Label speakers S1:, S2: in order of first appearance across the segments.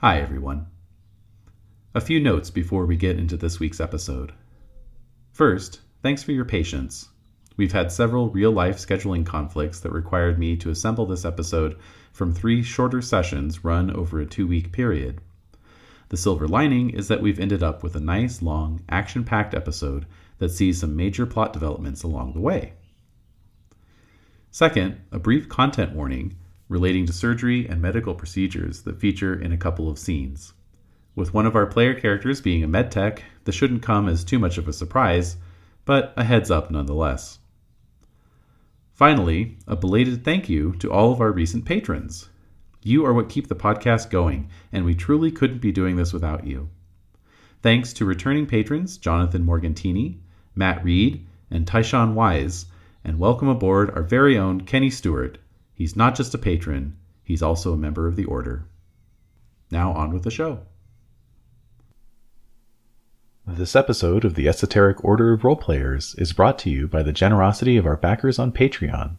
S1: Hi, everyone. A few notes before we get into this week's episode. First, thanks for your patience. We've had several real life scheduling conflicts that required me to assemble this episode from three shorter sessions run over a two week period. The silver lining is that we've ended up with a nice, long, action packed episode that sees some major plot developments along the way. Second, a brief content warning relating to surgery and medical procedures that feature in a couple of scenes. With one of our player characters being a medtech, this shouldn't come as too much of a surprise, but a heads up nonetheless. Finally, a belated thank you to all of our recent patrons. You are what keep the podcast going, and we truly couldn't be doing this without you. Thanks to returning patrons Jonathan Morgantini, Matt Reed, and Tyshawn Wise, and welcome aboard our very own Kenny Stewart. He's not just a patron, he's also a member of the Order. Now on with the show. This episode of the Esoteric Order of Roleplayers is brought to you by the generosity of our backers on Patreon.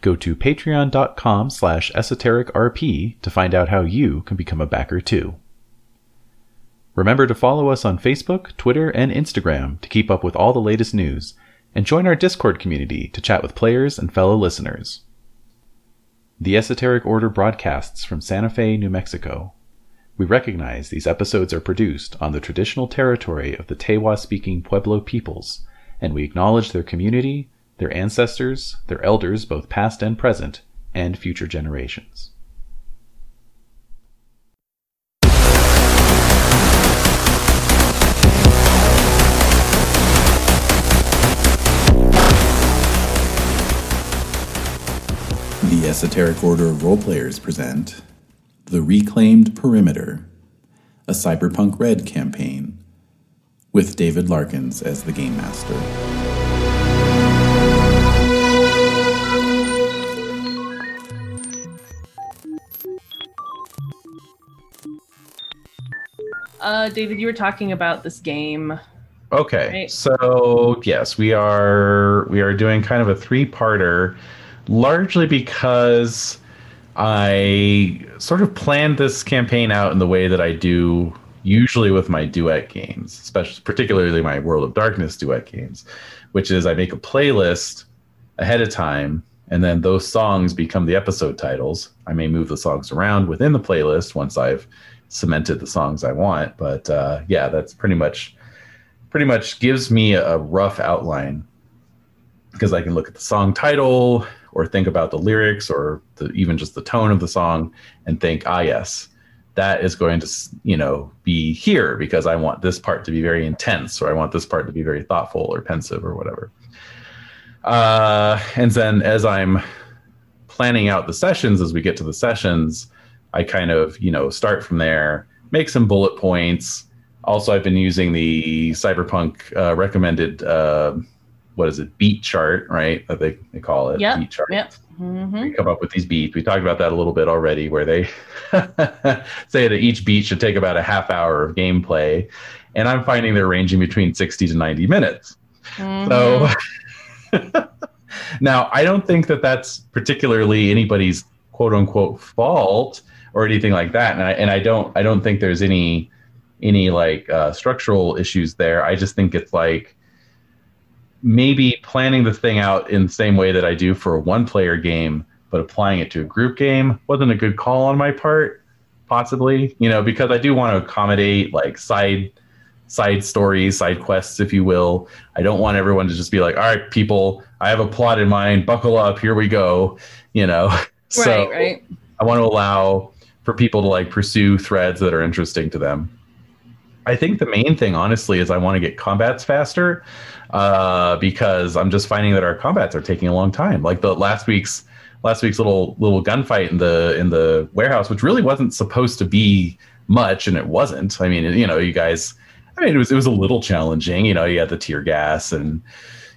S1: Go to patreon.com slash esotericrp to find out how you can become a backer too. Remember to follow us on Facebook, Twitter, and Instagram to keep up with all the latest news, and join our Discord community to chat with players and fellow listeners. The Esoteric Order broadcasts from Santa Fe, New Mexico. We recognize these episodes are produced on the traditional territory of the Tewa speaking Pueblo peoples, and we acknowledge their community, their ancestors, their elders, both past and present, and future generations.
S2: Esoteric Order of Roleplayers present The Reclaimed Perimeter, a Cyberpunk Red campaign, with David Larkins as the Game Master.
S3: Uh, David, you were talking about this game.
S1: Okay,
S3: Right.
S1: so yes, we are we are doing kind of a three-parter, largely because I sort of planned this campaign out in the way that I do usually with my duet games, especially particularly my World of Darkness duet games, which is I make a playlist ahead of time and then those songs become the episode titles. I may move the songs around within the playlist once I've cemented the songs I want, but uh, yeah, that's pretty much pretty much gives me a rough outline because I can look at the song title or think about the lyrics or the, even just the tone of the song and think, ah, yes, that is going to, you know, be here because I want this part to be very intense or I want this part to be very thoughtful or pensive or whatever. Uh, and then as I'm planning out the sessions, as we get to the sessions, I kind of, you know, start from there, make some bullet points. Also, I've been using the Cyberpunk uh, recommended, uh, what is it, beat chart, right? That they, they call it
S3: Yep,
S1: beat chart.
S3: Yep. hmm
S1: We come up with these beats. We talked about that a little bit already, where they say that each beat should take about a half hour of gameplay. And I'm finding they're ranging between 60 to 90 minutes. So now I don't think that that's particularly anybody's quote unquote fault or anything like that. And I, and I don't I don't think there's any any like uh, structural issues there. I just think it's like maybe planning the thing out in the same way that I do for a one player game, but applying it to a group game wasn't a good call on my part, possibly, you know, because I do want to accommodate like side side stories, side quests, if you will. I don't want everyone to just be like, all right, people, I have a plot in mind, buckle up, here we go, you know. so
S3: right, right.
S1: I want to allow for people to like pursue threads that are interesting to them. I think the main thing, honestly, is I want to get combats faster uh, because I'm just finding that our combats are taking a long time. Like the last week's last week's little little gunfight in the in the warehouse, which really wasn't supposed to be much, and it wasn't. I mean, you know, you guys. I mean, it was it was a little challenging. You know, you had the tear gas and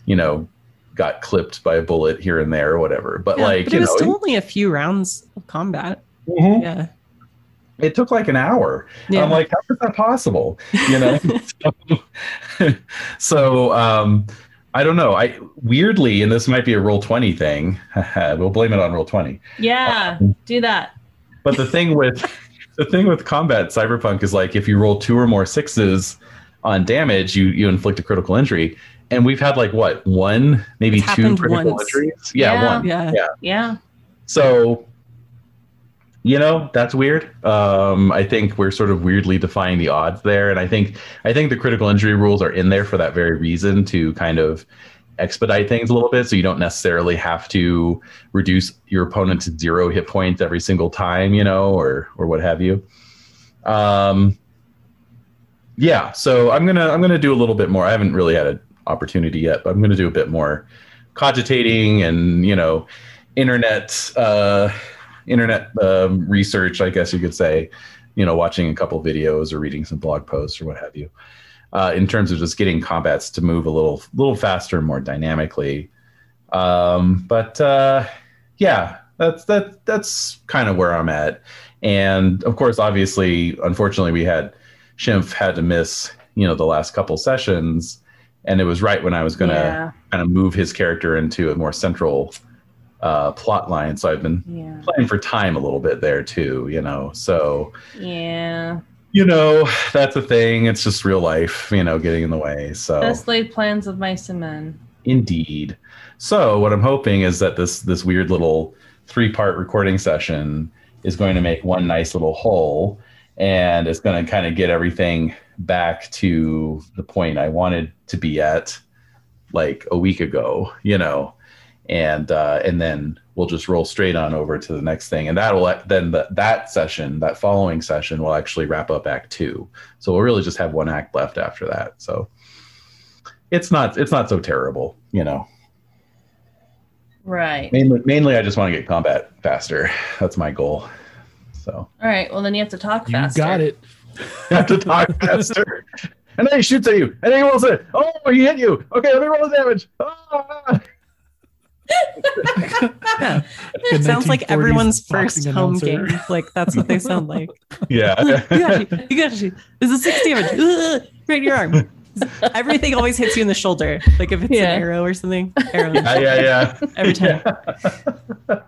S1: you know got clipped by a bullet here and there or whatever. But
S4: Yeah,
S1: like
S4: but
S1: you
S4: it was
S1: know,
S4: still only a few rounds of combat.
S1: Mhm.
S4: Yeah.
S1: It took like an hour.
S4: Yeah.
S1: I'm like, how is that possible? You know. so, so, um, I don't know. I weirdly, and this might be a roll twenty thing. we'll blame it on roll twenty.
S3: Yeah,
S1: Um,
S3: do that.
S1: But the thing with the thing with combat cyberpunk is like if you roll two or more sixes on damage, you you inflict a critical injury. And we've had like what one, maybe
S4: It's
S1: two critical
S4: once.
S1: injuries. Yeah,
S3: Yeah.
S1: one.
S4: Yeah.
S1: Yeah.
S3: Yeah.
S1: So, you know, that's weird. Um, I think we're sort of weirdly defying the odds there, and I think I think the critical injury rules are in there for that very reason to kind of expedite things a little bit, so you don't necessarily have to reduce your opponent to zero hit points every single time, you know, or or what have you. Um, yeah, so I'm gonna I'm gonna do a little bit more. I haven't really had an opportunity yet, but I'm gonna do a bit more cogitating and you know internet uh, internet um, research, I guess you could say. You know, watching a couple videos or reading some blog posts or what have you. Uh, in terms of just getting combats to move a little little faster and more dynamically. Um, but uh, yeah, that's that that's kind of where I'm at. And of course, obviously, unfortunately, we had Schimpf had to miss you know the last couple sessions, and it was right when I was going to
S3: Yeah.
S1: kind of move his character into a more central uh, plot line. So I've been
S3: Yeah.
S1: playing for time a little bit there too, you know. So
S3: Yeah.
S1: you know that's a thing. It's just real life, you know, getting in the way. So
S3: Best laid plans of mice and men.
S1: Indeed. So what I'm hoping is that this this weird little three part recording session is going to make one nice little whole, and it's going to kind of get everything back to the point I wanted to be at, like a week ago, you know, and uh, and then we'll just roll straight on over to the next thing, and that'll then the, that session, that following session, will actually wrap up Act Two. So we'll really just have one act left after that. So it's not it's not so terrible, you know.
S3: Right.
S1: Mainly, mainly, I just want to get combat faster. That's my goal. So
S3: All right. Well, then you have to talk
S5: You
S3: faster.
S5: got it.
S1: you have to talk faster. And then he shoots at you, and then he rolls it. Oh, he hit you. Okay, let me roll the damage. Ah!
S4: Yeah.
S5: Good
S4: Sounds like everyone's first home
S5: announcer.
S4: game. Like that's what they sound like.
S1: Yeah.
S4: you got you. You got you. This is six damage. Ugh, right in your arm. Everything always hits you in the shoulder. Like if it's
S3: Yeah.
S4: an arrow or something. Arrow.
S1: yeah, yeah, yeah.
S4: Every time.
S1: Yeah.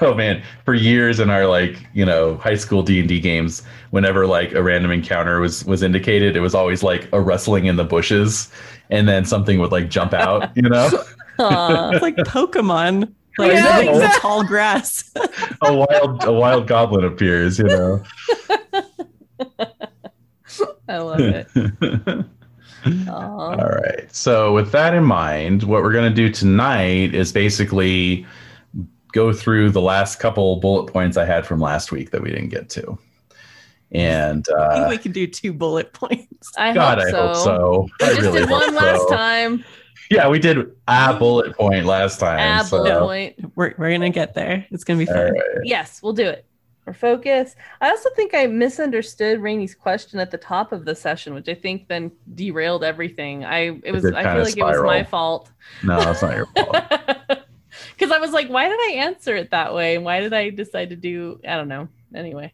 S1: oh man, for years in our like you know high school D and D games, whenever like a random encounter was was indicated, it was always like a rustling in the bushes, and then something would like jump out. You know,
S3: Aw.
S4: It's like Pokemon. Like
S3: Yeah,
S4: in the
S3: exactly.
S4: tall grass.
S1: a wild a wild goblin appears. You know.
S3: I love it.
S1: All right. So, with that in mind, what we're going to do tonight is basically go through the last couple bullet points I had from last week that we didn't get to. And
S4: I think
S1: uh,
S4: we can do two bullet points.
S3: I
S1: God,
S3: hope
S1: I
S3: so.
S1: hope so.
S3: We
S1: I
S3: just
S1: really
S3: did
S1: hope
S3: one last time.
S1: Yeah, we did a bullet point last time.
S3: Ab
S1: so.
S3: point.
S4: We're, we're gonna get there. It's gonna be fun.
S1: right.
S3: Yes, we'll do it. We're focused. I also think I misunderstood Rainy's question at the top of the session, which I think then derailed everything. I it was
S1: did
S3: I feel like it was my fault.
S1: No, it's not your fault.
S3: Because I was like, why did I answer it that way? And why did I decide to do I don't know. Anyway.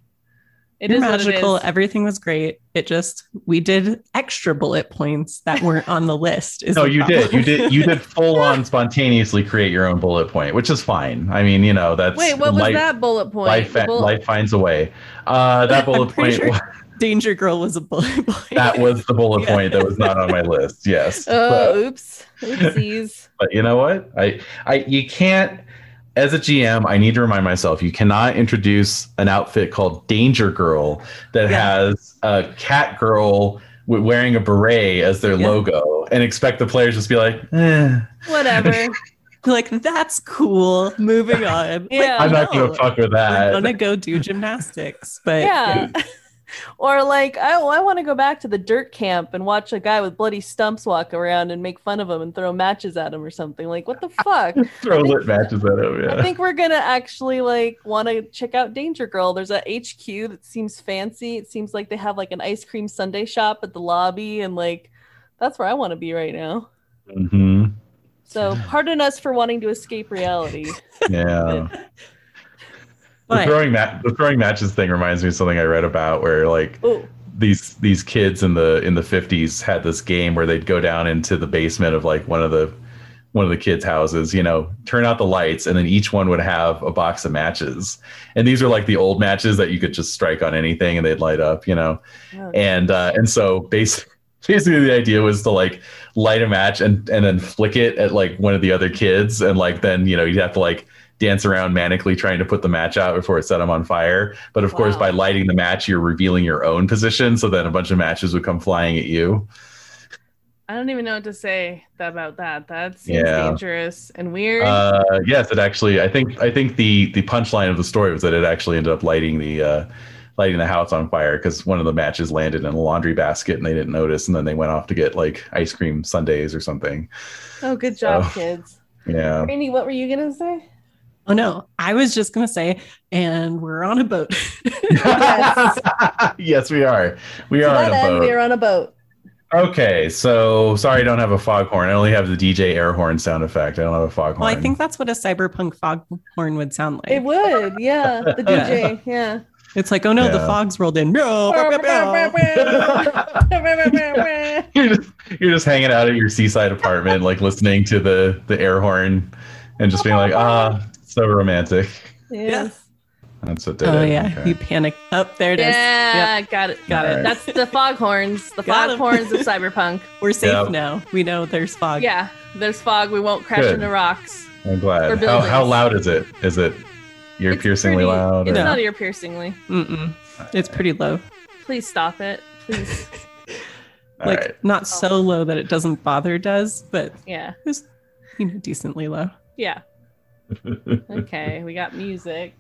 S3: It
S4: You're
S3: is what it
S4: magical.
S3: is.
S4: Everything was great. It just we did extra bullet points that weren't on the list. is
S1: no,
S4: the
S1: you
S4: problem.
S1: did. You did. You did full on spontaneously create your own bullet point, which is fine. I mean, you know, that's
S3: Wait, what was that bullet point?
S1: Life,
S3: bullet-
S1: life finds a way. Uh, that bullet point.
S4: sure- Danger Girl was a bullet point.
S1: that was the bullet
S4: Yeah.
S1: point that was not on my list. Yes.
S3: Oh,
S1: But,
S3: oops. Oopsies.
S1: but you know what? I, I, you can't. As a GM, I need to remind myself you cannot introduce an outfit called Danger Girl that
S4: Yeah.
S1: has a cat girl wearing a beret as their
S4: Yeah.
S1: logo and expect the players just be like, eh,
S3: Whatever.
S4: like that's cool. Moving on.
S3: Yeah.
S1: I'm not gonna fuck with that.
S4: gonna go do gymnastics, but
S3: yeah. Or like, oh, I want to go back to the dirt camp and watch a guy with bloody stumps walk around and make fun of him and throw matches at him or something. Like, what the fuck?
S1: Throw lit matches at him.
S3: I think we're gonna actually like want to check out Danger Girl. There's a HQ that seems fancy. It seems like they have like an ice cream sundae shop at the lobby, and like that's where I want to be right now.
S1: hmm
S3: So pardon us for wanting to escape reality.
S1: Yeah. The throwing mat the throwing matches thing reminds me of something I read about where like
S3: Oh,
S1: these these kids in the in the 50s had this game where they'd go down into the basement of like one of the one of the kids' houses, you know, turn out the lights, and then each one would have a box of matches. And these are like the old matches that you could just strike on anything and they'd light up, you know.
S3: Oh,
S1: And uh, and so basically, basically the idea was to like light a match and and then flick it at like one of the other kids, and like then you know you'd have to like dance around manically trying to put the match out before it set them on fire. But of course, by lighting the match, you're revealing your own position, so then a bunch of matches would come flying at you.
S3: I don't even know what to say about that. That seems
S1: Yeah.
S3: dangerous and weird.
S1: Uh, yes, it actually. I think. I think the the punchline of the story was that it actually ended up lighting the uh, lighting the house on fire because one of the matches landed in a laundry basket and they didn't notice, and then they went off to get like ice cream sundaes or something.
S3: oh, good job,
S1: so-
S3: kids.
S1: Yeah.
S3: Randy, what were you gonna say?
S4: Oh no, I was just gonna say, and we're on a boat.
S3: Yes.
S1: yes, we are. We
S3: To
S1: are on a
S3: end,
S1: boat.
S3: we're on a boat.
S1: Okay, so sorry, I don't have a foghorn. I only have the DJ air horn sound effect. I don't have a foghorn.
S4: well, I think that's what a cyberpunk foghorn would sound like.
S3: It would, yeah. The DJ, yeah.
S4: It's like, oh no, the fog's rolled in. Meow.
S1: you're just you're just hanging out at your seaside apartment, like listening to the the air horn, and just being like, ah, so romantic.
S3: yes.
S1: That's what oh, did
S4: Oh
S1: it.
S4: yeah,
S1: Okay.
S4: you panic. Up oh, there it is.
S3: Yeah, got it, got
S1: Alright.
S3: it. That's the foghorns, the
S4: Got 'em.
S3: foghorns of cyberpunk.
S4: We're safe
S1: Yep.
S4: now. We know there's fog.
S3: Yeah, there's fog. We won't crash
S1: Good.
S3: into rocks.
S1: I'm glad. How, how loud is it? Is it ear
S3: It's
S1: piercingly
S3: pretty-
S1: loud?
S3: It's
S1: or-
S3: not ear piercingly.
S4: Mm-mm. It's pretty low.
S3: Please stop it. Please.
S4: Like
S1: right.
S4: not so low that it doesn't bother does, but
S3: Yeah.
S4: it's you know decently low.
S3: Yeah. Okay, we got music.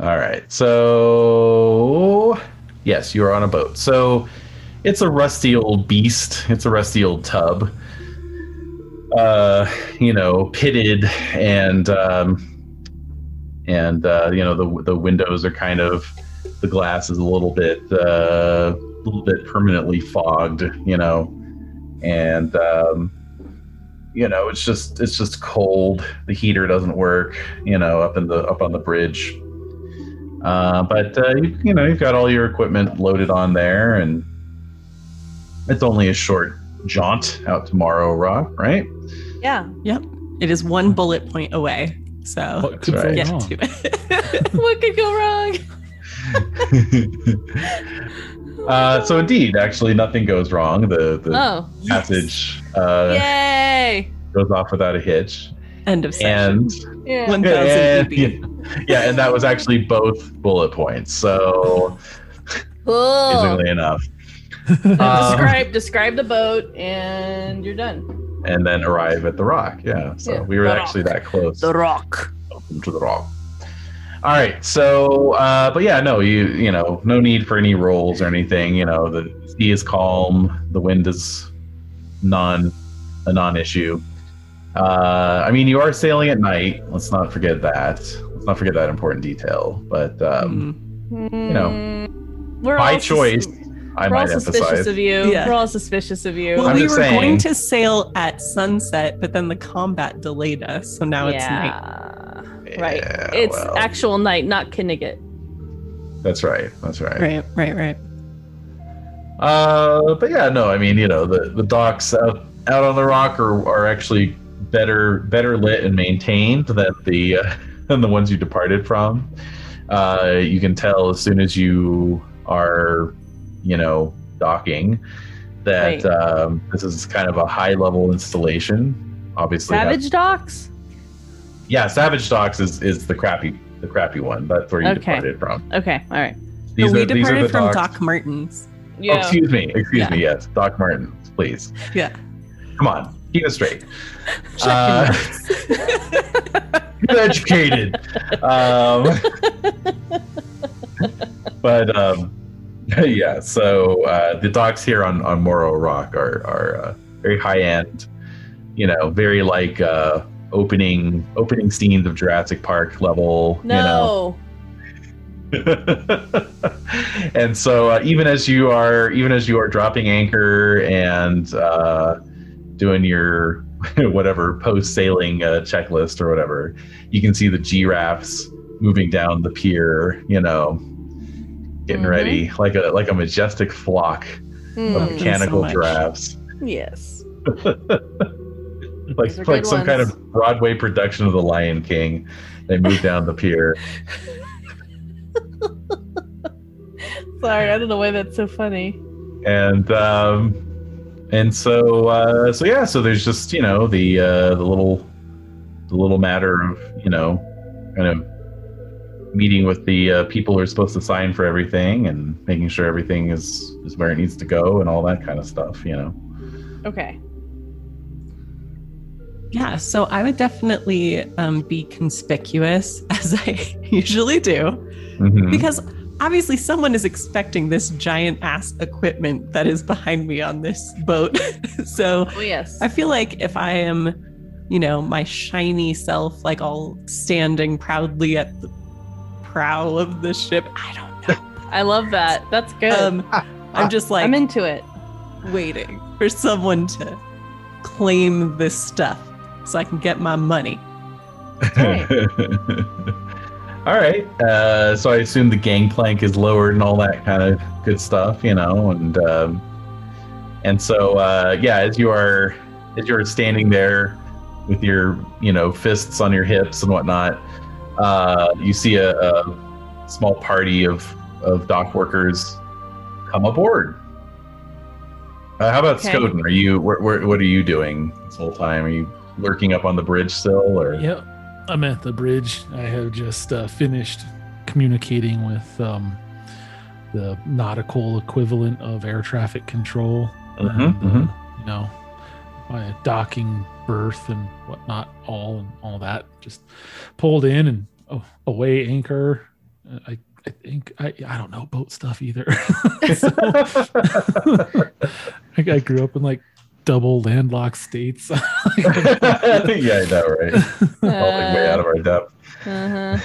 S1: All right. So, yes, you are on a boat. So, it's a rusty old beast. It's a rusty old tub. Uh, you know, pitted and um and uh, you know, the the windows are kind of the glass is a little bit uh a little bit permanently fogged, you know. And um you know, it's just it's just cold. The heater doesn't work, you know, up in the up on the bridge. Uh, but uh, you, you know, you've got all your equipment loaded on there, and it's only a short jaunt out to Morro Rock, right?
S3: Yeah. Yep.
S4: It is one bullet point away. So
S5: What could
S1: right.
S4: get to it.
S3: what could go wrong?
S1: uh, so indeed, actually, nothing goes wrong. The the
S3: Oh.
S1: passage uh,
S3: Yay.
S1: goes off without a hitch,
S4: End of session.
S1: and
S3: Yeah.
S4: One thousand
S1: and- yeah, and that was actually both bullet points. So
S3: Cool.
S1: easily enough. Uh,
S3: describe describe the boat and you're done.
S1: and then arrive at the rock. Yeah, so
S3: Yeah,
S1: we were
S3: the
S1: actually that close.
S3: The rock.
S1: Welcome to the rock. All right, so uh, but yeah, no, you you know, no need for any rolls or anything. You know, the sea is calm, the wind is non a non-issue. Uh, I mean, you are sailing at night. Let's not forget that. Let's not forget that important detail. But um,
S4: Mm.
S1: know,
S3: Hmm. we're
S1: by
S3: all sus-
S1: choice, I
S3: we're all
S1: might
S3: suspicious
S1: emphasize.
S3: of you.
S4: Yeah.
S3: We're all suspicious of you.
S4: Well,
S1: I'm
S4: we
S1: just
S4: were going to sail at sunset, but then the combat delayed us, so now it's night.
S3: Yeah. Right. It's
S1: well,
S3: actual night, not Kinnigat.
S1: That's right. That's right.
S4: Right, right, right.
S1: Uh, but yeah, no, I mean, you know, the, the docks out, out on the rock are, are actually better better lit and maintained than the uh, than the ones you departed from. Uh, you can tell as soon as you are, you know, docking that
S3: Right.
S1: um, this is kind of a high level installation. Obviously, have-
S3: Savage Docks?
S1: Yeah, Savage Docks is is the crappy the crappy one. That's where you
S3: Okay.
S1: departed from.
S3: Okay, all right.
S1: These
S4: So we
S1: are these are
S4: departed
S1: the
S4: from
S1: docks.
S4: Doc Martens.
S1: Oh, excuse me, excuse
S4: Yeah.
S1: me. Yes, Doc Martens, please.
S4: Yeah.
S1: Come on, keep it straight.
S4: Check
S1: Uh. Get educated. um, but um, yeah, so uh, the docks here on on Morro Rock are are uh, very high end. You know, very like uh, opening opening scenes of Jurassic Park level.
S3: No.
S1: You know, and so uh, even as you are even as you are dropping anchor and uh, doing your whatever post sailing uh, checklist or whatever you can see the giraffes moving down the pier you know getting
S3: Mhm.
S1: ready like a like a majestic flock
S3: Hmm,
S1: of
S4: Mm.
S1: mechanical
S4: much.
S1: giraffes
S3: Yes.
S1: like like
S3: good
S1: some kind of Broadway production of The Lion King. They move down the pier.
S3: Sorry, I don't know why that's so funny.
S1: and um and so uh so yeah so there's just you know the uh the little the little matter of you know kind of meeting with the uh, people who are supposed to sign for everything and making sure everything is is where it needs to go and all that kind of stuff you know
S3: Okay.
S4: Yeah, so I would definitely um, be conspicuous as I usually do
S1: Mhm.
S4: because obviously someone is expecting this giant ass equipment that is behind me on this boat. so
S3: Oh yes.
S4: I feel like if I am, you know, my shiny self, like all standing proudly at the prow of the ship, I don't know.
S3: I love that. That's good.
S4: Um, I'm just like
S3: I'm into it.
S4: waiting for someone to claim this stuff so I can get my money.
S3: Right.
S1: all right uh so i assume the gangplank is lowered and all that kind of good stuff you know and um and so uh yeah as you are as you're standing there with your you know fists on your hips and whatnot uh you see a, a small party of of dock workers come aboard uh, how about
S3: Okay.
S1: Skoden? Are you where, where, what are you doing this whole time? Are you lurking up on the bridge still, or
S5: Yep, I'm at the bridge. I have just uh, finished communicating with um, the nautical equivalent of air traffic control.
S1: Mhm,
S5: and, uh,
S1: mhm.
S5: You know, my docking berth and whatnot, all and all that. Just pulled in and oh, away anchor. Uh, I I think I I don't know boat stuff either. So, I, I grew up in like double landlocked states.
S1: yeah, I know, right? Falling way out of our depth.
S3: Uh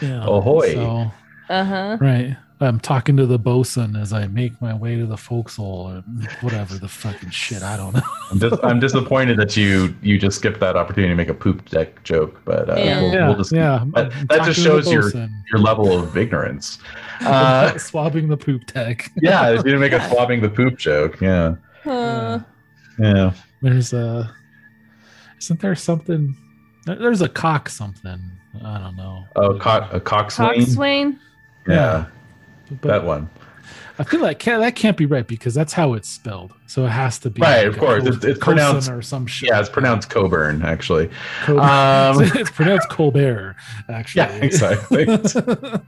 S5: Yeah.
S1: Ahoy.
S5: So.
S3: Uh huh.
S5: right. I'm talking to the bosun as I make my way to the forecastle or whatever the fucking shit. I don't know.
S1: I'm, dis- I'm disappointed that you you just skipped that opportunity to make a poop deck joke, but uh,
S3: Yeah.
S1: we'll,
S5: yeah.
S1: we'll just
S5: yeah.
S1: That- that just shows your- your level of ignorance. Uh,
S5: swabbing the poop deck.
S1: yeah, you didn't make a swabbing the poop joke. Yeah,
S3: Uh,
S1: yeah.
S5: There's a. Isn't there something? There's a cock something. I don't know.
S1: Oh, cock, a cockswain.
S3: Coxswain.
S1: Yeah,
S5: But
S1: that one.
S5: I feel like can't, that can't be right because that's how it's spelled. So it has to be
S1: Right,
S5: like
S1: of course.
S5: co-
S1: It's- it's pronounced-
S5: or some shit.
S1: Yeah, it's pronounced Coburn, actually.
S5: Col-
S1: Um,
S5: it's pronounced Colbert. Actually,
S1: Yeah, exactly.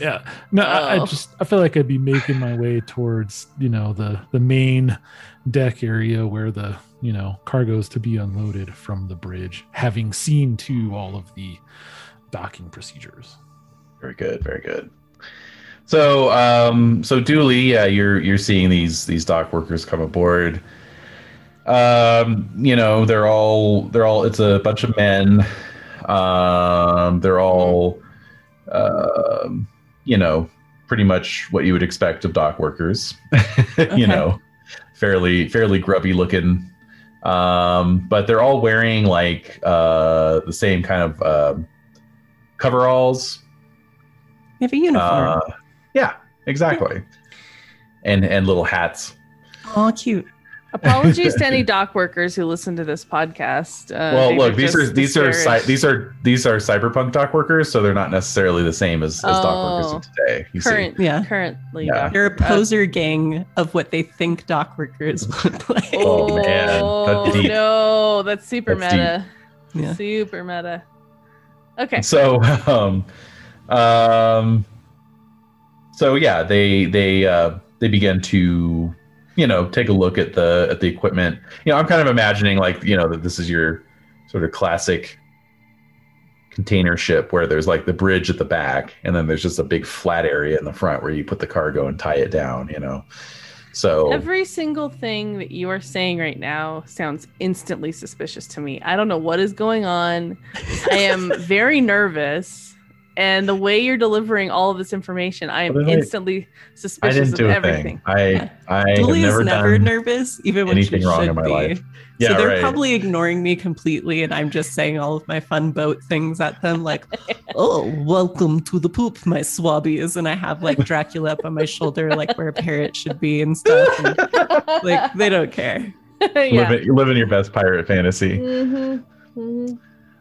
S5: yeah. No, I, I
S3: Oh.
S5: just I feel like I'd be making my way towards you know the the main deck area where the you know cargoes to be unloaded from the bridge, having seen to all of the docking procedures.
S1: Very good, very good. So, um, so Dually, yeah, you're you're seeing these these dock workers come aboard. Um, you know, they're all they're all it's a bunch of men. Um, they're all, um, you know, pretty much what you would expect of dock workers.
S4: Okay.
S1: you know, fairly fairly grubby looking. Um, but they're all wearing like uh the same kind of um coveralls
S4: You have a uniform.
S1: uh, yeah, exactly. And and little hats.
S4: oh, cute.
S3: Apologies to any dock workers who listen to this podcast. Uh,
S1: well, look, these are these are cy-
S3: disparaged.
S1: these are these are cyberpunk dock workers, so they're not necessarily the same as, as dock workers
S3: Oh.
S1: of today. You
S3: current,
S4: Yeah.
S3: currently.
S1: Yeah.
S3: dock-
S4: They're a poser gang of what they think dock workers look like.
S1: Oh, man, that's
S3: Oh
S1: deep.
S3: no, that's super
S1: That's
S3: meta.
S4: Yeah.
S3: Super meta. Okay.
S1: So, um, um, so yeah, they they uh, they begin to you know take a look at the at the equipment. You know, I'm kind of imagining like you know that this is your sort of classic container ship where there's like the bridge at the back and then there's just a big flat area in the front where you put the cargo and tie it down you know so
S3: Every single thing that you are saying right now sounds instantly suspicious to me. I don't know what is going on. I am very nervous. And the way you're delivering all of this information, I am
S1: Well, then I-
S3: instantly
S1: i
S3: suspicious
S1: didn't
S3: of
S1: do a
S3: everything.
S1: thing i i have
S4: Julie is
S1: never,
S4: never
S1: done
S4: nervous, even when
S1: anything
S4: she
S1: wrong
S4: should
S1: in my
S4: be.
S1: life yeah
S4: so they're
S1: right
S4: probably ignoring me completely, and I'm just saying all of my fun boat things at them, like, "Oh, welcome to the poop, my swabbies," and I have like Dracula up on my shoulder, like where a parrot should be and stuff. And, like they don't care.
S3: yeah.
S1: living, living your best pirate fantasy.
S3: Mm-hmm. Mm-hmm.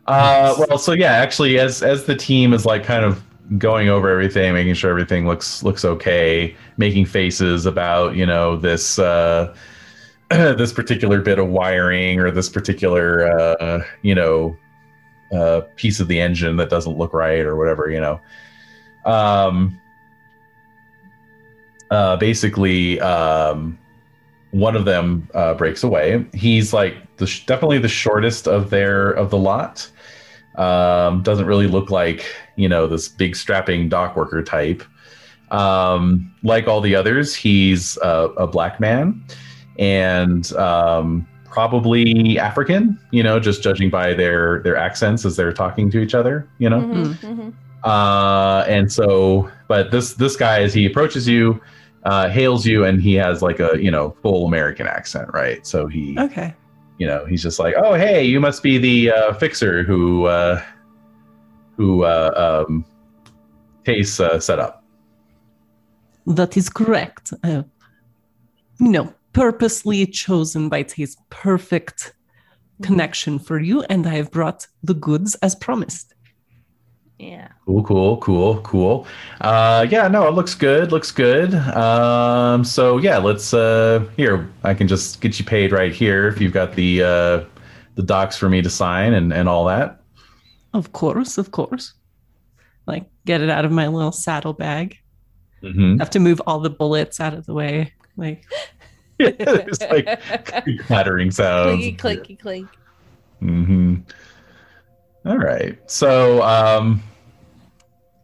S1: Uh, well, so yeah, actually, as as the team is like kind of going over everything, making sure everything looks looks okay, making faces about you know this uh, this particular bit of wiring or this particular uh, you know uh, piece of the engine that doesn't look right or whatever, you know. Um, uh, basically, um, one of them uh, breaks away. He's like the sh- definitely the shortest of their of the lot. Um, doesn't really look like you know this big strapping dock worker type. Um, like all the others, he's a, a black man and um, probably African. You know, just judging by their their accents as they're talking to each other. You know.
S3: Mm-hmm. Mm-hmm.
S1: Uh, and so, but this this guy, as he approaches you, uh, hails you, and he has like a you know full American accent, right? So he,
S4: Okay.
S1: You know, he's just like, oh hey, you must be the uh, fixer who uh, who uh, um, Tace uh, set up.
S4: That is correct. Uh, you know, purposely chosen by Taste perfect connection for you, and I have brought the goods as promised.
S3: Yeah.
S1: Cool, cool, cool, cool. Uh, yeah, no, it looks good. Looks good. Um, so yeah, let's uh, here. I can just get you paid right here if you've got the uh, the docs for me to sign and and all that.
S4: Of course, of course. Like, get it out of my little saddlebag.
S1: Mm-hmm.
S4: Have to move all the bullets out of the way. Like,
S1: There's like clattering sounds.
S3: Clinky, clinky, clink.
S1: Mm-hmm. All right. So, um,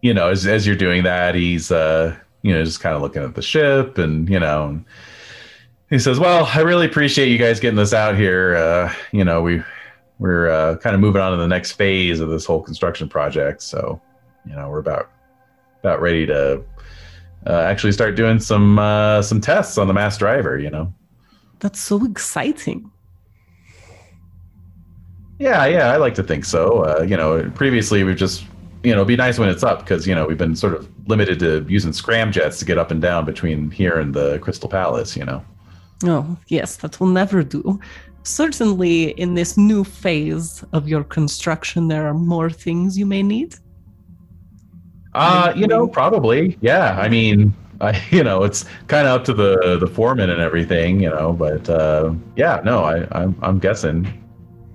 S1: you know, as as you're doing that, he's uh, you know, just kind of looking at the ship, and you know, and he says, "Well, I really appreciate you guys getting this out here. Uh, you know, we we're uh, kind of moving on to the next phase of this whole construction project. So, you know, we're about about ready to uh, actually start doing some uh, some tests on the mass driver. You know."
S4: that's so exciting.
S1: Yeah, yeah, I like to think so. Uh, you know, previously we've just, you know, it'd be nice when it's up because you know we've been sort of limited to using scramjets to get up and down between here and the Crystal Palace. You know.
S4: Oh, yes, that will never do. Certainly, in this new phase of your construction, there are more things you may need.
S1: Uh, you know, probably. Yeah, I mean, I, you know, it's kind of up to the the foreman and everything, you know. But uh, yeah, no, I, I'm I'm guessing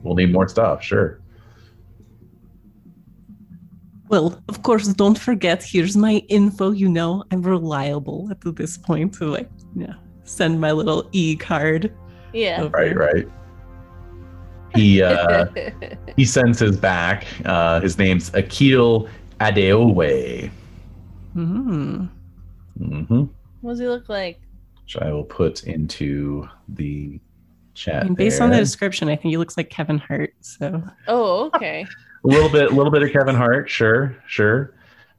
S1: we'll need more stuff. Sure.
S4: Well, of course, don't forget, here's my info. You know, I'm reliable at this point to like, yeah, send my little e card.
S3: Yeah.
S4: over.
S1: Right, right. He uh, he sends his back. Uh, his name's Akil Adeoye.
S4: Hmm.
S1: Mm-hmm.
S3: what does he look like?
S1: which I will put into the chat.
S4: I mean, based on the description, I think he looks like Kevin Hart. So,
S3: Oh, okay.
S1: a little bit, a little bit of Kevin Hart, sure, sure,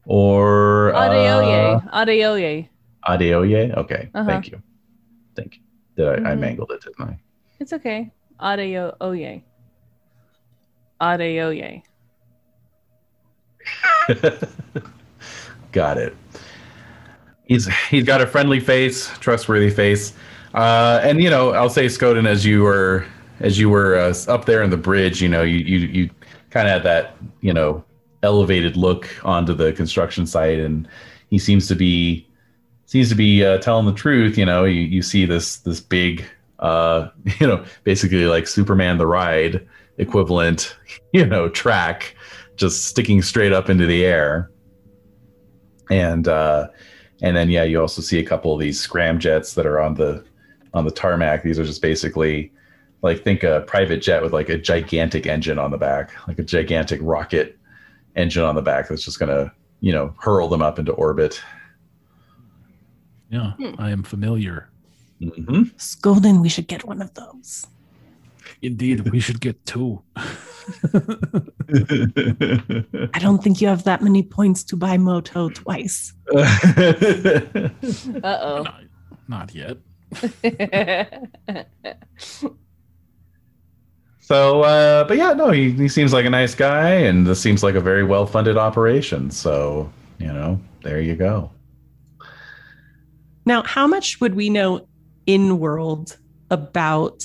S1: or uh,
S3: Adeoye. Adeoye.
S1: Adeoye. Okay,
S3: Uh-huh.
S1: thank you, thank you. Did I, I
S3: Mhm.
S1: mangled it, didn't
S3: It's okay. Adeoye. Adeoye.
S1: I? got it. He's he's got a friendly face, trustworthy face, uh, and you know I'll say Skoden as you were as you were uh, up there in the bridge, you know you you you kind of had that you know elevated look onto the construction site, and he seems to be seems to be uh, telling the truth. You know, you, you see this this big, uh, you know, basically like Superman the ride equivalent, you know, track just sticking straight up into the air, and uh, and then yeah, you also see a couple of these scramjets that are on the on the tarmac. These are just basically like think a private jet with like a gigantic engine on the back, like a gigantic rocket engine on the back that's just gonna you know hurl them up into orbit.
S5: Yeah,
S3: Hmm.
S5: I am familiar.
S1: hmm
S4: Skoden, we should get one of those.
S5: Indeed, we should get two.
S4: I don't think you have that many points to buy Moto twice.
S3: Uh
S5: not, not yet.
S1: so, uh, but yeah, no, he, he seems like a nice guy, and this seems like a very well funded operation. So, you know, there you go.
S4: Now, how much would we know in world about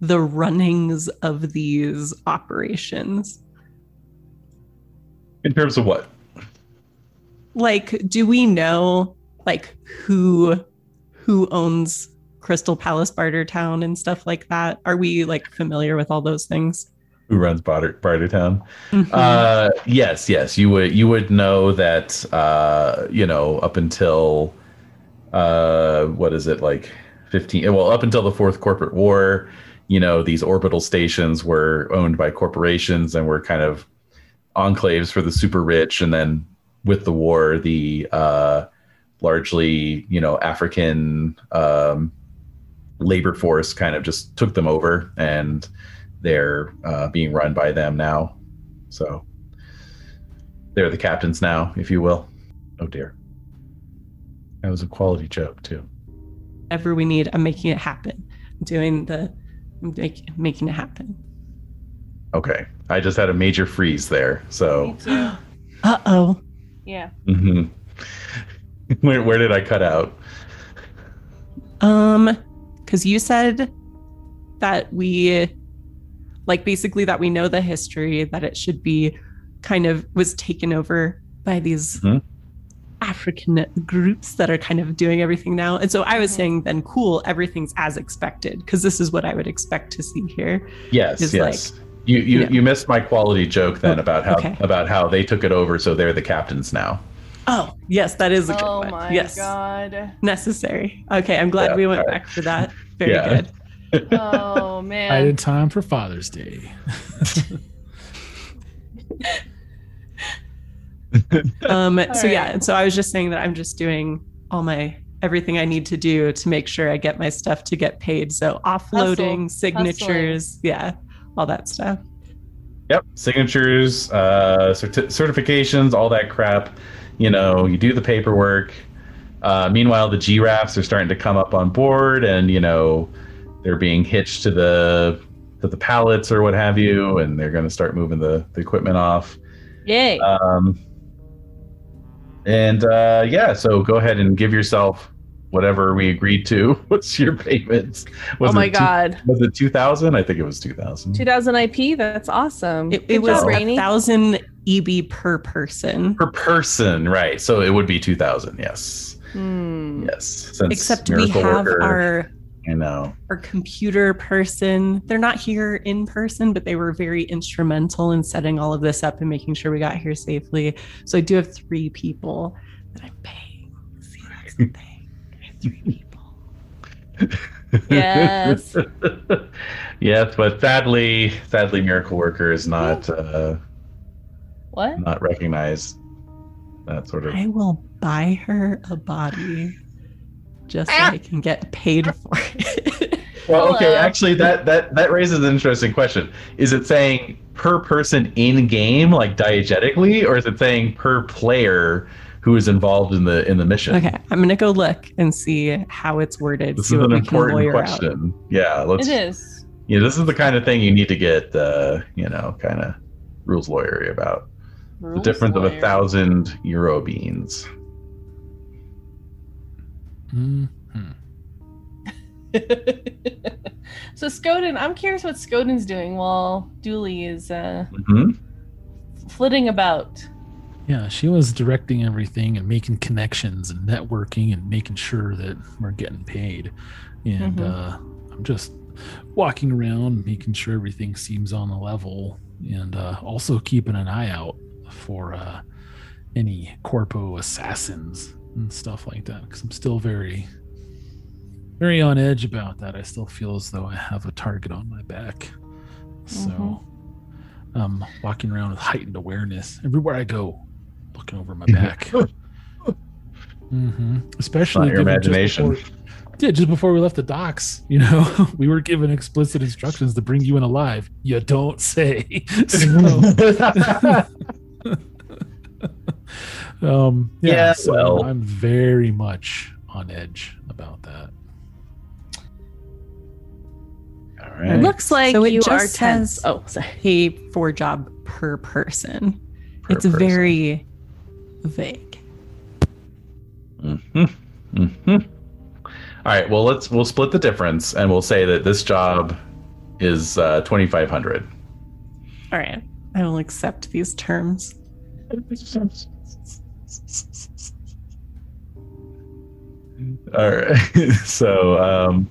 S4: the runnings of these operations?
S1: In terms of what?
S4: Like, do we know like who who owns Crystal Palace Barter Town and stuff like that? Are we like familiar with all those things?
S1: Who runs Barter, Bartertown?
S4: Mhm.
S1: Uh, yes, yes. You would you would know that. Uh, you know, up until uh, what is it like fifteen? Well, up until the fourth corporate war, you know, these orbital stations were owned by corporations and were kind of enclaves for the super rich. And then with the war, the uh, largely you know African um, labor force kind of just took them over and they're uh, being run by them now. So they're the captains now, if you will. Oh dear. That was a quality joke too.
S4: Whatever we need, I'm making it happen. I'm doing the I'm make, making it happen.
S1: Okay. I just had a major freeze there. So
S4: Uh oh.
S3: Yeah.
S1: mhm. where, where did I cut out?
S4: Um, because you said that we, like, basically that we know the history that it should be kind of was taken over by these
S1: Mhm.
S4: African groups that are kind of doing everything now. And so I was
S3: Mhm.
S4: saying, then cool, everything's as expected because this is what I would expect to see here.
S1: Yes,
S4: Is
S1: yes. you you,
S4: yeah.
S1: you missed my quality joke then
S4: Oh,
S1: about how
S4: okay.
S1: about how they took it over so they're the captains now.
S4: Oh, yes, that is a good
S3: Oh
S4: one.
S3: my
S4: yes,
S3: god.
S4: necessary. Okay, I'm glad
S1: Yeah,
S4: we went
S1: alright.
S4: back for that. Very
S1: Yeah.
S4: good.
S3: Oh man.
S5: I in time for Father's Day.
S4: Um, so yeah, and so I was just saying that I'm just doing all my everything I need to do to make sure I get my stuff to get paid. So offloading,
S3: Hustle.
S4: signatures, yeah, all that stuff.
S1: Yep, signatures, uh, certi- certifications, all that crap. You know, you do the paperwork. Uh, meanwhile, the giraffes are starting to come up on board, and you know, they're being hitched to the to the pallets or what have you, and they're going to start moving the, the equipment off.
S3: Yay.
S1: Um, and uh, yeah, so go ahead and give yourself whatever we agreed to. What's your payment? Was
S3: oh my
S1: it two-
S3: god.
S1: was it two thousand? I think it was two thousand
S3: 2000 IP. That's awesome.
S4: It, it was
S3: job,
S4: a
S3: Rainy.
S4: thousand EB per person,
S1: per person, right? So it would be two thousand. Yes,
S3: Hmm.
S1: yes. Since
S4: except we have
S1: Worker-
S4: our
S1: I know.
S4: our computer person. They're not here in person, but they were very instrumental in setting all of this up and making sure we got here safely. So I do have three people that I'm paying. See, that's the thing. I have three people.
S3: Yes.
S1: yes, but sadly, sadly, Miracle Worker is not uh,
S3: What?
S1: not recognize That sort of.
S4: I will buy her a body just so I can get paid for it.
S1: Well, okay. Actually, that that that raises an interesting question. Is it saying per person in game, like diegetically, or is it saying per player who is involved in the in the mission?
S4: okay, I'm gonna go look and see how it's worded.
S1: This
S4: see
S1: is
S4: what
S1: an important
S4: lawyer out.
S1: question. Yeah, let's.
S3: It is.
S1: Yeah, this is the kind of thing you need to get, uh, you know, kind of rules lawyery about. The
S3: Rules
S1: difference of a thousand euro beans.
S5: Mhm.
S3: so Skoden, I'm curious what Skoden's doing while Dually is uh,
S1: hmm
S3: flitting about.
S5: Yeah, she was directing everything and making connections and networking and making sure that we're getting paid. And
S3: Mhm.
S5: uh, I'm just walking around, making sure everything seems on the level, and uh, also keeping an eye out for uh, any corpo assassins and stuff like that. Because I'm still very, very on edge about that. I still feel as though I have a target on my back. So
S3: Mhm.
S5: I'm walking around with heightened awareness everywhere I go, looking over my back. hmm Especially
S1: your
S5: given just
S1: imagination.
S5: before- yeah, just before we left the docks, you know, we were given explicit instructions to bring you in alive. You don't say. So, um, yeah,
S1: Yeah,
S5: so
S1: well.
S5: I'm very much on edge about that.
S1: All
S3: It looks like
S4: So it
S3: you
S4: just
S3: are tense. Oh, sorry.
S4: Pay for job per person.
S1: Per
S4: it's
S1: person.
S4: very vague.
S1: hmm hmm All right. Well, let's we'll split the difference, and we'll say that this job is uh, 2,500.
S4: All right. I will accept these terms.
S1: All right. so, um,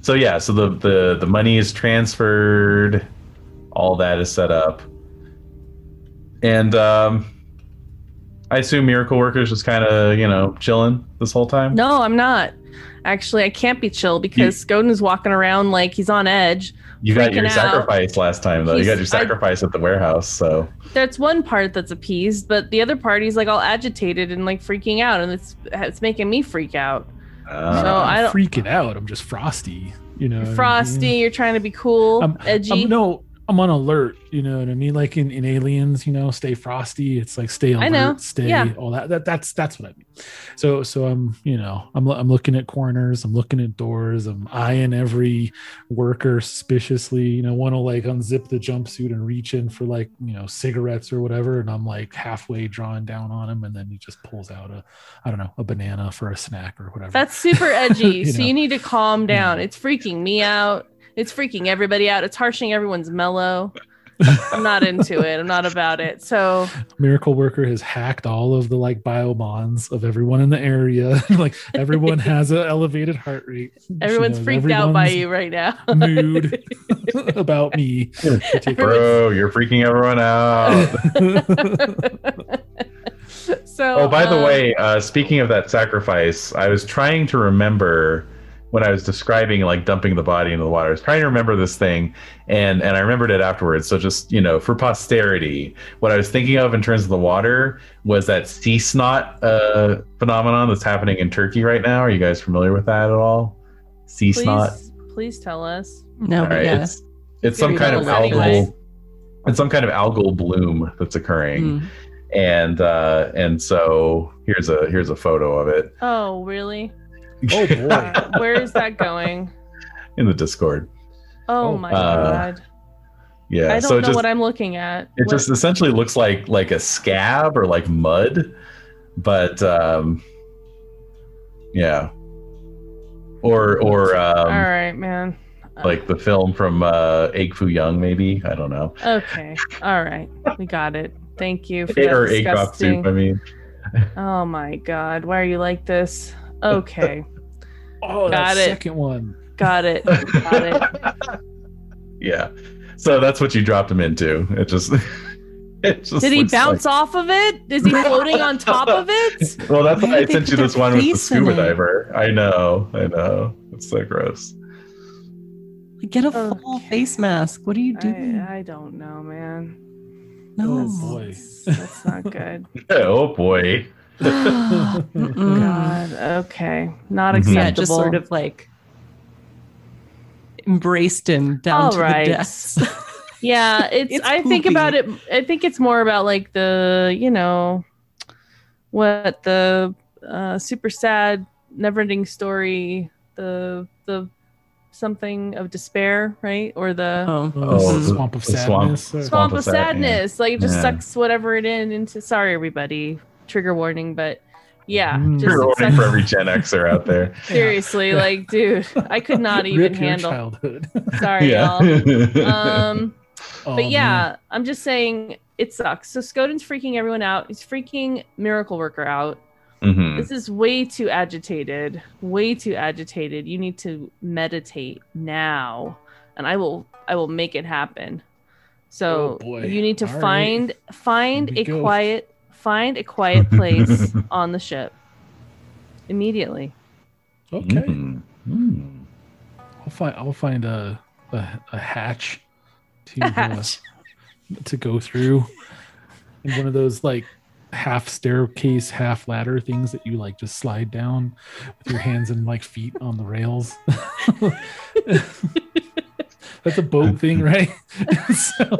S1: so yeah. So the the the money is transferred. All that is set up, and um, I assume Miracle Workers just kind of you know chilling this whole time.
S3: No, I'm not. Actually, I can't be chill because Skoden is walking around like he's on edge.
S1: You got your
S3: out.
S1: sacrifice last time though. You got your
S3: He's- I-
S1: sacrifice at the warehouse. So
S3: That's one part that's appeased, but the other part he's like all agitated and like freaking out, and it's it's making me freak out.
S1: uh,
S3: So I
S5: I'm
S3: don't-
S5: freaking out. I'm just frosty. You know, what I mean?
S3: Frosty, you're trying to be cool,
S5: I'm-
S3: edgy.
S5: I'm, no, I'm on alert. You know what I mean? Like in, in Aliens, you know, stay frosty. It's like stay alert, stay
S3: Yeah.
S5: all that. That that's that's what I mean. So so I'm you know I'm I'm looking at corners. I'm looking at doors. I'm eyeing every worker suspiciously. You know, one will like unzip the jumpsuit and reach in for like you know cigarettes or whatever, and I'm like halfway drawing down on him, and then he just pulls out a I don't know a banana for a snack or whatever.
S3: That's super edgy.
S5: You
S3: so
S5: know.
S3: you need to calm down.
S5: Yeah.
S3: It's freaking me out. It's freaking everybody out. It's harshing everyone's mellow. I'm not into it. I'm not about it. So
S5: miracle worker has hacked all of the like bio bonds of everyone in the area like everyone has an elevated heart rate
S3: everyone's
S5: knows
S3: freaked out by you right now.
S5: mood about me
S1: bro, you're freaking everyone out.
S3: so
S1: Oh, by the
S3: um,
S1: way, uh, speaking of that sacrifice, I was trying to remember when I was describing like dumping the body into the water. I was trying to remember this thing, and and I remembered it afterwards. So just you know, for posterity, what I was thinking of in terms of the water was that sea snot uh, phenomenon that's happening in Turkey right now. Are you guys familiar with that at all? Sea snot.
S3: please, please tell us.
S4: No,
S1: All
S4: but yeah.
S1: it's it's some kind of
S3: go,
S1: algal.
S3: anyway.
S1: It's some kind of algal bloom that's occurring,
S4: Mm.
S1: and uh, and so here's a here's a photo of it
S3: Oh, really?
S5: Oh boy
S3: Uh, where is that going?
S1: in the Discord.
S3: Oh,
S5: Oh,
S3: my
S1: uh,
S3: god.
S1: Yeah,
S3: I don't
S1: so
S3: know
S1: just
S3: what I'm looking at.
S1: it
S3: What-
S1: just essentially looks like like a scab or like mud, but um, yeah, or or um,
S3: all right, man. Uh,
S1: like the film from uh, Egg Foo Young, maybe I don't know,
S3: Okay. All right. We got it. Thank you for that
S1: or egg drop
S3: disgusting.
S1: soup. I mean,
S3: Oh my god. Why are you like this? Okay.
S5: oh
S3: Got
S5: that
S3: it.
S5: second one
S3: got it. Got it.
S1: yeah. So that's what you dropped him into. It just. It just
S3: Did he
S1: looks
S3: bounce off of it? Is he floating on top of it?
S1: Well, that's
S4: Why
S1: why I sent you this one with the scuba diver. I know, I know. It's so gross.
S4: Like, Get a full face mask. What are you doing?
S3: I, I don't know, man.
S4: no.
S5: Oh, boy.
S3: That's, that's not good.
S1: Oh boy.
S3: God. Okay. Not acceptable.
S4: Yeah, just sort of like embraced him down
S3: All
S4: to
S3: right.
S4: the depths.
S3: Yeah, it's,
S4: It's
S3: I think about it I think it's more about like the, you know, what the uh super sad never-ending story, the the something of despair, right? Or the
S4: oh,
S1: Oh,
S5: the swamp of
S1: the swamp.
S5: sadness or-
S3: swamp of
S1: of sad-
S3: sadness. Like it just
S1: Yeah.
S3: sucks whatever it in into sorry everybody. Trigger warning, but yeah,
S5: Mm.
S3: just
S1: Trigger warning
S3: sucks-
S1: for every Gen Xer out there.
S3: seriously, like dude, I could not even
S5: Rip your
S3: handle.
S5: childhood
S3: Sorry, y'all. Um
S5: Oh,
S3: but
S5: man.
S3: yeah, I'm just saying it sucks. So Skoden's freaking everyone out. He's freaking Miracle Worker out.
S1: Mhm.
S3: This is way too agitated. Way too agitated. You need to meditate now, and I will. I will make it happen. So
S5: Oh,
S3: you need to
S5: All right.
S3: find find a
S5: go.
S3: quiet find a quiet place on the ship immediately.
S5: okay
S1: Mhm. Mm.
S5: I'll find I'll find a a, a hatch to uh,
S3: Hatch.
S5: to go through, and one of those like half staircase, half ladder things that you like just slide down with your hands and like feet on the rails. That's a boat thing, right? so,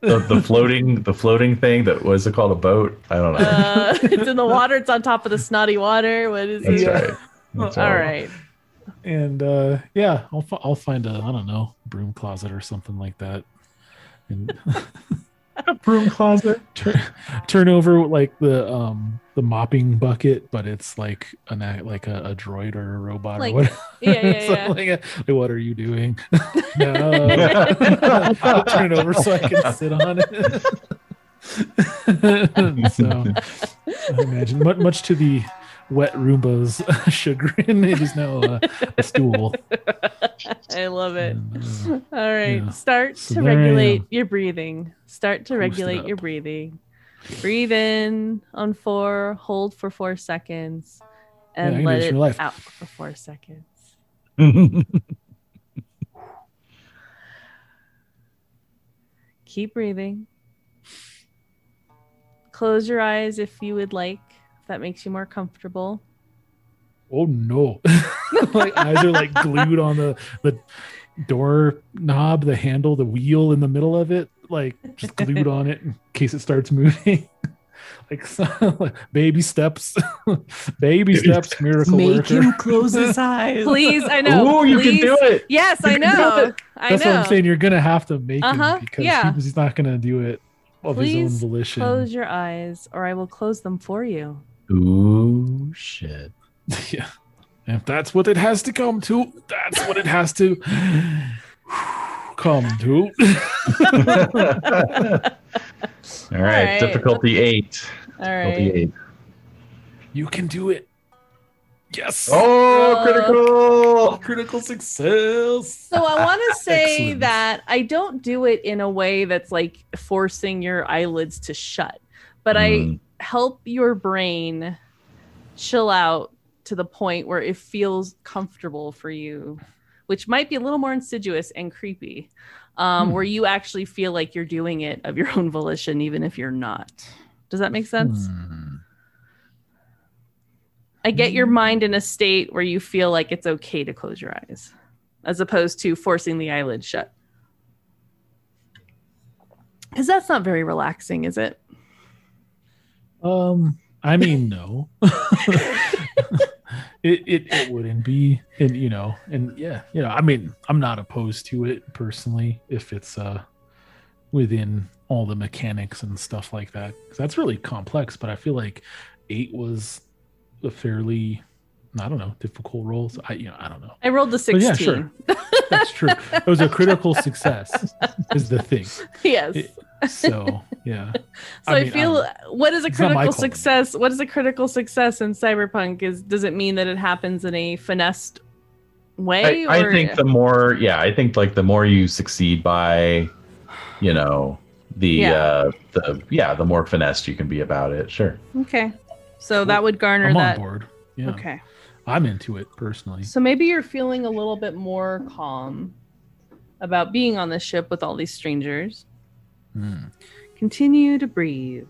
S1: the, the floating the floating thing that was it called a boat? I don't know.
S3: Uh, it's in the water. It's on top of the snotty water. What is
S1: That's
S3: he?
S1: right. That's
S3: All right.
S5: and uh, yeah, I'll fi- I'll find a I don't know broom closet or something like that, and
S1: Broom closet.
S5: turn, turn over like the um the mopping bucket, but it's like an a- like a, a droid or a robot
S3: Like-
S5: or what?
S3: yeah, yeah, yeah.
S5: like, uh, like, what are you doing? no, I'll turn it over so I can sit on it. so I imagine much, much to the wet Roomba's chagrin, it is now a, a stool.
S3: I love it.
S5: And, uh,
S3: All right,
S5: Yeah.
S3: start
S5: So
S3: to regulate your breathing. Start to
S5: Boost
S3: regulate your breathing. Breathe in on four, hold for four seconds, and
S5: do
S3: let it out for four seconds. Keep breathing. Close your eyes if you would like, if that makes you more comfortable.
S5: oh no my eyes are like glued on the the door knob the handle the wheel in the middle of it like just glued on it in case it starts moving like so- baby steps baby steps miracle
S4: Make
S5: worker
S4: him close his eyes.
S3: Please, I know.
S1: Oh, you can
S3: please.
S1: do it.
S3: Yes, I
S1: You can do
S3: know.
S1: it.
S3: I
S5: that's
S3: know.
S5: what i'm saying you're gonna have to make
S3: Uh-huh,
S5: him because
S3: yeah.
S5: he- he's not gonna do it of his own volition
S3: Close your eyes, or I will close them for you.
S1: Ooh, shit.
S5: yeah if that's what it has to come to that's what it has to come dude.
S1: All right,
S3: right.
S1: difficulty eight.
S3: All
S1: Difficulty
S3: right.
S1: eight.
S5: You can do it. Yes.
S1: Oh,
S3: Uh,
S1: critical!
S5: critical success.
S3: So I want to say
S5: Excellent.
S3: that I don't do it in a way that's like forcing your eyelids to shut, but I
S1: Mm.
S3: help your brain chill out to the point where it feels comfortable for you, which might be a little more insidious and creepy, um,
S5: Hmm.
S3: where you actually feel like you're doing it of your own volition, even if you're not. Does that make sense?
S5: Hmm.
S3: I get your mind in a state where you feel like it's okay to close your eyes, as opposed to forcing the eyelid shut. Because that's not very relaxing, is it?
S5: Um, I mean, no. it, it it wouldn't be, and you know, and yeah, you know, I mean, I'm not opposed to it personally if it's uh within all the mechanics and stuff like that. that's really complex, but I feel like eight was a fairly, I don't know, difficult role. So I, you know, I don't know.
S3: I rolled the
S5: But
S3: 16.
S5: yeah, sure. That's true. It was a critical success, is the thing.
S3: yes.
S5: It- So yeah,
S3: so I,
S5: mean,
S3: feel
S5: I'm-
S3: what is a
S5: it's not my
S3: critical success? What is a critical success in Cyberpunk? Is does it mean that it happens in a finessed way?
S1: I, I think the more, yeah, I think like the more you succeed by, you know, the
S3: Yeah.
S1: uh the yeah, the more finessed you can be about it. Sure.
S3: okay. So that would garner
S5: I'm
S3: that.
S5: on board. Yeah,
S3: Okay.
S5: I'm into it personally.
S3: So maybe you're feeling a little bit more calm about being on the ship with all these strangers.
S5: Hmm.
S3: Continue to breathe.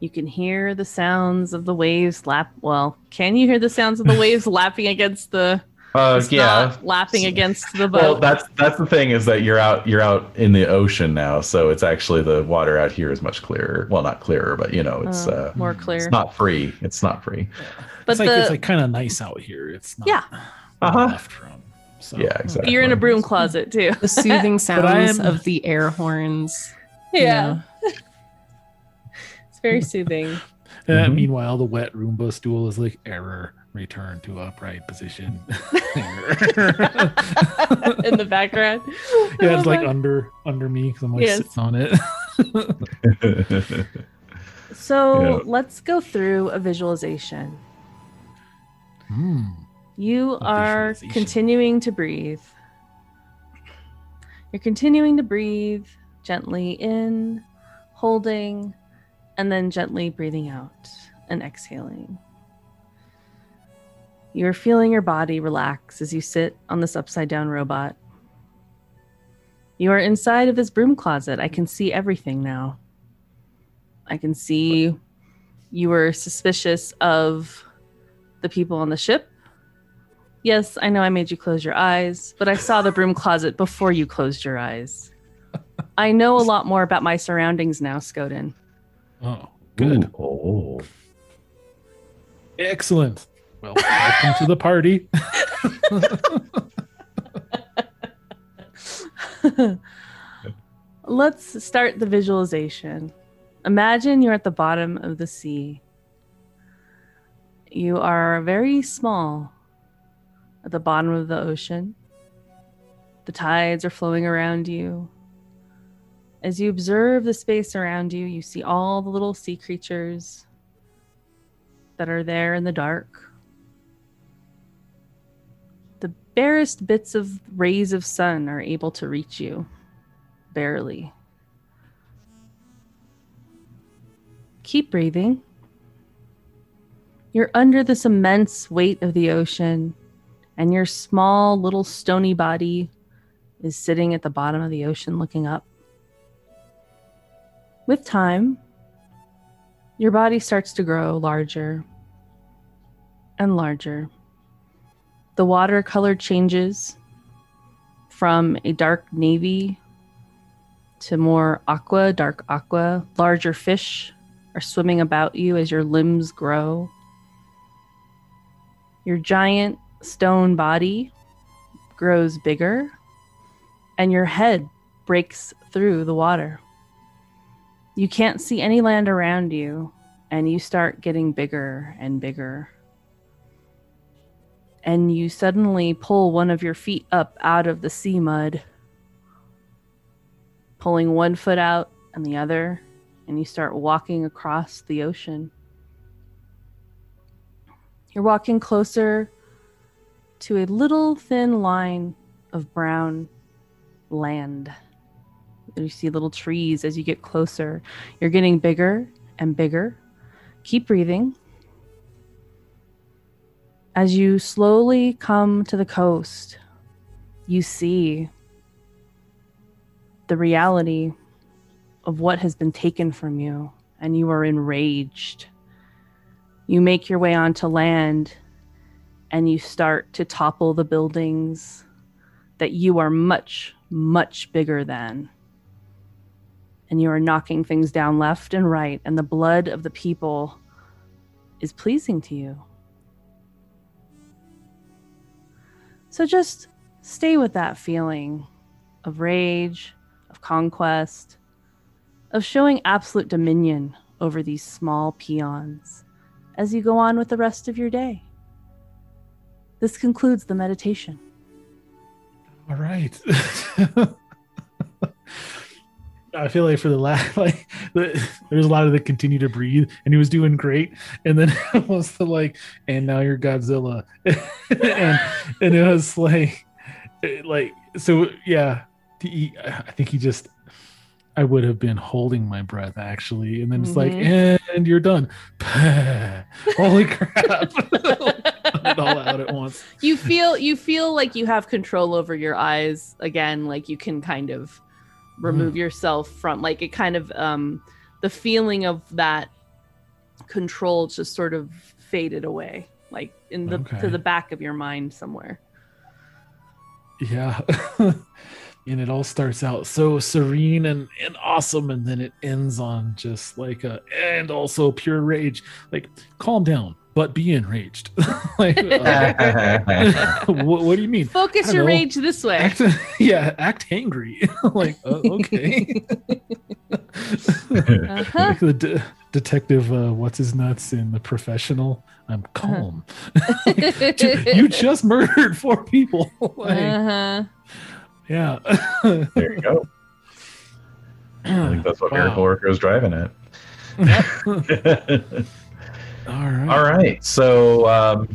S3: You can hear the sounds of the waves lap. Well, can you hear the sounds of the waves lapping against the?
S1: Uh yeah.
S3: lapping against the boat.
S1: Well, that's that's the thing is that you're out you're out in the ocean now, so it's actually the water out here is much clearer. Well, not clearer, but you know, it's
S3: Uh,
S1: uh
S3: more clear.
S1: it's not free. It's not free.
S3: But
S5: it's like
S3: the
S5: it's like kind of nice out here. It's not
S3: Yeah.
S1: Uh-huh.
S5: left from. So
S1: Yeah, exactly.
S3: you're in a broom closet too.
S4: The soothing sounds
S5: am-
S4: of the air horns. you
S3: Yeah,
S4: know.
S3: it's very soothing.
S5: Uh,
S1: Mhm.
S5: meanwhile, the wet Roomba stool is like error. Return to upright position.
S3: In the background.
S5: yeah, it's like under under me because I'm like
S3: Yes.
S5: sitting on it.
S3: So
S1: Yeah.
S3: let's go through a visualization.
S5: Hmm.
S3: You are continuing to breathe. You're continuing to breathe gently in, holding, and then gently breathing out and exhaling. You're feeling your body relax as you sit on this upside down robot. You are inside of this broom closet. I can see everything now. I can see you were suspicious of the people on the ship. Yes, I know I made you close your eyes, but I saw the broom closet before you closed your eyes. I know a lot more about my surroundings now, Skoden.
S5: Oh, good.
S1: Ooh, oh.
S5: Excellent. Well, welcome to the party.
S3: let's start the visualization. Imagine you're at the bottom of the sea. You are very small at the bottom of the ocean. The tides are flowing around you. As you observe the space around you, you see all the little sea creatures that are there in the dark. The barest bits of rays of sun are able to reach you, barely. Keep breathing. You're under this immense weight of the ocean, and your small little stony body is sitting at the bottom of the ocean looking up. With time, your body starts to grow larger and larger. The water color changes from a dark navy to more aqua, dark aqua. Larger fish are swimming about you as your limbs grow. Your giant stone body grows bigger, and your head breaks through the water. You can't see any land around you, and you start getting bigger and bigger. And you suddenly pull one of your feet up out of the sea mud, pulling one foot out and the other, and you start walking across the ocean. You're walking closer to a little thin line of brown land. You see little trees as you get closer. You're getting bigger and bigger. Keep breathing. As you slowly come to the coast, you see the reality of what has been taken from you, and you are enraged. You make your way onto land and you start to topple the buildings that you are much, much bigger than. And you are knocking things down left and right, and the blood of the people is pleasing to you. So just stay with that feeling of rage, of conquest, of showing absolute dominion over these small peons as you go on with the rest of your day. This concludes the meditation.
S5: All right. I feel like for the last, like the, there was a lot of the continue to breathe, and he was doing great. And then it was the like, and now you're Godzilla, and and it was like, like so yeah. He, I think he just, I would have been holding my breath actually, and then it's like,
S3: Mhm.
S5: and you're done. Holy crap! it all out at once.
S3: You feel you feel like you have control over your eyes again, like you can kind of remove yourself from like it kind of um the feeling of that control just sort of faded away like in the
S5: Okay.
S3: to the back of your mind somewhere.
S5: Yeah. and it all starts out so serene and, and awesome, and then it ends on just like a and also pure rage. Like, calm down, but be enraged. like, uh, what, what do you mean?
S3: Focus your
S5: know.
S3: rage this way.
S5: Act, yeah, act angry. like, uh, okay.
S3: Uh-huh.
S5: like the de- detective, uh, what's his nuts in the professional? I'm calm. Like, "Ju- you just murdered four people. like,
S3: uh-huh.
S5: Yeah.
S1: There you go. I think that's what
S5: Wow.
S1: Miracle Worker is driving at.
S5: All right.
S1: All right. So, um,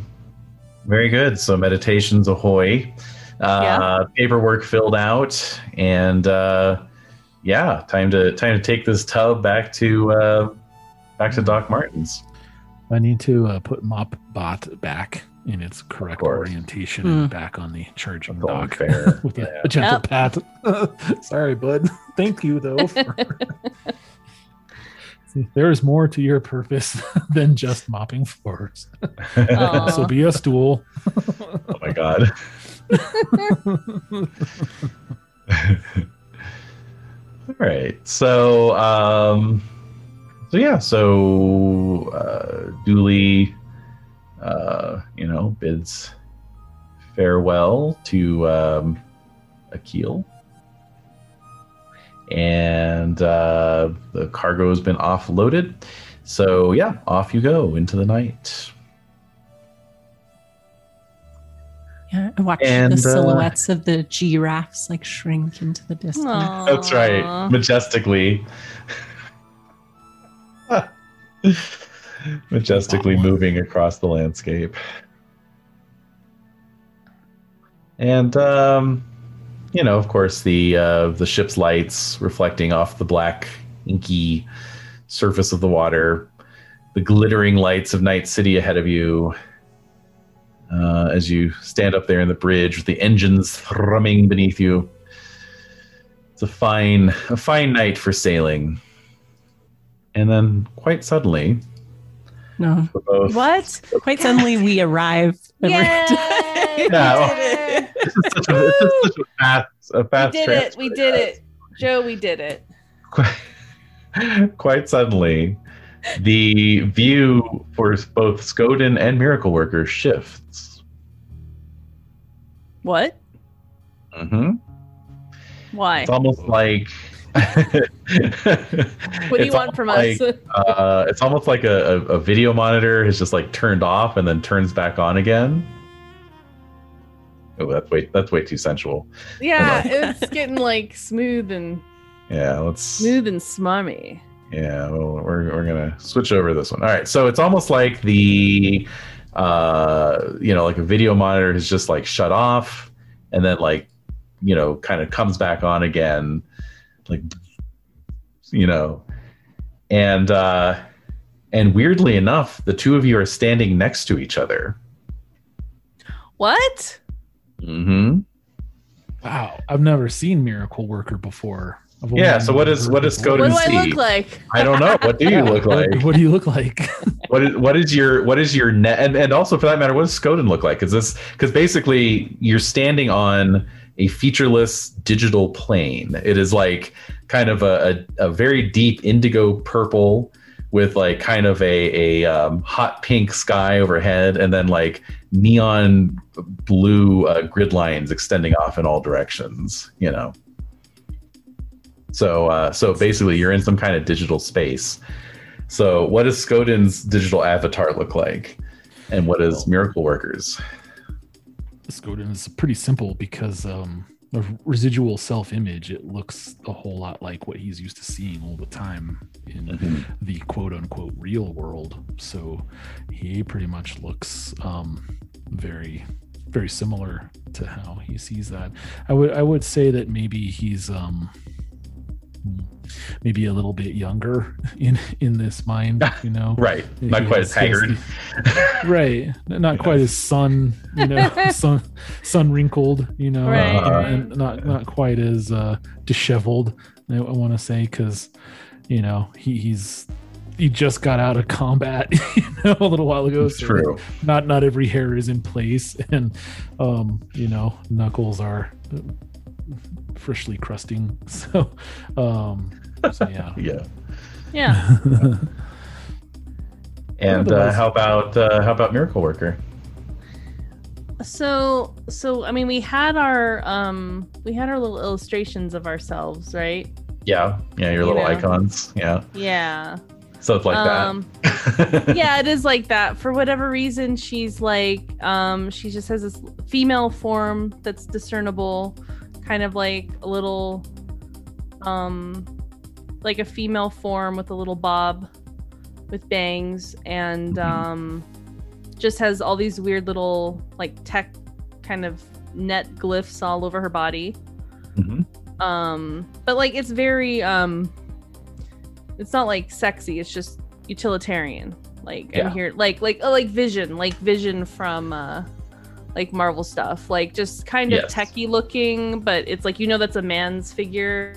S1: very good. So, meditations ahoy. Uh, Paperwork filled out, and uh, yeah, time to time to take this tub back to uh, back to Doc Martens.
S5: I need to uh, put Mop Bot back in its correct orientation
S4: Hmm.
S5: and back on the charging
S1: That's
S5: dock
S1: fair.
S5: with a,
S1: Yeah.
S5: a gentle
S3: Yep.
S5: pat. Sorry, bud. Thank you, though. For... There is more to your purpose than just mopping floors. So be a stool.
S1: oh my god. All right. So, um, so yeah. So, uh, Dually, uh, you know, bids farewell to um, Akil, and uh, the cargo has been offloaded. So yeah, off you go into the night.
S4: Yeah, I watch
S1: And,
S4: the
S1: uh,
S4: silhouettes of the giraffes like shrink into the distance.
S1: That's right, majestically. majestically moving across the landscape. And um, you know, of course, the uh, the ship's lights reflecting off the black, inky surface of the water, the glittering lights of Night City ahead of you. Uh, as you stand up there in the bridge with the engines thrumming beneath you, it's a fine, a fine night for sailing. And then, quite suddenly,
S4: No,
S1: both
S3: What?
S4: quite suddenly we arrive. we're-
S3: Yay!
S1: Yeah.
S3: We did it.
S1: This is such a, this is such a fast, a
S3: We did it. We did
S1: guys.
S3: it. Joe, we did it.
S1: Quite, quite suddenly, the view for both Skoden and Miracle Worker shifts.
S3: What?
S1: hmm
S3: Why?
S1: It's almost like. what
S3: do you want from us?
S1: uh, it's almost like a, a, a video monitor is just like turned off and then turns back on again. Oh, that's way that's way too sensual.
S3: yeah, it's getting like smooth and
S1: Yeah, let's
S3: smooth and smummy.
S1: Yeah, well, we're we're gonna switch over this one. All right, so it's almost like the, uh, you know, like a video monitor is just like shut off, and then like, you know, kind of comes back on again, like, you know, and uh, and weirdly enough, the two of you are standing next to each other.
S3: What?
S1: Mm-hmm.
S5: Wow, I've never seen Miracle Worker before.
S1: Yeah, so what is-
S5: heard
S1: what is
S5: his voice.
S1: Skoden
S3: What do I look like?
S1: I don't know. What do you look like?
S5: What, do you look like?
S1: what is what is your what is your net and, and also for that matter what does Skoden look like is this because basically you're standing on a featureless digital plane it is like kind of a, a, a very deep indigo purple with like kind of a, a um, hot pink sky overhead and then like neon blue uh, grid lines extending off in all directions you know so uh, so basically you're in some kind of digital space so, what does Skoden's digital avatar look like? And what is Miracle Workers?
S5: Skoden is pretty simple because um, a residual self-image it looks a whole lot like what he's used to seeing all the time in
S1: Mhm.
S5: the quote-unquote real world. So he pretty much looks um, very, very similar to how he sees that. I would I would say that maybe he's um, maybe a little bit younger in in this mind. You know,
S1: Right. Not
S5: He
S1: quite
S5: has-
S1: as haggard.
S5: right not quite as sun you know sun sun wrinkled you know
S3: Right,
S5: and, and not not quite as uh disheveled i, I want to say because you know he, he's he just got out of combat you know a little while ago so
S1: true.
S5: not not every hair is in place and um you know knuckles are freshly crusting so um so yeah
S1: Yeah.
S3: Yeah.
S1: And uh, how about uh, how about Miracle Worker?
S3: So so I mean we had our um we had our little illustrations of ourselves, right?
S1: Yeah. Yeah. Your
S3: You
S1: little
S3: know.
S1: icons. Yeah.
S3: Yeah.
S1: Stuff like
S3: um
S1: that.
S3: yeah, it is like that. For whatever reason, she's like, um, she just has this female form that's discernible, kind of like a little, um, like a female form with a little bob, with bangs, and
S1: Mhm.
S3: um, just has all these weird little like tech kind of net glyphs all over her body
S1: Mhm.
S3: um but like it's very um it's not like sexy it's just utilitarian like
S1: Yeah.
S3: i'm here like like oh, like vision like vision from uh like marvel stuff like just kind of
S1: Yes.
S3: techie looking but it's like you know that's a man's figure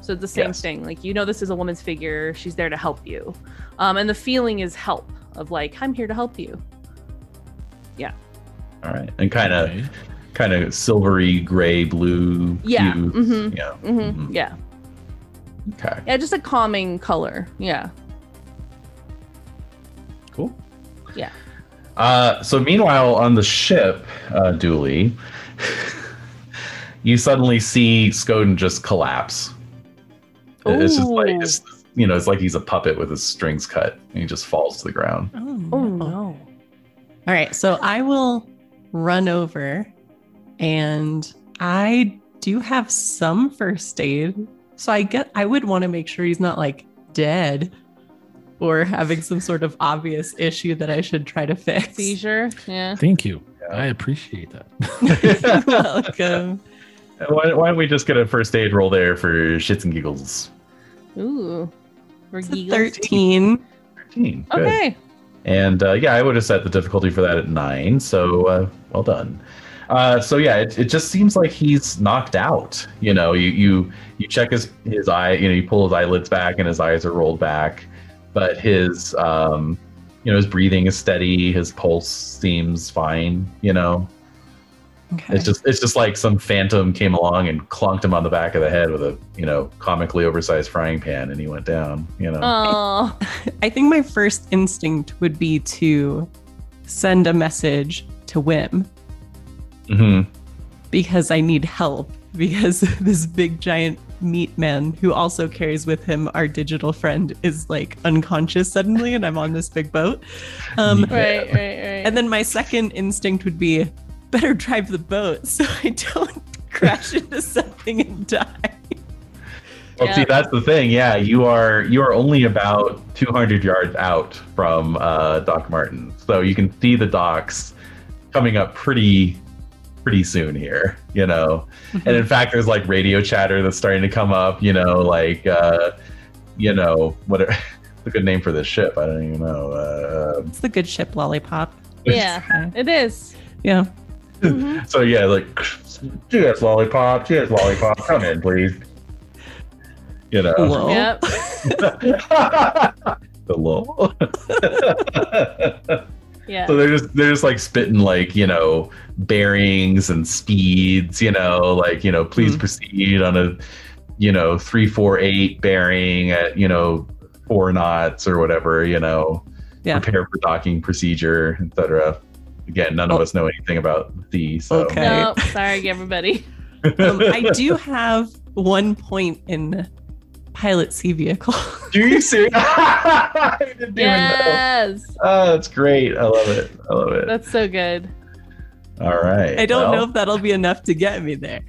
S3: so it's the same
S1: Yes.
S3: thing like you know this is a woman's figure she's there to help you um and the feeling is help of like i'm here to help you Yeah.
S1: All right. And kind of
S5: Okay.
S1: kind of silvery gray blue.
S3: Yeah,
S1: hues.
S3: mhm.
S1: Yeah.
S3: hmm
S1: Mhm.
S3: yeah
S1: Okay.
S3: yeah just a calming color yeah
S1: Cool.
S3: Yeah.
S1: Uh, so meanwhile, on the ship, uh, Dually, you suddenly see Skoden just collapse. It's just like it's, you know, it's like he's a puppet with his strings cut, and he just falls to the ground.
S4: Oh,
S3: Oh
S4: no.
S3: no.
S4: All right, so I will run over and I do have some first aid. So I get I would want to make sure he's not like dead or having some sort of obvious issue that I should try to fix.
S3: Seizure. Yeah.
S5: Thank you.
S1: Yeah.
S5: I appreciate that.
S4: Welcome.
S1: Why, why don't we just get a first aid roll there for shits and giggles?
S3: Ooh. For
S4: It's a
S3: giggles.
S4: 13.
S1: 13. Good.
S3: Okay.
S1: And uh, yeah, I would have set the difficulty for that at nine. So uh, well done. Uh, so yeah, it, it just seems like he's knocked out. You know, you you you check his his eye. You know, you pull his eyelids back and his eyes are rolled back, but his um, you know, his breathing is steady. His pulse seems fine. You know,
S4: Okay.
S1: it's just it's just like some phantom came along and clunked him on the back of the head with a you know comically oversized frying pan, and he went down. You know.
S3: Oh.
S4: I think my first instinct would be to send a message to WHiM
S1: hmm
S4: because I need help because this big giant meat man who also carries with him our digital friend is like unconscious suddenly and I'm on this big boat. Um,
S1: Yeah.
S3: Right, right, right.
S4: and then my second instinct would be better drive the boat so I don't crash into something and die.
S1: Well,
S3: Yeah.
S1: see, that's the thing. Yeah, you are you are only about 200 yards out from uh, Doc Martin, so you can see the docks coming up pretty pretty soon here. You know, and in fact, there's like radio chatter that's starting to come up. You know, like uh, you know what a good name for this ship. I don't even know. Uh,
S4: It's the good ship lollipop.
S3: yeah, it is.
S4: Yeah.
S3: Mhm.
S1: so yeah, like cheers, lollipop. Cheers, lollipop. Come in, please. You know.
S4: Hello.
S3: Yep.
S1: Hello.
S3: Yeah.
S1: So they're just they're just like spitting like you know bearings and speeds, you know, like you know, please
S4: Mhm.
S1: proceed on a you know three four eight bearing at you know four knots or whatever, you know,
S4: Yeah.
S1: prepare for docking procedure, etc. Again, none of
S4: Oh.
S1: us know anything about the so
S4: Okay.
S3: No, sorry, everybody.
S4: Um, I do have one point in pilot sea vehicle.
S1: Do you see? I didn't even know.
S3: Yes.
S1: Oh, that's great. I love it. I love it.
S3: That's so good.
S1: All right.
S4: I don't
S1: well,
S4: know if that'll be enough to get me there,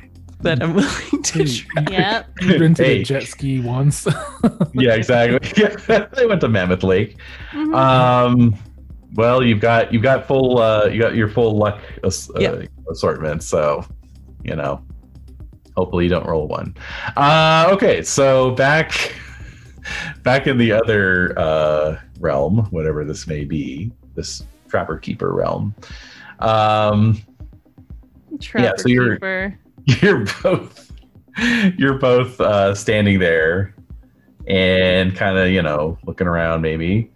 S4: but I'm willing to
S5: Hey,
S4: try.
S3: Yep.
S5: You rented
S1: Hey.
S5: a jet ski once.
S1: Yeah, exactly. Yeah, they went to Mammoth Lake.
S3: Mhm.
S1: Um, well, you've got you've got full uh, you got your full luck as- uh, assortment, so you know. Hopefully, you don't roll one. Uh, okay, so back back in the other uh, realm, whatever this may be, this Trapper Keeper realm. Um,
S3: Trapper
S1: so you're-
S3: keeper.
S1: you're both you're both uh, standing there and kind of you know looking around maybe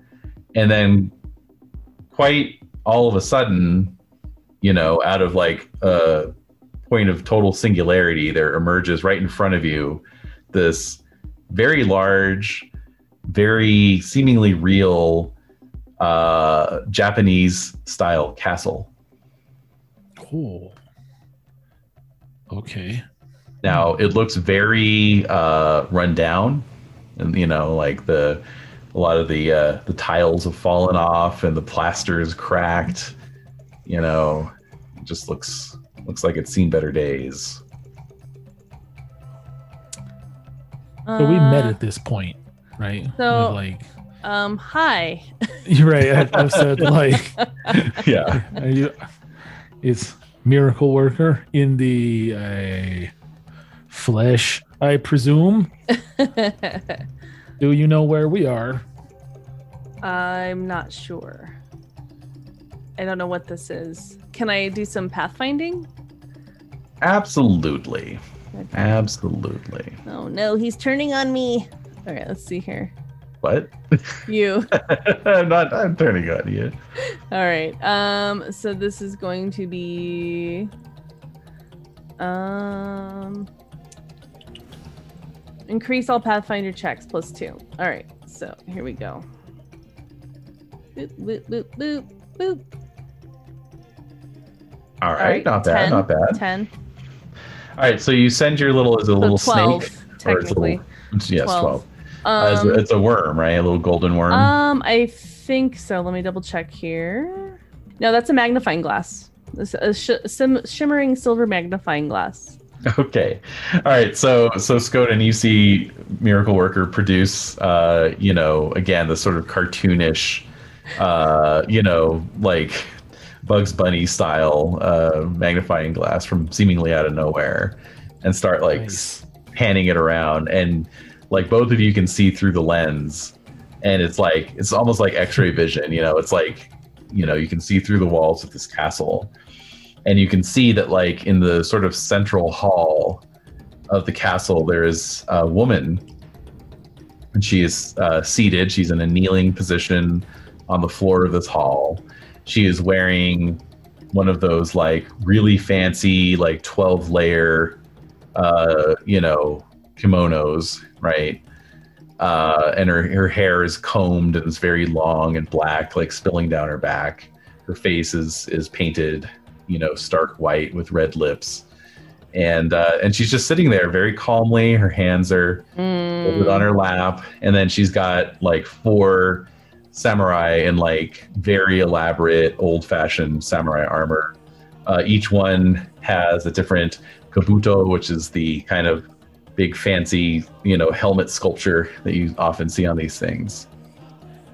S1: and then quite all of a sudden you know out of like a point of total singularity there emerges right in front of you this very large very seemingly real uh japanese style castle
S5: oh. Okay.
S1: Now it looks very uh, run down, and you know, like the a lot of the uh, the tiles have fallen off and the plaster is cracked. You know, it just looks looks like it's seen better days.
S5: So we met
S3: Uh,
S5: at this point, right?
S3: so-
S5: With, like
S3: Um, hi.
S5: you're right. I, I've said like
S1: yeah,
S5: are you, it's miracle worker in the uh, flesh, I presume. Do you know where we are?
S3: I'm not sure. I don't know what this is. Can I do some pathfinding?
S1: Absolutely,
S3: Okay.
S1: absolutely.
S3: Oh no, he's turning on me. All right, let's see here.
S1: What?
S3: You.
S1: I'm not. I'm turning on you.
S3: All right. Um. So this is going to be. Um. Increase all Pathfinder checks plus two. All right. So here we go. Boop boop boop boop boop.
S1: All right, not bad,
S3: 10,
S1: not bad.
S3: Ten.
S1: All right, so you send your little is a
S3: So
S1: little
S3: twelve,
S1: snake or it's a
S3: technically.
S1: little Yes,
S3: 12.
S1: twelve. Uh, it's,
S3: Um,
S1: a, it's a worm, right? A little golden worm.
S3: um, I think so. Let me double check here. No, that's a magnifying glass. It's a sh- sim- shimmering silver magnifying glass.
S1: Okay. All right. So so Skoden, you see Miracle Worker produce uh, you know, again, the sort of cartoonish uh, you know, like Bugs Bunny style uh magnifying glass from seemingly out of nowhere and start like
S5: Nice.
S1: panning it around. And like both of you can see through the lens and it's like it's almost like x-ray vision, you know, it's like you know, you can see through the walls of this castle. And you can see that like in the sort of central hall of the castle there is a woman. And she is uh, seated. She's in a kneeling position on the floor of this hall she is wearing one of those like really fancy like 12 layer uh you know kimonos right? Uh and her her hair is combed and it's very long and black like spilling down her back. Her face is is painted you know stark white with red lips. And uh and she's just sitting there very calmly. Her hands are folded on
S3: Mm.
S1: her lap. And then she's got like four samurai in like very elaborate old-fashioned samurai armor uh, each one has a different kabuto which is the kind of big fancy you know helmet sculpture that you often see on these things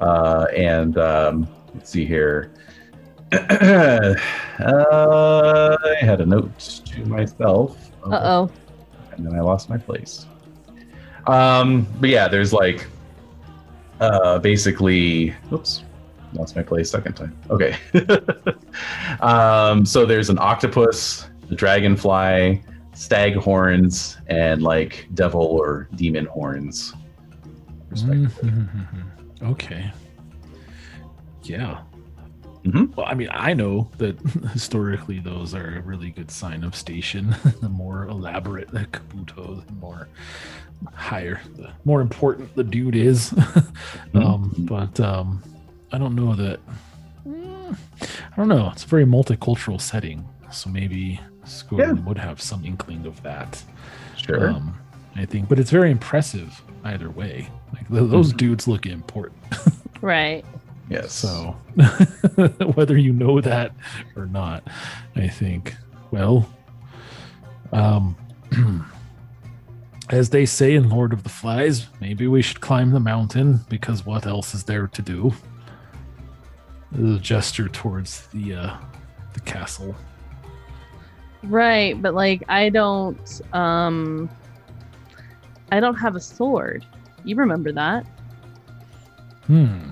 S1: uh, and um, let's see here uh, i had a note to myself
S3: Uh oh.
S1: and then I lost my place. Um, but yeah, there's like uh basically oops, lost my place second time. Okay. um, so there's an octopus, a dragonfly, stag horns, and like devil or demon horns. respectively.
S5: Mhm. Okay. Yeah.
S1: Mhm.
S5: Well, I mean, I know that historically those are a really good sign of station. the more elaborate the kabuto, the more higher, the more important the dude is. um,
S1: Mhm.
S5: but um, I don't know that. Mm, I don't know. It's a very multicultural setting, so maybe Skoden would have some inkling of that.
S1: Sure.
S5: Um, I think, but it's very impressive either way. Like th- those
S1: Mhm.
S5: dudes look important.
S3: Right.
S1: yes.
S5: So whether you know that or not, I think, well, um, as they say in Lord of the Flies, maybe we should climb the mountain because what else is there to do? The gesture towards the uh, the castle.
S3: Right, but like I don't um I don't have a sword. You remember that?
S5: Hmm.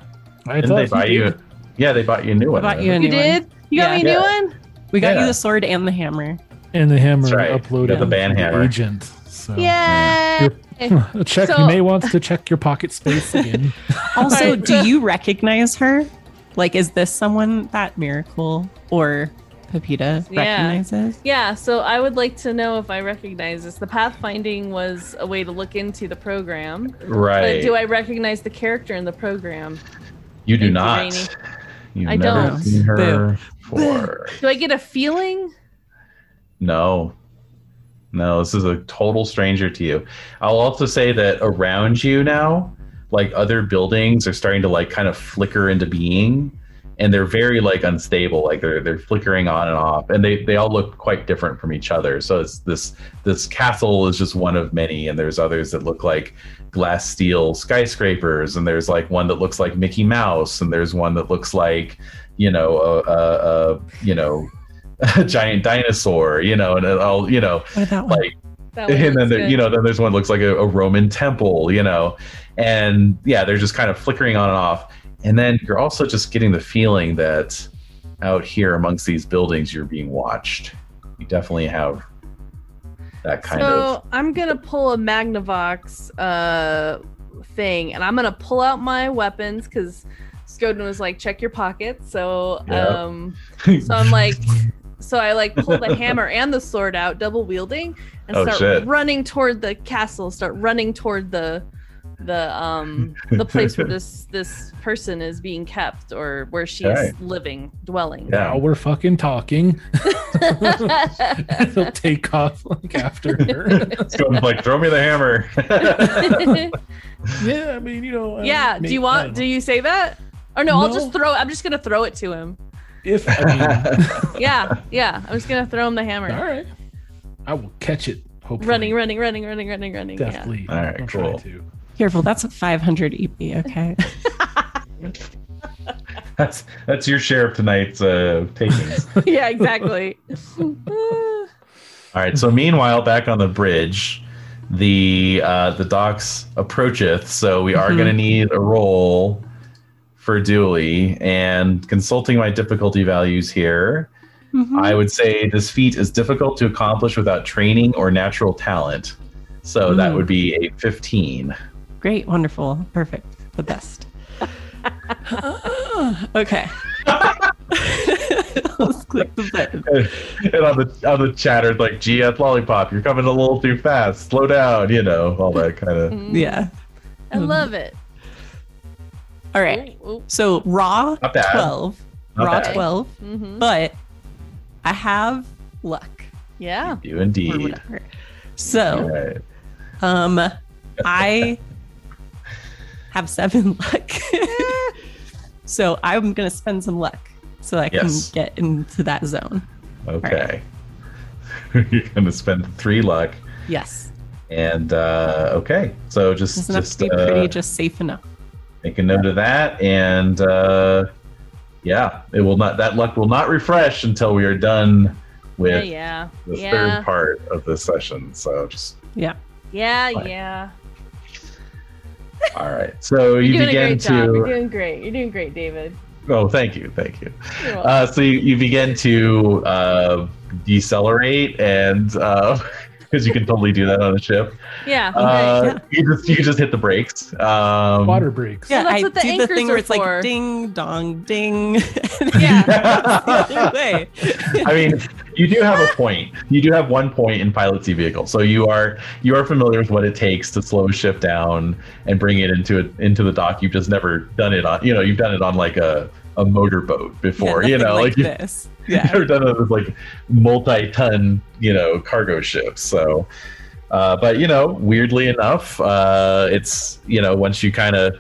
S5: I
S1: Didn't they buy you?
S5: did.
S1: Yeah, they bought you a new one.
S4: bought
S1: right?
S4: you a
S3: You
S4: new one.
S3: did? You got
S4: Yeah.
S3: me a new
S1: Yeah.
S3: one?
S4: We got
S1: Yeah.
S4: you the sword and the hammer.
S5: and the hammer
S1: That's right.
S5: uploaded
S4: Got the
S5: to
S1: band hammer.
S5: agent. So
S3: Yay!
S5: Hmm, check.
S3: So-
S5: you may want to check your pocket space again.
S4: Also, do you recognize her? Like, is this someone that Miracle or Pepita
S3: Yeah.
S4: recognizes?
S3: Yeah, so I would like to know if I recognize this. The pathfinding was a way to look into the program.
S1: Right.
S3: But do I recognize the character in the program?
S1: you do
S3: Thank
S1: not.
S3: Rainy.
S1: You've
S3: I
S1: never
S3: don't.
S1: seen her
S4: Boo.
S1: before.
S3: Do I get a feeling?
S1: No. No, this is a total stranger to you. I'll also say that around you now, like other buildings are starting to like kind of flicker into being and they're very like unstable. Like they're they're flickering on and off and they they all look quite different from each other. So it's this this castle is just one of many and there's others that look like glass steel skyscrapers and there's like one that looks like Mickey Mouse and there's one that looks like, you know, a, a, a you know, a giant dinosaur, you know, and it all, you know,
S4: What
S1: like,
S3: That
S1: and then there, you know, then there's one that looks like a, a Roman temple, you know, and yeah, they're just kind of flickering on and off. And then you're also just getting the feeling that out here amongst these buildings, you're being watched. You definitely have that kind
S3: so
S1: of.
S3: So I'm gonna pull a Magnavox uh thing, and I'm gonna pull out my weapons because Skoden was like, "Check your pockets." So
S1: Yeah.
S3: um, so I'm like, so I like pull the hammer and the sword out, double wielding, and
S1: Oh,
S3: start
S1: shit.
S3: running toward the castle. Start running toward the the um the place where this this person is being kept or where she's
S1: Right.
S3: living, dwelling.
S1: Yeah.
S5: Now we're fucking talking. He'll take off like after her.
S1: So I'm like, throw me the hammer.
S5: yeah, I mean, you know.
S3: yeah. Do you want?
S5: don't
S3: Do you say that? Or no, I'll just throw. I'm just gonna throw it to him.
S5: If I mean,
S3: Yeah, yeah. I'm just gonna throw him the hammer.
S5: all right, I will catch it. Hopefully,
S3: Running, running, running, running, running, running. Yeah.
S5: Definitely.
S1: All right,
S5: I'll try
S1: cool.
S5: to.
S4: Careful, that's a 500 eb, okay?
S1: that's that's your share of tonight's uh, takings.
S3: yeah, exactly.
S1: All right. So meanwhile, back on the bridge, the uh, the docks approacheth. So we are
S4: Mhm.
S1: going to need a roll for Dually and consulting my difficulty values here.
S4: Mhm.
S1: I would say this feat is difficult to accomplish without training or natural talent. So that
S4: Mm.
S1: would be a 15.
S4: Great, wonderful, perfect, the best. okay. Let's click the button.
S1: and on the on the chatter, it's like, gee, that's lollipop, you're coming a little too fast. Slow down, you know, all that kind of.
S3: Mm,
S4: Yeah.
S3: I love it.
S4: All right.
S3: Ooh, ooh.
S4: So raw
S1: Not bad.
S4: 12.
S1: Not
S4: raw
S1: bad.
S4: 12.
S3: Mhm.
S4: But I have luck
S3: Yeah.
S1: You
S4: or
S1: indeed.
S4: whatever. So
S1: All right.
S4: Um, I have seven luck. so I'm gonna spend some luck so I can get into that zone.
S1: Okay. You're going to spend three luck.
S4: Yes.
S1: And uh, okay, so just
S4: Doesn't have
S1: just
S4: to be
S1: uh,
S4: pretty, just safe enough.
S1: Make a note of that, and uh, yeah, it will not. That luck will not refresh until we are done with
S3: yeah.
S1: the
S3: Yeah.
S1: third part of this session. So just
S4: Yeah.
S3: Yeah,
S1: Fine.
S3: yeah.
S1: all right. So you
S3: You're doing a
S1: begin
S3: great job. You're
S1: to.
S3: doing great. You're doing great, David.
S1: Oh, thank you, thank you. Uh, so you, you begin to uh, decelerate, and because you can totally do that on a ship,
S3: yeah.
S1: uh.
S4: Yeah.
S1: you just you just hit the brakes. Um,
S5: Water breaks.
S4: Yeah,
S3: that's
S4: I
S3: what the
S4: do the
S3: anchors
S4: thing where
S3: are
S4: it's like
S3: for.
S4: ding dong ding.
S3: Yeah.
S4: way.
S1: I mean, you do have a point. You do have one point in pilot sea vehicle, so you are you are familiar with what it takes to slow a ship down and bring it into it into the dock. You've just never done it on, you know, you've done it on like a a motorboat before,
S4: Yeah,
S1: you know,
S4: like,
S1: like, you've
S4: this. Yeah.
S1: never done it with like multi-ton, you know, cargo ships. So, uh, but you know, weirdly enough, uh, it's you know, once you kind of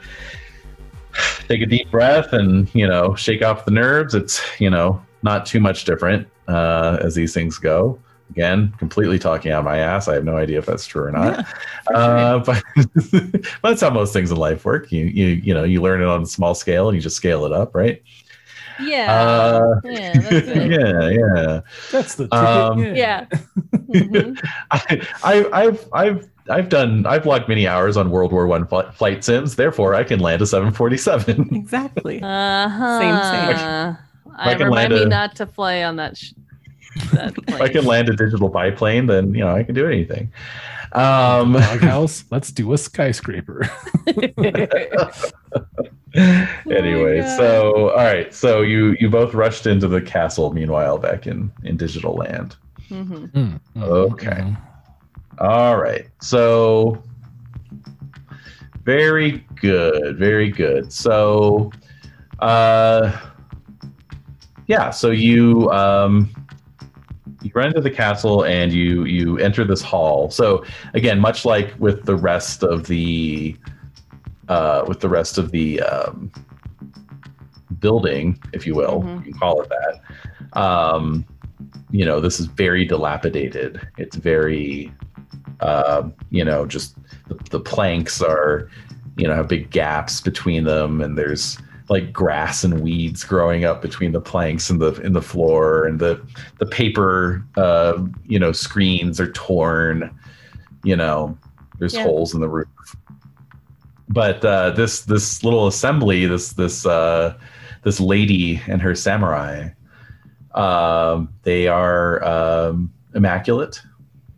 S1: take a deep breath and you know shake off the nerves it's you know not too much different uh, as these things go again completely talking out of my ass i have no idea if that's true or not uh, but, but that's how most things in life work you you you know you learn it on a small scale and you just scale it up right
S3: Yeah.
S1: uh,
S3: yeah, that's it.
S1: yeah yeah
S5: That's the ticket.
S1: Um,
S3: Yeah. Mhm.
S1: I, I i've i've I've done. I've logged many hours on World War One fl- flight sims. Therefore, I can land a 747.
S4: Exactly.
S3: Uh-huh.
S4: Same, same.
S1: I
S3: I
S1: can
S3: remind
S1: land
S3: me
S1: a-
S3: not to fly on that. Sh- that
S1: if I can land a digital biplane, then you know I can do anything. Um,
S5: Doghouse. Let's do a skyscraper.
S1: anyway,
S3: God.
S1: so all right, so you you both rushed into the castle. Meanwhile, back in in digital land.
S3: Mhm.
S5: Mm, mm,
S1: Okay.
S5: mm.
S1: All right, so very good, very good. So, uh, yeah, so you um, you run into the castle and you you enter this hall. So again, much like with the rest of the uh, with the rest of the um, building, if you will,
S3: Mhm.
S1: you can call it that. Um, you know, this is very dilapidated. It's very, uh, you know, just the, the planks are, you know, have big gaps between them, and there's like grass and weeds growing up between the planks and the in the floor, and the the paper, uh, you know, screens are torn. You know, there's
S3: Yeah.
S1: holes in the roof. But uh, this this little assembly, this this uh, this lady and her samurai, um, they are um, immaculate.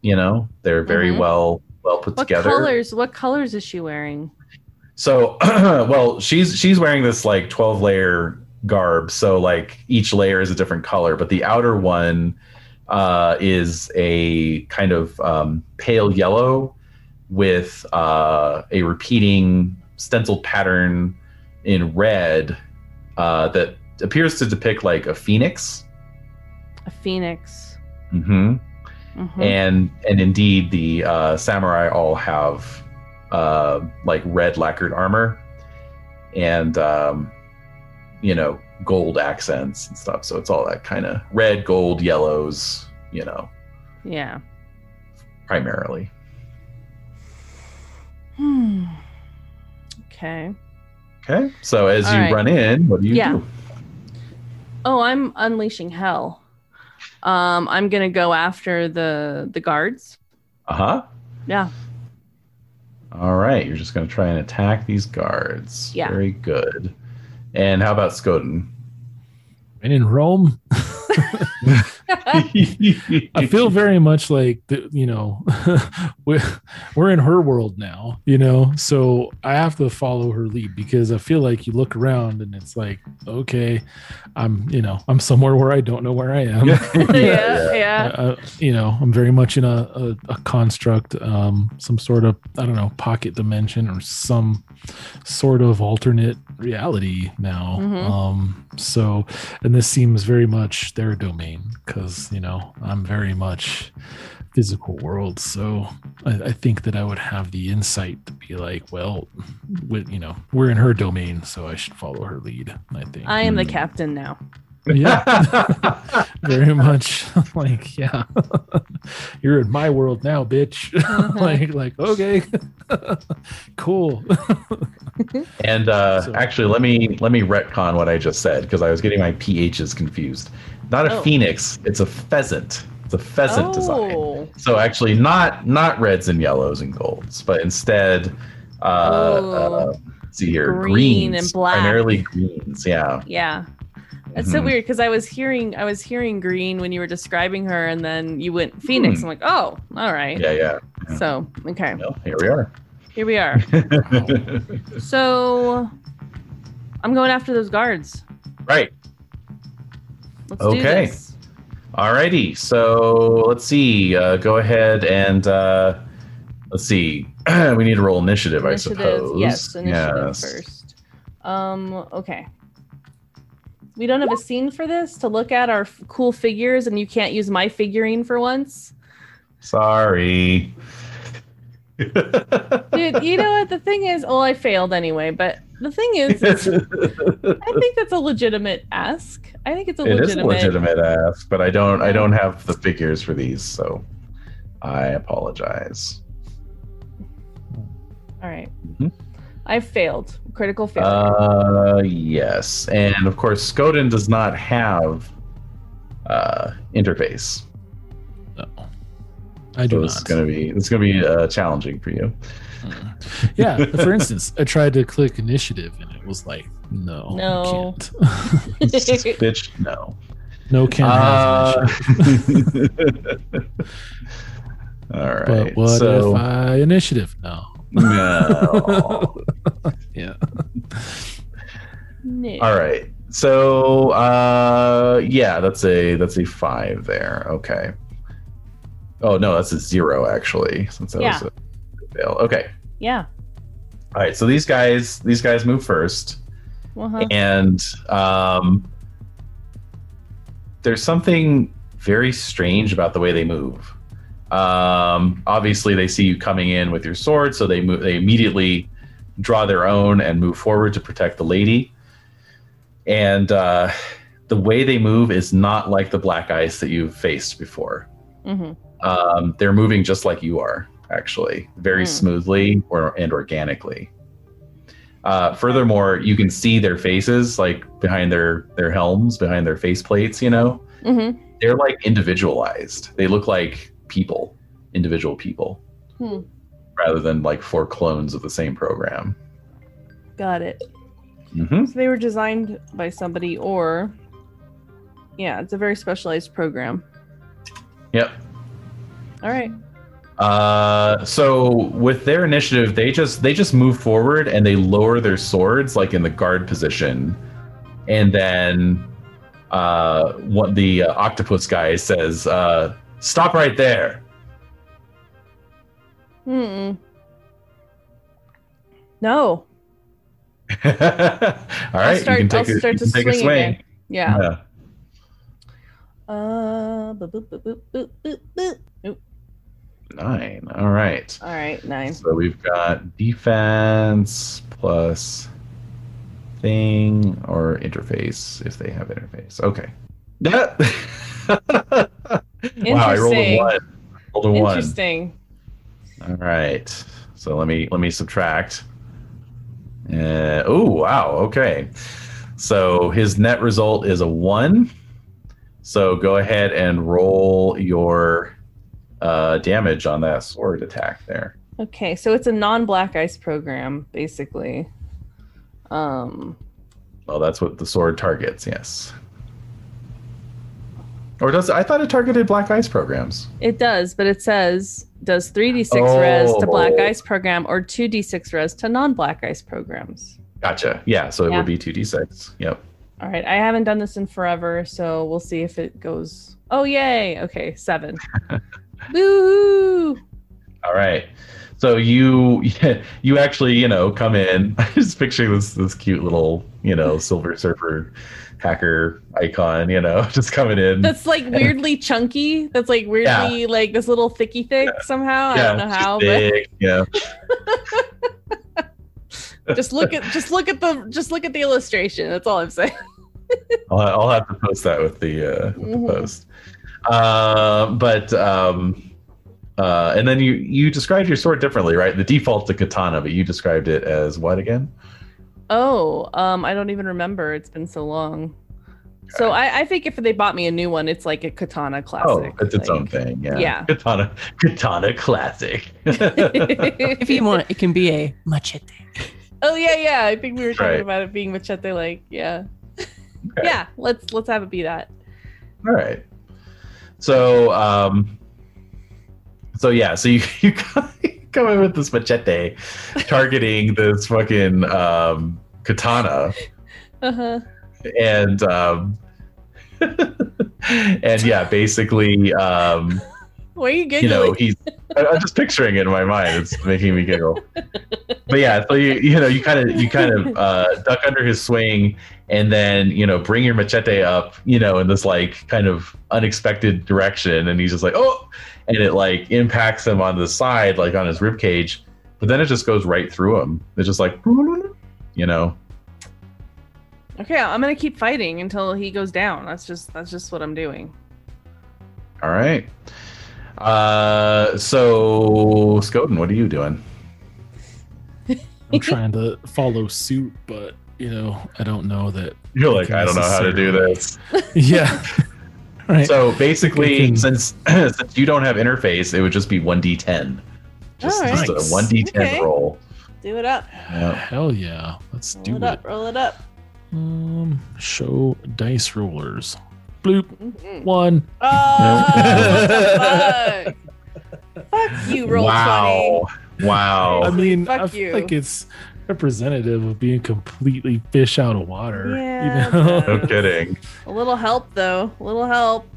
S1: You know, they're very
S3: Mhm.
S1: well well put
S3: What
S1: together.
S3: colors? What colors is she wearing?
S1: So, well, she's she's wearing this like twelve layer garb. So like each layer is a different color, but the outer one uh, is a kind of um, pale yellow with uh, a repeating stenciled pattern in red uh, that appears to depict like a phoenix.
S3: A phoenix.
S1: hmm
S3: Mhm.
S1: and and indeed the uh, samurai all have uh, like red lacquered armor and um, you know gold accents and stuff so it's all that kind of red gold yellows you know
S3: yeah.
S1: primarily
S3: Hmm. Okay.
S1: okay so as
S3: All
S1: you
S3: right.
S1: run in what do you
S3: Yeah.
S1: do
S3: Oh, I'm unleashing hell. Um, I'm gonna go after the the guards.
S1: uh-huh
S3: Yeah.
S1: All right you're just going to try and attack these guards
S3: Yeah.
S1: very good and how about Skoden?
S5: And in Rome, I feel very much like the, you know we're we're in her world now, you know. So I have to follow her lead because I feel like you look around and it's like, okay, I'm you know I'm somewhere where I don't know where I am.
S3: yeah, yeah.
S5: Uh, you know, I'm very much in a, a, a construct, um, some sort of I don't know pocket dimension or some sort of alternate reality now.
S3: Mhm.
S5: Um, so, and this seems very much their domain because you know I'm very much physical world. So I, I think that I would have the insight to be like, well, with, you know, we're in her domain, so I should follow her lead. I think.
S3: I am the
S1: Hmm.
S3: captain now.
S5: Yeah very much like yeah you're in my world now bitch
S3: Mhm.
S5: like like okay cool
S1: And uh,
S5: So-
S1: actually, let me let me retcon what I just said because I was getting my PHs confused. Not a
S3: Oh.
S1: phoenix; it's a pheasant. It's a pheasant design.
S3: oh,
S1: So actually, not not reds and yellows and golds, but instead, uh,
S3: Oh.
S1: uh, see here,
S3: Green
S1: greens,
S3: and black.
S1: primarily greens. Yeah,
S3: yeah. That's so
S1: Mhm.
S3: weird because I was hearing I was hearing green when you were describing her, and then you went phoenix.
S1: Hmm.
S3: I'm like, oh, all right.
S1: yeah, yeah.
S3: So okay,
S1: Well, here we are.
S3: here we are. So I'm going after those guards.
S1: right.
S3: Let's
S1: Okay. Alrighty, so let's see. Uh, go ahead and uh, let's see. we need to roll initiative, I suppose.
S3: yes, initiative
S1: Yes.
S3: first. Um, okay. We don't have a scene for this to look at our f- cool figures, and you can't use my figurine for once.
S1: Sorry.
S3: Dude, you know what? The thing is, oh, I failed anyway, but the thing is, is I think that's a legitimate ask. I think it's a legitimate.
S1: It is a
S3: legitimate.
S1: legitimate ask, but I don't. I don't have the figures for these, so I apologize.
S3: All right.
S1: Mhm.
S3: I failed. Critical failure.
S1: Uh, yes, and of course, Skoden does not have uh, interface.
S5: no i
S1: So
S5: do
S1: this is
S5: not
S1: going to be this is going to be uh, challenging for you.
S5: yeah for instance i tried to click initiative and it was like no you
S3: No.
S5: can't.
S1: Bitch, no.
S5: no can
S1: Uh, all right.
S5: but what
S1: so,
S5: if i initiative no
S1: no.
S5: yeah
S3: No.
S1: All right. So uh yeah, that's a that's a five there. Okay. Oh no, that's a zero actually, since that was a fail. Okay.
S3: Yeah.
S1: All right. So these guys these guys move first.
S3: Uh-huh.
S1: And um there's something very strange about the way they move. Um obviously they see you coming in with your sword, so they move they immediately draw their own and move forward to protect the lady. And uh the way they move is not like the black ice that you've faced before.
S3: hmm
S1: Um, they're moving just like you are, actually, very
S3: Hmm.
S1: smoothly or and organically. Uh, furthermore, you can see their faces, like behind their their helms, behind their face plates. You know,
S3: mm-hmm.
S1: they're like individualized. They look like people, individual people,
S3: Hmm.
S1: rather than like four clones of the same program.
S3: Got it.
S1: hmm
S3: So they were designed by somebody, or yeah, it's a very specialized program.
S1: Yep.
S3: All right.
S1: Uh, so with their initiative, they just they just move forward and they lower their swords like in the guard position, and then uh, what the uh, octopus guy says, uh, "Stop right there."
S3: Mm-mm. No.
S1: All right,
S3: start-
S1: you can take,
S3: I'll
S1: a,
S3: start to
S1: can take a
S3: swing
S1: swing.
S3: again. Yeah.
S1: Yeah.
S3: Uh, boop, boop, boop, boop, boop.
S1: Nine. All right.
S3: All right, nine.
S1: So we've got defense plus thing or interface if they have interface. Okay. Yeah. wow, I rolled a one. Rolled a one.
S3: Interesting.
S1: All right. So let me let me subtract. Uh, oh wow. Okay. So his net result is a one. So go ahead and roll your uh, damage on that sword attack there.
S3: Okay, so it's a non-black ice program, basically. Um,
S1: Well, that's what the sword targets. Yes. Or does I thought it targeted black ice programs?
S3: it does, but it says does 3d6 REZ to black
S1: Oh.
S3: ice program or 2d6 REZ to non-black ice programs.
S1: Gotcha. Yeah. So it
S3: Yeah.
S1: would be two d six. Yep.
S3: All right, I haven't done this in forever, so we'll see if it goes. Oh yay! Okay, seven. Woo!
S1: All right. So you you actually you know come in. I just picturing this this cute little you know Silver Surfer hacker icon. You know, just coming in.
S3: That's like weirdly chunky. That's like weirdly like this little thicky thick somehow. I don't know how,
S1: big, yeah.
S3: just look at just look at the just look at the illustration. That's all I'm saying.
S1: I'll, I'll have to post that with the uh, with
S3: Mhm.
S1: the post. Uh, but um, uh, and then you you described your sword differently, right? The default's a katana, but you described it as what again?
S3: Oh, um, I don't even remember. It's been so long. So I, I think if they bought me a new one, it's like a katana
S1: Oh,
S3: classic.
S1: it's its
S3: like-
S1: own thing. Yeah.
S3: Yeah.
S1: Katana katana classic.
S4: If you want, it can be a machete.
S3: oh yeah, yeah. I think we were talking
S1: Right.
S3: about it being machete like, yeah. Yeah, let's let's have it be that.
S1: All right. So, um, so yeah, so you you come in with this machete, targeting this fucking um, katana,
S3: Uh-huh.
S1: and um, and yeah, basically, um,
S3: Why are you giggling?
S1: you know, he's. I'm just picturing it in my mind. It's making me giggle. But yeah, so you you know you kind of you kind of uh, duck under his swing, and then you know bring your machete up, you know, in this like kind of unexpected direction, and he's just like oh, and it like impacts him on the side, like on his rib cage, but then it just goes right through him. It's just like you know.
S3: Okay, I'm gonna keep fighting until he goes down. That's just that's just what I'm doing.
S1: All right. Uh, so Skoden, what are you doing?
S5: I'm trying to follow suit, but you know, I don't know that.
S1: You're like, I don't know how to do this.
S5: Yeah. Right.
S1: So basically,
S5: can-
S1: since since you don't have interface, it would just be one d10, just,
S3: All
S1: just
S5: right.
S1: a one d10
S3: Okay.
S1: roll.
S3: Do it up.
S1: Yeah.
S5: Hell yeah. Let's
S3: Roll
S5: do
S3: it
S5: it.
S3: up. Roll it up.
S5: Um, show dice rollers. Bloop.
S3: Mhm.
S5: One.
S3: Oh, what the fuck? Fuck you, roll
S1: wow, wow.
S5: I mean,
S3: Fuck
S5: I feel
S3: you.
S5: like it's representative of being completely fish out of water.
S3: Yeah,
S5: you know?
S1: no kidding.
S3: A little help though. A little help.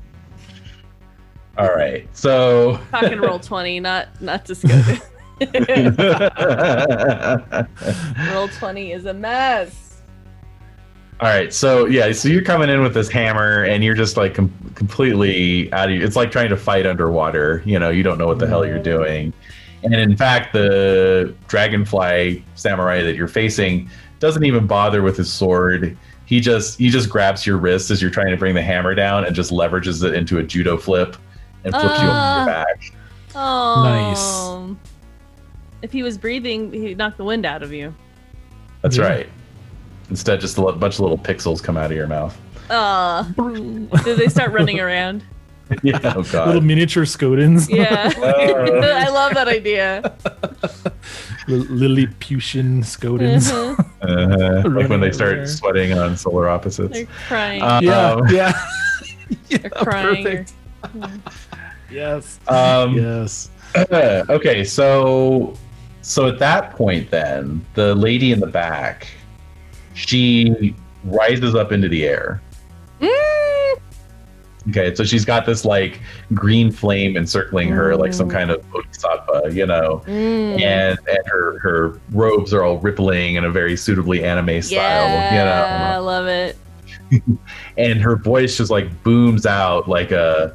S1: All right, so.
S3: Talking roll twenty, not not disgusting. roll twenty is a mess.
S1: All right, so yeah, so you're coming in with this hammer, and you're just like com- completely out of. It's like trying to fight underwater. You know, you don't know what the hell you're doing. And in fact, the dragonfly samurai that you're facing doesn't even bother with his sword. He just he just grabs your wrist as you're trying to bring the hammer down, and just leverages it into a judo flip, and flips you
S3: Ah.
S1: on your back.
S3: Oh,
S5: Nice.
S3: If he was breathing, he'd knock the wind out of you.
S1: That's
S5: Yeah.
S1: right. Instead, just a bunch of little pixels come out of your mouth.
S3: Uh, did they start running around?
S1: Yeah. Oh
S5: Little miniature Skodens.
S3: Yeah,
S1: Oh.
S3: I love that idea.
S5: Li- Lilliputian
S3: Skodens.
S1: Uh-huh. Like when they start
S5: everywhere.
S1: sweating on solar opposites.
S3: They're crying.
S1: Um,
S5: Yeah. Yeah. yeah.
S3: They're crying.
S5: Perfect. Yes.
S1: Um,
S5: yes.
S1: okay, so so at that point, then the lady in the back, she rises up into the air.
S3: Mm,
S1: Okay, so she's got this like green flame encircling her, like some
S3: Mm.
S1: kind of bodhisattva, you know,
S3: Mm.
S1: and and her her robes are all rippling in a very suitably anime style,
S3: yeah,
S1: you know.
S3: I love it.
S1: and her voice just like booms out like a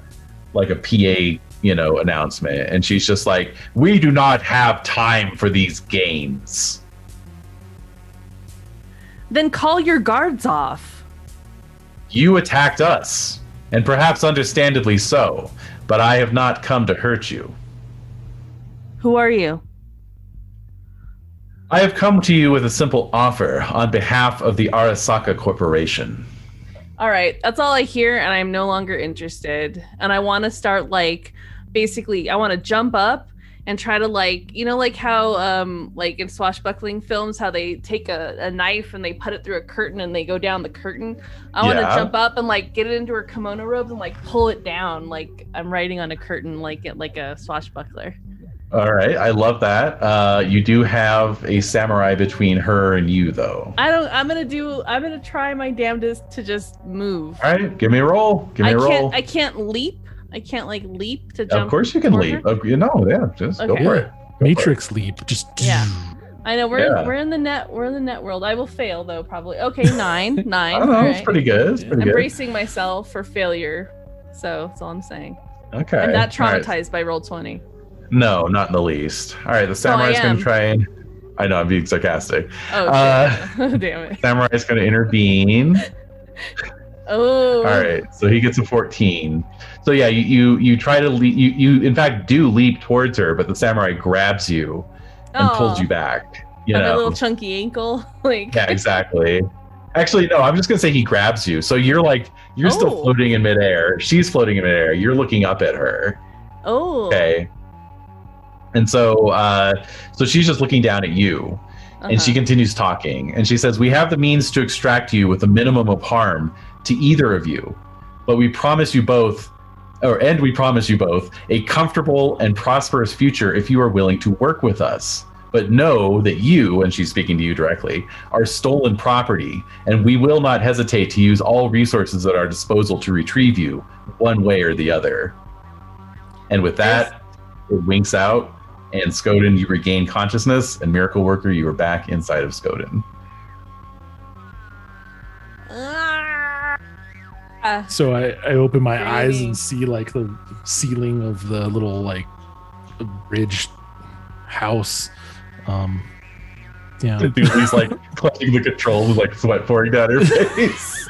S1: like a PA, you know, announcement, and she's just like, "We do not have time for these games."
S3: Then call your guards off.
S1: You attacked us, and perhaps understandably so, but I have not come to hurt you.
S3: Who are you?
S1: I have come to you with a simple offer on behalf of the Arasaka Corporation.
S3: All right, that's all I hear, and I'm no longer interested. And I want to start like, basically, I want to jump up and try to like, you know, like how, um, like in swashbuckling films, how they take a, a knife and they put it through a curtain and they go down the curtain. I want to
S1: Yeah.
S3: jump up and like get it into her kimono robes and like pull it down, like I'm riding on a curtain, like it like a swashbuckler.
S1: All right, I love that. Uh, you do have a samurai between her and you, though.
S3: I don't. I'm gonna do. I'm gonna try my damnedest to just move.
S1: All right, give me a roll. Give me
S3: I
S1: a roll.
S3: can't. I can't leap. I can't like leap to jump.
S1: of course, you can
S3: toward
S1: leap.
S3: her.
S1: Oh, you know, yeah, just go for it. Go for
S5: Matrix leap. Just
S3: Yeah. I know we're
S1: Yeah.
S3: we're in the net. We're in the net world. I will fail though, probably. Okay, nine,
S1: it.
S3: nine.
S1: I don't know.
S3: all
S1: It's pretty good. It's pretty
S3: I'm
S1: good.
S3: bracing myself for failure. So that's all I'm saying.
S1: Okay.
S3: I'm not
S1: all right.
S3: traumatized by roll twenty.
S1: No, not in the least. All right, the samurai's
S3: am.
S1: going to try and. I know I'm being sarcastic.
S3: Oh
S1: Uh,
S3: damn it.
S1: Samurai's going to intervene.
S3: Oh.
S1: All right, so he gets a 14. So yeah, you you, you try to leap. You, you in fact do leap towards her, but the samurai grabs you and pulls you back. You
S3: By
S1: a
S3: little chunky ankle. like.
S1: Yeah, exactly. Actually, no. I'm just gonna say he grabs you. So you're like you're still
S3: Oh.
S1: floating in midair. She's floating in midair. You're looking up at her.
S3: Oh.
S1: Okay. And so, uh, so she's just looking down at you, and she
S3: Uh-huh.
S1: continues talking. And she says, "We have the means to extract you with a minimum of harm to either of you, but we promise you both, or and we promise you both a comfortable and prosperous future if you are willing to work with us. But know that you, and she's speaking to you directly, are stolen property, and we will not hesitate to use all resources at our disposal to retrieve you, one way or the other." And with that, it winks out, and Skoden, you regain consciousness, and Miracle Worker, you are back inside of Skoden.
S3: Ah.
S5: So I, I open my eyes and see like the ceiling of the little like bridge house. Um, yeah.
S1: The dude, he's like clutching the controls like sweat pouring down her face.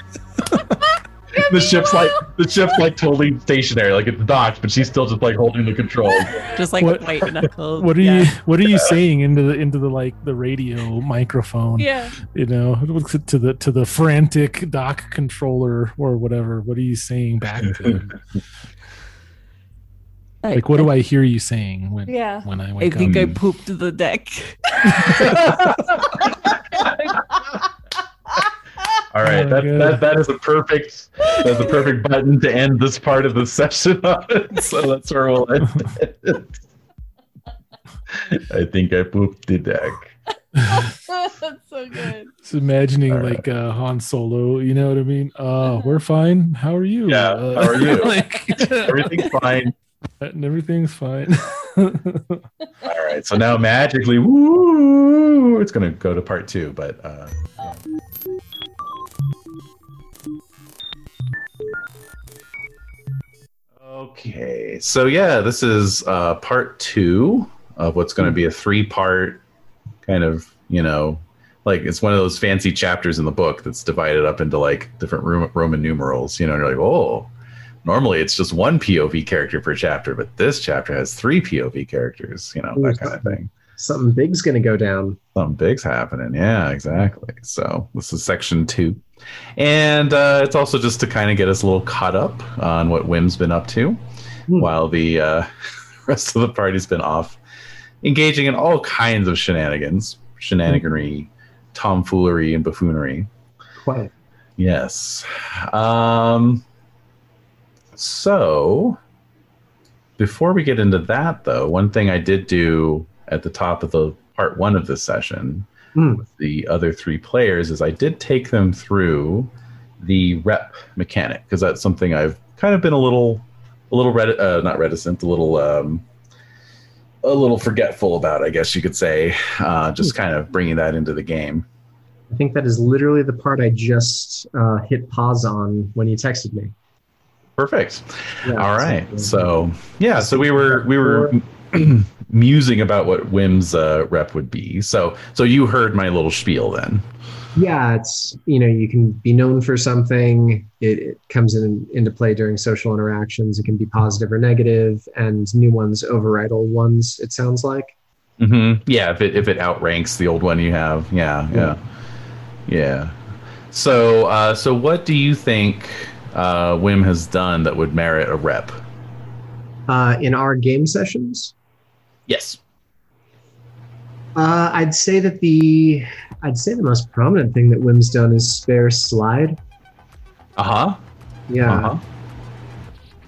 S1: the ship's like the ship's like totally stationary, like it's docked, but she's still just like holding the controls.
S4: Just like
S5: What-
S4: white knuckles.
S5: What are
S4: yeah.
S5: you What are you saying into the into the like the radio microphone?
S3: Yeah.
S5: You know, to the to the frantic dock controller or whatever. What are you saying back to him? Like, what do I hear you saying when
S3: Yeah.
S5: when I
S4: I
S5: wake
S4: think I
S5: up?
S4: pooped the deck.
S1: All right,
S5: Oh,
S1: that,
S5: good.
S1: that that is a perfect that's a perfect button to end this part of the session on. So that's where we'll end it. I think I pooped the deck.
S3: That's so good.
S5: Just imagining
S1: All right.
S5: like uh, Han Solo. You know what I mean? Uh, we're fine. How are you?
S1: Yeah,
S5: Uh,
S1: how are you?
S5: like,
S1: Everything's fine.
S5: and everything's fine.
S1: All right, so now magically, woo, it's gonna go to part two, but uh, okay. So yeah, this is uh, part two of what's going to be a three-part kind of, you know, like it's one of those fancy chapters in the book that's divided up into like different Roman numerals. You know, and you're like, oh. Normally, it's just one POV character per chapter, but this chapter has three POV characters. You know, that kind of thing
S6: Something big's gonna go down.
S1: something big's happening. Yeah, exactly. So this is section two. And uh, it's also just to kind of get us a little caught up on what WHiM's been up to
S6: Hmm.
S1: while the uh, rest of the party's been off engaging in all kinds of shenanigans, shenaniganry, tomfoolery, and buffoonery.
S6: Quite.
S1: Yes. Um, so, before we get into that, though, one thing I did do at the top of the part one of this session
S6: Hmm.
S1: with the other three players is I did take them through the rep mechanic because that's something I've kind of been a little, a little ret- uh, not reticent, a little, um, a little forgetful about. I guess you could say, uh, just kind of bringing that into the game.
S6: I think that is literally the part I just uh, hit pause on when you texted me.
S1: Perfect.
S6: Yeah,
S1: All right.
S6: So
S1: yeah, so we were we were musing about what WHiM's uh, rep would be. So so you heard my little spiel then.
S6: yeah it's you know you can be known for something it, it comes in into play during social interactions it can be positive or negative and new ones override old ones it sounds like
S1: hmm Yeah, if it if it outranks the old one you have, yeah, yeah, yeah. So uh, so what do you think uh, WHiM has done that would merit a rep?
S6: uh, in our game sessions
S1: Yes.
S6: uh, i'd say that the i'd say the most prominent thing that WHiM's done is spare slide
S1: Uh huh.
S6: yeah
S1: Uh huh.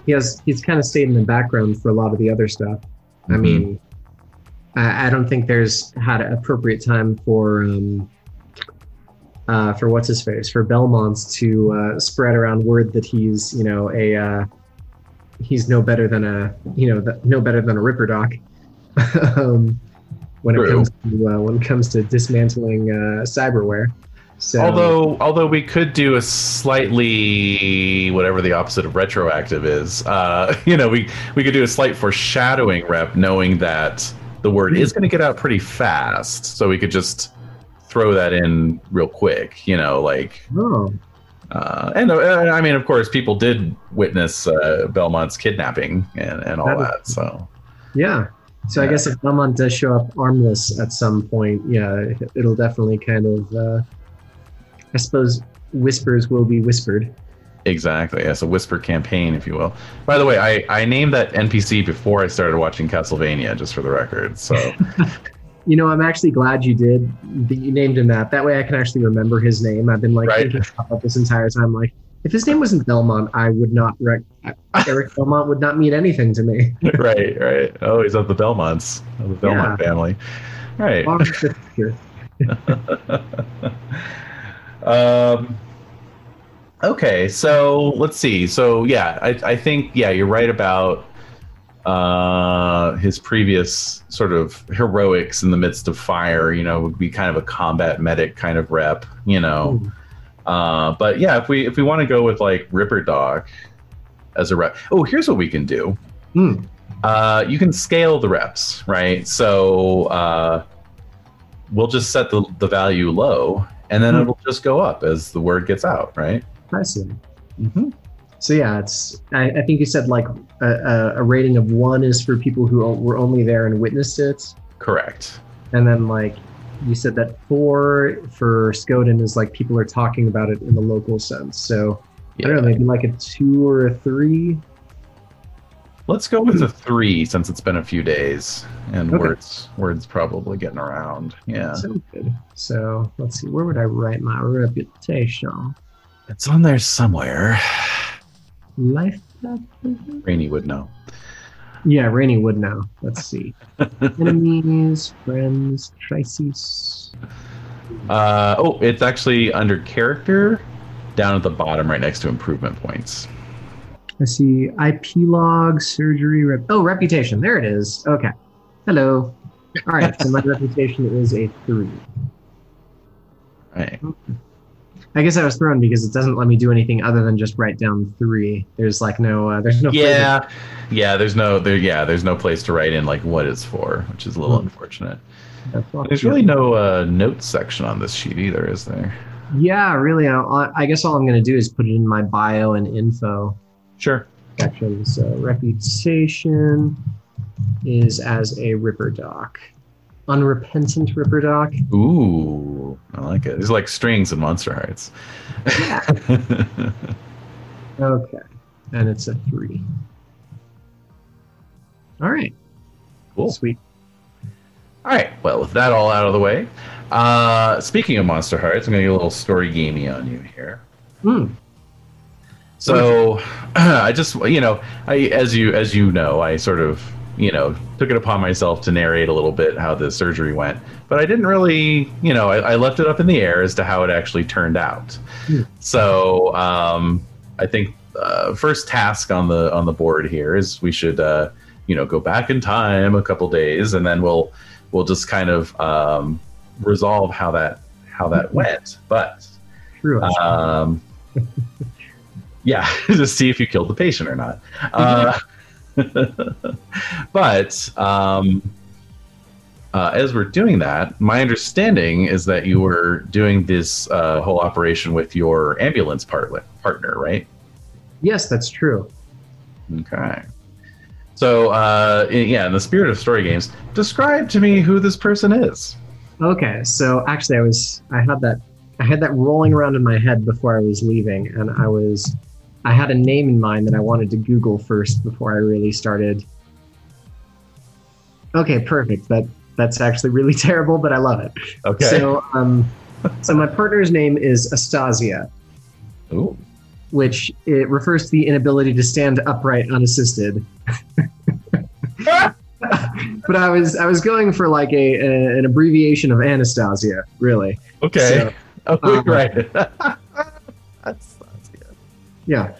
S6: he has he's kind of stayed in the background for a lot of the other stuff i
S1: Mhm.
S6: mean I, I don't think there's had an appropriate time for um uh for what's his face for belmont to uh spread around word that he's you know a uh he's no better than a you know th- no better than a ripper doc um when it comes to uh, when it comes to dismantling uh cyberware so
S1: Although although we could do a slightly whatever the opposite of retroactive is, uh, you know, we we could do a slight foreshadowing rep, knowing that the word is going to get out pretty fast, so we could just throw that in real quick, you know, like.
S6: oh
S1: Uh, and uh, I mean, of course, people did witness uh, Belmont's kidnapping and, and all
S6: That
S1: that. So
S6: Yeah. So I guess if Belmont does show up armless at some point, yeah, it'll definitely kind of, uh, I suppose, whispers will be whispered.
S1: exactly, yes, a whisper campaign, if you will. By the way, I I named that NPC before I started watching Castlevania, just for the record. So.
S6: You know, I'm actually glad you did. That you named him that. That way, I can actually remember his name. I've been like
S1: Right.
S6: thinking about this entire time. Like, if his name wasn't Belmont, I would not. Rec- Eric Belmont would not mean anything to me.
S1: right, right. Oh, he's of the Belmonts, of the Belmont family. Right. Um, okay, so let's see. So yeah, I, I think yeah, you're right about uh, his previous sort of heroics in the midst of fire. You know, would be kind of a combat medic kind of rep. You know. Uh, but yeah, if we if we want to go with like Ripper Doc as a rep, oh, here's what we can do.
S6: Hmm.
S1: Uh, you can scale the reps, right? So uh, we'll just set the the value low, and then
S6: Hmm.
S1: it'll just go up as the word gets out, right?
S6: I see.
S1: Mm-hmm.
S6: So yeah, it's. I, I think you said like a, a, a rating of one is for people who were only there and witnessed it,
S1: Correct.
S6: and then like you said that four for Skoden is like people are talking about it in the local sense. So I don't know, maybe like a two or a three.
S1: Let's go with a three since it's been a few days and
S6: Okay.
S1: words words probably getting around. Yeah,
S6: good. So let's see, where would I write my reputation?
S1: it's on there somewhere.
S6: Life. Mm-hmm.
S1: Rainy would know.
S6: Yeah, Rainy would know. Let's see. Enemies, friends, crises.
S1: Uh, oh, it's actually under character, down at the bottom, right next to improvement points.
S6: I see IP log, surgery, rep- oh, reputation. There it is. Okay. Hello. All right. So my reputation is a three.
S1: Right.
S6: I guess I was thrown because it doesn't let me do anything other than just write down three. There's like no, uh, there's no. flavor.
S1: Yeah, yeah. There's no there. Yeah, there's no place to write in like what it's for, which is a little
S6: Hmm.
S1: unfortunate.
S6: All.
S1: There's really no uh, notes section on this sheet either, is there?
S6: Yeah, really. I, I guess all I'm going to do is put it in my bio and info
S1: Sure.
S6: section. So reputation is as a Ripper Doc. Unrepentant Ripper Doc.
S1: Ooh, I like it. It's like strings in Monster Hearts.
S6: Okay. And it's a three. All right.
S1: cool.
S6: Sweet.
S1: All right. Well, with that all out of the way, uh, speaking of Monster Hearts, I'm going to get a little story gamey on you here.
S6: Hmm.
S1: So, I just you know, I as you as you know, I sort of you know took it upon myself to narrate a little bit how the surgery went, but I didn't really you know I, I left it up in the air as to how it actually turned out.
S6: Hmm.
S1: So, um, I think uh, first task on the on the board here is we should uh, you know go back in time a couple days, and then we'll we'll just kind of um, resolve how that how that went. But um, yeah, to see if you killed the patient or not. Uh, but um, uh, as we're doing that, my understanding is that you were doing this uh, whole operation with your ambulance part- partner, right?
S6: yes, that's true.
S1: Okay. So, uh, yeah, in the spirit of story games, describe to me who this person is.
S6: Okay, so actually, I was I had that I had that rolling around in my head before I was leaving, and I was I had a name in mind that I wanted to Google first before I really started. Okay, perfect. That that's actually really terrible, but I love it.
S1: Okay.
S6: So, um, so my partner's name is Astasia,
S1: Ooh.
S6: which it refers to the inability to stand upright unassisted. but I was I was going for like a, a an abbreviation of Anastasia, really.
S1: Okay. oh,
S6: um,
S1: right. that's.
S6: Yeah.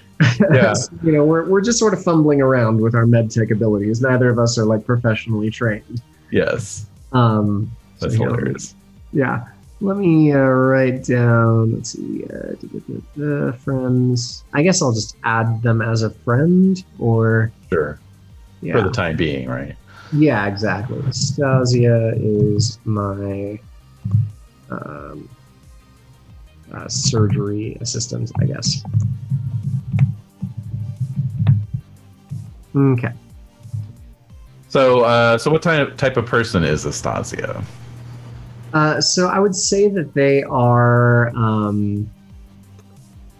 S1: Yeah.
S6: you know, we're, we're just sort of fumbling around with our med tech abilities. Neither of us are like professionally trained.
S1: Yes.
S6: Um,
S1: That's
S6: so, you know,
S1: hilarious.
S6: yeah. Let me uh, write down, let's see, uh, da- da- da- da, friends. I guess I'll just add them as a friend or,
S1: Sure.
S6: yeah.
S1: For the time being, right?
S6: Yeah, exactly. Stasia is my um, uh, surgery assistant, I guess. Okay.
S1: So, uh, so what type type of person is Astasia?
S6: Uh, so I would say that they are um,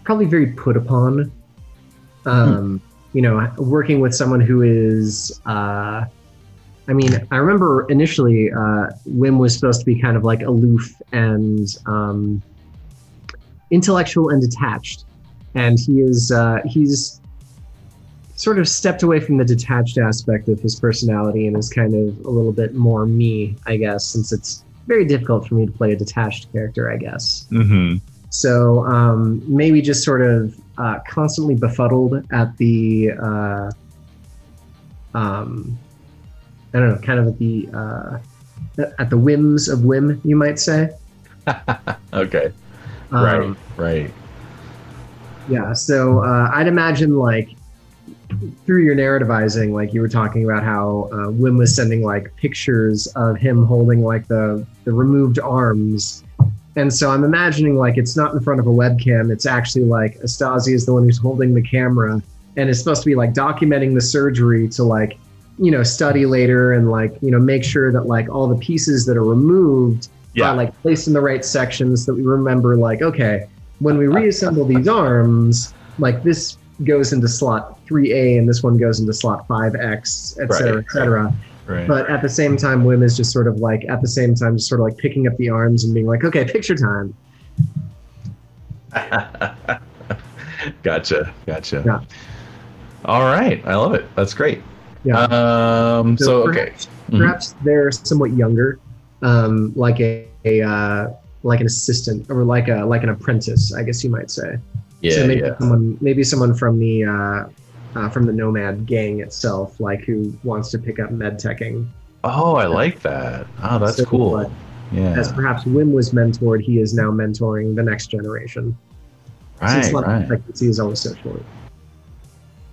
S6: probably very put upon. Um, You know, working with someone who is. Uh, I mean, I remember initially uh, WHiM was supposed to be kind of like aloof and um, intellectual and detached, and he is uh, he's sort of stepped away from the detached aspect of his personality and is kind of a little bit more me, I guess, since it's very difficult for me to play a detached character, I guess.
S1: Mm-hmm.
S6: So um, maybe just sort of uh, constantly befuddled at the, uh, um, I don't know, kind of at the uh, at the whims of WHiM, you might say.
S1: Okay.
S6: Um,
S1: right. Right.
S6: Yeah. So uh, I'd imagine like through your narrativizing, like you were talking about how uh, WHiM was sending like pictures of him holding like the the removed arms, and so I'm imagining like it's not in front of a webcam. It's actually like Astasi is the one who's holding the camera, and it's supposed to be like documenting the surgery to like you know study later and like you know make sure that like all the pieces that are removed
S1: Yeah.
S6: are like placed in the right sections that we remember like okay when we reassemble these arms like this goes into slot 3a and this one goes into slot 5x et cetera
S1: Right,
S6: et cetera
S1: Right.
S6: but at the same time WHiM is just sort of like at the same time just sort of like picking up the arms and being like okay picture time
S1: gotcha. Gotcha.
S6: Yeah.
S1: All right. I love it. That's great.
S6: yeah
S1: Um. So, okay.
S6: perhaps, perhaps they're somewhat younger um like a, a uh like an assistant or like a like an apprentice i guess you might say
S1: Yeah.
S6: so maybe
S1: yeah.
S6: someone maybe someone from the uh, uh, from the Nomad gang itself, like who wants to pick up med teching.
S1: Oh, I like that. Oh, that's
S6: So,
S1: cool. Yeah.
S6: As perhaps WHiM was mentored, he is now mentoring the next generation.
S1: Right.
S6: Since life
S1: Right.
S6: expectancy is always so short.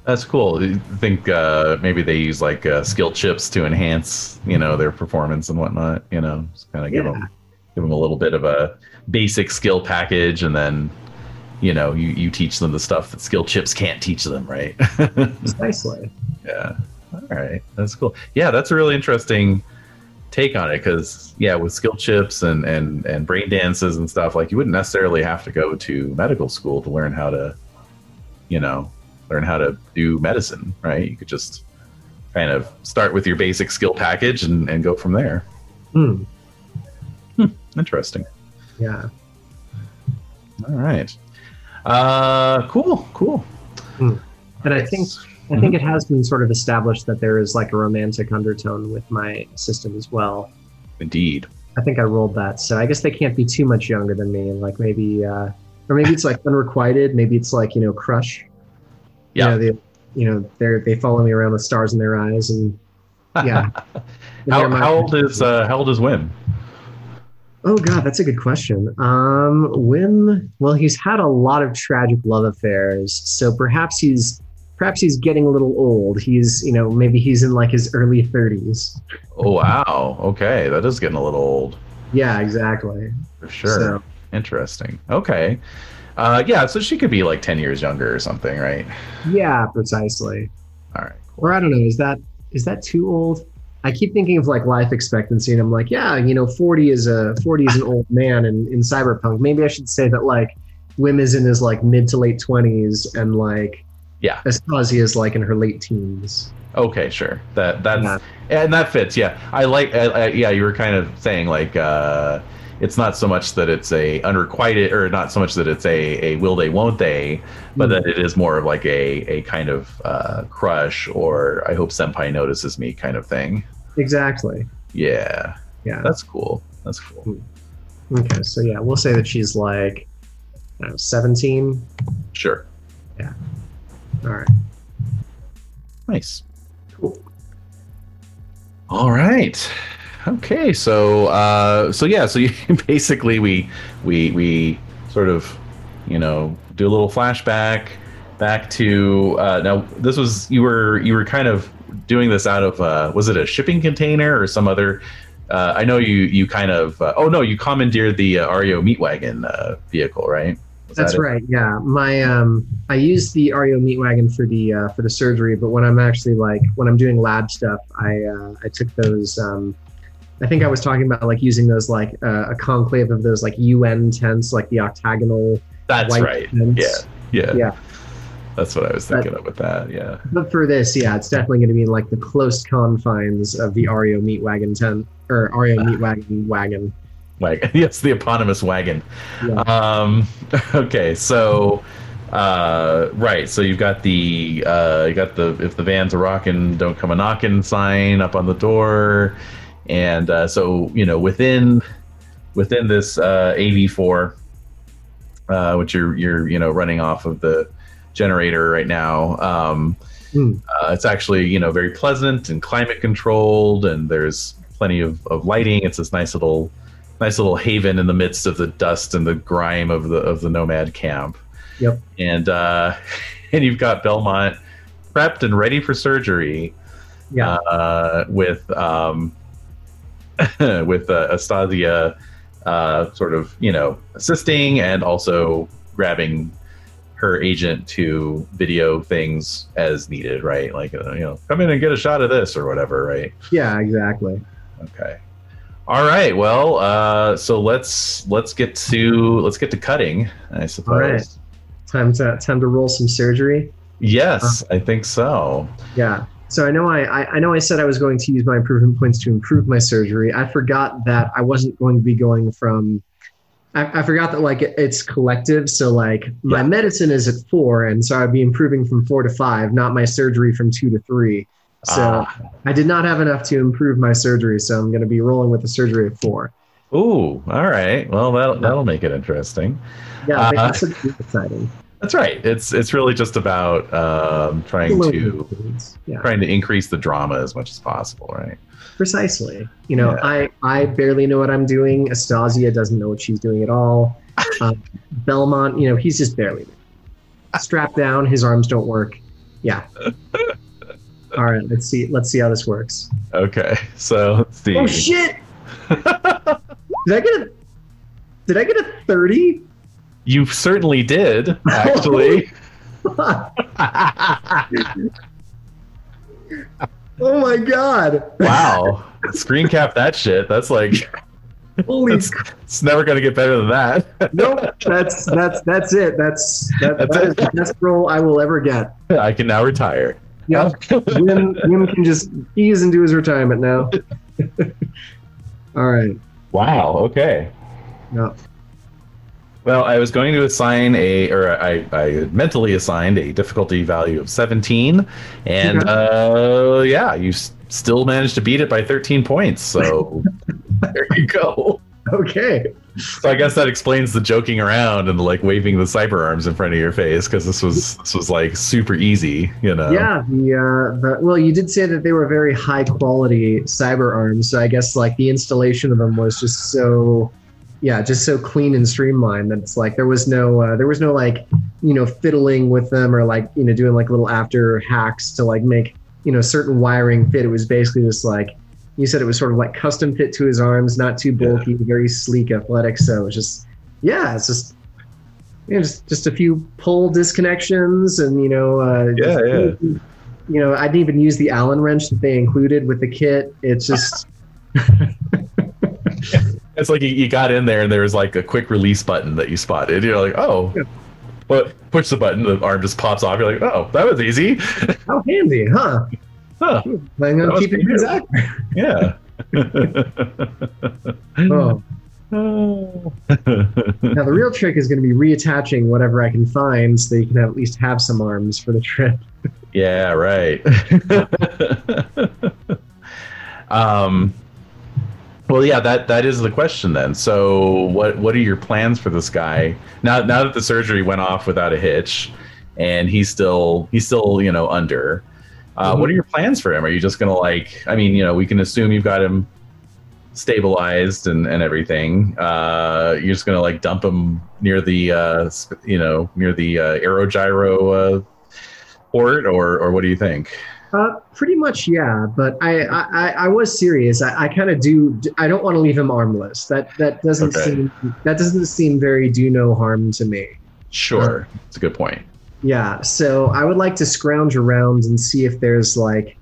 S1: That's cool. You think uh, maybe they use like uh, skill chips to enhance, you know, their performance and whatnot. You know, just kind of give
S6: Yeah.
S1: them give them a little bit of a basic skill package, and then you know you you teach them the stuff that skill chips can't teach them, right?
S6: Precisely.
S1: yeah. All right, that's cool. Yeah, that's a really interesting take on it because yeah, with skill chips and and and brain dances and stuff, like you wouldn't necessarily have to go to medical school to learn how to, you know, learn how to do medicine, right? You could just kind of start with your basic skill package and and go from there.
S6: Hmm.
S1: Interesting.
S6: Yeah.
S1: All right. Uh, cool, cool.
S6: And I think I think it has been sort of established that there is like a romantic undertone with my system as well.
S1: Indeed.
S6: I think I rolled that, so I guess they can't be too much younger than me. Like maybe, uh, or maybe it's like unrequited. Maybe it's like you know, crush. You
S1: Yeah.
S6: know, they, you know, they they follow me around with stars in their eyes, and yeah.
S1: how, how old is uh, how old is WHiM?
S6: Oh God, that's a good question. Um, WHiM, well, he's had a lot of tragic love affairs, so perhaps he's perhaps he's getting a little old. He's, you know, maybe he's in like his early thirties.
S1: Oh wow. Okay, that is getting a little old
S6: Yeah, exactly.
S1: for sure.
S6: So,
S1: Interesting. Okay. Uh, yeah, so she could be like ten years younger or something, right?
S6: yeah, precisely.
S1: All right.
S6: Or I don't know, is that is that too old? I keep thinking of like life expectancy, and I'm like, yeah, you know, 40 is a 40 is an old man in, in cyberpunk. Maybe I should say that like WHiM is in his like mid to late 20s, and like
S1: Yeah.
S6: Astasia is like in her late teens.
S1: Okay, sure. That that's
S6: Yeah.
S1: and that fits. Yeah, I like. I, I, yeah, you were kind of saying like uh, it's not so much that it's a unrequited, or not so much that it's a a will they won't they, but
S6: Hmm.
S1: that it is more of like a a kind of uh, crush or I hope senpai notices me kind of thing.
S6: Exactly.
S1: Yeah,
S6: Yeah.
S1: that's cool. That's cool.
S6: Okay. So yeah, we'll say that she's like, I don't know, 17.
S1: Sure. Yeah.
S6: All right.
S1: Nice.
S6: Cool.
S1: All right. Okay. So uh so yeah, so you, basically we we we sort of, you know, do a little flashback back to uh now this was you were you were kind of doing this out of uh was it a shipping container or some other uh I know you you kind of uh, oh no, you commandeered the uh, Ario meat wagon uh vehicle, right? Was
S6: That's
S1: that
S6: right. Yeah, my um, I use the Ario meat wagon for the uh, for the surgery, but when I'm actually like when I'm doing lab stuff, I uh, I took those. Um, I think I was talking about like using those like uh, a conclave of those like UN tents, like the octagonal
S1: That's right.
S6: tents.
S1: Yeah. Yeah.
S6: Yeah.
S1: That's what I was thinking of with that. Yeah.
S6: But for this, yeah, it's definitely going to be like the close confines of the Ario meat wagon tent or Ario meat wagon wagon.
S1: Like yes, the eponymous wagon.
S6: Yeah.
S1: Um, okay, so uh, right, so you've got the uh, you got the if the van's are rocking, don't come a knocking sign up on the door, and uh, so you know within within this uh, AV4, uh, which you're you're you know running off of the generator right now. Um,
S6: Hmm.
S1: uh, it's actually you know very pleasant and climate controlled, and there's plenty of, of lighting. It's this nice little nice little haven in the midst of the dust and the grime of the of the nomad camp.
S6: Yep.
S1: And uh, and you've got Belmont prepped and ready for surgery
S6: Yeah.
S1: uh, with um, with uh, Astasia uh, sort of you know assisting and also grabbing her agent to video things as needed, right? Like uh, you know, come in and get a shot of this or whatever, right?
S6: yeah. Exactly.
S1: Okay. All right. Well, uh, so let's let's get to let's get to cutting. I suppose.
S6: All right. Time to time to roll some surgery.
S1: Yes, I think so.
S6: Yeah. So I know I, I I know I said I was going to use my improvement points to improve my surgery. I forgot that I wasn't going to be going from. I, I forgot that like it- it's collective. So like my
S1: Yeah.
S6: medicine is at four, and so I'd be improving from four to five, not my surgery from two to three. So
S1: Ah.
S6: I did not have enough to improve my surgery. So I'm going to be rolling with the surgery at four.
S1: Ooh. All right. Well, that'll that'll make it interesting.
S6: Yeah,
S1: Uh,
S6: that's exciting.
S1: That's right. It's it's really just about um, trying to
S6: Yeah.
S1: trying to increase the drama as much as possible, right?
S6: Precisely. You know,
S1: Yeah.
S6: I I barely know what I'm doing. Astasia doesn't know what she's doing at all. Um, Belmont, you know, he's just barely strapped down. His arms don't work. Yeah. All right. Let's see. Let's see how this works.
S1: Okay. So let's see.
S6: Oh shit! Did I get a? Did I get a thirty?
S1: you certainly did, actually.
S6: Oh my god!
S1: wow. Screen cap that shit. That's like
S6: Holy
S1: That's- it's never gonna get better than that.
S6: nope! That's that's that's it. That's that,
S1: That's
S6: that is
S1: it.
S6: the best role I will ever get.
S1: I can now retire.
S6: Yeah. WHiM, WHiM can just ease into his retirement now. All right.
S1: Wow. Okay.
S6: No.
S1: Well, I was going to assign a, or I, I mentally assigned a difficulty value of 17, and uh, yeah, you s- still managed to beat it by 13 points. So there you go.
S6: Okay.
S1: So I guess that explains the joking around and the like waving the cyber arms in front of your face because this was this was like super easy, you know.
S6: Yeah, the, uh, the well, you did say that they were very high quality cyber arms, so I guess like the installation of them was just so, yeah, just so clean and streamlined that it's like there was no uh, there was no like you know fiddling with them or like you know doing like little after hacks to like make you know certain wiring fit. It was basically just like you said it was sort of like custom fit to his arms, not too bulky, very sleek, athletic. So it's just yeah, it's just you know, just just a few pull disconnections and you know uh,
S1: Yeah, yeah.
S6: you know I didn't even use the Allen wrench that they included with the kit. It's just
S1: It's like you, you got in there and there was like a quick release button that you spotted. You're like, oh,
S6: Yeah.
S1: but push the button, the arm just pops off. You're like, oh, that was easy.
S6: how handy, huh?
S1: Huh.
S6: I'm
S1: That
S6: gonna keep it
S1: pretty
S6: exact.
S1: Yeah.
S6: Oh. Now the real trick is going to be reattaching whatever I can find, so that you can have, at least have some arms for the trip.
S1: Yeah, right. um well yeah, that that is the question then. So what what are your plans for this guy? Now now that the surgery went off without a hitch and he's still he's still, you know, under. Uh, what are your plans for him? Are you just gonna like I mean, you know, we can assume you've got him stabilized and, and everything. Uh, you're just gonna like dump him near the uh, you know, near the uh, aerogyro uh port or or what do you think?
S6: Uh, pretty much, yeah. But I, I, I- was serious. I, I kind of do. I don't want to leave him armless. That that doesn't
S1: Okay.
S6: seem that doesn't seem very do no harm to me.
S1: Sure, it's a good point.
S6: Yeah. So I would like to scrounge around and see if there's like,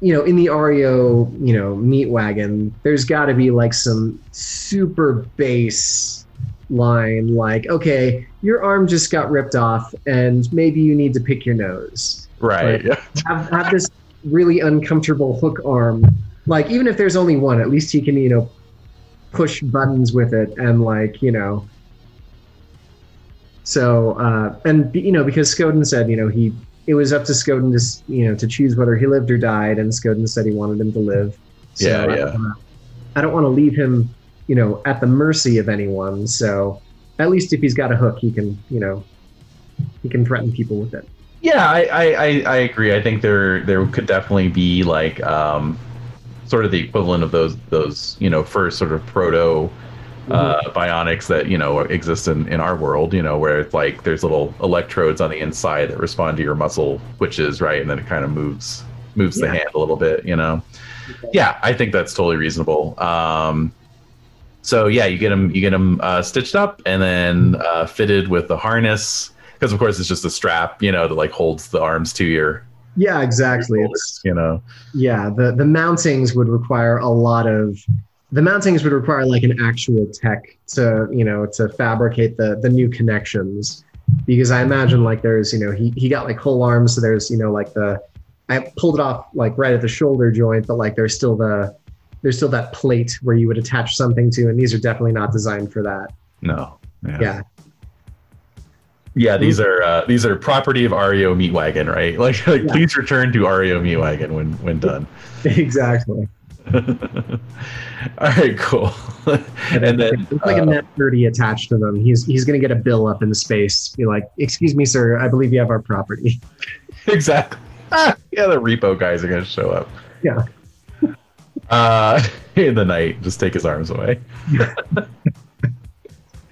S6: you know, in the Ario, you know, meat wagon, there's got to be like some super base line, like, okay, your arm just got ripped off, and maybe you need to pick your nose.
S1: Right.
S6: Have, have this really uncomfortable hook arm. Like even if there's only one, at least he can you know push buttons with it and like you know. So uh, and you know because Skoden said you know he it was up to Skoden to you know to choose whether he lived or died, and Skoden said he wanted him to live. So
S1: Yeah,
S6: I
S1: yeah.
S6: don't wanna- I don't want to leave him you know at the mercy of anyone. So at least if he's got a hook, he can you know he can threaten people with it.
S1: Yeah, I, I, I, agree. I think there there could definitely be like um, sort of the equivalent of those those you know first sort of proto uh, bionics that you know exist in, in our world. You know where it's like there's little electrodes on the inside that respond to your muscle twitches, right, and then it kind of moves moves the hand a little bit. You know. Yeah, I think that's totally reasonable. Um, so yeah, you get them you get them uh, stitched up and then uh, fitted with the harness because of course it's just a strap, you know, that like holds the arms to your
S6: Yeah, exactly.
S1: shoulders,
S6: It's
S1: you know.
S6: yeah, the the mountings would require a lot of the mountings would require like an actual tech to you know to fabricate the the new connections because I imagine like there's you know he he got like whole arms so there's you know like the I pulled it off like right at the shoulder joint but like there's still the there's still that plate where you would attach something to and these are definitely not designed for that
S1: No. Yeah.
S6: yeah
S1: Yeah, these are uh, these are property of Ario Meat Wagon, right? Like, like
S6: Yeah.
S1: please return to Ario Meat Wagon when when done.
S6: exactly
S1: All right, cool. and then
S6: it's like a
S1: uh,
S6: net 30 attached to them he's he's going to get a bill up in space be like excuse me sir i believe you have our property
S1: exactly. Ah, yeah, the repo guys are gonna show up.
S6: Yeah.
S1: Uh, in the night, just take his arms away.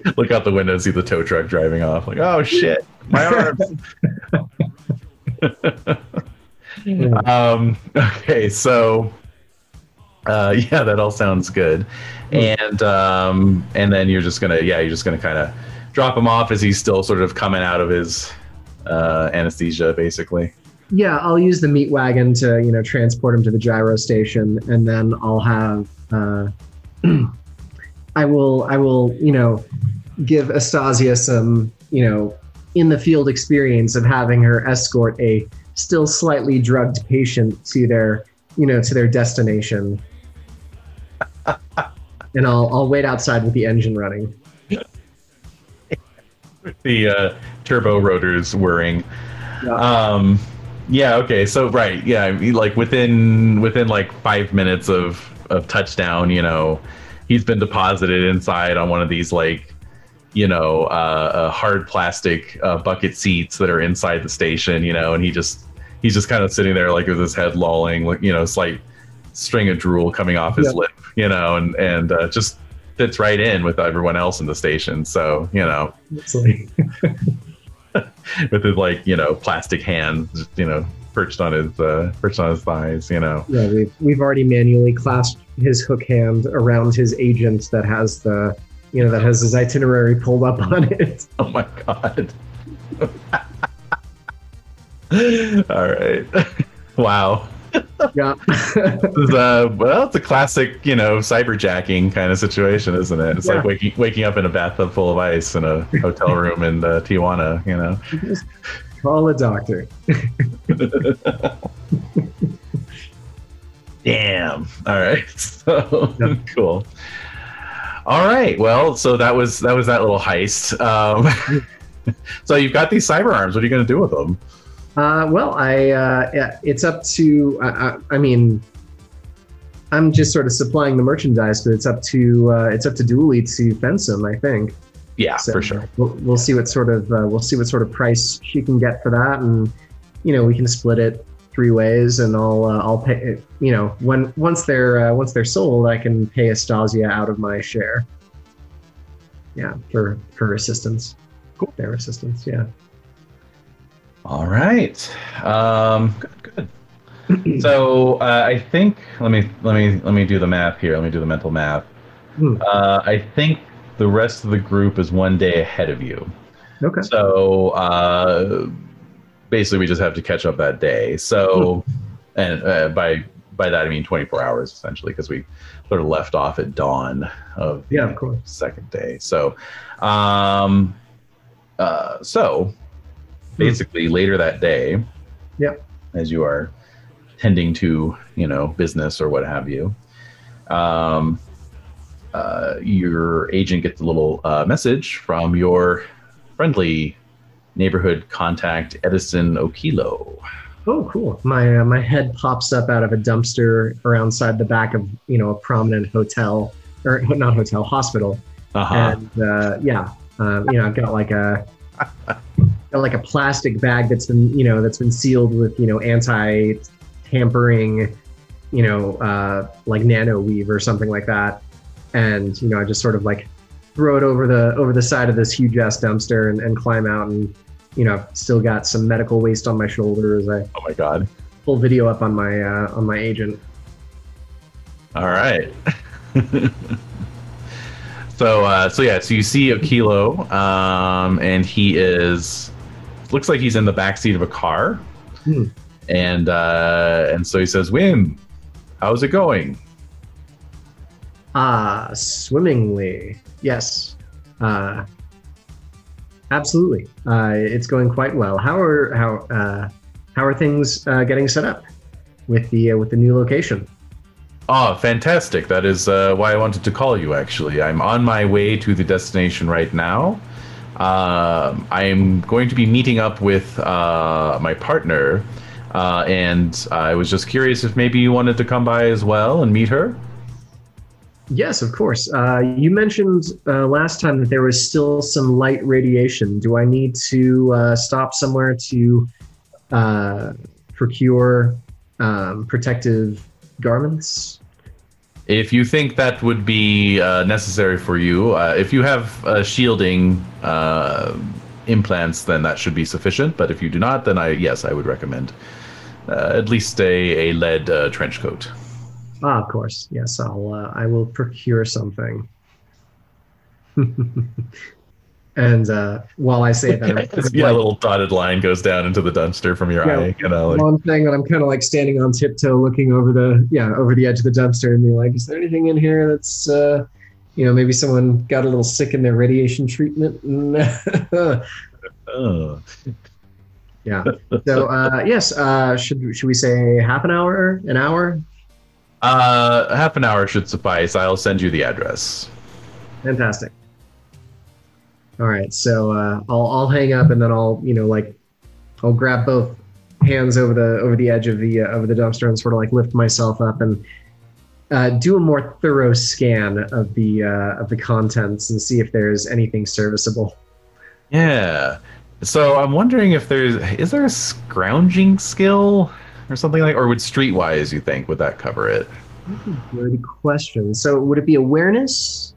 S1: Look out the window, see the tow truck driving off. Like, oh shit, my arms. um. Okay, so. Uh, yeah, that all sounds good, and um, and then you're just gonna, yeah, you're just gonna kind of drop him off as he's still sort of coming out of his uh, anesthesia, basically.
S6: Yeah, I'll use the meat wagon to you know transport him to the gyro station, and then I'll have uh, I will I will you know give Astasia some you know in the field experience of having her escort a still slightly drugged patient to their you know to their destination, and I'll I'll wait outside with the engine running.
S1: the uh, turbo rotors whirring.
S6: Yeah.
S1: Um, yeah. Okay. So right. Yeah. Like within within like five minutes of of touchdown, you know, he's been deposited inside on one of these like you know uh, uh, hard plastic uh, bucket seats that are inside the station you know and he just he's just kind of sitting there like with his head lolling like you know slight string of drool coming off his
S6: Yeah.
S1: lip you know and and uh, just fits right in with everyone else in the station so you know with his like you know plastic hands you know perched on his uh perched on his thighs you know
S6: yeah, we've we've already manually clasped his hook hand around his agent that has the you know that has his itinerary pulled up on it.
S1: oh my god all right wow
S6: Yeah.
S1: Uh, well, it's a classic, you know, cyberjacking kind of situation, isn't it? It's like waking waking up in a bathtub full of ice in a hotel room in uh, Tijuana, you know.
S6: Call a doctor.
S1: Damn. All right. So
S6: Yep.
S1: cool. All right. Well, so that was that was that little heist. Um, so you've got these cyber arms. What are you going to do with them?
S6: Uh, well, I uh, yeah, it's up to. I, I, I mean, I'm just sort of supplying the merchandise, but it's up to uh, it's up to Dually to fence them. I think.
S1: Yeah,
S6: So,
S1: for sure.
S6: We'll, we'll see what sort of uh, we'll see what sort of price she can get for that, and you know we can split it three ways, and I'll uh, I'll pay. You know, when once they're uh, once they're sold, I can pay Astasia out of my share. Yeah, for for assistance. Cool. Their assistance. Yeah.
S1: All right. Um, good. Good. so uh, I think let me let me let me do the math here. Let me do the mental math.
S6: Hmm.
S1: Uh, I think the rest of the group is one day ahead of you.
S6: Okay.
S1: So uh, basically, we just have to catch up that day. So, and uh, by by that I mean 24 hours essentially, because we sort of left off at dawn of the
S6: Yeah, of course.
S1: second day. So, um, uh, so basically later that day,
S6: yeah,
S1: as you are tending to you know business or what have you, um, uh, your agent gets a little uh, message from your friendly neighborhood contact Edison Okilo.
S6: Oh, cool! My uh, my head pops up out of a dumpster around side the back of you know a prominent hotel or not hotel hospital,
S1: Uh-huh.
S6: and uh, yeah, uh, you know I've got like a got like a plastic bag that's been you know that's been sealed with you know anti tampering, you know uh, like nano weave or something like that, and you know I just sort of like throw it over the over the side of this huge ass dumpster and, and climb out and you know I've still got some medical waste on my shoulders. I
S1: oh my god.
S6: full video up on my uh, on my agent.
S1: All right. so uh, so yeah, so you see Okilo, um, and he is looks like he's in the back seat of a car,
S6: Hmm.
S1: and uh, and so he says, "WHiM, how's it going?"
S6: Ah, swimmingly, yes, uh, absolutely. Uh, it's going quite well. How are how uh, how are things uh, getting set up with the uh, with the new location?
S1: Oh, fantastic! That is uh, why I wanted to call you. Actually, I'm on my way to the destination right now. Um, I'm going to be meeting up with uh, my partner, uh, and I was just curious if maybe you wanted to come by as well and meet her.
S6: Yes, of course. Uh, you mentioned uh, last time that there was still some light radiation. Do I need to uh, stop somewhere to uh, procure um, protective garments?
S1: If you think that would be uh, necessary for you, uh, if you have shielding implants, then that should be sufficient. But if you do not, then I yes, I would recommend at least a, a lead trench coat.
S6: Ah, of course. Yes, I'll. Uh, I will procure something. and uh, while I say that,
S1: yeah, a
S6: like,
S1: little dotted line goes down into the dumpster from your
S6: Yeah.
S1: eye. You know, like,
S6: I'm saying that, I'm kind of like standing on tiptoe, looking over the yeah over the edge of the dumpster, and being like, "Is there anything in here that's uh, you know maybe someone got a little sick in their radiation treatment?" And,
S1: oh.
S6: yeah. So uh, yes, uh, should should we say half an hour, an hour?
S1: Uh, half an hour should suffice. I'll send you the address.
S6: Fantastic. All right, so uh, I'll I'll hang up and then I'll you know like I'll grab both hands over the over the edge of the uh, over the dumpster and sort of like lift myself up and uh, do a more thorough scan of the uh, of the contents and see if there's anything serviceable.
S1: Yeah. So I'm wondering if there's is there a scrounging skill or something like, or would streetwise you think would that cover it?
S6: Good question. So would it be awareness?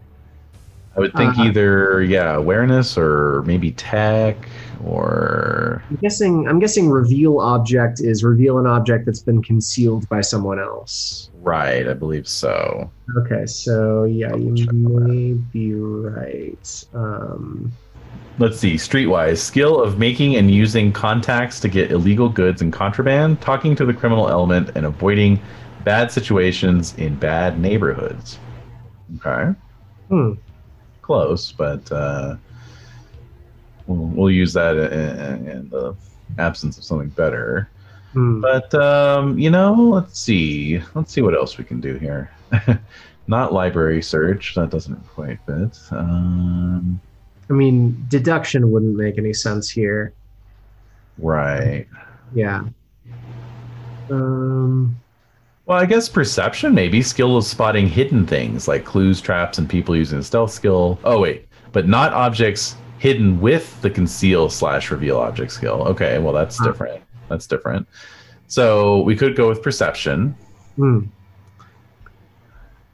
S1: I would think
S6: Uh,
S1: either yeah awareness or maybe tech or
S6: I'm guessing. I'm guessing reveal object is reveal an object that's been concealed by someone else.
S1: right. I believe so.
S6: Okay, so yeah, you may be right. Um,
S1: Let's see. Streetwise skill of making and using contacts to get illegal goods and contraband, talking to the criminal element, and avoiding bad situations in bad neighborhoods. Okay.
S6: hmm.
S1: close, but uh, we'll, we'll use that in, in the absence of something better.
S6: Hmm.
S1: But um, you know, let's see, let's see what else we can do here. Not library search. That doesn't quite fit. Um,
S6: I mean, deduction wouldn't make any sense here.
S1: right.
S6: Yeah. Um.
S1: Well, I guess perception, maybe skill of spotting hidden things like clues, traps, and people using a stealth skill. Oh wait, but not objects hidden with the conceal slash reveal object skill. Okay, well that's different. That's different. So we could go with perception.
S6: Hmm.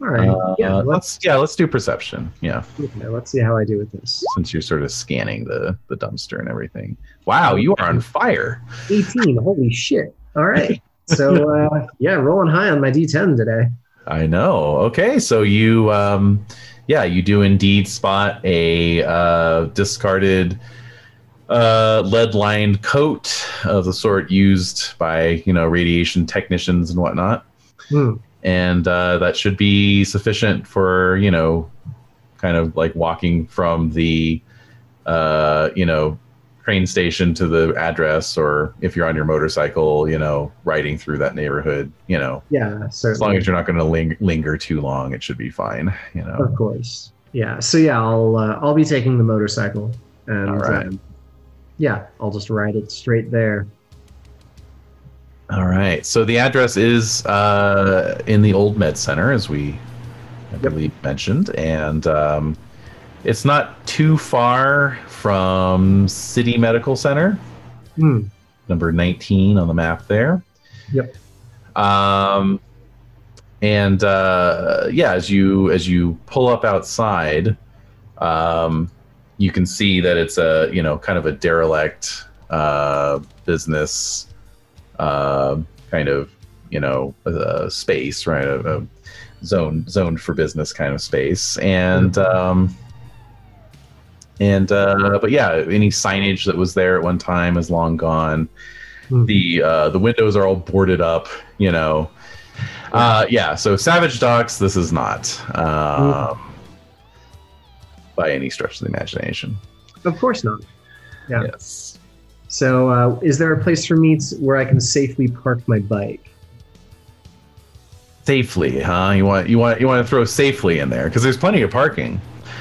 S6: All right.
S1: Uh,
S6: yeah. Let's
S1: let's yeah, let's do perception. Yeah,
S6: okay, let's see how I do with this.
S1: since you're sort of scanning the the dumpster and everything. Wow, you are on fire.
S6: 18. Holy shit. All right. So uh, yeah, rolling high on my D10 today.
S1: I know. Okay, so you, um, yeah, you do indeed spot a uh, discarded uh, lead-lined coat of the sort used by you know radiation technicians and whatnot,
S6: Hmm.
S1: And uh, that should be sufficient for you know, kind of like walking from the, uh, you know. Train station to the address, or if you're on your motorcycle, you know, riding through that neighborhood, you know,
S6: Yeah, certainly.
S1: as long as you're not going to ling- linger too long, it should be fine. You know.
S6: Of course. Yeah. So yeah, I'll uh, I'll be taking the motorcycle, and
S1: All right.
S6: um, yeah, I'll just ride it straight there.
S1: All right. So the address is uh, in the old med center, as we, I
S6: Yep.
S1: believe, mentioned, and um, it's not too far from City Medical Center,
S6: Hmm.
S1: number 19 on the map there.
S6: Yep.
S1: Um, and uh, yeah, as you as you pull up outside, um, you can see that it's a you know kind of a derelict uh, business uh, kind of you know uh, space, right? A, a zone zoned for business kind of space, and um, and uh, but yeah, any signage that was there at one time is long gone.
S6: Hmm.
S1: The uh, the windows are all boarded up, you know. Uh, yeah, so Savage Docks, this is not um, by any stretch of the imagination.
S6: Of course not. Yeah.
S1: Yes.
S6: So, uh, is there a place for me to, where I can safely park my bike?
S1: Safely, huh? You want you want you want to throw safely in there because there's plenty of parking.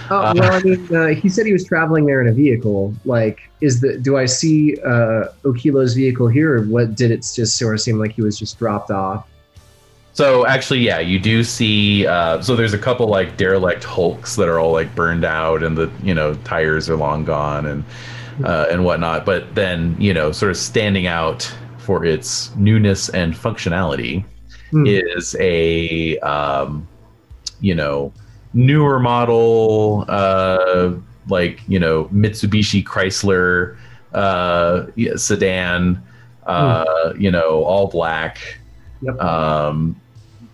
S6: Oh
S1: Uh,
S6: well, I mean, uh, he said he was traveling there in a vehicle. Like, is the do I see uh, Okilo's vehicle here, or what? Did it just sort of seem like he was just dropped off?
S1: So actually, yeah, you do see. Uh, so there's a couple like derelict hulks that are all like burned out, and the you know tires are long gone and uh, and whatnot. But then you know, sort of standing out for its newness and functionality
S6: Hmm.
S1: is a um, you know newer model, uh, like you know Mitsubishi Chrysler uh, sedan. Uh, You know, all black
S6: Yep.
S1: um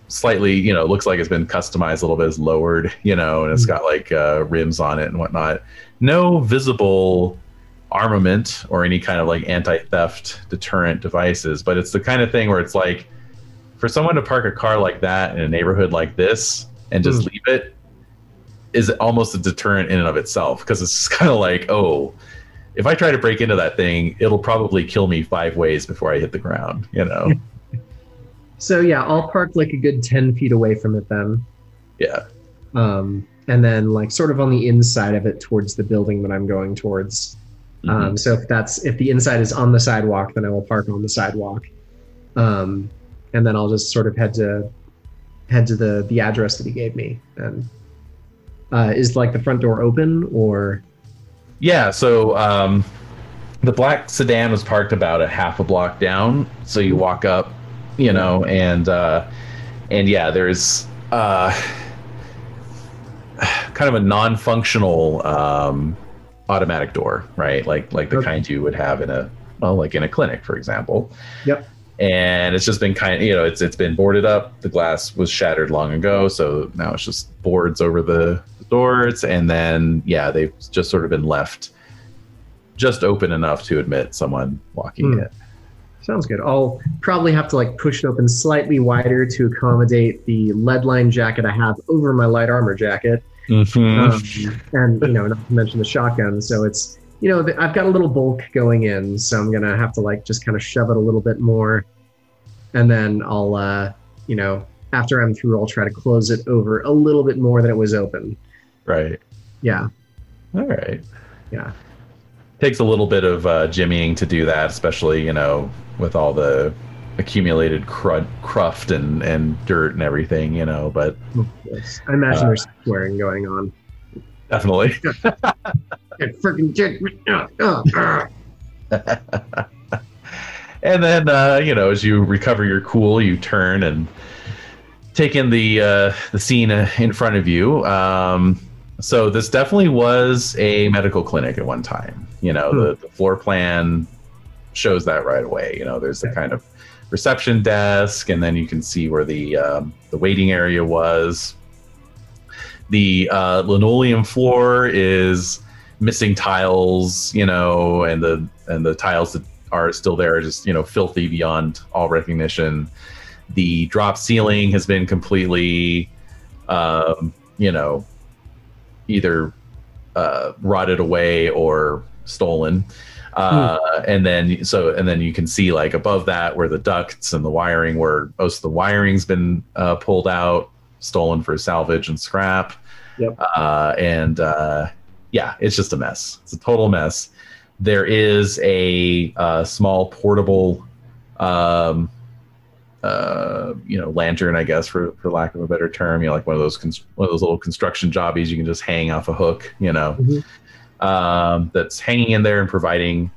S1: slightly you know looks like it's been customized a little bit it's lowered you know and it's got like uh rims on it and whatnot no visible armament or any kind of like anti-theft deterrent devices but it's the kind of thing where it's like for someone to park a car like that in a neighborhood like this and just
S6: Mm.
S1: leave it is almost a deterrent in and of itself because it's kind of like oh if i try to break into that thing it'll probably kill me five ways before i hit the ground you know
S6: So yeah, I'll park like a good ten feet away from it then,
S1: yeah
S6: um, and then like sort of on the inside of it towards the building that I'm going towards.
S1: Mhm.
S6: Um, so if that's if the inside is on the sidewalk, then I will park on the sidewalk, um, and then I'll just sort of head to head to the the address that he gave me. And uh, is like the front door open or?
S1: Yeah, so um, the black sedan was parked about a half a block down. So you walk up, you know, and uh, and yeah, there's uh, kind of a non-functional um, automatic door, right? Like like the
S6: Okay.
S1: kind you would have in a well, like in a clinic, for example.
S6: Yep.
S1: And it's just been kind of you know it's it's been boarded up. The glass was shattered long ago, so now it's just boards over the doors, and then yeah, they've just sort of been left just open enough to admit someone walking
S6: hmm.
S1: in.
S6: Sounds good. I'll probably have to like push it open slightly wider to accommodate the lead line jacket I have over my light armor jacket.
S1: Mhm.
S6: um, and you know, not to mention the shotgun. So it's you know, I've got a little bulk going in, so I'm gonna have to like just kind of shove it a little bit more, and then I'll, uh, you know, after I'm through, I'll try to close it over a little bit more than it was open.
S1: right.
S6: Yeah,
S1: All right.
S6: yeah,
S1: takes a little bit of uh, jimmying to do that, especially you know with all the accumulated crud, cruft and and dirt and everything, you know. But
S6: yes. I imagine
S1: Uh,
S6: there's swearing going on.
S1: definitely,
S6: It freaking uh, uh.
S1: and then uh, you know as you recover your cool, you turn and take in the uh, the scene uh, in front of you. Um, so this definitely was a medical clinic at one time. You know, the, the floor plan shows that right away. You know, there's the kind of reception desk, and then you can see where the um, the waiting area was. The uh, linoleum floor is missing tiles, you know, and the and the tiles that are still there are just you know filthy beyond all recognition. The drop ceiling has been completely, um, you know, either uh, rotted away or stolen. Uh, and then so and then you can see like above that where the ducts and the wiring were most of the wiring's been uh, pulled out stolen for salvage and scrap.
S6: Yep.
S1: uh, and uh, yeah it's just a mess. It's a total mess. There is a uh, small portable um, uh, you know lantern i guess for for lack of a better term you know like one of those cons- one of those little construction jobbies you can just hang off a hook you know?
S6: Mhm.
S1: Um, that's hanging in there and providing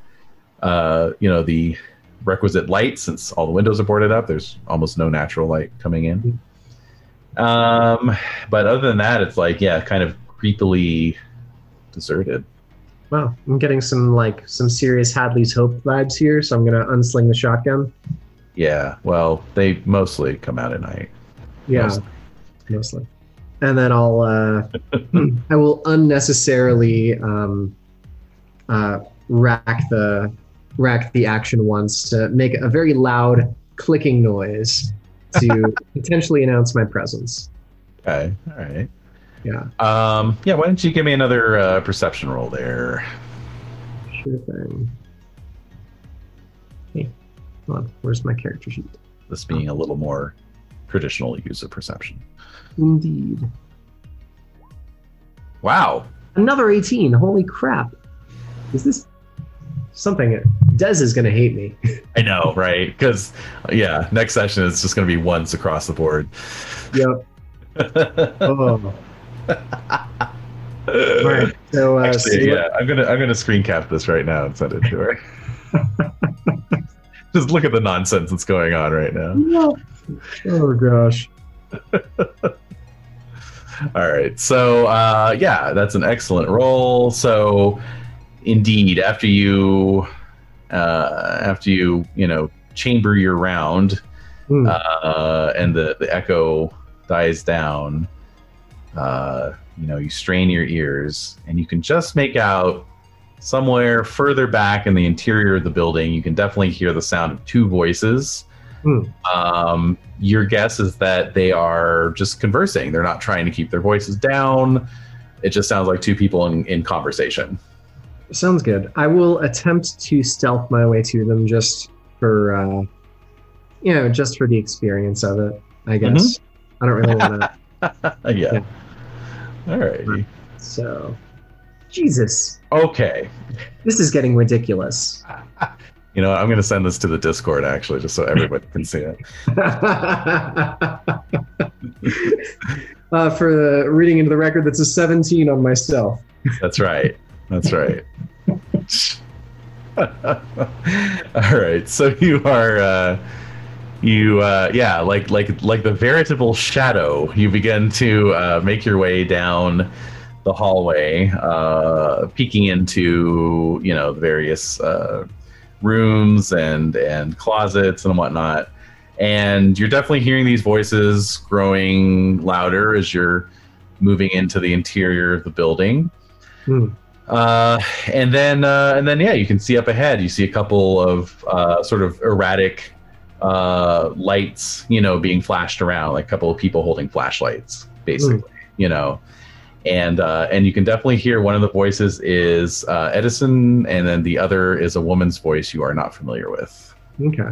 S1: uh, you know the requisite light since all the windows are boarded up there's almost no natural light coming in um, but other than that it's like yeah kind of creepily deserted
S6: Wow, I'm getting some like some serious Hadley's Hope vibes here, so I'm gonna unsling the shotgun.
S1: yeah well they mostly come out at night
S6: Yeah,
S1: Mostly.
S6: mostly. And then I'll uh, I will unnecessarily um, uh, rack the rack the action once to make a very loud clicking noise to potentially announce my presence.
S1: okay all right
S6: Yeah,
S1: um yeah why don't you give me another uh, perception roll there
S6: sure thing. Hey, hold on. Where's my character sheet?
S1: this being a little more traditional use of perception
S6: Indeed.
S1: wow
S6: Another 18. Holy crap. Is this something? Des is going to hate me.
S1: i know right because yeah next session is just going to be once across the board
S6: yep. Oh. Right. So, uh,
S1: Actually,
S6: so-
S1: yeah, I'm gonna I'm gonna screen cap this right now and send it to her. Just look at the nonsense that's going on right now.
S6: Oh gosh.
S1: All right, so uh, yeah, that's an excellent roll. So, indeed, after you uh, after you you know chamber your round
S6: Hmm.
S1: uh, and the the echo dies down, uh, you know you strain your ears and you can just make out somewhere further back in the interior of the building. You can definitely hear the sound of two voices.
S6: Hmm.
S1: Um, your guess is that they are just conversing. They're not trying to keep their voices down. It just sounds like two people in, in conversation.
S6: Sounds good. I will attempt to stealth my way to them just for, uh, you know, just for the experience of it. I guess. I don't really want to.
S1: yeah.
S6: Yeah.
S1: All right.
S6: So, Jesus,
S1: Okay.
S6: this is getting ridiculous.
S1: You know. I'm going to send this to the Discord actually, just so everybody can see it.
S6: uh, for the reading into the record, that's a 17 on myself.
S1: That's right. That's right. All right. So you are uh you uh yeah, like like like the veritable shadow, you begin to uh make your way down the hallway, uh peeking into, you know, the various uh rooms and and closets and whatnot. And you're definitely hearing these voices growing louder as you're moving into the interior of the building.
S6: Hmm.
S1: Uh, and then, uh, and then, yeah, you can see up ahead. You see a couple of uh, sort of erratic uh, lights, you know, being flashed around, like a couple of people holding flashlights, basically, you know. And uh, and you can definitely hear one of the voices is uh, Edison, and then the other is a woman's voice you are not familiar with.
S6: Okay.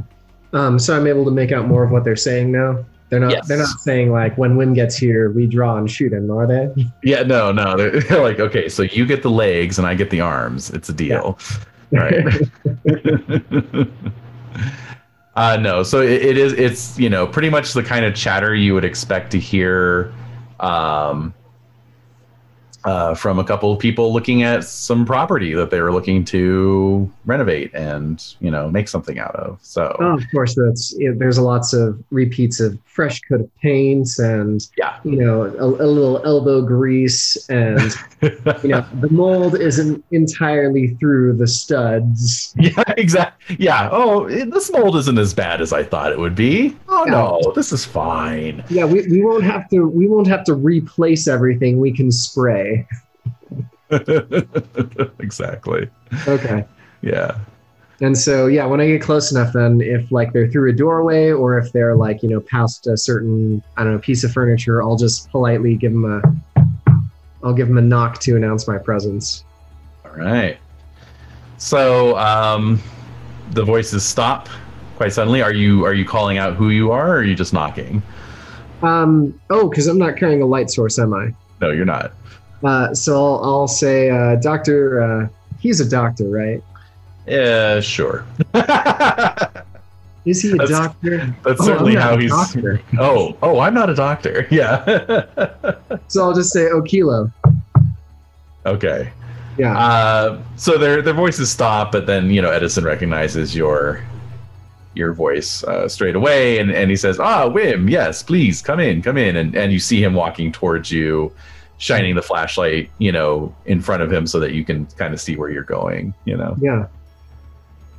S6: Um, so I'm able to make out more of what they're saying now. They're not.
S1: Yes.
S6: They're not saying like when WHiM gets here, we draw and shoot him, are they?
S1: Yeah, no, no, they're, they're like, okay, so you get the legs and I get the arms. It's a deal, right? Uh, no, so it, it is. It's you know pretty much the kind of chatter you would expect to hear um, uh, from a couple of people looking at some property that they were looking to renovate and you know make something out of. So
S6: Oh, of course, that's yeah, there's lots of repeats of fresh coat of paints and
S1: yeah,
S6: you know a, a little elbow grease and you know the mold isn't entirely through the studs.
S1: yeah, exactly. Yeah. Oh, it, this mold isn't as bad as I thought it would be. Oh no, this is fine.
S6: Yeah, we, we won't have to we won't have to replace everything. We can spray.
S1: exactly.
S6: Okay.
S1: Yeah.
S6: And so, yeah, when I get close enough, then if like they're through a doorway or if they're like, you know, past a certain, I don't know, piece of furniture, I'll just politely give them a, I'll give them a knock to announce my presence.
S1: All right. So um, the voices stop quite suddenly. Are you are you calling out who you are, or are you just knocking?
S6: Um, oh, because I'm not carrying a light source, am I?
S1: No, you're not.
S6: Uh, so I'll, I'll say, uh, Doctor, uh, he's a doctor, right?
S1: Yeah, sure.
S6: Is he a doctor?
S1: That's-
S6: doctor?
S1: certainly how he's.
S6: doctor.
S1: Oh, oh, I'm not a doctor. Yeah.
S6: So I'll just say, Okilo.
S1: okay.
S6: Yeah.
S1: Uh, so their their voices stop, but then you know Edison recognizes your your voice uh, straight away, and, and he says, "Ah, WHiM, yes, please come in, come in," and and you see him walking towards you, shining the flashlight, you know, in front of him so that you can kind of see where you're going. You know,
S6: Yeah.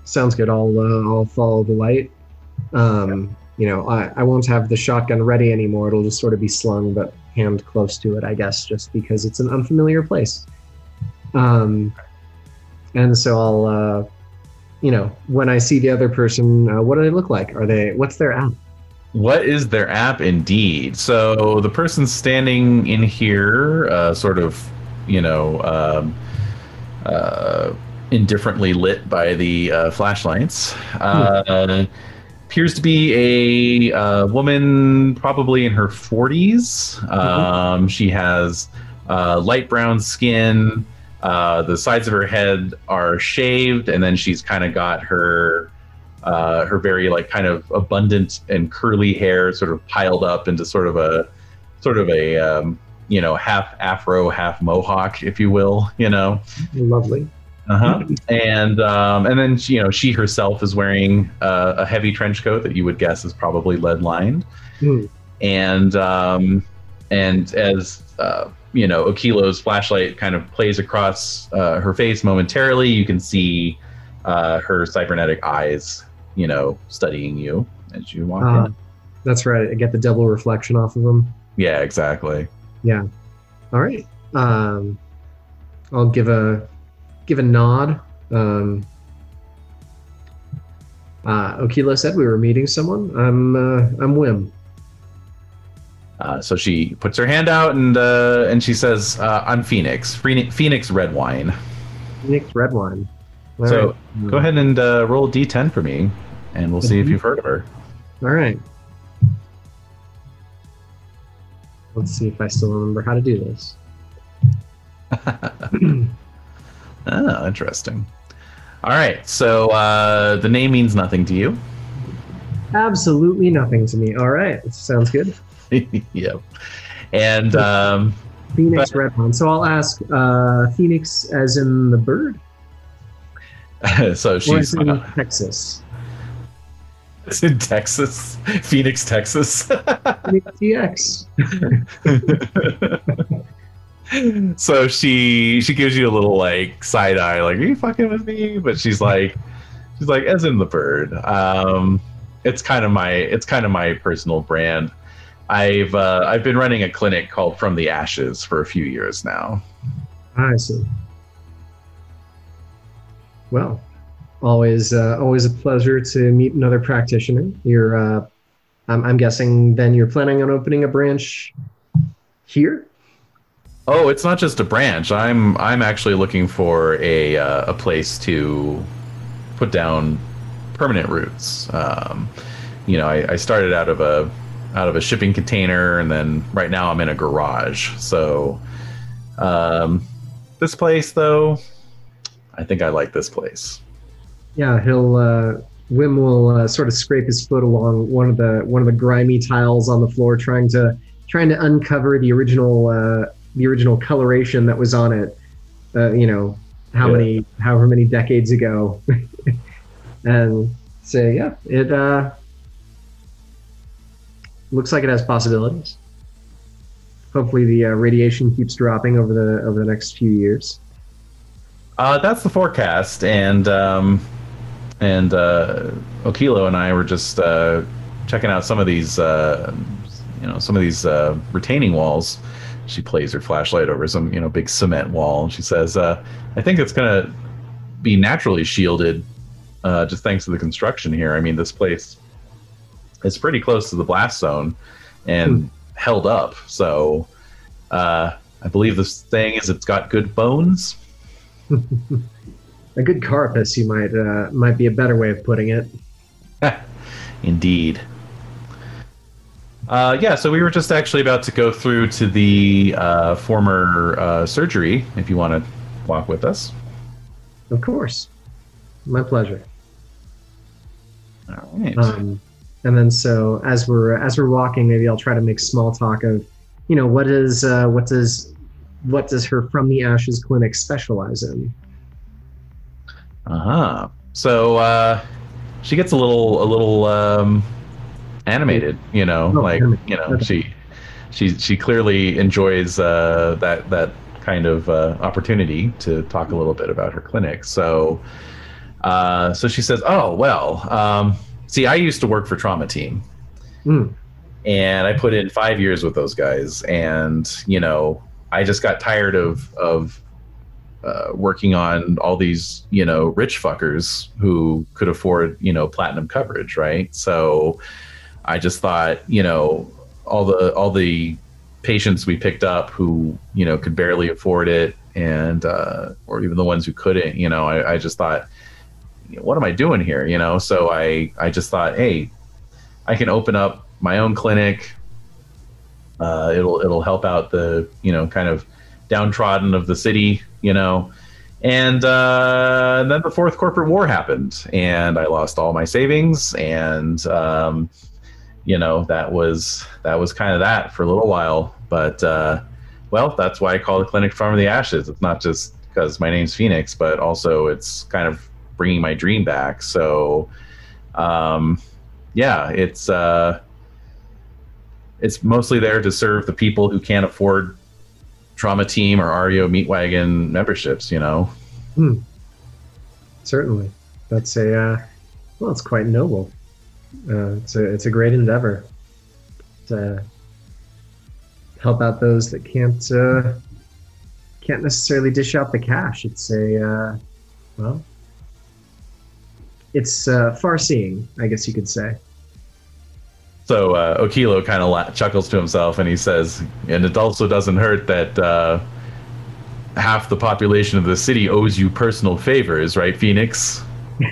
S6: Sounds good. I'll uh, I'll follow the light. Um, you know, I, I won't have the shotgun ready anymore. It'll just sort of be slung, but hand close to it, I guess, just because it's an unfamiliar place. Um, and so I'll, uh, you know, when I see the other person, uh, what do they look like? Are they? What's their app?
S1: What is their app? Indeed. So the person standing in here, uh, sort of, you know. Um, uh, indifferently lit by the uh, flashlights. Uh, appears to be a uh, woman, probably in her 40s. Um, she has uh, light brown skin. Uh, the sides of her head are shaved, and then she's kind of got her uh, her very like kind of abundant and curly hair sort of piled up into sort of a sort of a um, you know half afro, half mohawk, if you will. You know.
S6: Lovely.
S1: Uh-huh. And um, and then you know she herself is wearing uh, a heavy trench coat that you would guess is probably lead lined.
S6: Hmm.
S1: And um, and as uh, you know, Okilo's flashlight kind of plays across uh, her face momentarily. You can see uh, her cybernetic eyes, you know, studying you as you walk
S6: Ah,
S1: in.
S6: that's right. I get the double reflection off of them.
S1: Yeah, exactly.
S6: Yeah. All right. Um, I'll give a give a nod. Um, uh, Okilo said we were meeting someone. I'm uh, I'm WHiM.
S1: Uh, so she puts her hand out and uh, and she says, uh, "I'm Phoenix. Phoenix Phoenix Red Wine."
S6: Phoenix Red Wine. All
S1: So,
S6: right.
S1: Go ahead and uh, roll a d10 for me, and we'll see if
S6: Mhm.
S1: you've heard of her.
S6: All right. Let's see if I still remember how to do this.
S1: Oh, interesting. All right, so uh, the name means nothing to you.
S6: Absolutely nothing to me. All right. Sounds good.
S1: yep. And um,
S6: Phoenix Redmond. So I'll ask uh, Phoenix as in the bird,
S1: so she's
S6: in
S1: uh,
S6: Texas.
S1: It's in Texas, Phoenix, Texas.
S6: Phoenix DX.
S1: so she she gives you a little like side eye, like, "Are you fucking with me?" But she's like, she's like, "As in the bird." Um, it's kind of my it's kind of my personal brand. I've uh, I've been running a clinic called From the Ashes for a few years now.
S6: I see. Well, always uh, always a pleasure to meet another practitioner. You're, uh, I'm, I'm guessing then you're planning on opening a branch here.
S1: Oh, it's not just a branch. I'm I'm actually looking for a uh, a place to put down permanent roots. Um, you know, I, I started out of a out of a shipping container, and then right now I'm in a garage. So, um, this place though, I think I like this place.
S6: Yeah, he'll. Uh, WHiM will uh, sort of scrape his foot along one of the one of the grimy tiles on the floor, trying to trying to uncover the original uh, the original coloration that was on it. Uh, you know, how
S1: Yeah.
S6: many however many decades ago, and say, yeah, it uh, looks like it has possibilities. Hopefully, the uh, radiation keeps dropping over the over the next few years.
S1: Uh, that's the forecast, and um, and uh, Okilo and I were just uh, checking out some of these, uh, you know, some of these uh, retaining walls. She plays her flashlight over some, you know, big cement wall, and she says, uh, "I think it's gonna be naturally shielded, uh, just thanks to the construction here. I mean, this place is pretty close to the blast zone and held up. So, uh, I believe this thing is it's got good bones."
S6: A good carapace, you might uh, might be a better way of putting it.
S1: Indeed. Uh, yeah, so we were just actually about to go through to the uh, former uh, surgery. If you want to walk with us.
S6: Of course, my pleasure.
S1: All right.
S6: Um, and then so as we're as we're walking, maybe I'll try to make small talk of, you know, what is uh, what does what does her from the ashes clinic specialize in?
S1: Uh huh. So uh, she gets a little a little um, animated. You know,
S6: Oh,
S1: like you know she she she clearly enjoys uh, that that kind of uh, opportunity to talk a little bit about her clinic. So uh, so she says, "Oh well, um, see, I used to work for Trauma Team."
S6: Mm,
S1: and I put in five years with those guys, and you know, I just got tired of of uh, working on all these you know rich fuckers who could afford you know platinum coverage, right? So I just thought, you know, all the all the patients we picked up who you know could barely afford it, and uh, or even the ones who couldn't, you know, I, I just thought, what am I doing here? You know, so I I just thought, hey, I can open up my own clinic. Uh, it'll it'll help out the you know kind of downtrodden of the city, you know. And uh, then the fourth corporate war happened, and I lost all my savings, and um, you know that was that was kind of that for a little while. But uh, well, that's why I call the clinic Farm of the Ashes. It's not just because my name's Phoenix, but also it's kind of bringing my dream back. So, um, yeah, it's uh, it's mostly there to serve the people who can't afford trauma team or REO meat wagon memberships. You know,
S6: certainly, that's a uh, well, it's quite noble. Uh, it's a it's a great endeavor to help out those that can't uh, can't necessarily dish out the cash. It's a uh, well, it's uh, far-seeing, I guess you could say.
S1: So uh, Okilo kind of la- chuckles to himself and he says, and it also doesn't hurt that uh, half the population of the city owes you personal favors, right, Phoenix?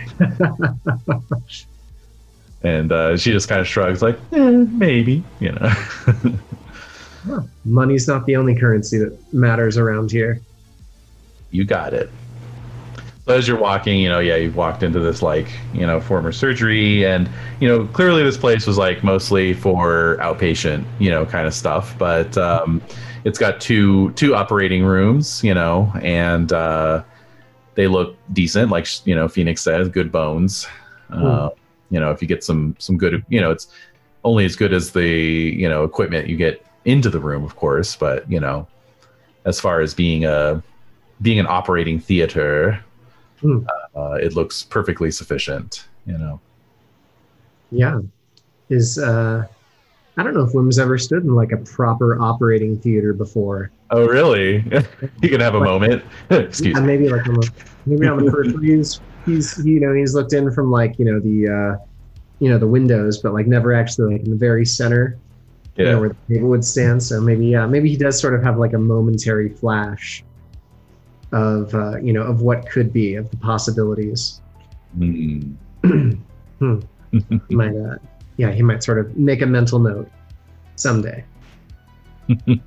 S1: and uh, she just kind of shrugs, like, eh, maybe, you know.
S6: Well, money's not the only currency that matters around here.
S1: you got it. So as you're walking, you know, yeah, you've walked into this like, you know, former surgery, and you know, clearly this place was like mostly for outpatient, you know, kind of stuff. But um, it's got two two operating rooms, you know, and uh, they look decent, like you know, Phoenix says, good bones. Uh, you know, if you get some some good, you know, it's only as good as the you know equipment you get into the room, of course. But you know, as far as being a being an operating theater,
S6: Hmm.
S1: uh, it looks perfectly sufficient. You know.
S6: Yeah. Is uh I don't know if WHiM's ever stood in like a proper operating theater before.
S1: Oh, really? you can have a moment. Excuse
S6: And
S1: me.
S6: maybe like on maybe on the periphery he's he's you know, he's looked in from like, you know, the uh you know, the windows, but like never actually like in the very center, you know, where the table would stand. So maybe yeah, maybe he does sort of have like a momentary flash of uh, you know, of what could be, of the possibilities.
S1: Mm.
S6: Hmm. Might uh yeah, he might sort of make a mental note someday.
S1: yeah,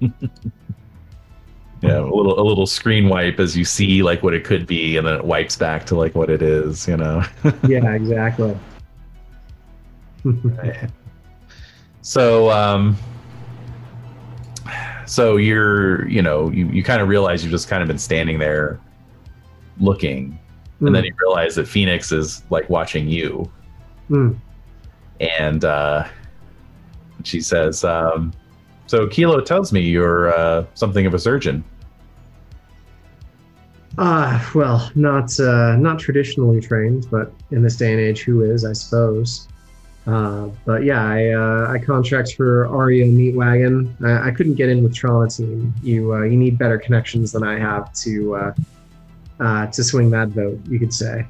S1: a little a little screen wipe as you see like what it could be, and then it wipes back to like what it is. You know.
S6: yeah, exactly. right.
S1: so um so you're you know you, you kind of realize you've just kind of been standing there looking and then you realize that phoenix is like watching you
S6: Mm.
S1: and uh she says um so kilo tells me you're uh something of a surgeon
S6: Ah, well, not uh, not traditionally trained, but in this day and age, who is, I suppose. Uh, but yeah, I uh, I contract for REO Meat Wagon. I, I couldn't get in with Trauma Team. You uh, you need better connections than I have to uh, uh, to swing that vote, you could say.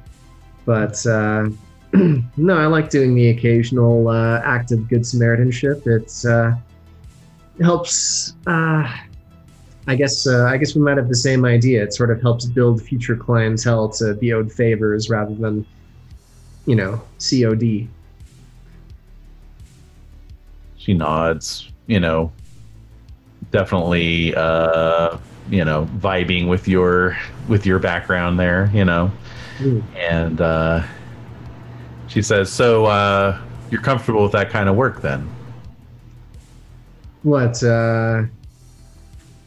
S6: But no, I like doing the occasional act of good Samaritanship. It's uh, helps. I guess I guess we might have the same idea. It sort of helps build future clientele to be owed favors rather than, you know, COD.
S1: She nods you know definitely uh you know vibing with your with your background there you know
S6: Mm.
S1: and uh she says so uh you're comfortable with that kind of work then
S6: What uh,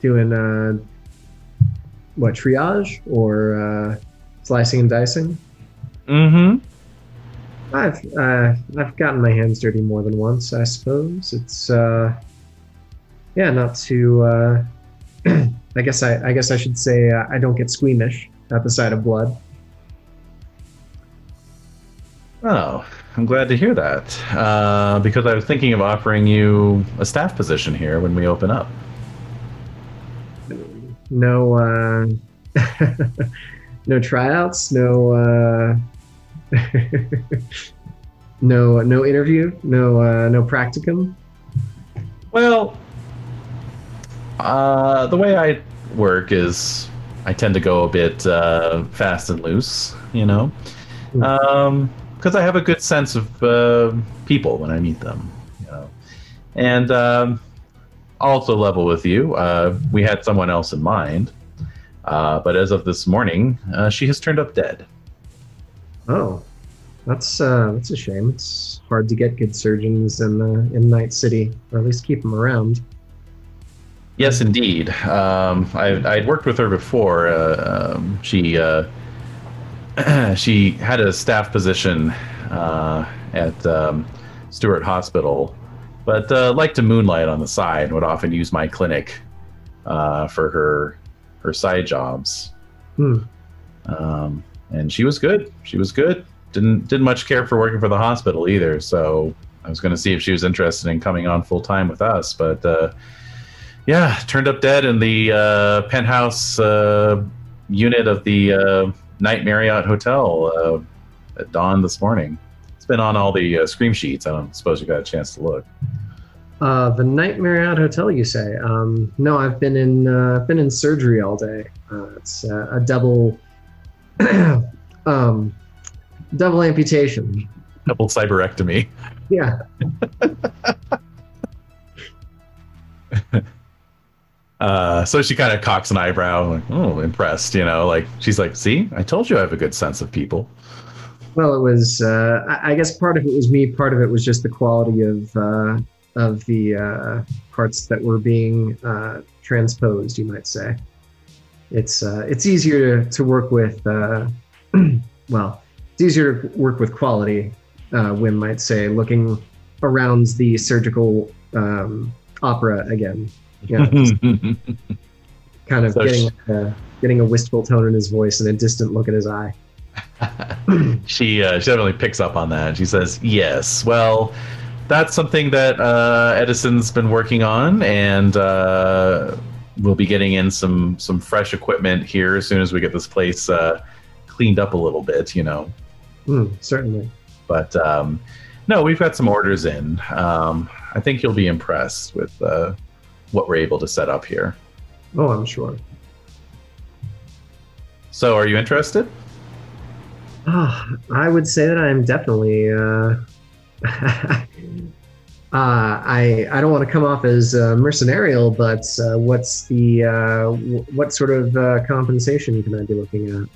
S6: doing? Uh, what triage or uh, slicing and dicing?
S1: mm-hmm
S6: I've uh, I've gotten my hands dirty more than once, I suppose. It's uh, yeah, not too. Uh, I guess I I guess I should say uh, I don't get squeamish at the sight of blood.
S1: oh i'm glad to hear that uh because i was thinking of offering you a staff position here when we open up
S6: No uh, no tryouts, no uh, no no interview, no uh, no practicum.
S1: Well, uh, the way I work is I tend to go a bit uh, fast and loose, you know, because I have a good sense of uh, people when I meet them, you know, and um, also level with you. Uh, we had someone else in mind, uh, but as of this morning, uh, she has turned up dead.
S6: Oh, that's uh, that's a shame. It's hard to get good surgeons in uh, in Night City, or at least keep them around.
S1: Yes, indeed. Um, I, I'd worked with her before. Uh, um, she uh, she had a staff position uh, at um, Stewart Hospital, but uh, liked to moonlight on the side. And would often use my clinic uh, for her her side jobs.
S6: Hmm.
S1: And she was good. She was good. Didn't didn't much care for working for the hospital either. So I was going to see if she was interested in coming on full time with us, but. Uh, yeah, turned up dead in the uh, penthouse uh, unit of the uh, Night Marriott Hotel uh, at dawn this morning. It's been on all the uh, scream sheets. I don't suppose you got a chance to look.
S6: The Night Marriott Hotel, you say? Um, no, I've been in I've been in surgery all day. It's a double um, double amputation.
S1: Double cyberectomy.
S6: Yeah.
S1: Uh, so she kind of cocks an eyebrow, like, oh, impressed, you know, like she's like, see, I told you I have a good sense of people.
S6: Well, it was. Uh, I I guess part of it was me. Part of it was just the quality of uh, of the uh, parts that were being uh, transposed. You might say. It's uh, it's easier to, to work with. Uh, well, it's easier to work with quality. Uh, WHiM might say, looking around the surgical um, opera again. Yeah, just kind of
S1: So
S6: getting uh, getting a wistful tone in his voice and a distant look in his eye.
S1: she uh, she definitely picks up on that. She says, "Yes, well, that's something that uh, Edison's been working on, and uh, we'll be getting in some some fresh equipment here as soon as we get this place uh, cleaned up a little bit, you know."
S6: Hmm, certainly.
S1: But um, no, we've got some orders in. Um, I think you'll be impressed with uh, what we're able to set up here.
S6: Oh, I'm sure.
S1: So, are you interested?
S6: Ah, I would say that I'm definitely. Uh, uh, I I don't want to come off as uh, mercenarial, but uh, what's the uh, w- what sort of uh, compensation can I be looking at?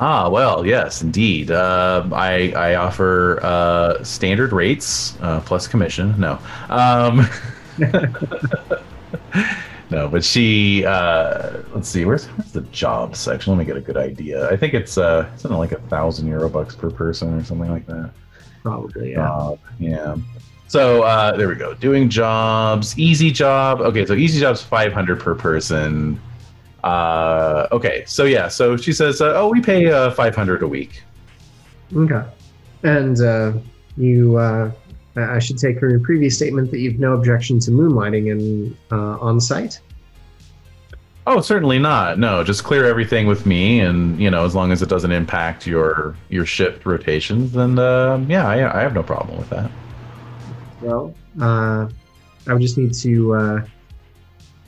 S1: Ah, well, yes, indeed. Uh, I I offer uh, standard rates uh, plus commission. No, um, no, but she. Uh, let's see, where's, where's the job section? Let me get a good idea. I think it's uh, something like a thousand euro bucks per person or something like that.
S6: Probably, yeah.
S1: Yeah. So uh, there we go. Doing jobs, easy job. Okay, so easy job's five hundred per person. Uh, okay, so yeah, so she says, uh, "Oh, we pay uh, five hundred a week."
S6: Okay. And uh, you, uh, I should take from your previous statement that you've no objection to moonlighting in uh, on site.
S1: Oh, certainly not. No, just clear everything with me, and you know, as long as it doesn't impact your your shift rotations, then uh, yeah, I, I have no problem with that.
S6: Well, uh, I would just need to. Uh,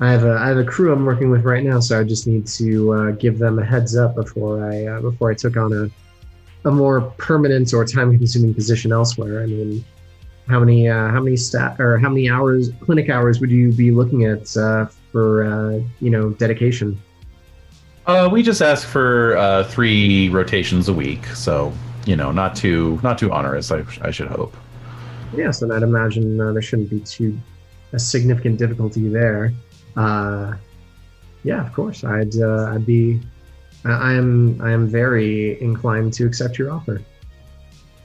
S6: I have a I have a crew I'm working with right now, so I just need to uh, give them a heads up before I uh, before I took on a a more permanent or time consuming position elsewhere. I mean, how many uh, how many stat or how many hours clinic hours would you be looking at uh, for uh, you know dedication?
S1: Uh, we just ask for uh, three rotations a week, so you know, not too not too onerous. I, I should hope.
S6: Yes, and I'd imagine uh, there shouldn't be too a significant difficulty there. Uh, yeah, of course, I'd uh, I'd be I am I am very inclined to accept your offer.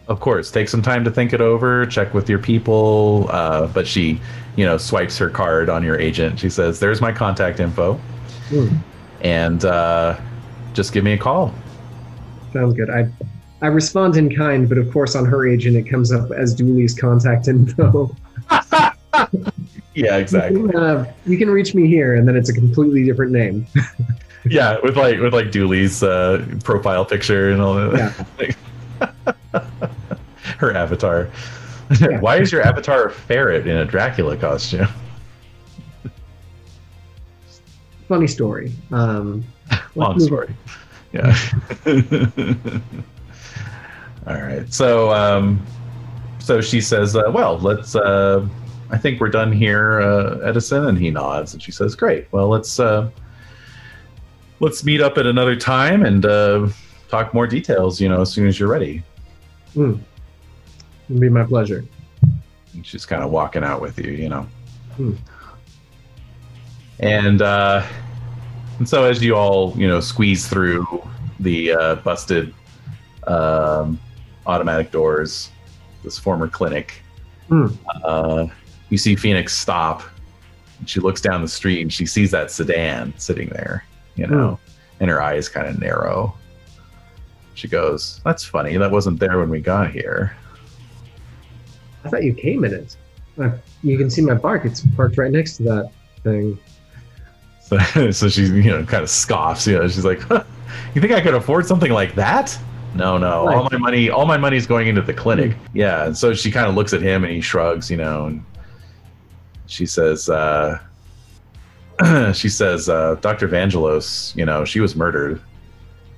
S1: Of course, take some time to think it over, check with your people. Uh, but she, you know, swipes her card on your agent. She says, "There's my contact info,
S6: Hmm,
S1: and uh, just give me a call."
S6: sounds good. I I respond in kind, but of course on her agent it comes up as Dually's contact info.
S1: Yeah, exactly.
S6: You can, uh, you can reach me here, and then it's a completely different name.
S1: yeah, with like with like Dually's uh, profile picture and all that. Yeah. her avatar.
S6: Yeah.
S1: Why is your avatar a ferret in a Dracula costume?
S6: Funny story. Um,
S1: Long story. Yeah. All right. So, um, so she says, uh, "Well, let's. Uh, I think we're done here, uh, Edison." And he nods, and she says, "Great. Well, let's uh, let's meet up at another time and uh, talk more details. You know, as soon as you're ready."
S6: Hmm. It'd be my pleasure.
S1: And she's kind of walking out with you, you know.
S6: Hmm.
S1: And uh, and so as you all, you know, squeeze through the uh, busted um, automatic doors, this former clinic,
S6: Hmm.
S1: uh, you see Phoenix stop. And she looks down the street and she sees that sedan sitting there, you know, and her eyes kind of narrow. She goes, "That's funny. That wasn't there when we got here."
S6: I thought you came in it. Uh, You can see my bark. It's parked right next to that thing.
S1: So, so she, you know, kind of scoffs. You know, she's like, huh, "You think I could afford something like that?" No, no. All my money, all my money is going into the clinic. Yeah. And so she kind of looks at him and he shrugs. You know, and she says, uh, "She says, uh, Dr. Vangelos, you know, she was murdered,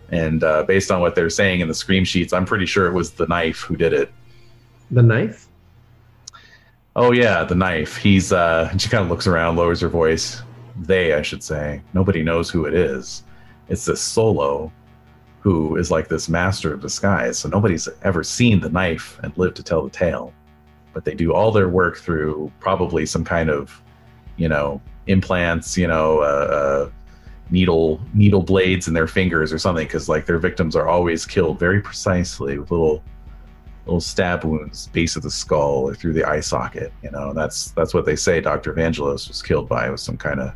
S1: and uh, based on what they're saying in the scream sheets, I'm pretty sure it was the knife who did it."
S6: The knife?
S1: Oh yeah, the knife. He's uh she kind of looks around, lowers her voice. they, I should say, nobody knows who it is. It's this Solo who is like this master of disguise. So nobody's ever seen the knife and lived to tell the tale. But they do all their work through probably some kind of, you know, implants, you know, uh, uh, needle needle blades in their fingers or something, because like their victims are always killed very precisely with little little stab wounds base of the skull or through the eye socket. You know, that's that's what they say. Doctor Evangelos was killed by was some kind of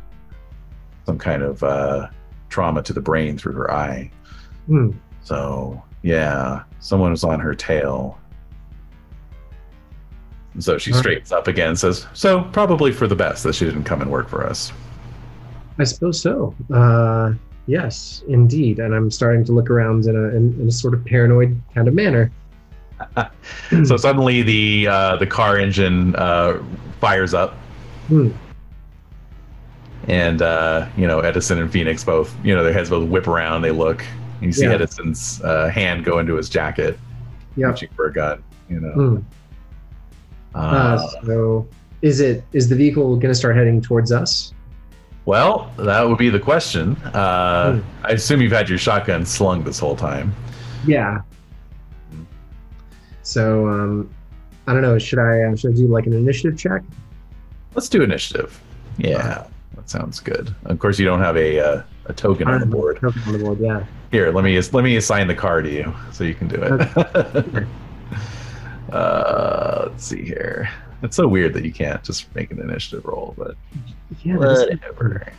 S1: some kind of uh, trauma to the brain through her eye.
S6: Hmm.
S1: So yeah, someone was on her tail. So she straightens up again and says, So probably for the best that she didn't come and work for us.
S6: I suppose so. Uh, yes, indeed. And I'm starting to look around in a, in, in a sort of paranoid kind of manner.
S1: so suddenly the uh, the car engine uh, fires up.
S6: Hmm.
S1: And uh, you know, Edison and Phoenix both, you know, their heads both whip around, they look, and you see
S6: Yeah.
S1: Edison's uh, hand go into his jacket,
S6: Yep.
S1: reaching for a gun, you know.
S6: Hmm.
S1: Uh,
S6: Uh, so, is it is the vehicle going to start heading towards us?
S1: Well, that would be the question. Uh,
S6: Hmm.
S1: I assume you've had your shotgun slung this whole time.
S6: Yeah. So, um, I don't know. Should I uh, should I do like an initiative check?
S1: Let's do initiative. Yeah, that sounds good. Of course, you don't have a uh, a token on the board.
S6: Okay, on the board. Yeah.
S1: Here, let me let me assign the car to you so you can do it. uh, let's see here. It's so weird that you can't just make an initiative roll, but
S6: Yeah.
S1: whatever.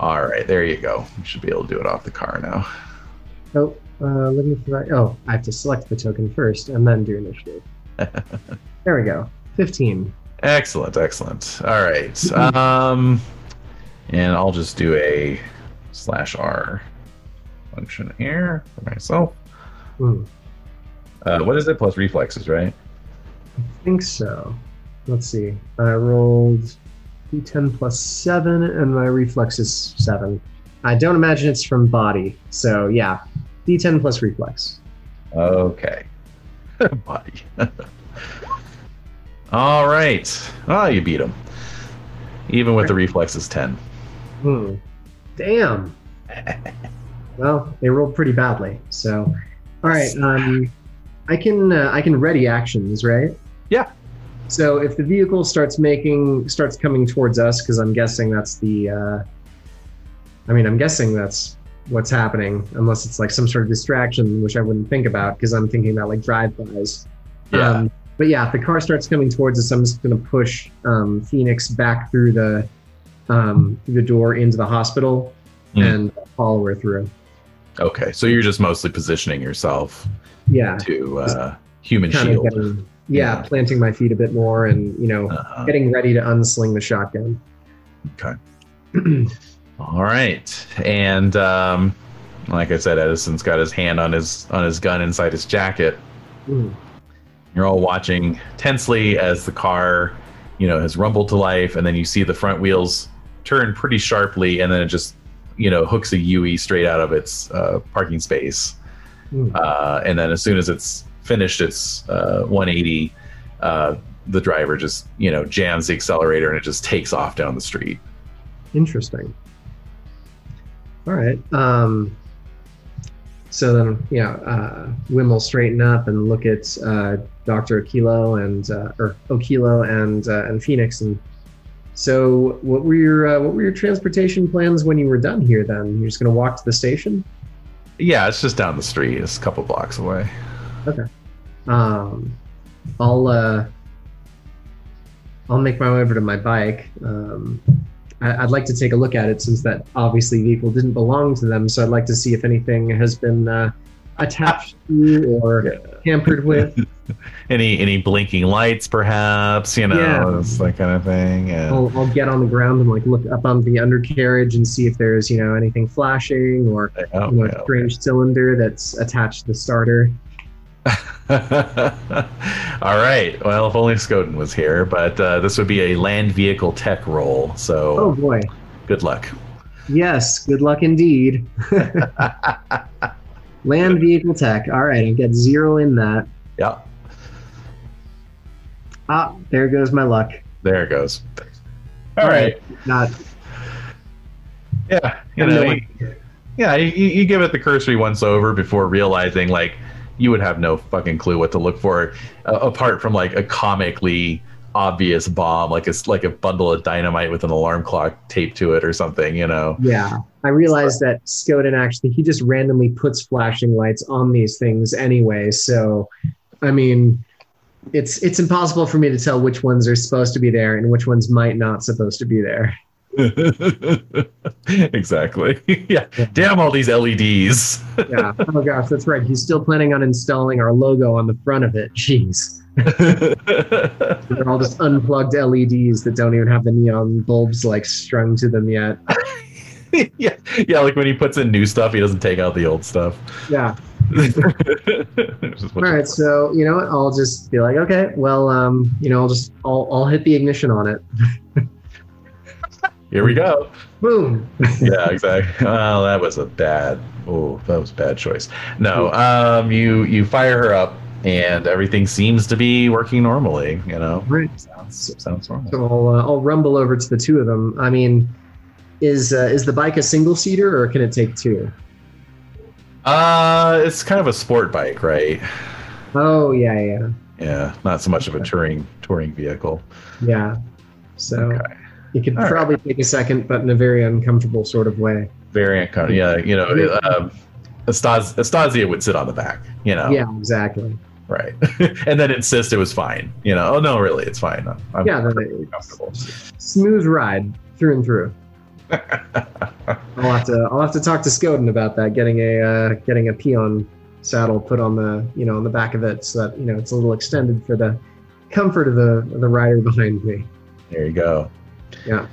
S1: All right, there you go. You should be able to do it off the car now.
S6: Oh, uh, let me. Provide, oh, I have to select the token first and then do initiative. there we go. Fifteen.
S1: Excellent, excellent. All right. Um, and I'll just do a slash R function here for myself.
S6: Hmm.
S1: Uh, what is it? Plus reflexes, right?
S6: I think so. Let's see. I rolled d10 plus seven, and my reflex is seven. I don't imagine it's from body. So yeah, d10 plus reflex.
S1: Okay. Body. All right. Oh, you beat him. Even with the reflexes 10.
S6: Hmm. Damn. well, they rolled pretty badly. So, all right. Um, I can uh, I can ready actions, right?
S1: Yeah.
S6: So if the vehicle starts making starts coming towards us, because I'm guessing that's the. Uh, I mean, I'm guessing that's what's happening, unless it's like some sort of distraction, which I wouldn't think about because I'm thinking about like drive-bys.
S1: Yeah.
S6: Um, but yeah, if the car starts coming towards us, I'm just going to push um, Phoenix back through the um, through the door into the hospital
S1: Hmm.
S6: and follow her through.
S1: okay. So you're just mostly positioning yourself
S6: Yeah,
S1: to uh, human shield.
S6: getting, yeah,
S1: Yeah.
S6: planting my feet a bit more and you know
S1: Uh-huh.
S6: getting ready to unsling the shotgun.
S1: Okay. All right. And um, like I said, Edison's got his hand on his on his gun inside his jacket.
S6: Hmm.
S1: You're all watching tensely as the car, you know, has rumbled to life, and then you see the front wheels turn pretty sharply, and then it just, you know, hooks a UE straight out of its uh, parking space.
S6: Hmm.
S1: Uh, and then as soon as it's finished its uh, 180, uh, the driver just, you know, jams the accelerator and it just takes off down the street.
S6: Interesting. All right. Um, so then, yeah, uh, WHiM will straighten up and look at uh, Doctor Okilo and uh, or Okilo and uh, and Phoenix. And so, what were your uh, what were your transportation plans when you were done here? Then you're just going to walk to the station.
S1: Yeah, it's just down the street. It's a couple blocks away.
S6: Um, I'll uh, I'll make my way over to my bike. Um, I, I'd like to take a look at it since that obviously vehicle didn't belong to them. So I'd like to see if anything has been uh, attached to or
S1: Yeah.
S6: tampered with.
S1: Any any blinking lights, perhaps? You know,
S6: Yeah.
S1: that kind of thing. Yeah.
S6: I'll, I'll get on the ground and like look up on the undercarriage and see if there's you know anything flashing or
S1: Oh,
S6: you know,
S1: yeah.
S6: a strange cylinder that's attached to the starter.
S1: All right. Well, if only Skoden was here, but uh, this would be a land vehicle tech roll. So
S6: Oh boy.
S1: good luck.
S6: Yes, good luck indeed. Land vehicle tech. All right, I get zero in that.
S1: yeah,
S6: Ah, there goes my luck.
S1: there it goes. All right.
S6: Not
S1: Yeah. You know,
S6: no
S1: you- yeah, you, you you give it the cursory once over before realizing like you would have no fucking clue what to look for uh, apart from like a comically obvious bomb, like it's like a bundle of dynamite with an alarm clock taped to it or something. You know.
S6: Yeah, I realized that Skoden actually he just randomly puts flashing lights on these things anyway. So, I mean, it's it's impossible for me to tell which ones are supposed to be there and which ones might not supposed to be there.
S1: exactly. yeah. Damn all these LEDs.
S6: Yeah. oh gosh, that's right. He's still planning on installing our logo on the front of it. Jeez, they're all just unplugged LEDs that don't even have the neon bulbs like strung to them yet.
S1: yeah. Yeah. Like when he puts in new stuff, he doesn't take out the old stuff.
S6: Yeah. All right. So you know what? I'll just be like, okay, well, um, you know, I'll just I'll I'll hit the ignition on it.
S1: Here we go.
S6: Boom.
S1: yeah, exactly. Well, that was a bad. Oh, that was a bad choice. No, um, you you fire her up, and everything seems to be working normally. You know,
S6: Right.
S1: sounds sounds normal.
S6: So I'll uh, I'll rumble over to the two of them. I mean, is uh, is the bike a single seater or can it take two?
S1: Uh, it's kind of a sport bike, right?
S6: Oh yeah, yeah,
S1: Yeah, not so much of a touring touring vehicle.
S6: yeah. So
S1: Okay.
S6: it could
S1: All right.
S6: probably take a second, but in a very uncomfortable sort of way.
S1: Very uncomfortable. Yeah, you know, um, Astas- Astasia would sit on the back. You know,
S6: Yeah, exactly.
S1: right, and then insist it was fine. You know, oh no, really, it's fine. I'm, I'm
S6: Yeah,
S1: comfortable.
S6: Smooth ride through and through. I'll have to I'll have to talk to Skoden about that. Getting a uh, getting a peon saddle put on the you know on the back of it so that you know it's a little extended for the comfort of the of the rider behind me.
S1: There you go.
S6: Yeah.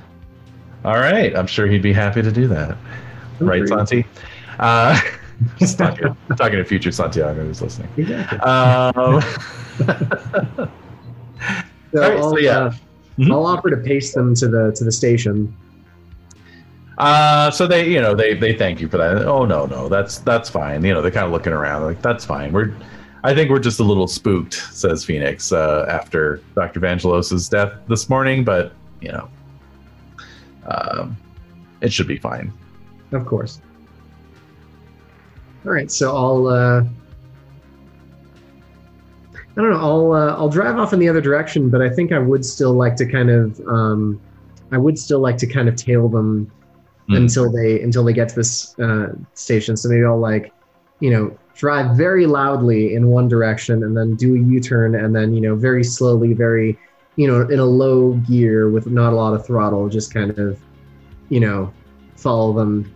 S1: All right. I'm sure he'd be happy to do that. Right, Santi? Uh, talking, talking to future Santiago who's listening.
S6: Exactly.
S1: Um,
S6: So,
S1: All right,
S6: I'll,
S1: so yeah.
S6: uh,
S1: Mhm.
S6: I'll offer to pace them to the to the station.
S1: Uh, so they, you know, they they thank you for that. Oh no, no, that's that's fine. You know, they're kind of looking around like that's fine. We're, I think we're just a little spooked, says Phoenix, uh, after Dr. Vangelos's death this morning. But you know, um, it should be fine.
S6: Of course. All right, so I'll uh I don't know, I'll uh, I'll drive off in the other direction, but I think I would still like to kind of um I would still like to kind of tail them
S1: Hmm.
S6: until they until they get to this uh station. So maybe I'll like, you know, drive very loudly in one direction and then do a U-turn and then, you know, very slowly, very you know, in a low gear with not a lot of throttle, just kind of, you know, follow them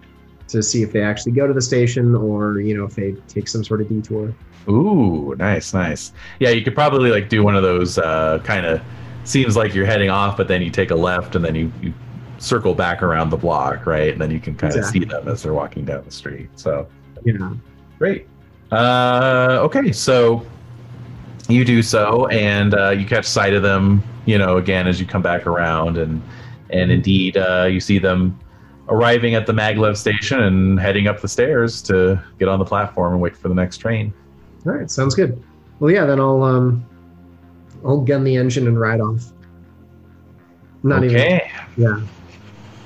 S6: to see if they actually go to the station or you know if they take some sort of detour.
S1: Ooh, nice, nice. Yeah, you could probably like do one of those uh, kind of seems like you're heading off, but then you take a left and then you, you circle back around the block, right? And then you can kind of see them as they're walking down the street. So
S6: Yeah.
S1: great. Uh, okay, so you do so, and uh, you catch sight of them. You know, again as you come back around, and and indeed uh, you see them arriving at the maglev station and heading up the stairs to get on the platform and wait for the next train.
S6: All right, sounds good. Well, yeah, then I'll um, I'll gun the engine and ride off. Not even.
S1: okay.
S6: Yeah.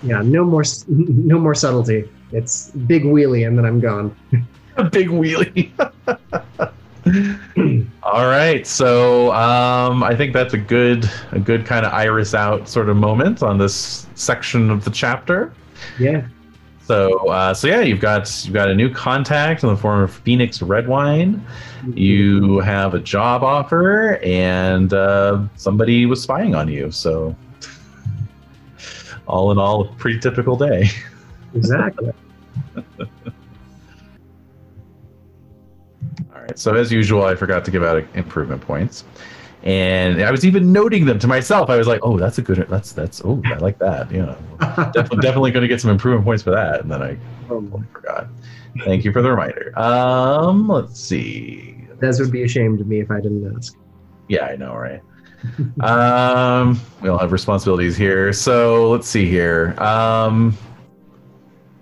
S6: Yeah. No more. No more subtlety. It's big wheelie and then I'm gone.
S1: a big wheelie. All right, so um, I think that's a good, a good kind of iris out sort of moment on this section of the chapter.
S6: Yeah.
S1: So, uh, so yeah, you've got you've got a new contact in the form of Phoenix Redwine. You have a job offer, and uh, somebody was spying on you. So, all in all, a pretty typical day.
S6: Exactly.
S1: All right. So as usual, I forgot to give out improvement points, and I was even noting them to myself. I was like, "Oh, that's a good. That's that's. Oh, I like that. You know, definitely, definitely going to get some improvement points for that." And then I totally forgot. Thank you for the reminder. Um, let's see.
S6: Des would be ashamed of me if I didn't ask.
S1: Yeah, I know, right? Um, we all have responsibilities here. So let's see here. Um,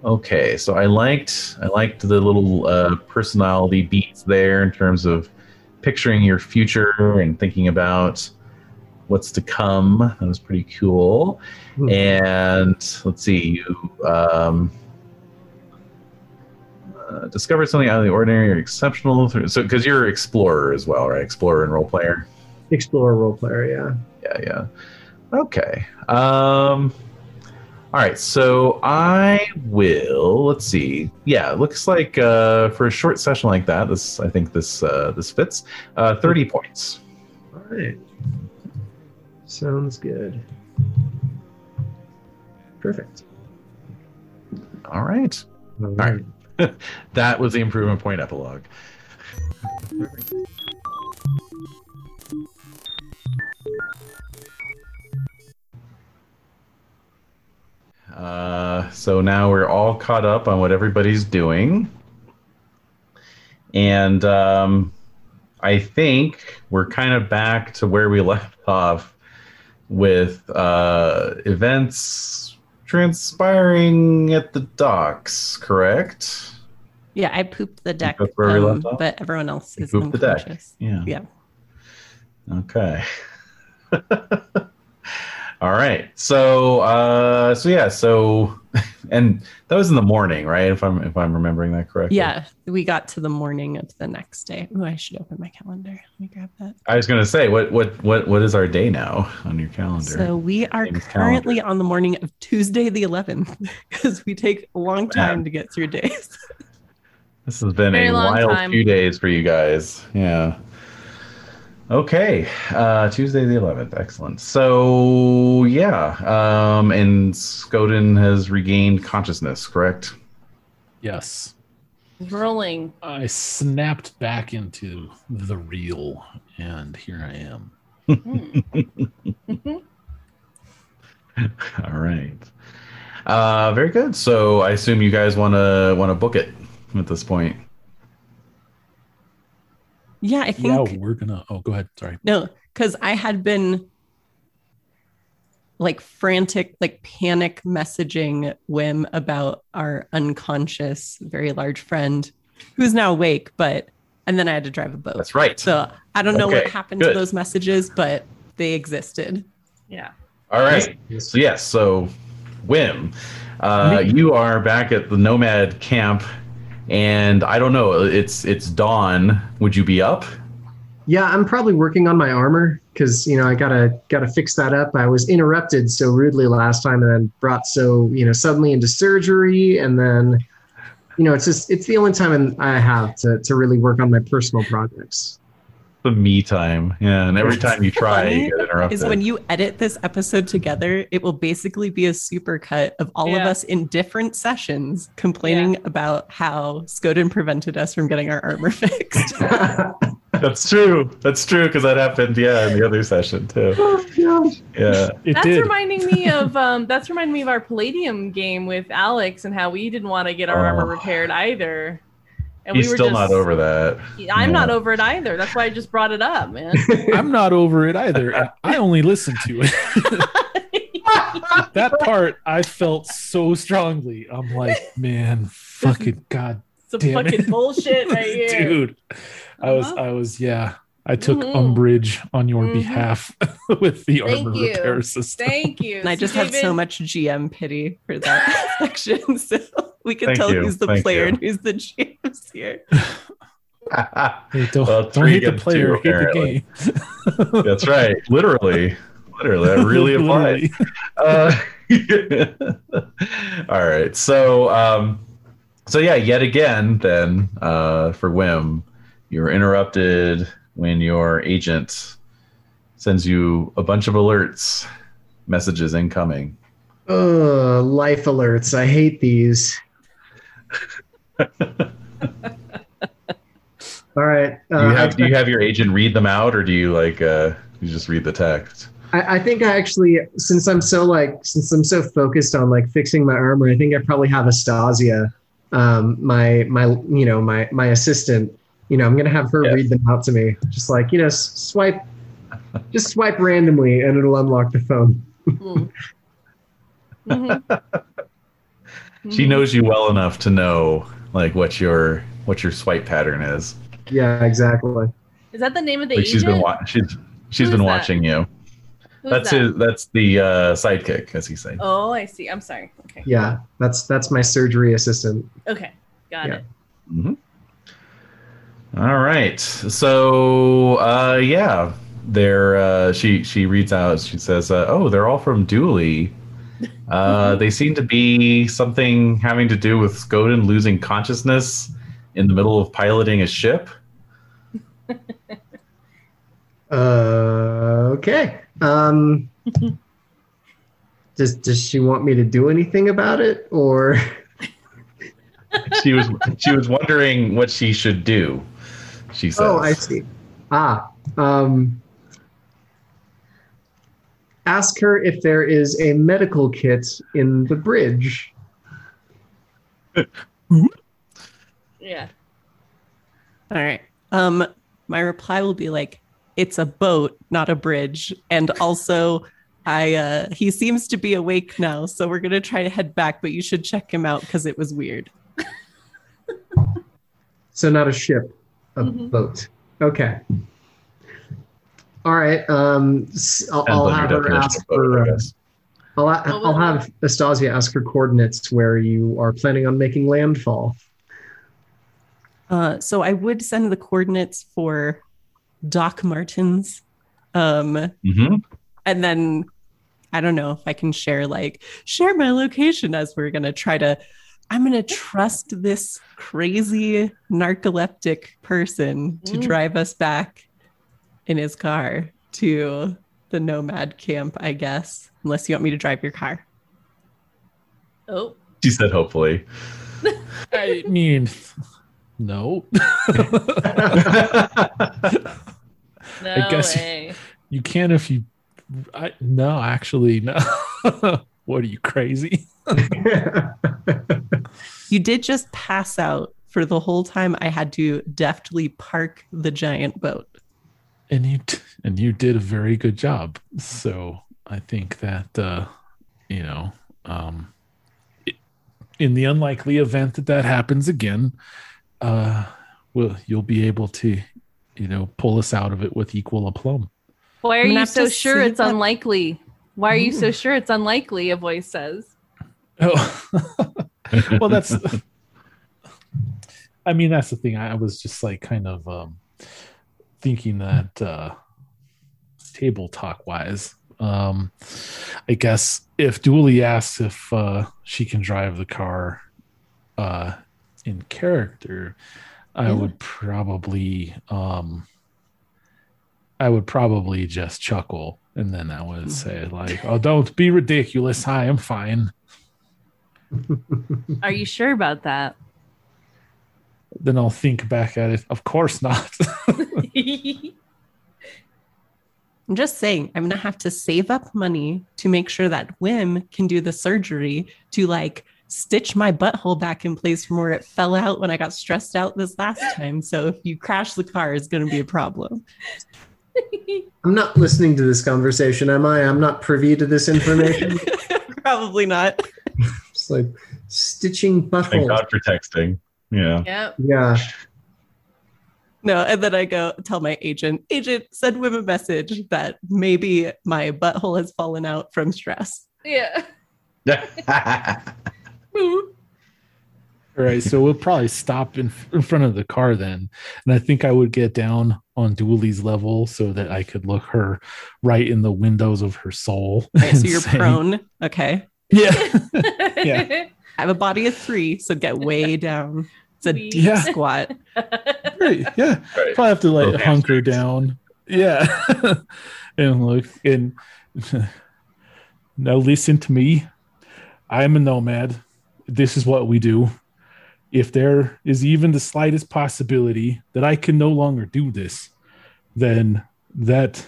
S1: okay, so I liked I liked the little uh, personality beats there in terms of picturing your future and thinking about what's to come. That was pretty cool.
S6: Hmm.
S1: And let's see, you um, uh, discovered something out of the ordinary or exceptional. Through, so, because you're an explorer as well, right? Explorer and role player.
S6: Explorer role player, yeah.
S1: Yeah, yeah. Okay. Um. All right. So I will. Let's see. Yeah, it looks like uh, for a short session like that, this I think this uh, this fits. Uh, Thirty points.
S6: All right. Sounds good. Perfect.
S1: All right.
S6: All
S1: right. that was the improvement point epilogue. Uh, so now we're all caught up on what everybody's doing. And um, I think we're kind of back to where we left off with uh, events transpiring at the docks, correct?
S4: Yeah, I pooped the deck,
S1: that's where we
S4: um,
S1: left off?
S4: but everyone else
S1: You
S4: is
S1: pooped the deck. Yeah.
S4: Yeah.
S1: Okay. All right. So uh so yeah, so and that was in the morning, right? If I'm if I'm remembering that correctly.
S4: Yeah, we got to the morning of the next day. Oh, I should open my calendar. Let me grab that.
S1: I was gonna say what what what what is our day now on your calendar?
S4: So we are
S1: James
S4: currently on the morning of Tuesday the 11th because we take a long time
S1: Man.
S4: to get through days.
S1: this has been
S3: Very
S1: a wild
S3: time.
S1: few days for you guys. Yeah. Okay. Uh Tuesday the eleventh. Excellent. So yeah. Um and Skoden has regained consciousness, correct?
S5: Yes.
S3: Rolling.
S5: I snapped back into the real, and here I am.
S3: Hmm.
S1: All right. Uh, very good. So I assume you guys want to want to book it at this point.
S4: Yeah, I think.
S5: Yeah, we're gonna. Oh, go ahead. Sorry.
S4: no, because I had been like frantic, like panic messaging WHiM about our unconscious, very large friend who's now awake, but and then I had to drive a boat.
S1: That's right.
S4: So I don't know what
S1: Okay,
S4: happened to those messages, but they existed.
S3: Yeah.
S1: All right.
S6: Yes.
S1: So yes. So WHiM, uh, you are back at the Nomad camp, and I don't know. It's it's dawn. Would you be up?
S6: Yeah, I'm probably working on my armor because you know I gotta gotta fix that up. I was interrupted so rudely last time, and then brought so you know suddenly into surgery, and then you know it's just it's the only time I have to to really work on my personal projects.
S1: The me time. Yeah. And every time you try, you get interrupted.
S4: Is when you edit this episode together, it will basically be a supercut of all of us in different sessions complaining about how Skoden prevented us from getting our armor fixed.
S1: That's true. That's true because that happened. Yeah, in the other session too.
S6: oh gosh.
S1: Yeah.
S5: It
S3: that's
S5: did.
S3: reminding me of um that's reminding me of our Palladium game with Alex and how we didn't want to get our
S1: Oh.
S3: armor repaired either. And
S1: He's
S3: we were
S1: still
S3: just,
S1: not over that.
S3: I'm not over it either. That's why I just brought it up, man.
S5: I'm not over it either. I only listened to it. that part I felt so strongly. I'm like, man, fucking god,
S3: Some
S5: Damn it.
S3: fucking bullshit right here.
S5: dude. I was,
S3: Uh-huh.
S5: I was, yeah. I took
S3: Mhm.
S5: umbrage on your
S3: Mhm.
S5: behalf with the
S3: Thank
S5: armor
S3: you.
S5: repair system.
S3: Thank you.
S4: and I just have so much GM pity for that section. So we can
S1: Thank
S4: tell
S1: you.
S4: who's the
S1: Thank
S4: player
S1: you.
S4: and who's the GMs here.
S5: Hey, don't
S1: Well,
S5: don't
S1: three
S5: hate the player,
S1: two,
S5: hate the game.
S1: That's right. Literally. Literally. That really applies. Uh, all right. So, um, so yeah, yet again, then uh, for WHiM, you're interrupted when your agent sends you a bunch of alerts, messages incoming.
S6: Ugh, life alerts. I hate these. All right.
S1: Do
S6: Uh,
S1: you have do you have your agent read them out, or do you like uh, you just read the text?
S6: I, I think I actually, since I'm so like, since I'm so focused on like fixing my armor, I think I probably have Astasia, um, my my you know my my assistant. You know, I'm gonna have her
S1: Yes.
S6: read them out to me, just like you know, swipe, just swipe randomly, and it'll unlock the phone.
S3: Mm. Mhm.
S1: She knows you well enough to know like what your what your swipe pattern is.
S6: Yeah, exactly.
S3: Is that the name of the
S1: Like
S3: agent?
S1: she's been wa- she's she's
S3: Who
S1: been
S3: is that?
S1: watching you.
S3: Who's
S1: That's
S3: that?
S1: his, that's the uh, sidekick, as he said.
S3: Oh, I see. I'm sorry. Okay.
S6: Yeah, that's that's my surgery assistant.
S3: Okay. Got
S6: Yeah.
S3: it.
S1: hmm All right. So uh, yeah, they're uh, she she reads out. She says, uh, "Oh, they're all from Dually. Uh, they seem to be something having to do with Skoden losing consciousness in the middle of piloting a ship."
S6: Uh, okay. Um, does does she want me to do anything about it, or
S1: She was she was wondering what she should do. She says,
S6: oh, I see. Ah, um, ask her if there is a medical kit in the bridge.
S3: Yeah.
S4: All right. Um, my reply will be like, "It's a boat, not a bridge." And also, I uh, he seems to be awake now, so we're gonna try to head back. But you should check him out because it was weird.
S6: So not a ship, a
S3: Mhm.
S6: boat. Okay. All right. Um, s- I'll, I'll have her ask for.
S1: I
S6: Uh,
S1: guess.
S6: I'll, I'll have Astasia ask her coordinates where you are planning on making landfall.
S4: Uh, so I would send the coordinates for Doc Martens, um,
S1: Mhm.
S4: and then I don't know if I can share like share my location as we're gonna try to. I'm gonna trust this crazy narcoleptic person to
S3: Mm.
S4: drive us back in his car to the nomad camp, I guess. Unless you want me to drive your car.
S3: Oh.
S1: She said, "Hopefully."
S5: I mean, no.
S3: No
S5: guess-
S3: way.
S5: you can if you. I, no, actually, no. what are you crazy?
S4: You did just pass out for the whole time I had to deftly park the giant boat.
S5: and you t- and you did a very good job so i think that uh you know um i- in the unlikely event that that happens again uh well you'll be able to you know pull us out of it with equal aplomb
S3: Why are you so sure it's
S4: that-
S3: unlikely? Why are you so sure it's unlikely? A voice says.
S5: Oh. Well that's i mean that's the thing. I was just like kind of um thinking that uh table talk wise um i guess if Dually asks if uh she can drive the car uh in character i
S4: Yeah.
S5: would probably um i would probably just chuckle. And then i would say like oh don't be ridiculous. Hi i'm fine
S3: Are you sure about that?
S5: then I'll think back at it. Of course not.
S4: I'm just saying, I'm gonna have to save up money to make sure that WHiM can do the surgery to like stitch my butthole back in place from where it fell out when I got stressed out this last time. So if you crash the car, it's gonna be a problem.
S6: I'm not listening to this conversation, am I? I'm not privy to this information.
S4: Probably not.
S6: It's like stitching buttholes.
S1: Thank
S6: butthole.
S1: God for texting. Yeah.
S3: yep.
S6: Yeah.
S4: No, and then I go tell my agent, agent, send WHiM a message that maybe my butthole has fallen out from stress.
S3: Yeah.
S5: All right, so we'll probably stop in, in front of the car then, and I think I would get down on Dually's level so that I could look her right in the windows of her soul.
S4: All right, so you're
S5: say-
S4: prone. Okay.
S5: Yeah,
S3: yeah.
S4: I have a body of three, so get way down. It's a deep
S5: Yeah.
S4: squat.
S5: right. Yeah,
S1: Right.
S5: probably have to like
S1: Oh,
S5: hunker
S1: hamstrings.
S5: down. Yeah, and look and now listen to me. I am a nomad. This is what we do. If there is even the slightest possibility that I can no longer do this, then that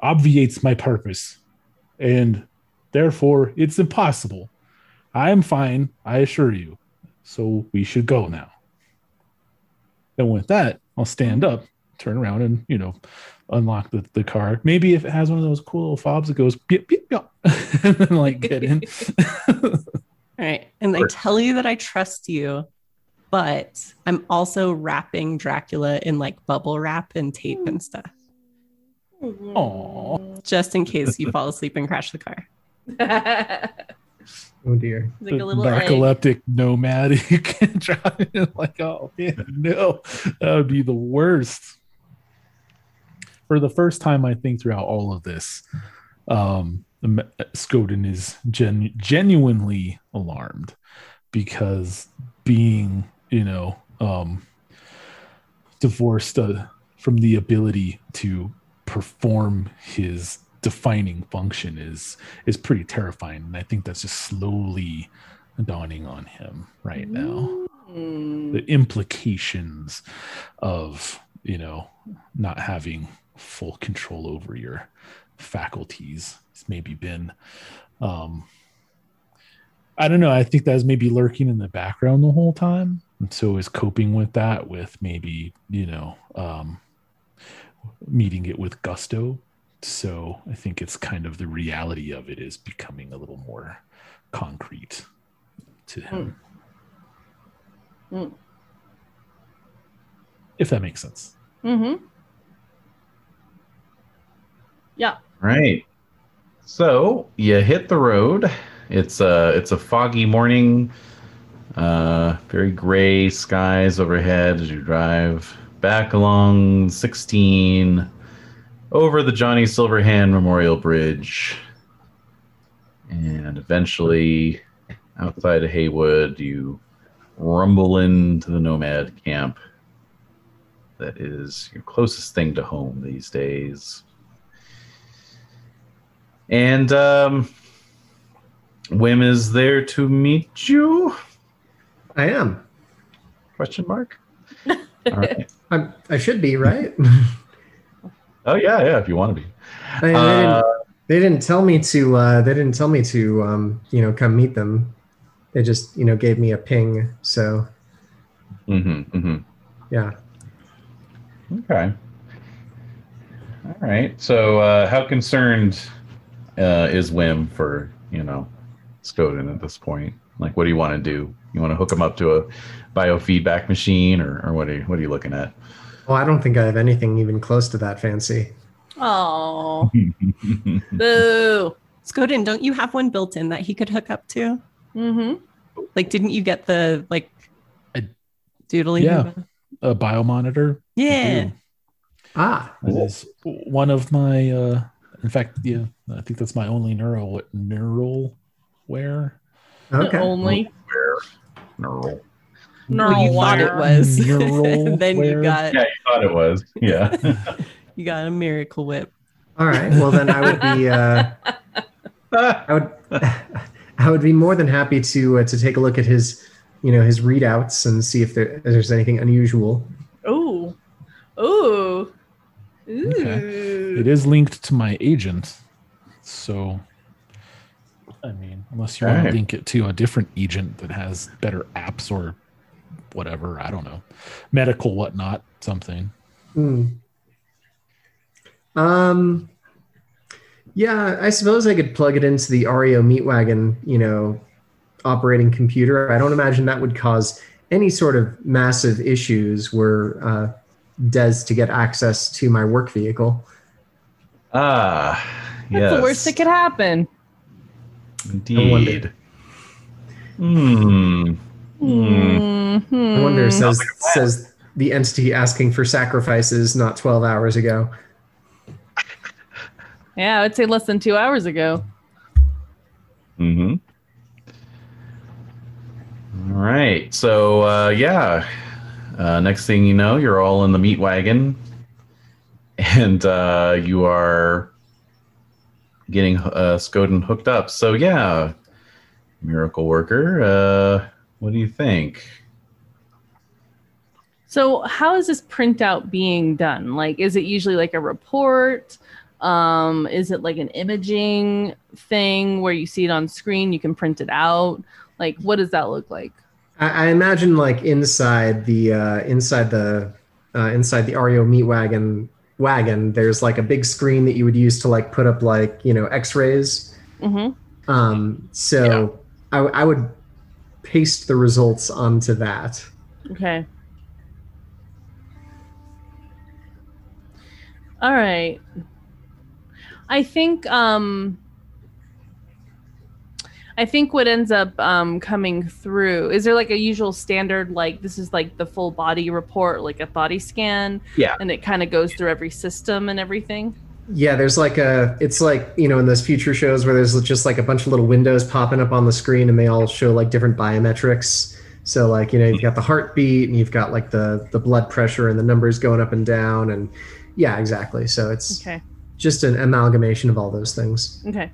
S5: obviates my purpose. And therefore, it's impossible. I am fine, I assure you. So we should go now. And with that, I'll stand up, turn around, and you know, unlock the, the car. Maybe if it has one of those cool little fobs that goes beep beep beep, and then like get in.
S4: All right. And I tell you that I trust you, but I'm also wrapping Dracula in like bubble wrap and tape and stuff.
S5: Aw.
S4: just in case you fall asleep and crash the car.
S6: Oh dear.
S3: like a little egg.
S5: narcoleptic nomad you can drive in like oh man, no that would be the worst for the first time i think throughout all of this um Skoden is gen- genuinely alarmed because being you know um divorced uh, from the ability to perform his defining function is is pretty terrifying. And i think that's just slowly dawning on him right now.
S3: Mm.
S5: the implications of you know not having full control over your faculties. Has maybe been um i don't know. I think that's maybe lurking in the background the whole time. And so is coping with that with maybe you know um meeting it with gusto so i think it's kind of the reality of it is becoming a little more concrete to him
S3: Mm.
S5: if that makes sense
S3: Mm-hmm. Yeah.
S1: Right. So you hit the road. It's a it's a foggy morning. Uh, very gray skies overhead as you drive back along 16 over the Johnny Silverhand Memorial Bridge, and eventually outside of Heywood, you rumble into the Nomad camp. That is your closest thing to home these days. And um, WHiM is there to meet you?
S6: I am.
S1: Question mark. All right.
S6: I'm, I should be right.
S1: Oh yeah, yeah. If you want to be.
S6: I mean, they,
S1: Uh,
S6: didn't, they didn't tell me to. Uh, they didn't tell me to. Um, you know, come meet them. They just, you know, gave me a ping. So
S1: Mm-hmm, mm-hmm.
S6: yeah.
S1: Okay. All right. So, uh, how concerned uh, is WHiM for you know Skoden at this point? Like, what do you want to do? You want to hook him up to a biofeedback machine, or, or what are you what are you looking at?
S6: Well, I don't think I have anything even close to that fancy.
S3: Oh. Boo.
S4: Skoden, don't you have one built in that he could hook up to?
S3: Mm-hmm.
S4: Like, didn't you get the like
S5: I-
S4: doodling?
S5: Yeah. a biomonitor
S4: Yeah.
S6: Ah,
S5: That is one of my uh in fact yeah i think that's my only neural neural wear
S6: okay.
S3: Only.
S1: Where? No.
S3: No,
S4: well, you thought it was.
S5: Neural
S4: then you got
S1: Yeah, you thought it was. Yeah.
S4: you got a miracle whip.
S6: All right. Well, then I would be. Uh, I would. I would be more than happy to uh, to take a look at his, you know, his readouts and see if, there, if there's anything unusual.
S3: Oh, oh, Ooh.
S5: it is linked to my agent so i mean unless you want
S1: Right.
S5: to link it to a different agent that has better apps or whatever i don't know medical whatnot something
S6: Hmm. Um. Yeah, I suppose I could plug it into the REO meat wagon, you know, operating computer. I don't imagine that would cause any sort of massive issues were uh, Des to get access to my work vehicle.
S1: ah, yes.
S3: That's the worst that could happen.
S1: Indeed. Hmm. Hmm.
S3: Mhm.
S6: I wonder, says
S1: like
S6: says the entity asking for sacrifices not 12 hours ago.
S3: Yeah, I would say less than two hours ago.
S1: Mm-hmm. All right. So uh, yeah. Uh, next thing you know, you're all in the meat wagon, and uh, you are getting uh, Skoden hooked up. So yeah, miracle worker. What do you think?
S3: So, how is this printout being done? Like, is it usually like a report? Um, is it like an imaging thing where you see it on screen, you can print it out? Like, what does that look like?
S6: I, I imagine like inside the uh, inside the uh, inside the REO meat wagon wagon, there's like a big screen that you would use to like put up like you know X-rays.
S3: Mm-hmm.
S6: Um, so I, I would paste the results onto that.
S3: Okay. All right. I think um I think what ends up um coming through is there like a usual standard like this is like the full body report like a body scan
S1: Yeah.
S3: and it kind of goes through every system and everything.
S6: Yeah, there's like a. It's like you know in those future shows where there's just like a bunch of little windows popping up on the screen, and they all show like different biometrics. So like you know you've got the heartbeat, and you've got like the the blood pressure and the numbers going up and down, and yeah, exactly. So it's
S3: Okay.
S6: just an amalgamation of all those things,
S3: Okay.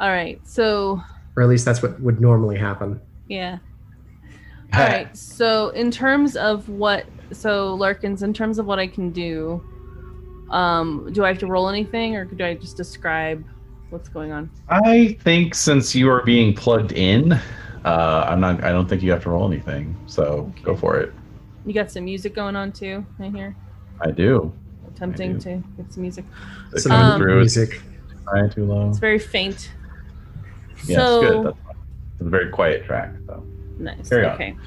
S3: All right. So
S6: or at least that's what would normally happen.
S3: yeah. All right. So in terms of what so Larkins in terms of what I can do um do I have to roll anything or do I just describe what's going on?
S1: I think since you are being plugged in, uh, I'm not. I don't think you have to roll anything. So go for it.
S3: You got some music going on too, I hear.
S1: I do.
S3: Attempting
S1: do.
S3: to get some music.
S1: It's
S6: Some
S3: Um,
S1: through.
S6: Music.
S1: high, too low.
S3: It's very faint.
S1: Yeah,
S3: so
S1: it's good. That's fine. It's a very quiet track. So.
S3: nice.
S1: Carry on.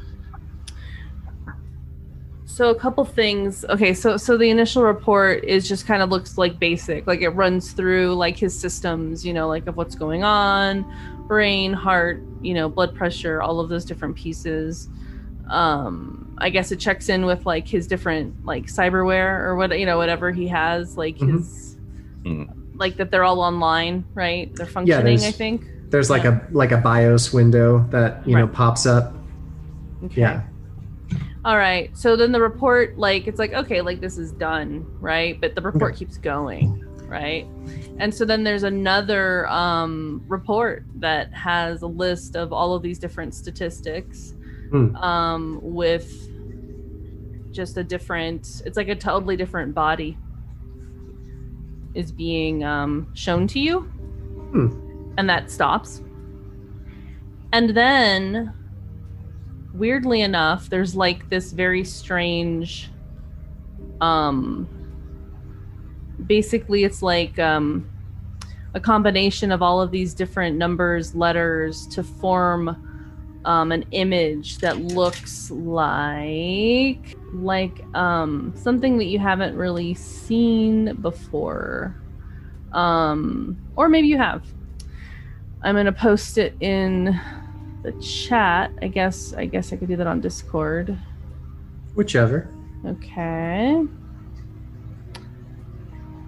S3: So a couple things. Okay, so so the initial report is just kind of looks like basic. Like it runs through like his systems, you know, like of what's going on, brain, heart, you know, blood pressure, all of those different pieces. Um I guess it checks in with like his different like cyberware or what you know whatever he has like
S6: Mhm.
S3: his
S1: Hmm.
S3: like that they're all online, right? They're functioning, I think.
S6: There's like a like a BIOS window that you know pops up.
S3: Okay.
S6: Yeah.
S3: All right. So then the report, like, it's like, okay, like this is done, right? But the report keeps going, right? And so then there's another um, report that has a list of all of these different statistics
S6: Hmm.
S3: um, with just a different, it's like a totally different body is being um, shown to you.
S6: Hmm.
S3: And that stops. And then weirdly enough there's like this very strange um basically it's like um a combination of all of these different numbers letters to form um an image that looks like like um something that you haven't really seen before. Um or maybe you have. I'm to post it in the chat. I guess I guess I could do that on Discord.
S6: Whichever.
S3: Okay.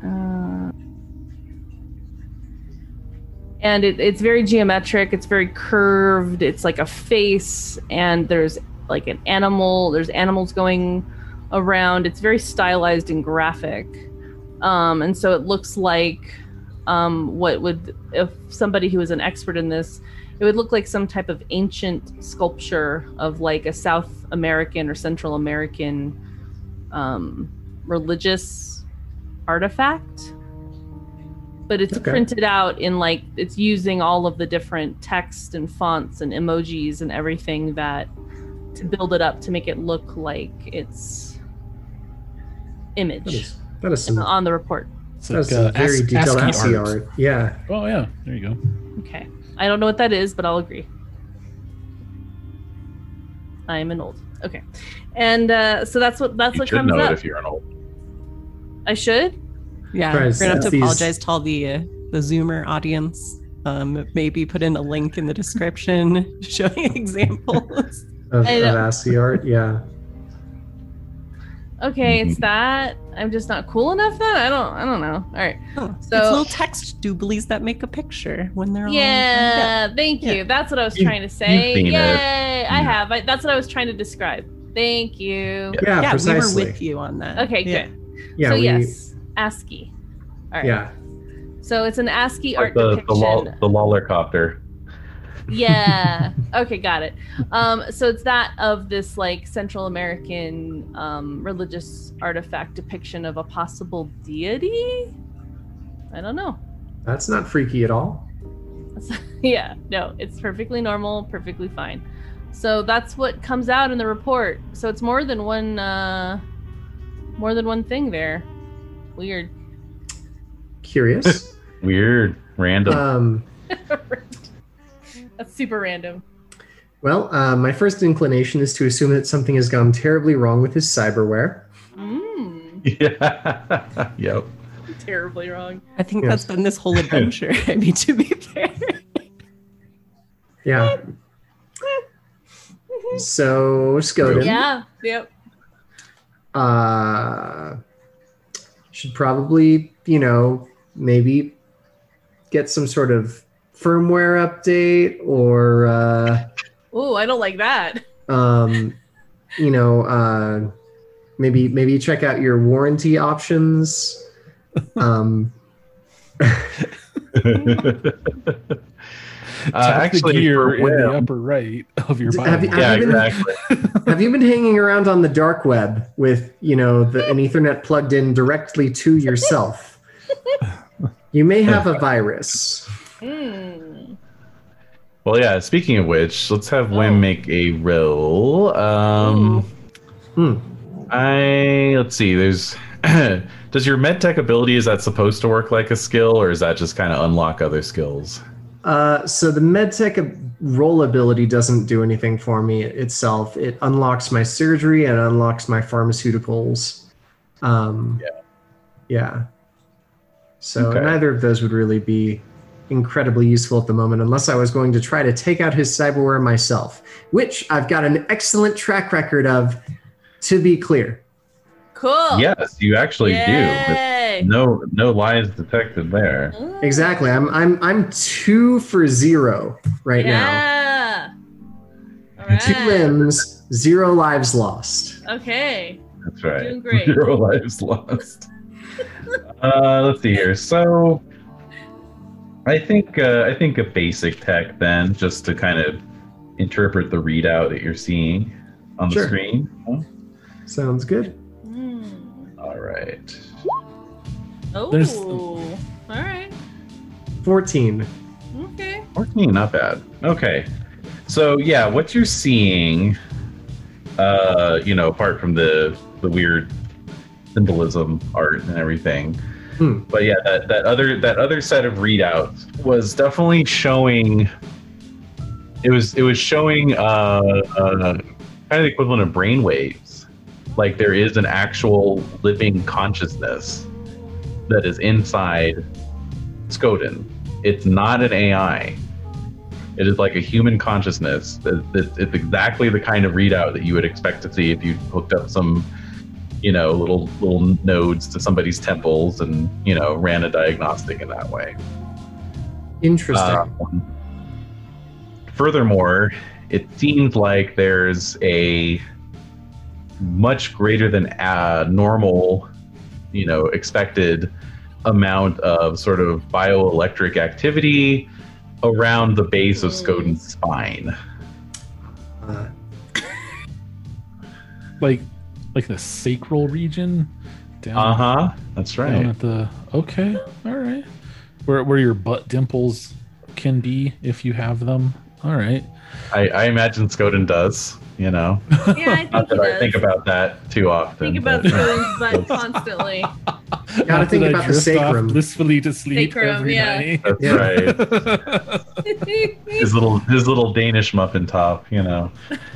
S3: Uh, and it, it's very geometric. It's very curved. It's like a face, and there's like an animal. There's animals going around. It's very stylized and graphic, um, and so it looks like um, what would if somebody who is an expert in this it would look like some type of ancient sculpture of like a South American or Central American um, religious artifact. But it's
S6: Okay.
S3: printed out in like it's using all of the different text and fonts and emojis and everything that to build it up to make it look like its image
S6: is, that is some,
S3: on the report.
S5: It's
S6: that is
S5: like,
S6: some
S5: uh,
S6: very
S5: ASCII
S6: detailed ASCII
S5: art.
S6: art. Yeah.
S5: Oh yeah, there you go.
S3: Okay. I don't know what that is, but I'll agree. I am an old. Okay. And uh, so that's what that's
S1: You
S3: what
S1: should
S3: comes
S1: know
S3: up.
S1: it if you're an old.
S3: I should.
S4: Yeah,
S6: Right,
S4: we're gonna have to apologize to all the uh, the Zoomer audience. Um, maybe put in a link in the description showing examples.
S6: Of,
S3: I
S6: of
S3: know.
S6: ASCII art. Yeah.
S3: Okay,
S1: Mm-hmm.
S3: it's that. I'm just not cool enough then? I don't I don't know. All right.
S4: Huh.
S3: So-
S4: it's little text doobly that make a picture when they're all
S3: Yeah, thank you.
S4: Yeah.
S3: That's what I was trying to say.
S1: seen it.
S3: Yay! I have. I, that's what I was trying to describe. Thank you.
S6: Yeah,
S4: yeah,
S6: precisely.
S4: we were with you on that.
S3: Okay,
S4: Yeah.
S3: good.
S6: Yeah,
S3: so
S6: we,
S3: yes, ASCII. All right.
S6: yeah.
S3: So it's an ASCII
S1: Like
S3: art
S1: the, the,
S3: depiction.
S1: lol, the lollercopter.
S3: Yeah. Okay got it. Um so it's that of this like central american um religious artifact depiction of a possible deity? I don't know.
S6: That's not freaky at all.
S3: yeah no it's perfectly normal perfectly fine. So that's what comes out in the report. So it's more than one uh more than one thing there. Weird.
S6: Curious.
S1: Weird, random.
S6: um,
S3: that's super random
S6: well, uh, my first inclination is to assume that something has gone terribly wrong with his cyberware.
S3: mm.
S1: yeah. yep.
S3: Terribly wrong.
S4: I think
S6: Yes.
S4: that's been this whole adventure. I mean, to be fair.
S6: Yeah. So Skoden.
S3: Yeah. Yep.
S6: uh, should probably, you know, maybe get some sort of firmware update or, uh,
S3: Ooh, I don't like that.
S6: um, you know, uh, maybe maybe check out your warranty options. Um,
S1: Uh, actually,
S5: the gear
S1: for
S5: in the upper right of your
S6: D-
S5: bio.
S6: have you-
S1: yeah,
S6: I've been-
S1: exactly.
S6: have you been hanging around on the dark web with, you know, the, an Ethernet plugged in directly to yourself? You may have a virus.
S3: Mm.
S1: Well, yeah. Speaking of which, let's have
S3: Oh.
S1: WHiM make a roll. Um,
S6: Hmm.
S1: I let's see. There's does your medtech ability is that supposed to work like a skill, or is that just kind of unlock other skills?
S6: Uh, so the medtech roll ability doesn't do anything for me itself. It unlocks my surgery and unlocks my pharmaceuticals. Um,
S1: Yeah.
S6: Yeah. So
S1: Okay.
S6: neither of those would really be incredibly useful at the moment, unless I was going to try to take out his cyberware myself, which I've got an excellent track record of. To be clear,
S3: Cool.
S1: Yes, you actually do.
S3: Yay.
S1: But no, no lies detected there.
S6: Exactly. I'm I'm I'm two for zero right now.
S3: yeah.
S6: Two limbs, zero lives lost.
S3: Okay.
S1: That's right.
S3: Doing great.
S1: Zero lives lost. uh, let's see here. So, I think uh, I think a basic tech then, just to kind of interpret the readout that you're seeing on the
S6: Sure.
S1: screen.
S6: Sounds good.
S3: Mm.
S1: All right.
S3: Oh.
S5: There's-
S3: All right.
S6: 14.
S3: Okay.
S1: 14, not bad. Okay. So yeah, what you're seeing, uh, you know, apart from the the weird symbolism art and everything,
S6: Hmm.
S1: but yeah, that, that other that other set of readouts was definitely showing. It was it was showing uh, uh, kind of the equivalent of brain waves. Like there is an actual living consciousness that is inside Skoden. It's not an AI. It is like a human consciousness. It's exactly the kind of readout that you would expect to see if you hooked up some, you know, little little nodes to somebody's temples and you know ran a diagnostic in that way.
S6: Interesting.
S1: Um, furthermore, it seems like there's a much greater than uh, normal, you know, expected amount of sort of bioelectric activity around the base of. Skoden's spine.
S6: Uh,
S5: like like the sacral region down,
S1: Uh huh. That's
S5: down
S1: right.
S5: at the okay all right where, where your butt dimples can be if you have them all right
S1: I, I imagine Skoden does. You know,
S3: Yeah, I think
S1: not
S3: he
S1: that I
S3: does.
S1: think about that too often.
S3: Think about
S1: but-
S3: Spoon's butt constantly.
S6: Gotta
S5: How
S6: think
S5: did I
S6: about the
S5: drift off
S6: sacrum.
S5: blissfully to sleep
S3: Sacrum,
S5: every
S3: yeah.
S5: night
S1: That's
S6: Yeah.
S1: right. His little his little Danish muffin top. You know.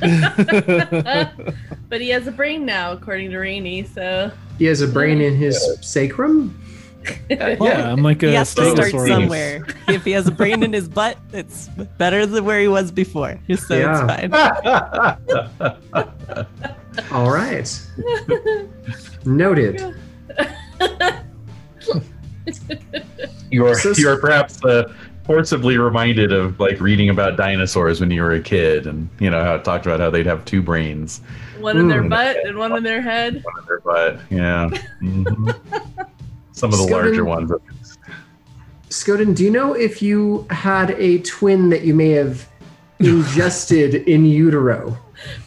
S3: but he has a brain now, according to Rainy. So
S6: he has a brain in his sacrum?
S5: yeah i'm like a
S4: he has to start somewhere. if he has a brain in his butt, it's better than where he was before. So
S6: Yeah.
S4: it's fine.
S6: All right. Noted.
S1: You're you're perhaps uh, forcibly reminded of like reading about dinosaurs when you were a kid, and you know how it talked about how they'd have two brains,
S3: one in their
S6: Mm.
S3: butt and one in their head.
S1: one in their butt. Yeah. Mhm. Some of the
S6: Skoden-
S1: larger ones.
S6: Skoden, do you know if you had a twin that you may have ingested in utero?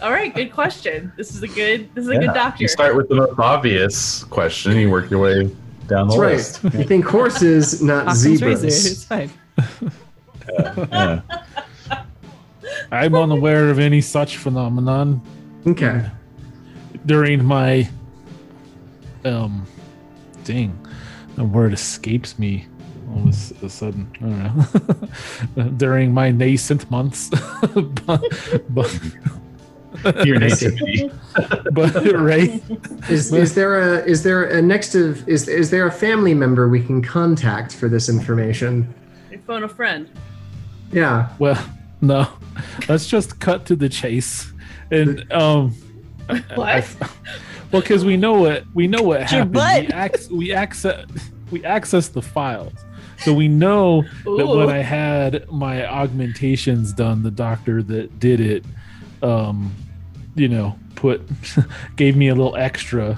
S3: All right, good question. This is a good. This is a good doctor.
S1: You start with the most obvious question. You work your way down the
S6: That's right.
S1: list.
S6: You think horses, not
S4: Occam's razor.
S6: zebras.
S4: It's fine.
S1: Yeah.
S5: i'm unaware of any such phenomenon
S6: Okay.
S5: during my um dang the word escapes me all of a s- a sudden i don't know during my nascent months but, but
S1: Your nativity.
S5: but right
S6: Is, is there a is there a next of is is there a family member we can contact for this information?
S3: You phone a friend.
S6: Yeah.
S5: well no let's just cut to the chase and um
S3: What?
S5: I- well because we know what we know what
S4: Your
S5: happened
S4: butt.
S5: we, ac- we access we access the files so we know that when i had my augmentations done the doctor that did it um you know put gave me a little extra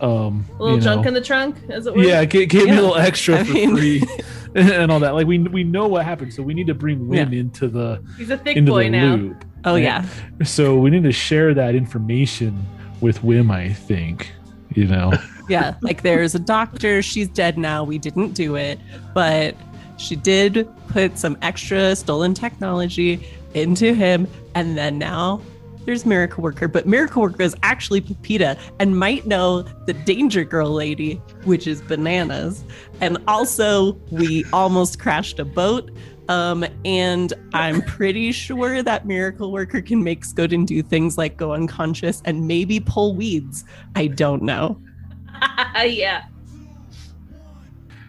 S5: um
S3: A little junk
S5: know,
S3: in the trunk, as it were.
S5: yeah gave, gave me a little extra
S4: I
S5: for
S4: mean-
S5: free and all that like we we know what happened so we need to bring WHiM into the
S3: He's a thick
S5: into
S3: boy now.
S5: loop
S4: Oh
S5: right?
S4: yeah.
S5: so we need to share that information with WHiM I think you know
S4: Yeah. Like there's a doctor, she's dead now. We didn't do it, but she did put some extra stolen technology into him and then now there's Miracle Worker, but Miracle Worker is actually Pepita and might know the Danger Girl lady, which is bananas. And also, we almost crashed a boat. Um, and I'm pretty sure that Miracle Worker can make Skoden do things like go unconscious and maybe pull weeds. I don't know.
S3: yeah.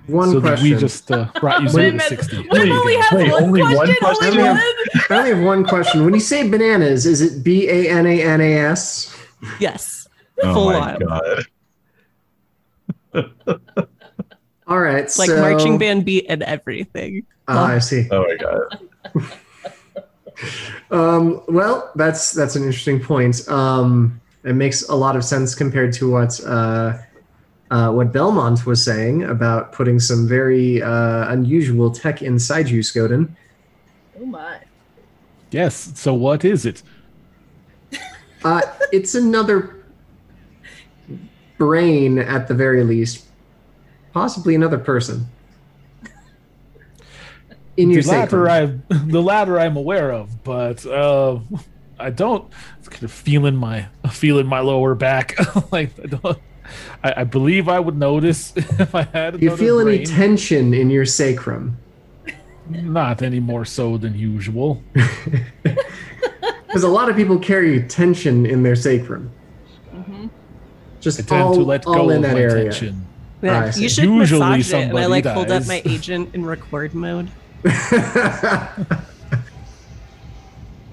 S6: One
S5: so
S6: question.
S5: we just uh, brought you
S3: Wait
S5: to
S3: minute.
S5: 60
S3: WHiM only has
S1: wait,
S3: one
S1: only one
S3: question.
S1: question?
S3: Only one.
S6: I only have one question. When you say bananas, is it B A N A N A S?
S4: Yes.
S1: Oh
S4: Full
S1: my
S4: on.
S1: god.
S6: All right.
S4: It's like
S6: so,
S4: marching band beat and everything.
S6: Ah, I see.
S1: Oh my god.
S6: Um, well, that's that's an interesting point. Um, it makes a lot of sense compared to what uh, uh, what Belmont was saying about putting some very uh, unusual tech inside you, Skoden.
S3: Oh my.
S5: yes so what is it
S6: Uh, it's another brain, at the very least, possibly another person. In your
S5: the latter
S6: sacrum.
S5: I the latter I'm aware of, but uh, I don't it's kind of feeling my feeling my lower back. like I don't. I, I believe I would notice if I had.
S6: Do you
S5: another
S6: feel any tension in your sacrum?
S5: Not any more so than usual.
S6: Because a lot of people carry tension in their sacrum.
S3: Mhm.
S6: Just
S5: I tend
S6: all,
S5: to let
S6: all
S5: go
S6: in
S5: of
S6: that
S5: my
S6: area.
S5: tension.
S6: Ah,
S4: Yeah,
S6: see.
S4: you should
S5: Usually
S4: massage it. And I
S5: somebody
S4: like hold up my agent in record mode.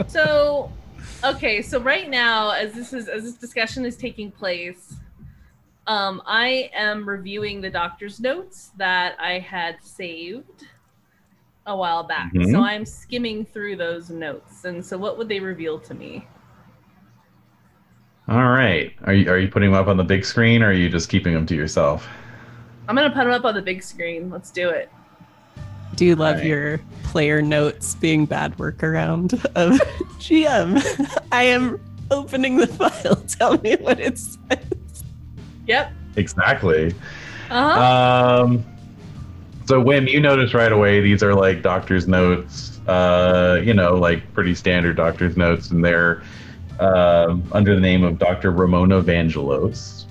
S3: So, okay, so right now, as this is as this discussion is taking place, um, I am reviewing the doctor's notes that I had saved a while back.
S1: Mhm.
S3: So I'm skimming through those notes, and so what would they reveal to me?
S1: All right. Are you are you putting them up on the big screen or are you just keeping them to yourself?
S3: I'm gonna put them up on the big screen. Let's do it.
S4: Do you love
S1: Right.
S4: your player notes being bad workaround of GM? I am opening the file. Tell me what it says.
S3: Yep.
S1: Exactly.
S3: Uh huh.
S1: Um, so WHiM, you notice right away these are like doctor's notes. Uh, you know, like pretty standard doctor's notes, and they're um under the name of Dr. Ramona Vangelos.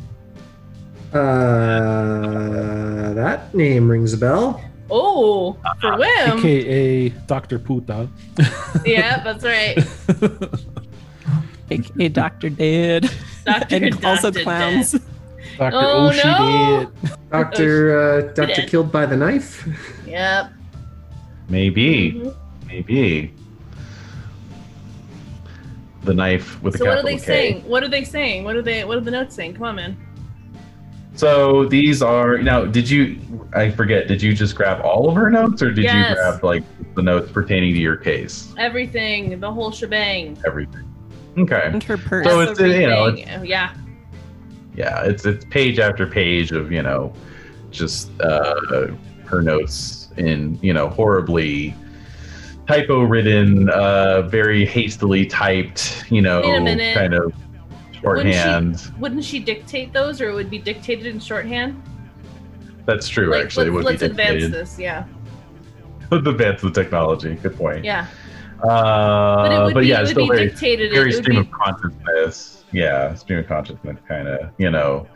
S6: uh, that name rings a bell.
S3: oh, for WHiM.
S5: AKA Dr. Puta.
S3: Yeah, that's right.
S4: AKA Dr. Dead.
S3: Doctor
S4: and also
S3: Dr.
S4: clowns.
S5: Dr.
S3: Oh,
S5: Oshi
S3: no.
S5: did.
S6: Doctor, uh, Doctor killed by the knife.
S3: Yep.
S1: Maybe,
S3: Mhm.
S1: maybe the knife with the
S3: So
S1: a
S3: what are they
S1: K.
S3: saying? What are they saying? What are they? What are the notes saying? Come on, man.
S1: So these are now. Did you? I forget. Did you just grab all of her notes, or did
S3: Yes.
S1: you grab like the notes pertaining to your case?
S3: Everything, the whole shebang.
S1: Everything. Okay.
S4: And her purse.
S1: So it's, you know,
S3: Everything. yeah.
S1: Yeah, it's it's page after page of you know, just uh, her notes in you know horribly typo ridden, uh, very hastily typed, you know,
S3: Wait a minute.
S1: kind of shorthand.
S3: Wouldn't she dictate those, or it would be dictated in shorthand?
S1: That's true.
S3: Like,
S1: actually, it
S3: let's,
S1: would
S3: let's advance this. Yeah.
S1: Let's advance the technology. Good point.
S3: Yeah.
S1: Uh,
S3: But it would be,
S1: yeah,
S3: it would
S1: still
S3: be
S1: very,
S3: dictated.
S1: very stream
S3: be,
S1: of consciousness. Yeah, stream of consciousness, kind of, you know,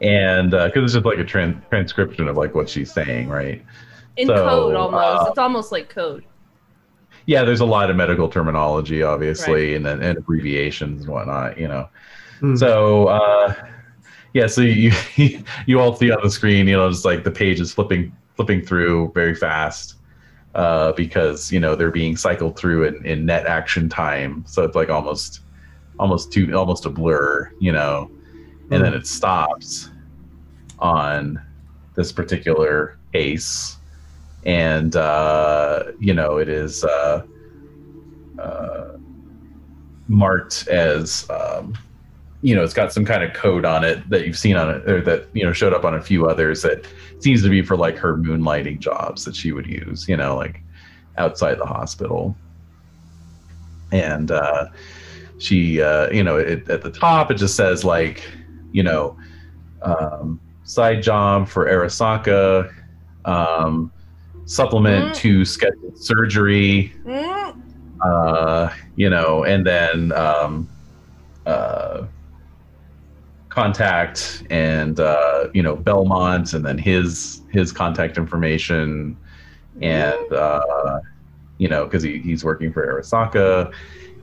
S1: and because it's just like a tran- transcription of like what she's saying, right?
S3: in
S1: so,
S3: code almost.
S1: uh,
S3: it's almost like code.
S1: yeah, there's a lot of medical terminology, obviously, and then and abbreviations and whatnot. You know,
S6: Hmm.
S1: so uh, yeah, so you you all see on the screen, you know, just like the page is flipping flipping through very fast uh, because you know they're being cycled through in, in net action time, so it's like almost almost too almost a blur, you know, and then it stops on this particular ace. And uh, you know it is uh, uh, marked as um, you know it's got some kind of code on it that you've seen on it or that you know showed up on a few others that seems to be for like her moonlighting jobs that she would use you know like outside the hospital. And uh, she uh, you know it, at the top it just says like you know um, side job for arasaka um, supplement
S3: Mm.
S1: to scheduled surgery
S3: Mm,
S1: uh, you know, and then um, uh, contact and uh, you know Belmont, and then his his contact information, and uh, you know because he, he's working for Arasaka,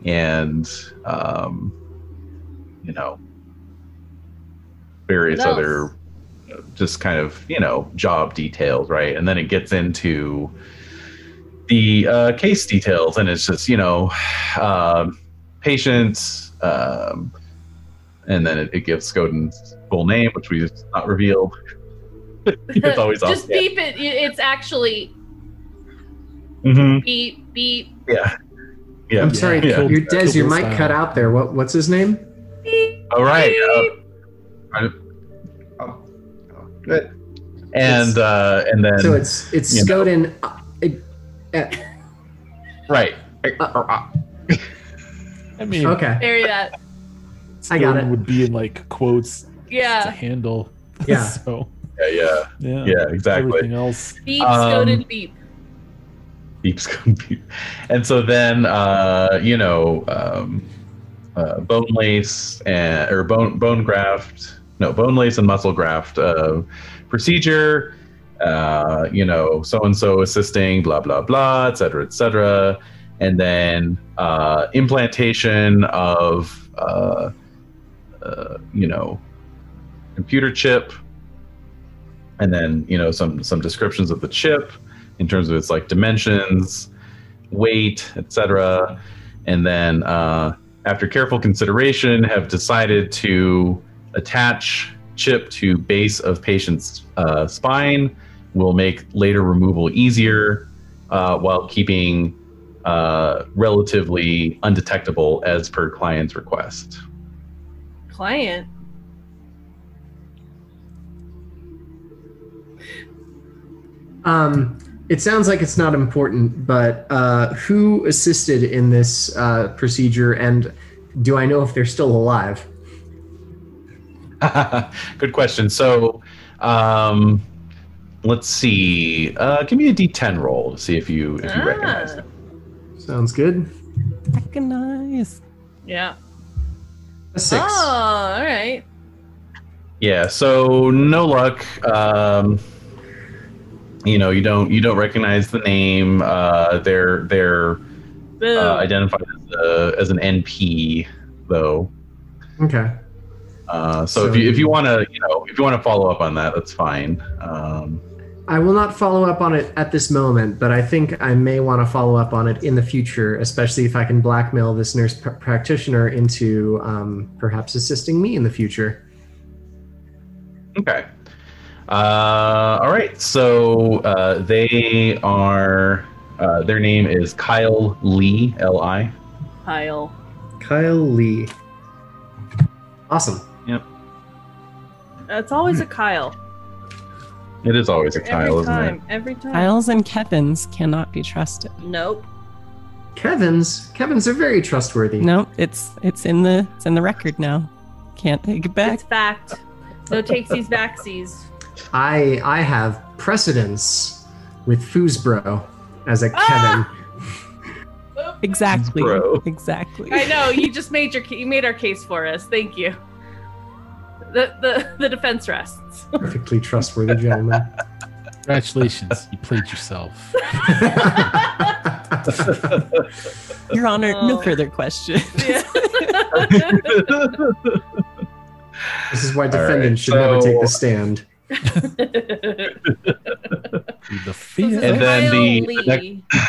S1: and um, you know various other just kind of you know job details, right? And then it gets into the uh, case details, and it's just you know, um, patient, um, and then it, it gives Skoden's full name, which we just not revealed. it's always
S7: Just beep it. It's actually
S1: hmm
S7: beep beep.
S1: Yeah, yeah.
S6: I'm sorry,
S1: Yeah.
S6: your Des, your mic
S5: Style.
S6: cut out there. What what's his name?
S1: All right. Uh, I-
S6: Oh, good.
S1: and uh, and then
S6: So it's it's
S1: you know.
S6: Skoden. uh, it- uh,
S1: right.
S5: I mean,
S6: okay,
S7: Bury that.
S6: I got
S5: Skoden
S6: it.
S5: Would be in like quotes Yeah. to
S7: Yeah.
S5: handle.
S6: Yeah.
S5: so
S1: Yeah, yeah,
S5: yeah.
S1: yeah. Exactly.
S5: Everything else.
S7: Beep,
S1: Um,
S7: Skoden, beep.
S1: Keeps going. And so then, uh, you know, um, uh, bone lace and or bone bone graft, no bone lace and muscle graft uh, procedure. Uh, you know, so and so assisting, blah blah blah, et cetera, et cetera, and then uh, implantation of, uh, uh, you know, computer chip, and then you know some some descriptions of the chip in terms of its like dimensions, weight, etc. And then, uh, after careful consideration, have decided to attach chip to base of patient's uh, spine. Will make later removal easier uh, while keeping uh, relatively undetectable as per client's request.
S3: Client.
S6: Um, it sounds like it's not important, but uh, who assisted in this uh, procedure, and do I know if they're still alive?
S1: Good question. So, um, let's see. Uh, give me a D10 roll to see if you if you recognize
S3: Ah,
S1: them.
S6: Sounds good.
S4: Recognize.
S3: Yeah.
S6: A six.
S3: Oh, all right.
S1: Yeah. So no luck. Um, you know, you don't you don't recognize the name. Uh, they're they're uh, identified as, a, as an NP though.
S6: Okay.
S1: Uh, so,
S6: So
S1: if you if you
S6: you-
S1: want to you know if you want to follow up on that, that's fine. Um,
S6: I will not follow up on it at this moment, but I think I may want to follow up on it in the future, especially if I can blackmail this nurse pr- practitioner into um, perhaps assisting me in the future.
S1: Okay. Uh, all right. So uh, they are. Uh, their name is Kyle Lee. L I.
S3: Kyle.
S6: Kyle Lee. Awesome. Yep.
S3: It's always a Kyle.
S1: It is always a Kyle,
S3: Every
S1: isn't
S3: time.
S1: it?
S3: Every time.
S4: Kyles and Kevins cannot be trusted.
S3: Nope.
S6: Kevin's. Kevin's are very trustworthy.
S4: No, it's it's in the it's in the record now. Can't take it back.
S3: It's fact. No takesies backsies.
S6: I I have precedence with Foosbro as a
S3: Ah!
S6: Kevin.
S4: Exactly.
S1: Bro.
S4: Exactly.
S3: I know you just made your you made our case for us. Thank you. The the the defense rests.
S6: Perfectly trustworthy gentleman.
S5: Congratulations, you played yourself.
S4: Your Honor, no
S3: Oh.
S4: further questions.
S3: Yeah.
S6: This is why
S1: right,
S6: defendants should never take the stand.
S5: The fear.
S1: And then the-
S3: Kyle
S1: the next-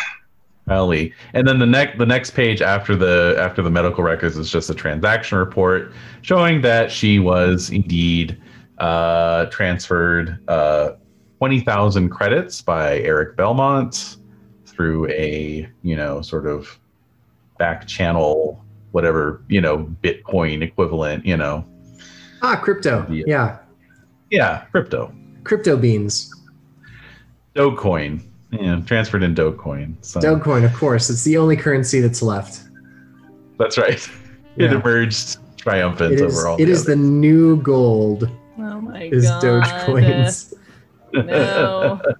S1: Ellie. And then the next the next page after the after the medical records is just a transaction report showing that she was indeed uh, transferred uh, twenty thousand credits by Eric Belmont through a you know sort of back channel whatever you know Bitcoin equivalent you know
S6: Ah, crypto.
S1: Yeah.
S6: Yeah.
S1: Yeah crypto
S6: Crypto beans.
S1: Dogecoin yeah transferred in Dogecoin so
S6: Dogecoin, of course. It's the only currency that's left.
S1: that's right it emerged triumphant
S6: It is,
S1: over all
S6: it
S1: the
S6: is the new gold
S3: Oh my
S6: is
S3: god.
S6: Dogecoins.
S3: No.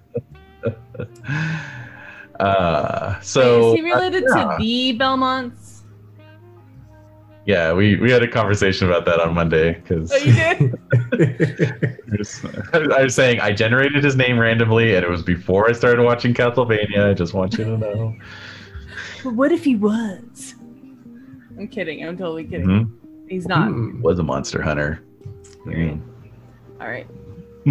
S1: Uh, so
S3: Wait, is he related
S1: uh,
S3: to the Belmonts?
S1: Yeah, we we had a conversation about that on Monday because
S3: Oh, you did?
S1: I was saying I generated his name randomly, and it was before I started watching Castlevania. I just want you to know.
S3: but what if he was? I'm kidding. I'm totally kidding.
S1: Mhm.
S3: He's not.
S6: Hmm.
S1: Was a monster hunter. Mm.
S3: All right.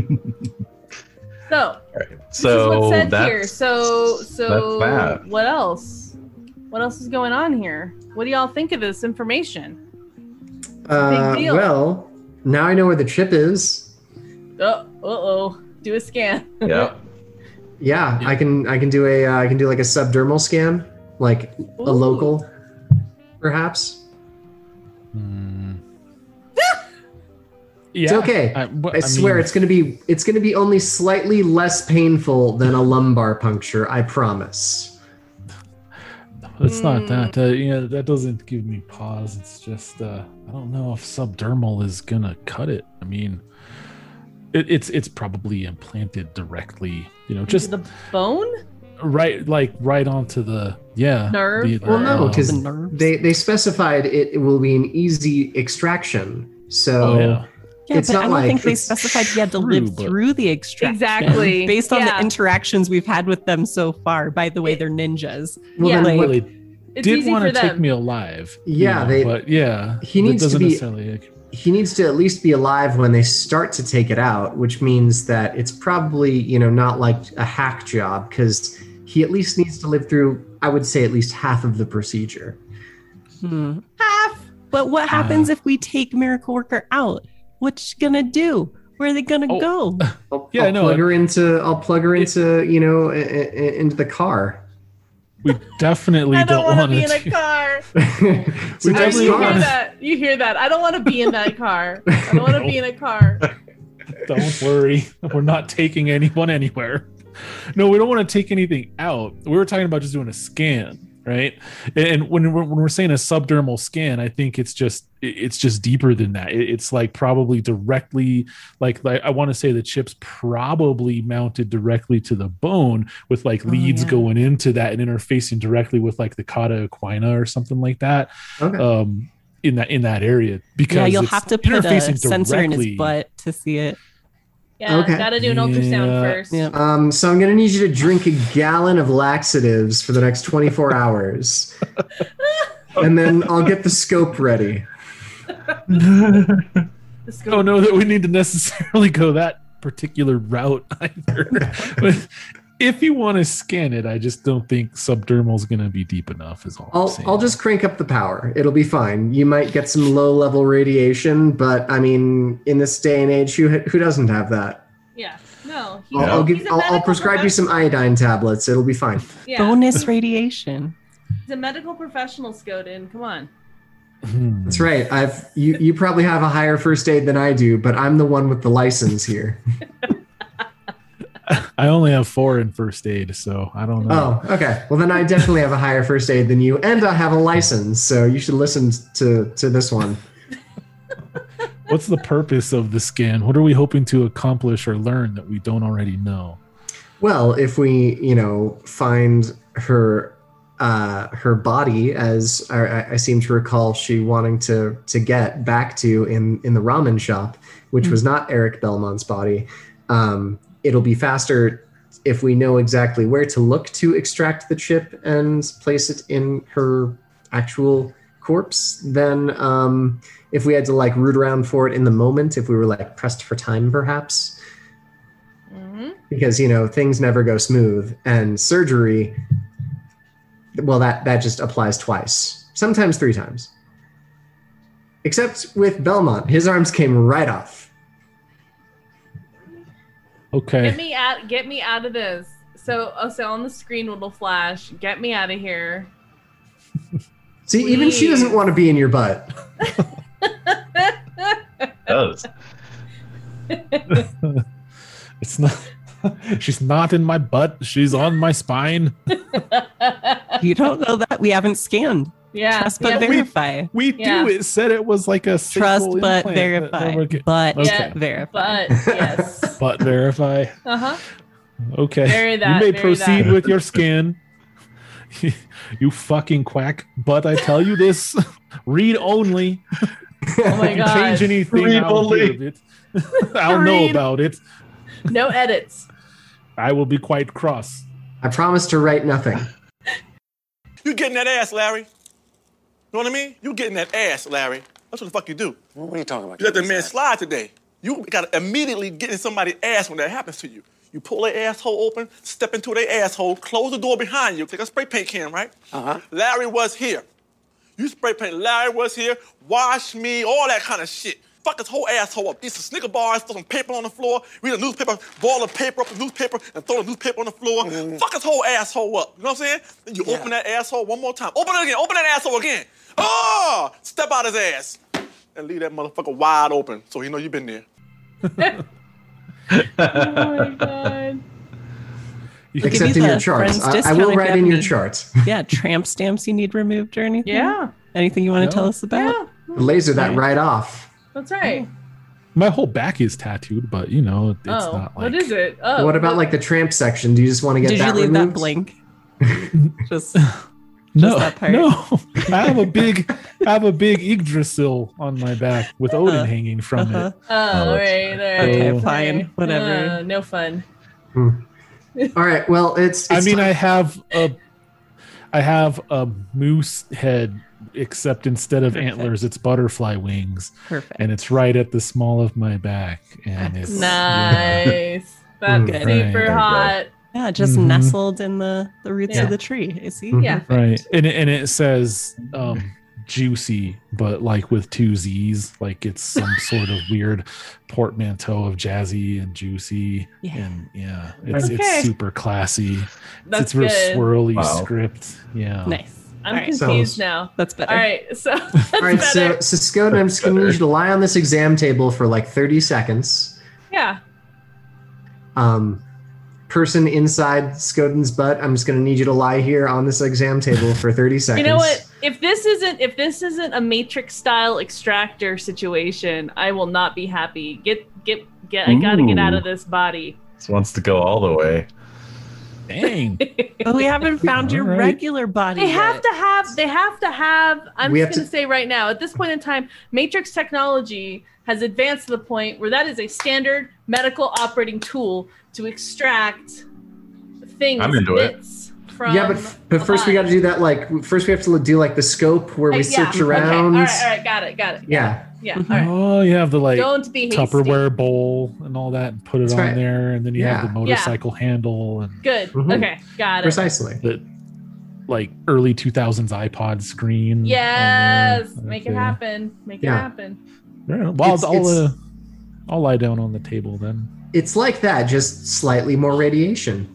S3: so
S1: Right.
S3: this
S1: So
S3: is what's said
S1: that's
S3: here. So so
S1: that's that.
S3: what else? What else is going on here? What do y'all think of this information?
S6: Uh,
S3: Big deal.
S6: well, now I know where the chip is.
S3: Oh, uh oh. Do a scan.
S1: yeah.
S6: Yeah, I can I can do a uh, I can do like a subdermal scan, like a local, perhaps.
S5: Hmm. yeah.
S6: It's okay.
S5: I, but-
S6: I,
S5: I
S6: swear
S5: mean,
S6: it's gonna be it's gonna be only slightly less painful than a lumbar puncture. I promise.
S5: It's not
S3: Mm.
S5: that. Uh, you know, that doesn't give me pause. It's just uh, I don't know if subdermal is gonna cut it. I mean, it, it's it's probably implanted directly. You know, just
S3: the bone
S5: right, like right onto the yeah
S3: Nerve?
S5: the-
S6: Well, no,
S5: um,
S6: because
S4: The nerves.
S6: they they specified it, it will be an easy extraction. So
S5: oh yeah.
S4: Yeah,
S6: It's
S4: but
S6: not
S4: I don't
S6: like-
S4: think they
S6: it's
S4: specified he had to
S5: true,
S4: live
S5: but-
S4: through the extraction.
S3: Exactly.
S4: Based on
S3: Yeah.
S4: the interactions we've had with them so far. By the way, they're ninjas.
S6: well,
S3: Yeah.
S6: then
S5: Well,
S6: what-
S5: they
S3: it's
S5: did want
S3: for
S5: to take me alive. you
S6: Yeah,
S5: know,
S6: they-
S5: but yeah,
S6: he needs to be-
S5: necessarily, like,
S6: he needs to at least be alive when they start to take it out, which means that it's probably, you know, not like a hack job because he at least needs to live through, I would say, at least half of the procedure.
S4: Hmm.
S3: half.
S4: But what happens if we take Miracle Worker out? What's she gonna do? Where are they gonna
S5: Oh.
S4: go?
S6: I'll,
S5: Yeah,
S6: I'll
S5: no,
S6: plug her into, I'll plug her into, you know, i- i- into the car.
S5: we definitely
S3: I don't,
S5: don't
S3: want to be in a car.
S6: we
S3: I
S5: definitely
S3: you
S5: don't
S3: hear
S5: wanna-
S3: that? You hear that? I don't want to be in that car. I don't want to be in a car.
S5: Don't worry, we're not taking anyone anywhere. No, we don't want to take anything out. We were talking about just doing a scan, right? And when we're, when we're saying a subdermal scan, I think it's just it's just deeper than that. It's like probably directly, like, like I want to say the chips probably mounted directly to the bone with like
S4: Oh,
S5: leads
S4: yeah.
S5: going into that and interfacing directly with like the cauda equina or something like that.
S6: Okay.
S5: Um, in that in that area because
S4: yeah, you'll have to put a
S5: interfacing
S4: sensor in his butt to see it.
S3: Yeah,
S6: Okay.
S3: gotta do an ultrasound
S5: Yeah.
S3: first.
S4: Yeah.
S6: Um, so I'm gonna need you to drink a gallon of laxatives for the next 24 hours, and then I'll get the scope ready.
S3: The scope-
S5: don't know that we need to necessarily go that particular route either. but if you want to scan it, I just don't think subdermal is going to be deep enough. Is all. I'm
S6: I'll. I'll just crank up the power. It'll be fine. You might get some low level radiation, but I mean, in this day and age, who who doesn't have that?
S3: Yeah. No.
S6: I'll, I'll give
S3: a
S6: I'll, I'll prescribe you some iodine tablets. It'll be fine.
S3: Yeah.
S4: Bonus radiation.
S3: He's a medical professional, Skoden. Come on.
S5: Hmm.
S6: That's right. I've you you probably have a higher first aid than I do, but I'm the one with the license here.
S5: I only have four in first aid, so I don't know.
S6: Oh, okay. Well, then I definitely have a higher first aid than you, and I have a license, so you should listen to to this one.
S5: What's the purpose of the scan? What are we hoping to accomplish or learn that we don't already know?
S6: Well, if we, you know, find her uh, her body, as I, I seem to recall, she wanting to to get back to in in the ramen shop, which was not Eric Belmont's body, um, it'll be faster. if we know exactly where to look to extract the chip and place it in her actual corpse, than um, if we had to like root around for it in the moment, if we were like pressed for time, perhaps,
S3: Mhm.
S6: because you know things never go smooth, and surgery, well, that that just applies twice, sometimes three times. Except with Belmont, his arms came right off.
S5: Okay.
S3: Get me out. Get me out of this. So, oh, so on the screen will flash. Get me out of here.
S6: See, even she doesn't want to be in your butt.
S1: does.
S5: it's not. She's not in my butt. She's on my spine.
S4: You don't know that. We haven't scanned.
S3: yeah.
S4: Trust but
S3: yeah,
S4: verify.
S5: We
S3: Yeah.
S5: do. It said it was like a
S4: Trust but
S5: implant.
S4: verify.
S5: Okay.
S4: But
S5: Okay.
S4: verify.
S3: but yes.
S5: But verify.
S3: Uh huh.
S5: Okay.
S3: Bury
S5: you may proceed
S3: that.
S5: with your scan. you fucking quack. But I tell you this: read only.
S3: Oh my
S5: If you
S3: god.
S5: change anything,
S1: Read
S5: I'll
S1: only.
S5: it. I'll know about it.
S3: No edits.
S5: I will be quite cross.
S6: I promise to write nothing.
S8: You getting that ass, Larry? You know what I mean? You getting that ass, Larry. That's what the fuck you do.
S9: What are you talking about?
S8: You let the man slide today. You gotta immediately get in somebody's ass when that happens to you. You pull their asshole open, step into their asshole, close the door behind you, take a spray paint can, right?
S9: Uh-huh.
S8: Larry was here. You spray paint, Larry was here, wash me, all that kind of shit. Fuck his whole asshole up. Eat some Snicker bars, throw some paper on the floor, read a newspaper, ball of paper up the newspaper, and throw the newspaper on the floor. Mm-hmm. Fuck his whole asshole up. You know what I'm saying? Then you
S9: Yeah.
S8: open that asshole one more time. Open it again, open that asshole again. Oh! Step out his ass. And leave that motherfucker wide open so he know you been there.
S3: Oh my god.
S5: You
S4: Give
S6: Except
S4: you
S6: in your
S4: the
S6: charts. I, I will write in your
S4: any.
S6: charts.
S4: Yeah, tramp stamps you need removed or anything?
S3: Yeah.
S4: Anything you want
S5: No.
S4: to tell us about?
S3: Yeah.
S6: Laser that right off.
S3: That's right.
S5: My whole back is tattooed, but you know, it's
S3: oh,
S5: not like.
S3: what is it? Oh,
S6: what about like the tramp section? Do you just want to get
S4: Did
S6: that
S4: you leave
S6: removed?
S4: that blank? Just
S5: No,
S4: that
S5: no. I have a big, I have a big Yggdrasil on my back with Odin
S4: Uh-huh.
S5: hanging from
S4: Uh-huh.
S3: Oh, all right, all right.
S4: Okay,
S5: Oh.
S4: fine, whatever.
S3: Uh, no fun.
S6: All right. Well, it's.
S5: it. I mean,
S6: time-
S5: I have a, I have a moose head, except instead of
S4: Perfect.
S5: antlers, it's butterfly wings,
S4: perfect.
S5: and it's right at the small of my back, and it's
S3: Nice. That's
S6: Mm,
S5: right,
S3: super hot.
S4: yeah, just
S5: Mhm.
S4: nestled in the the roots
S3: Yeah.
S4: of the tree. I see.
S6: Mhm.
S3: Yeah.
S5: right, and it, and it says um, juicy, but like with two Z's, like it's some sort of weird portmanteau of jazzy and juicy,
S4: Yeah.
S5: and yeah, it's
S3: Okay.
S5: it's super classy.
S3: That's
S5: it's real
S3: good.
S5: swirly
S1: Wow.
S5: script. Yeah.
S4: Nice.
S3: I'm
S4: All right.
S3: confused
S6: Sounds-
S3: now.
S4: That's better.
S3: All right, so that's
S6: All right. So,
S3: better.
S6: so Scott, I'm just going to need you to lie on this exam table for like 30 seconds.
S3: yeah.
S6: Um, person inside Skoden's butt, I'm just going to need you to lie here on this exam table for 30 seconds.
S3: You know what? If this isn't if this isn't a Matrix style extractor situation, I will not be happy. Get get get. I gotta get out of this body.
S1: This wants to go all the way.
S5: Dang.
S4: But we haven't found your
S5: All right.
S4: regular body.
S3: They have to have. They have to have. I'm
S6: We
S3: just going
S6: to-
S3: to say right now, at this point in time, Matrix technology has advanced to the point where that is a standard medical operating tool to extract things.
S1: I'm into it.
S3: bits From
S6: yeah, but but first we got to do that. Like first we have to do like the scope where we
S3: Hey, yeah,
S6: search
S3: okay,
S6: around.
S3: All right, all right, got it, got it. got
S6: Yeah.
S3: it. Yeah. All right.
S5: Oh, you have the like
S3: Don't be hasty.
S5: Tupperware bowl and all that, and put it
S6: That's
S5: on
S6: right.
S5: there, and then you have the motorcycle handle and
S3: Good.
S6: Mhm.
S3: Okay, got it.
S6: Precisely.
S5: the like early 2000s iPod screen. on
S3: Yes, make it
S5: Okay.
S3: happen. Make it happen.
S5: Yeah, well,
S6: It's-
S5: I'll,
S6: it's-
S5: uh, I'll lie down on the table then.
S6: It's like that, just slightly more radiation.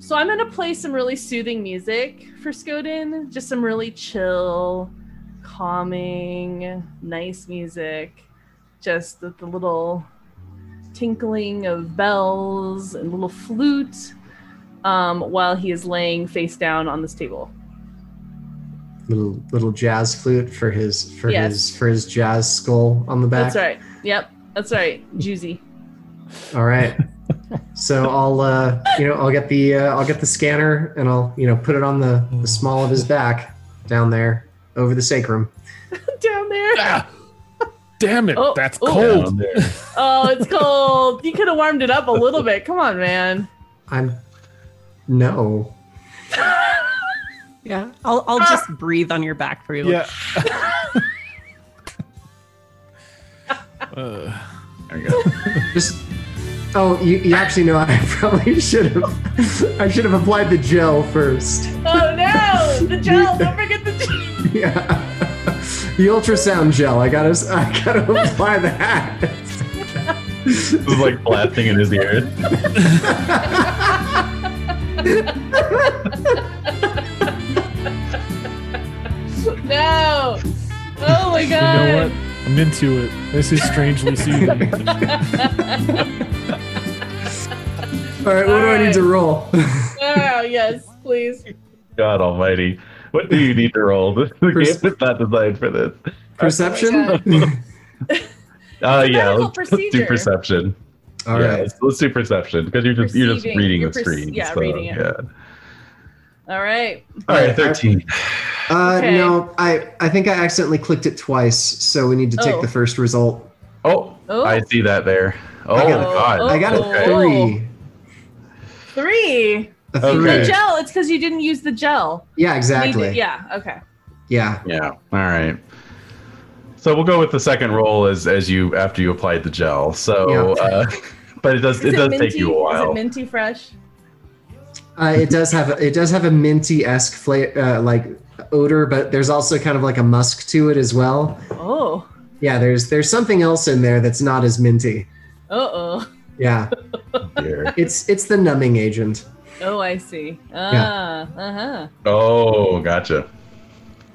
S3: So I'm gonna play some really soothing music for Skoden. Just some really chill, calming, nice music. Just the, the little tinkling of bells and little flute um, while he is laying face down on this table.
S6: Little little jazz flute for his for
S3: Yes.
S6: his for his jazz skull on the back.
S3: That's right. Yep, that's right. Juicy.
S6: All right. so I'll uh you know I'll get the uh, I'll get the scanner and I'll you know put it on the the small of his back down there over the sacrum.
S3: down there.
S5: Ah, damn it,
S3: Oh,
S5: that's
S3: oh.
S5: cold.
S3: Oh, it's cold. You could have warmed it up a little bit. Come on, man.
S6: I'm No.
S4: Yeah, I'll I'll just breathe on your back for you.
S5: Yeah. uh,
S1: There you go.
S6: Just. Oh, you, you actually know I probably should have. I should have applied the gel first.
S3: Oh no! The gel! Don't forget the gel!
S6: Yeah. The ultrasound gel. I gotta. I gotta apply that.
S1: This is like blasting in his ear.
S3: No! Oh my god.
S5: you know what? I'm into it. This is strangely soothing.
S6: All right. What do I need to roll?
S3: Oh yes, please.
S1: God Almighty, what do you need to roll? This the game is not designed for this.
S6: Perception.
S1: Uh, yeah, let's, let's do perception.
S6: All
S1: yeah,
S6: right.
S1: let's, let's do perception because you're just you're just reading
S3: You're
S1: the
S3: perce-
S1: screen.
S3: yeah,
S1: so,
S3: reading it.
S1: Yeah.
S3: All right.
S1: All right, thirteen.
S6: Uh,
S3: Okay.
S6: no, I I think I accidentally clicked it twice, so we need to take
S3: Oh.
S6: the first result.
S1: Oh,
S3: Oh.
S1: I see that there. Oh
S6: I
S1: my
S6: got-
S1: god.
S6: I got a
S3: Oh.
S6: three.
S3: Three.
S6: A
S1: Okay.
S3: The gel. It's because you didn't use the gel.
S6: Yeah, exactly.
S3: needed- yeah. Okay.
S6: Yeah.
S1: Yeah. All right. So we'll go with the second roll as as you after you applied the gel. So,
S6: Yeah.
S1: uh, but it does
S3: Is
S1: it does
S3: minty?
S1: take you a
S3: Is
S1: while.
S3: it minty fresh?
S6: Uh, it does have a, it does have a minty esque flavor, uh, like odor, but there's also kind of like a musk to it as well.
S3: Oh.
S6: Yeah, there's there's something else in there that's not as minty.
S3: Uh oh.
S6: Yeah, it's it's the numbing agent.
S3: Oh, I see. Ah. Uh huh.
S1: Oh, gotcha.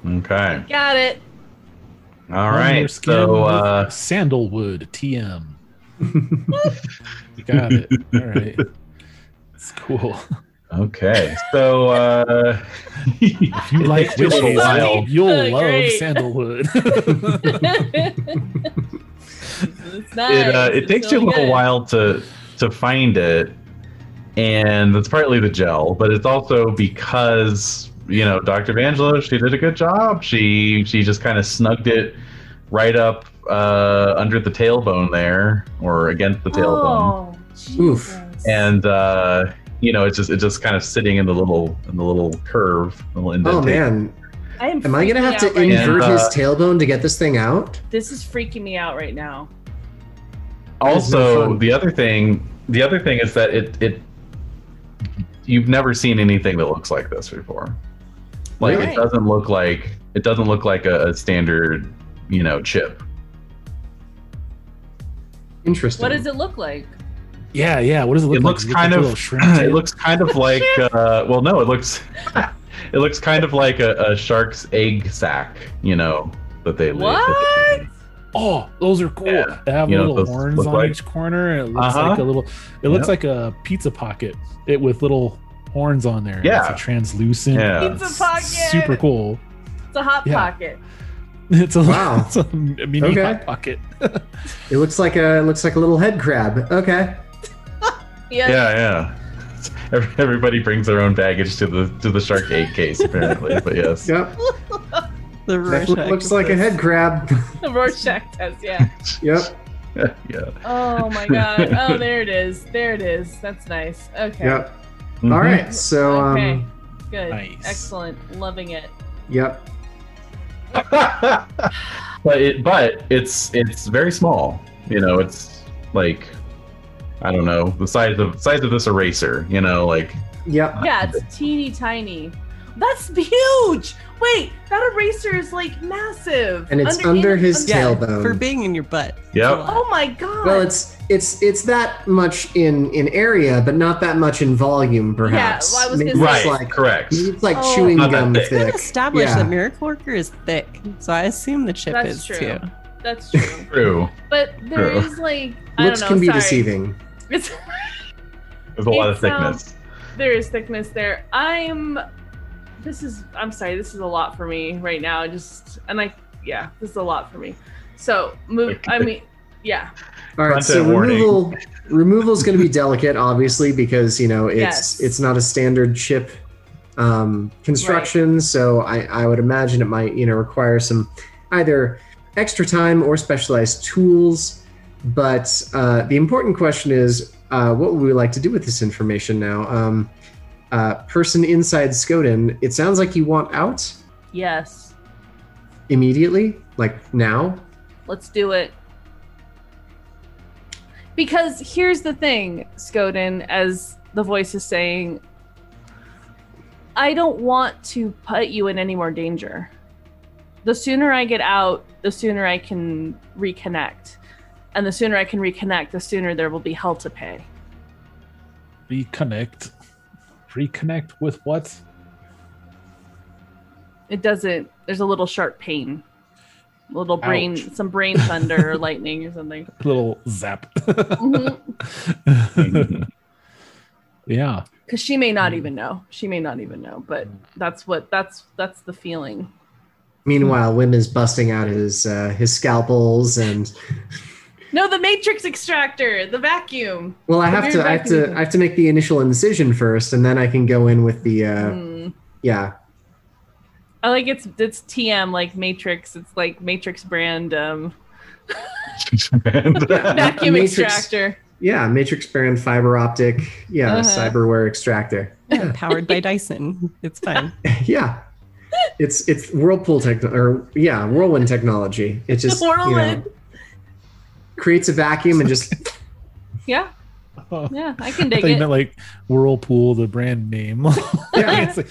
S1: Okay.
S3: Got it.
S1: All right.
S5: on your
S1: So uh,
S5: sandalwood TM. Got it. All right. It's cool.
S1: okay. So uh,
S5: If you like
S1: takes a little
S5: witches,
S1: while.
S5: you'll
S3: Oh,
S5: love
S3: great.
S5: sandalwood.
S3: it's nice.
S1: it uh, it
S3: It's
S1: takes you a little
S3: good.
S1: while to to find it, and it's partly the gel, but it's also because you know Dr. Vangelo, she did a good job. She she just kind of snugged it right up uh, under the tailbone there, or against the tailbone,
S3: Oh,
S6: Oof.
S1: And uh, you know it's just it's just kind of sitting in the little in the little curve, little
S6: Oh man,
S3: I am.
S6: am I gonna have to
S3: right
S6: invert
S1: And,
S6: his
S1: uh,
S6: tailbone to get this thing out?
S3: This is freaking me out right now.
S6: That is no
S1: also the other thing the other thing is that it it you've never seen anything that looks like this before like
S3: Really?
S1: it doesn't look like it doesn't look like a, a standard you know chip
S6: Interesting.
S3: What does it look like?
S5: yeah, yeah. What does it look
S1: it
S5: like?
S1: looks
S5: Does it look
S1: kind
S5: like a
S1: of
S5: little shrimp
S1: it looks kind of like uh well no it looks it looks kind of like a, a shark's egg sac you know that they lay-
S3: What?
S5: Oh, those are cool.
S1: Yeah.
S5: They have
S1: You
S5: little
S1: what those
S5: horns on
S1: like?
S5: each corner. and It looks
S1: Uh-huh.
S5: like a little. It looks
S1: Yep.
S5: like a pizza pocket. It with little horns on there.
S1: Yeah.
S5: it's a translucent.
S1: Yeah.
S3: Pizza pocket.
S5: Super cool.
S3: It's a hot
S5: Yeah.
S3: pocket.
S5: It's a,
S6: Wow.
S5: it's a mini
S6: Okay.
S5: hot pocket.
S6: It looks like a it looks like a little head crab. Okay.
S3: Yeah.
S1: yeah yeah everybody brings their own baggage to the to the shark egg case apparently but yes
S6: Yep.
S4: The
S6: Definitely
S4: Rorschach
S6: looks like a head crab.
S3: The Rorschach test. Yeah.
S6: yep.
S1: yeah
S3: Oh my god. Oh, there it is. There it is. That's nice. Okay.
S6: Yep.
S1: Mhm.
S6: All right. So
S3: Okay.
S6: um.
S3: Good.
S5: Nice.
S3: Excellent. Loving it.
S6: Yep.
S1: but it but it's it's very small. You know, it's like I don't know the size of size of this eraser. You know, like
S6: Yep.
S3: Yeah, it's teeny tiny. That's huge. Wait, that eraser is like massive.
S6: And it's under his
S4: Yeah,
S6: tailbone.
S4: for being in your butt.
S1: Yep.
S3: Oh my god.
S6: Well, it's it's it's that much in in area, but not that much in volume, perhaps.
S3: well, I was
S6: Maybe
S3: gonna
S6: it's
S1: right.
S6: like
S1: correct.
S6: it's like
S3: Oh.
S6: chewing gum
S1: thick.
S4: It's
S6: thick.
S4: established
S6: Yeah.
S4: that Miracle Worker is thick, so I assume the chip
S3: That's
S4: is
S3: true.
S4: too.
S3: That's true.
S1: True.
S3: But there
S1: True.
S3: is like I
S6: Looks
S3: don't know.
S6: can be
S3: sorry.
S6: deceiving.
S3: It's
S1: There's a lot of
S3: It's, um,
S1: thickness.
S3: there is thickness there. I'm. This is. I'm sorry. This is a lot for me right now. Just and I. Yeah, this is a lot for me. So move. I mean, yeah.
S6: All right, so
S1: Content warning.
S6: removal removal is going to be delicate, obviously, because you know it's
S3: Yes.
S6: it's not a standard chip um, construction. So I, I would imagine it might you know require some either extra time or specialized tools. But uh, the important question is, uh, what would we like to do with this information now? Um, uh, person inside Skoden, it sounds like you want out
S3: Yes.
S6: immediately, like now.
S3: Let's do it. Because here's the thing, Skoden, as the voice is saying, I don't want to put you in any more danger. The sooner I get out, the sooner I can reconnect. And the sooner I can reconnect, the sooner there will be hell to pay.
S5: Reconnect. Reconnect with what?
S3: It doesn't, there's a little sharp pain. A little brain,
S5: Ouch.
S3: some brain thunder or lightning or something.
S5: Little zap.
S3: Mhm.
S5: yeah.
S3: because she may not even know she may not even know but that's what that's that's the feeling
S6: Meanwhile, WHiM is busting out his uh, his scalpels and
S3: no the matrix extractor the vacuum
S6: well, I have to
S3: weird
S6: I have to. I have to make the initial incision first, and then I can go in with the uh,
S3: Hmm.
S6: yeah.
S3: i like it's it's tm like matrix it's like matrix brand um vacuum
S6: Matrix-
S3: extractor
S6: Yeah, Matrix brand fiber optic, yeah,
S3: Uh-huh.
S6: cyberware extractor.
S4: Yeah, powered by Dyson. It's fine.
S6: yeah. It's it's whirlpool tech or yeah, whirlwind technology. It's just you know,
S3: Whirlwind.
S6: Creates a vacuum and just
S3: yeah yeah i can
S5: I
S3: dig
S5: thought you
S3: it
S5: meant like Whirlpool, the brand name.
S6: Yeah.
S5: It's like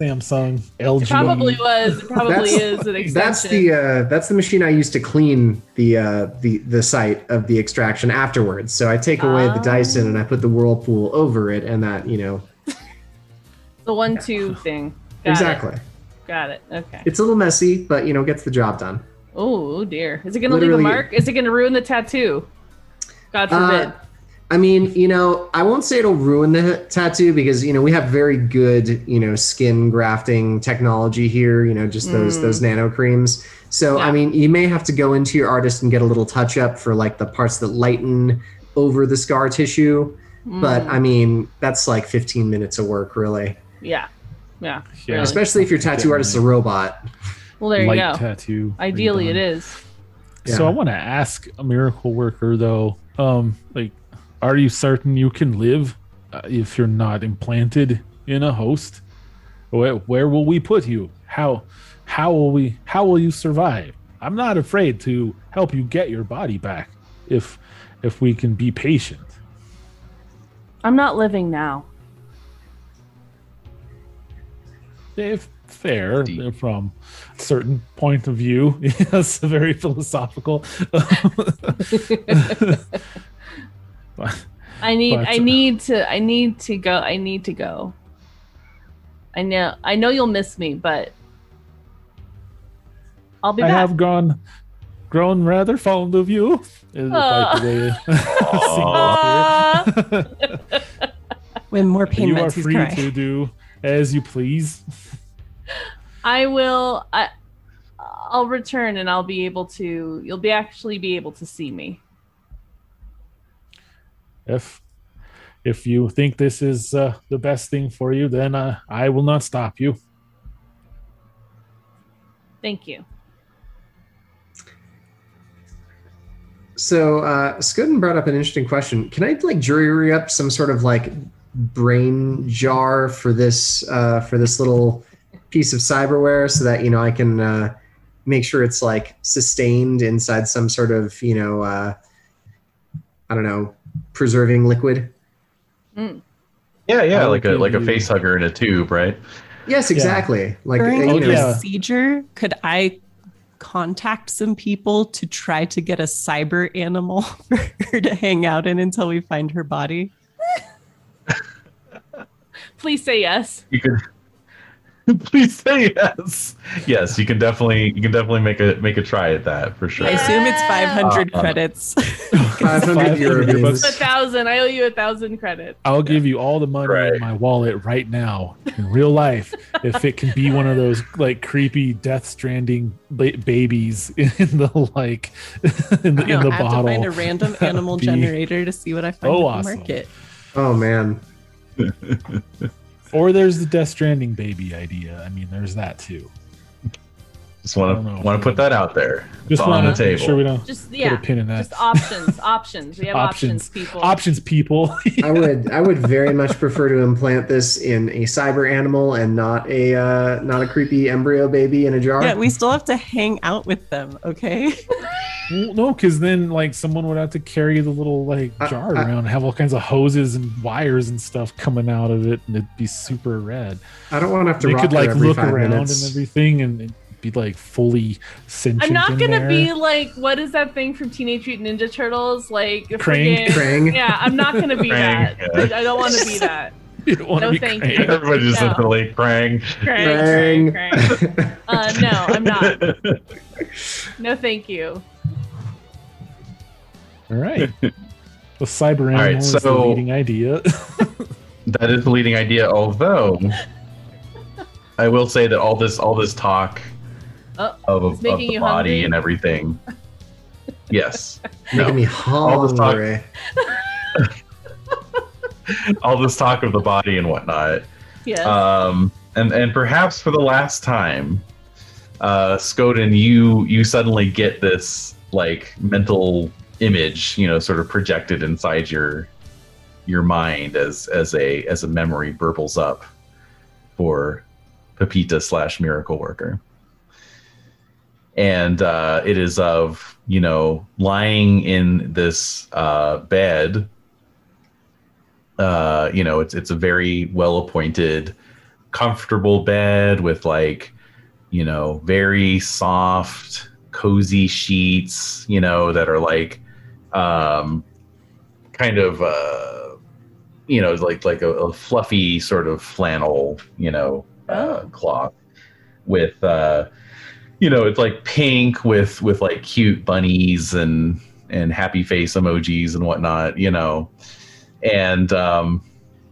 S5: Samsung, LG.
S3: it probably was it probably
S6: That's-
S3: is an extension
S6: that's the uh, that's the machine I use to clean the uh, the the site of the extraction afterwards. So I take away the
S3: Oh.
S6: Dyson and I put the whirlpool over it, and that you know
S3: the one two thing Got
S6: exactly.
S3: it. got it okay
S6: It's a little messy, but you know gets the job done.
S3: Oh dear is it gonna leave a mark is it gonna ruin the tattoo god forbid
S6: Uh, I mean, you know, I won't say it'll ruin the tattoo because you know we have very good, you know, skin grafting technology here. You know, just those
S3: Mm.
S6: those nano creams. So
S3: Yeah.
S6: I mean, you may have to go into your artist and get a little touch up for like the parts that lighten over the scar tissue. But
S3: Mm.
S6: I mean, that's like 15 minutes of work, really.
S3: yeah yeah
S5: Yeah.
S3: really.
S6: Especially if your tattoo artist is a robot.
S3: Well there you
S5: light
S3: go
S5: tattoo.
S3: Ideally, it is.
S5: redone.
S3: is.
S5: So I want to ask a miracle worker though, um, like, are you certain you can live uh, if you're not implanted in a host? Where, where will we put you? How how will we how will you survive? I'm not afraid to help you get your body back if if we can be patient.
S3: I'm not living now.
S5: If fair
S1: Deep.
S5: from a certain point of view, yes, very philosophical. But-
S3: I need.
S5: But-
S3: I need to. I need to go. I need to go. I know. I know you'll miss me, but I'll be
S5: I
S3: back.
S5: have gone grown rather fond of you. Is like ah. the way
S3: Aw. Ah.
S4: When more pain
S5: you are free
S4: crying.
S5: to do as you please.
S3: I will. I. I'll return and I'll be able to. You'll be actually be able to see me.
S5: If if you think this is uh, the best thing for you, then uh, I will not stop you.
S3: Thank you.
S6: So uh, Skoden brought up an interesting question. Can I like jury up some sort of like brain jar for this uh, for this little piece of cyberware so that you know I can uh, make sure it's like sustained inside some sort of you know uh, I don't know preserving liquid.
S3: Mm.
S1: Yeah, yeah,
S5: I'll
S1: like a like a face hugger in a tube, right?
S6: Yes, exactly. Like
S4: During
S6: you know,
S5: yeah.
S4: procedure, could I contact some people to try to get a cyber animal for her to hang out in until we find her body?
S3: Please say yes.
S1: You could please say yes. Yes, you can definitely you can definitely make a make a try at that for sure.
S4: I assume it's 500
S1: Uh,
S4: credits.
S6: 500 euro
S3: A thousand. I owe you a thousand credits.
S5: I'll give you all the money
S1: Right.
S5: in my wallet right now in real life if it can be one of those like creepy Death Stranding ba- babies in the like in the,
S4: No,
S5: in the
S4: I have to find a random animal
S5: be-
S4: generator to see what I find
S5: Oh,
S4: at the
S5: awesome.
S4: market.
S6: Oh man.
S5: Or there's the Death Stranding baby idea. I mean, there's that too.
S1: Just want to want to put that out there.
S5: Just
S1: on the table.
S5: sure we don't
S3: Just
S5: put
S3: yeah.
S5: a pin in that.
S3: Just options. options. We have options,
S5: Options.
S3: people.
S5: Options, people.
S6: I would I would very much prefer to implant this in a cyber animal and not a uh, not a creepy embryo baby in a jar.
S4: Yeah, we still have to hang out with them, okay?
S5: Well, no, because then like someone would have to carry the little like jar
S6: I-
S5: around, and have all kinds of hoses and wires and stuff coming out of it, and it'd be super red.
S6: I don't want to have to
S5: They
S6: rock
S5: could like
S6: every
S5: look around
S6: minutes.
S5: and everything, and it'd be like fully sentient.
S3: I'm not
S5: in
S3: gonna
S5: there.
S3: be like, what is that thing from Teenage Mutant Ninja Turtles? Like,
S5: Krang.
S3: friggin-
S6: Krang.
S3: Yeah, I'm not gonna be
S1: Krang,
S3: that.
S1: yeah.
S3: I, I don't want to be that.
S5: You don't want to
S3: No,
S5: be
S3: thank
S5: Krang.
S3: you.
S1: Everybody just
S3: No.
S1: instantly praying.
S3: Krang, Krang, Krang. Uh, no, I'm not. No, thank you.
S5: All right. The cyber animal
S1: right,
S5: is the leading idea.
S1: That is the leading idea. Although, I will say that all this all this talk
S3: Oh,
S1: of, of
S3: it's making
S1: the
S3: you
S1: body
S3: hungry?
S1: and everything. Yes,
S6: Making me
S1: All this talk-
S6: hungry.
S1: all this talk of the body and whatnot.
S3: Yes.
S1: Um, and and perhaps for the last time, uh, Skoden, you you suddenly get this like mental image, you know, sort of projected inside your your mind as as a as a memory burbles up for Pepita slash Miracle Worker. And uh, it is of you know lying in this uh, bed uh you know it's it's a very well appointed comfortable bed with like you know very soft cozy sheets you know that are like um kind of uh you know like like a, a fluffy sort of flannel you know uh,
S3: Oh.
S1: cloth with uh you know it's like pink with with like cute bunnies and and happy face emojis and whatnot you know? And um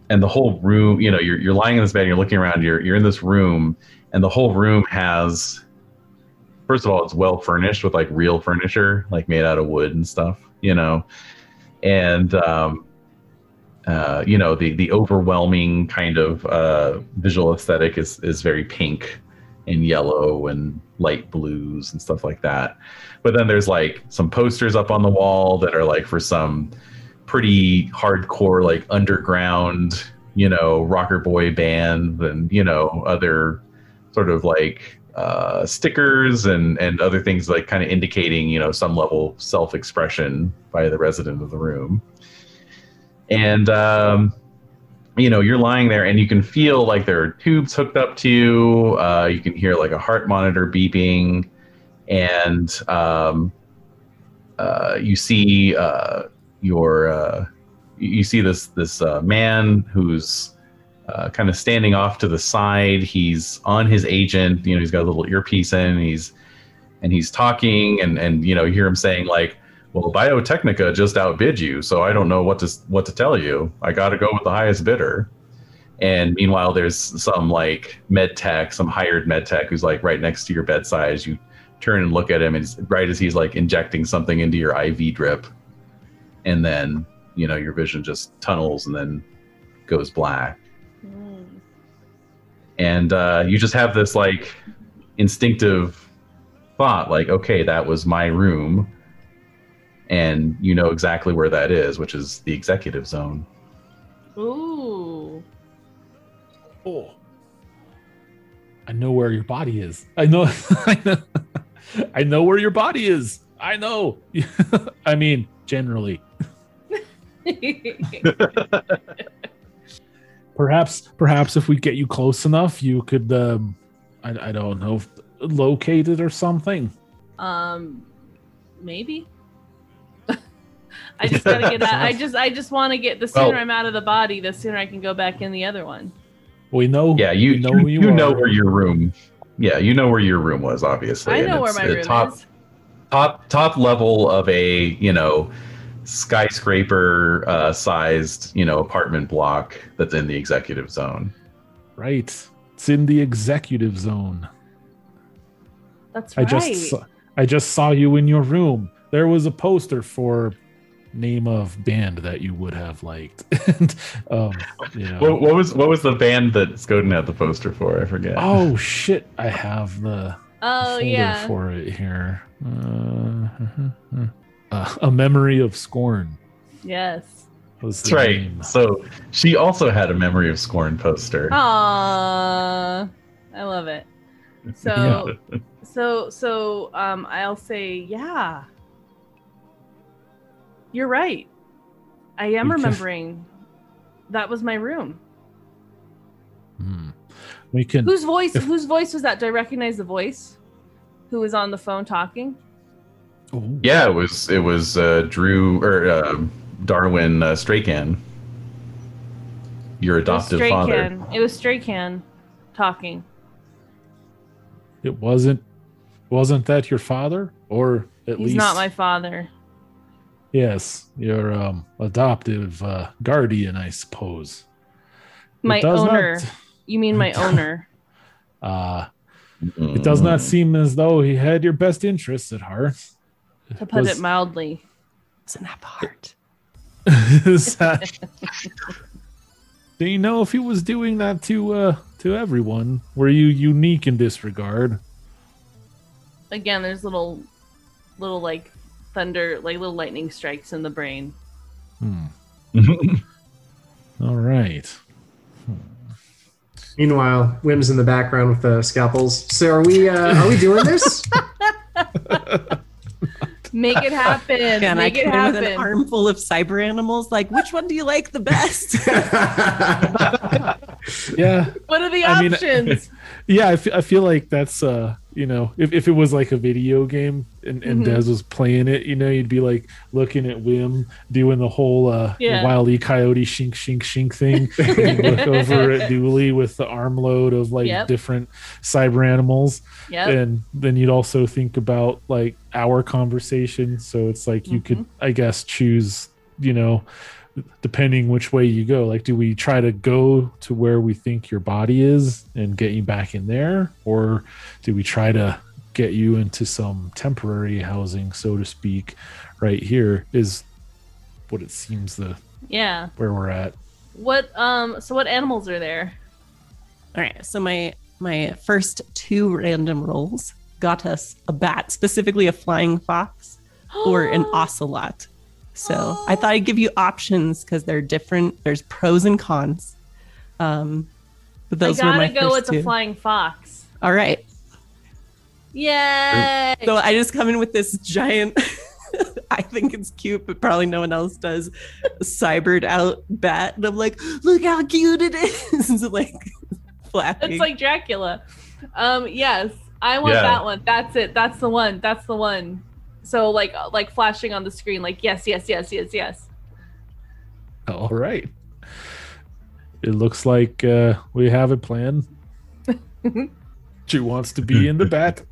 S1: and the whole room you know you're, you're lying in this bed and you're looking around you're, you're in this room and the whole room has first of all it's well furnished with like real furniture like made out of wood and stuff you know? And um uh you know the the overwhelming kind of uh visual aesthetic is is very pink and yellow and light blues and stuff like that. But then there's like some posters up on the wall that are like for some pretty hardcore like underground you know rocker boy band and you know other sort of like uh, stickers and and other things like kind of indicating you know some level of self-expression by the resident of the room. And um, you know you're lying there and you can feel like there are tubes hooked up to you uh, you can hear like a heart monitor beeping and um, uh, you see uh, your uh, you see this this uh, man who's uh, kind of standing off to the side. He's on his agent. You know, he's got a little earpiece in. And he's and he's talking, and and you know, you hear him saying like, "Well, Biotechnica just outbid you, so I don't know what to what to tell you. I got to go with the highest bidder." And meanwhile, there's some like med tech, some hired med tech who's like right next to your bedside. As you turn and look at him, and right as he's like injecting something into your IV drip, and then you know your vision just tunnels and then goes black
S3: Mm.
S1: and uh, you just have this like instinctive thought like okay that was my room and you know exactly where that is which is the executive zone
S3: Ooh.
S5: Oh. I know where your body is. I know I know I know where your body is. I know. I mean, generally. Perhaps perhaps if we get you close enough, you could um I, I don't know, locate it or something.
S3: um, maybe. I just gotta get out. I just, I just want to get. The sooner
S1: Well-
S3: I'm out of the body, the sooner I can go back in the other one.
S5: We know
S1: yeah you
S5: know
S1: you,
S5: you,
S1: you know where your room yeah you know where your room was obviously
S3: I know where my room
S1: top
S3: is.
S1: top top level of a you know skyscraper uh, sized you know apartment block that's in the executive zone
S5: Right. It's in the executive zone.
S3: That's
S5: I
S3: right.
S5: just I just saw you in your room. There was a poster for name of band that you would have liked. and um you know.
S1: what, what was what was the band that Skoden had the poster for I forget
S5: oh shit, I have the
S3: Oh
S5: folder
S3: yeah.
S5: for it here. Uh, uh, a memory of scorn.
S3: Yes.
S5: Was
S1: That's right.
S5: name.
S1: So she also had a memory of scorn poster.
S3: Aww. I love it. So so so um I'll say yeah. You're right. I am
S5: We can-
S3: remembering that was my room.
S5: Hmm. We can.
S3: Whose voice
S5: If-
S3: whose voice was that? Do I recognize the voice? Who was on the phone talking?
S5: Ooh.
S1: Yeah, it was it was uh, Drew or uh, Darwin uh, Straycan, your adoptive
S3: it
S1: father.
S3: Can. It was Straycan talking.
S5: It wasn't. Wasn't that your father, or at
S3: He's
S5: least
S3: not my father.
S5: Yes, your um, adoptive uh, guardian, I suppose.
S3: My
S5: does not-
S3: owner. You mean my owner?
S5: Uh, it does not
S1: Mm.
S5: seem as though he had your best interests at heart.
S3: To put
S5: Was-
S3: it mildly.
S4: Doesn't have a heart.
S5: That- Do you know if he was doing that to uh, to everyone? Were you unique in this regard?
S3: Again, there's little, little like thunder, like little lightning strikes in the brain.
S5: Hmm. All right.
S6: Meanwhile, WHiM's in the background with the scalpels. So are we? Uh, are we doing this?
S3: Make it happen.
S4: And I
S3: Make it
S4: came in with an
S3: happen.
S4: armful of cyber animals. Like, which one do you like the best?
S5: Yeah.
S3: What are the
S5: I mean-
S3: options?
S5: yeah I I feel like that's uh you know if, if it was like a video game and, and
S3: Mhm.
S5: Des was playing it you know you'd be like looking at WHiM doing the whole uh
S3: Yeah.
S5: wily coyote shink shink shink thing and look over at Dually with the armload of like
S3: Yep.
S5: different cyber animals
S3: yep.
S5: and then you'd also think about like our conversation so it's like you could
S3: Mm-hmm.
S5: I guess choose you know depending which way you go like do we try to go to where we think your body is and get you back in there or do we try to get you into some temporary housing so to speak right here is what it seems the
S3: yeah.
S5: where we're at
S3: What um? So what animals are there?
S4: All right. So my my first two random rolls got us a bat, specifically a flying fox or an ocelot. So I thought I'd give you options because they're different. There's pros and cons. Um, but those
S3: I
S4: were
S3: gotta
S4: my
S3: go
S4: first
S3: with
S4: two.
S3: the flying fox.
S4: All right.
S3: Yay!
S4: So I just come in with this giant. I think it's cute, but probably no one else does. Cybered out bat, and I'm like, look how cute it is, like flapping.
S3: It's like Dracula. Um, yes, I want
S1: Yeah.
S3: that one. That's it. That's the one. That's the one. So like like flashing on the screen, like yes, yes, yes, yes, yes.
S5: all right it looks like uh we have a plan she wants to be in the bat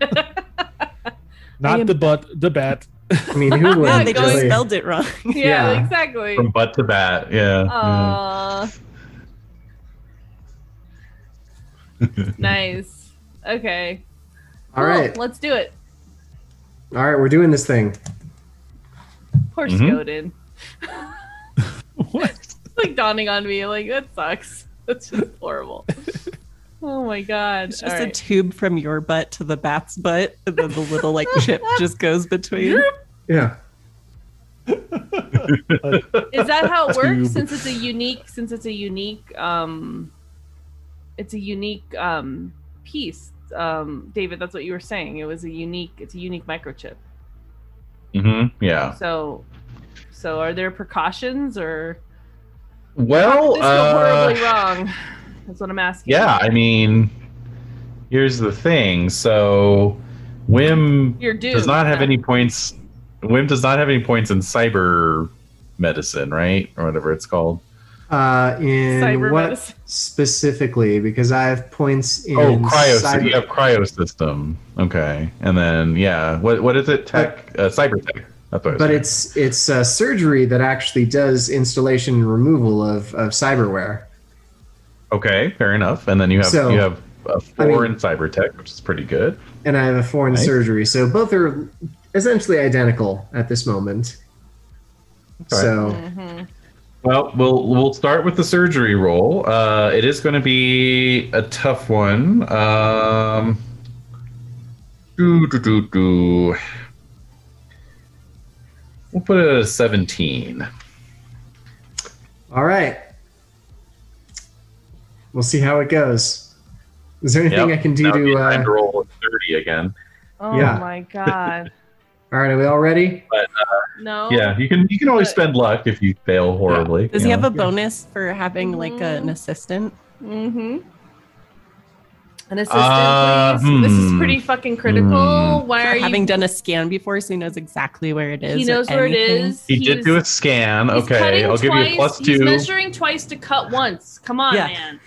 S5: not the butt the bat
S6: I mean, who
S4: yeah,
S6: would
S4: they just
S6: really?
S4: spelled it wrong.
S3: Yeah,
S6: Yeah.
S3: exactly.
S1: From butt to bat, yeah.
S3: Aww. nice. Okay.
S6: All
S3: Cool,
S6: right,
S3: Let's do it.
S6: All right, we're doing this thing.
S3: Poor
S1: Mhm.
S3: Skoden.
S5: what
S3: It's like dawning on me. Like that sucks. That's just horrible. Oh my god.
S4: It's just
S3: All
S4: a
S3: right.
S4: tube from your butt to the bat's butt, and then the little like chip just goes between.
S6: Yeah.
S3: Is that how it works?
S5: Tube.
S3: Since it's a unique, since it's a unique, um, it's a unique um piece. Um, David, that's what you were saying. It was a unique. It's a unique microchip.
S1: Mm-hmm. Yeah.
S3: So, so are there precautions or
S1: Well,
S3: this
S1: uh,
S3: horribly wrong? That's what I'm asking.
S1: yeah, I mean, here's the thing. So,
S3: WHiM
S1: does not have
S3: Yeah.
S1: any points. WHiM does not have any points in cyber medicine, right, or whatever it's called.
S6: Uh, in
S3: Cyber
S6: what
S3: medicine.
S6: specifically? Because I have points in.
S1: oh, cryo.
S6: cyber-
S1: You have cryo system. Okay, and then yeah, what what is it? Tech, uh, cyber tech. That's what I was
S6: but
S1: saying.
S6: it's it's uh, surgery that actually does installation and removal of, of cyberware.
S1: okay. Fair enough. And then you have
S6: So,
S1: you have a
S6: I mean-
S1: four in cyber tech, which is pretty good.
S6: and I have a foreign
S1: Nice.
S6: surgery. So both are essentially identical at this moment.
S1: Okay.
S6: So
S3: Mhm.
S1: Well, we'll we'll start with the surgery roll. Uh, it is going to be a tough one. Um, Do, do, do, do. We'll put it at a 17.
S6: All right. We'll see how it goes. Is there anything
S1: Yep.
S6: I can do
S1: Now it'd be
S6: to?
S1: time
S6: Uh...
S1: to roll a 30 again.
S3: Oh
S6: Yeah.
S3: my god.
S6: All right, are we all ready?
S3: No.
S1: Yeah, you can you can always
S3: But-
S1: spend luck if you fail horribly.
S4: Does
S1: you
S4: he have a bonus for having like a- an assistant?
S3: Mm-hmm. An assistant,
S1: Uh,
S3: please. This is
S1: hmm.
S3: pretty fucking critical.
S1: Hmm.
S3: Why
S4: For
S3: are you?
S4: having done a scan before, so he knows exactly where it is.
S3: he knows where it
S4: anything?
S3: is.
S1: He did
S3: was-
S1: do a scan. Okay, I'll give you a
S3: twice.
S1: plus
S3: He's
S1: two.
S3: measuring twice to cut once. Come on,
S4: Yeah.
S3: man.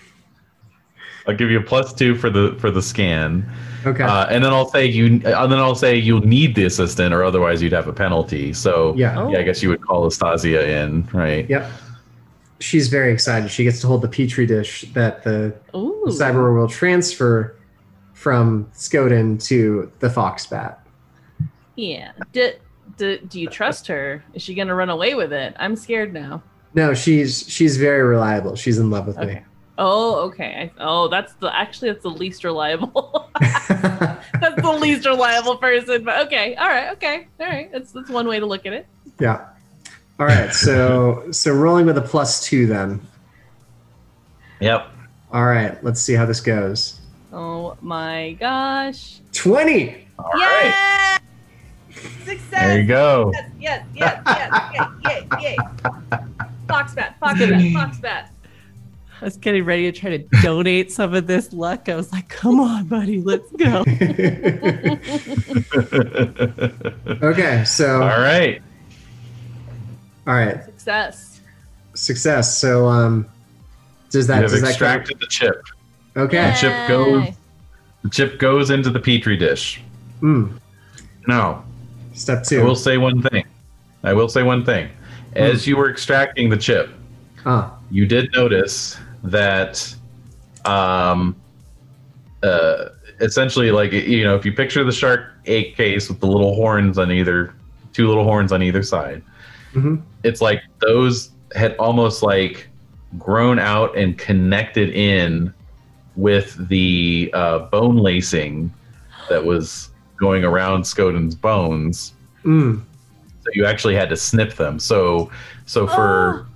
S1: I'll give you a plus two for the for the scan,
S6: Okay.
S1: uh, and then I'll say you, and then I'll say you'll need the assistant, or otherwise you'd have a penalty. So
S6: yeah.
S3: Oh.
S1: yeah, I guess you would call Astasia in, right?
S6: Yep. She's very excited. She gets to hold the petri dish that the
S3: Ooh.
S6: Cyberware will transfer from Skoden to the Foxbat.
S3: Yeah. Do, do, do you trust her? Is she gonna run away with it? I'm scared now.
S6: No, she's she's very reliable. She's in love with
S3: Okay. Oh, okay. Oh, that's the actually that's the least reliable. that's the least reliable person. But okay, all right, okay, all right. That's that's one way to look at it.
S6: yeah. All right. So so rolling with a plus two then.
S1: Yep.
S6: All right. Let's see how this goes.
S3: Oh my gosh!
S6: Twenty.
S1: All right.
S3: Success!
S1: There you go.
S3: Yes, yes, yes, yes, yay, yay, yay. Foxbat, Foxbat, Foxbat.
S4: I was getting ready to try to donate some of this luck. I was like, come on, buddy, let's go.
S6: okay. So
S1: All right.
S6: all right.
S3: Success.
S6: Success. So um, does that
S1: You have
S6: does that count?
S1: the chip.
S6: Okay.
S1: The chip goes- The chip goes into the petri dish.
S6: Mm.
S1: Now,
S6: Step two.
S1: I
S6: two.
S1: will say one thing. I will say one thing. As you were extracting the chip,
S6: Ah.
S1: you did notice that um uh essentially like you know if you picture the shark egg case with the little horns on either two little horns on either side
S6: Mhm.
S1: it's like those had almost like grown out and connected in with the uh, bone lacing that was going around Skoden's bones
S6: Mm.
S1: so you actually had to snip them so so for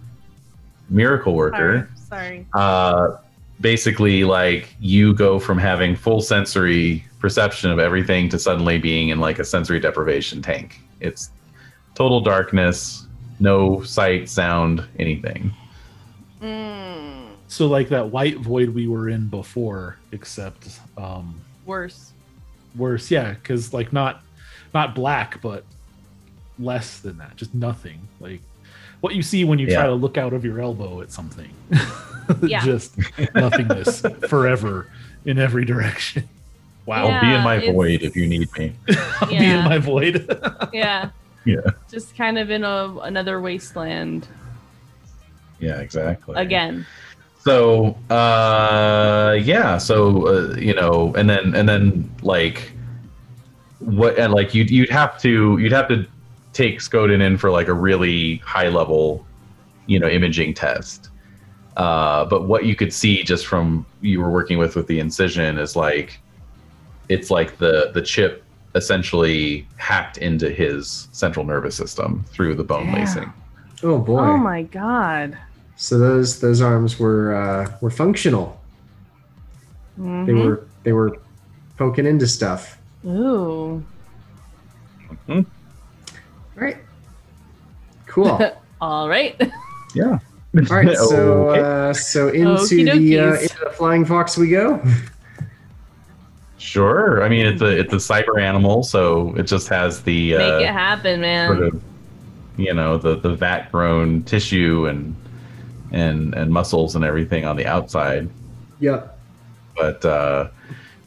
S1: miracle worker
S3: Sorry.
S1: uh, basically like you go from having full sensory perception of everything to suddenly being in like a sensory deprivation tank. It's total darkness, no sight, sound, anything.
S3: Mm,
S5: So like that white void we were in before, except um
S3: worse.
S5: worse. Yeah, because like not not black, but less than that. Just nothing. Like what you see when you
S1: Yeah.
S5: try to look out of your elbow at something.
S3: Yeah.
S5: Just nothingness forever in every direction. Wow.
S1: I'll be in my void if you need me.
S5: I'll be in my void.
S3: Yeah.
S1: Yeah.
S3: Just kind of in a another wasteland
S1: Yeah, exactly.
S3: again.
S1: So, uh, yeah. So, uh, you know, and then and then like what and like you'd you'd have to you'd have to take Skoden in for like a really high level, you know, imaging test. Uh, but what you could see just from you were working with with the incision is like it's like the the chip essentially hacked into his central nervous system through the bone
S3: Yeah.
S1: lacing.
S6: Oh boy.
S3: Oh my god.
S6: So those those arms were uh, were functional. They
S3: Mhm.
S6: were they were poking into stuff.
S3: Ooh.
S6: All right. Cool. All
S3: All right.
S1: Yeah.
S6: All right. So
S1: Okay.
S6: uh, so into the uh, into the flying fox we go.
S1: Sure. I mean, it's a it's a cyber animal, so it just has the
S3: Make it
S1: uh,
S3: happen, man.
S1: sort of, you know, the the vat grown tissue and and and muscles and everything on the outside.
S6: Yep.
S1: But uh,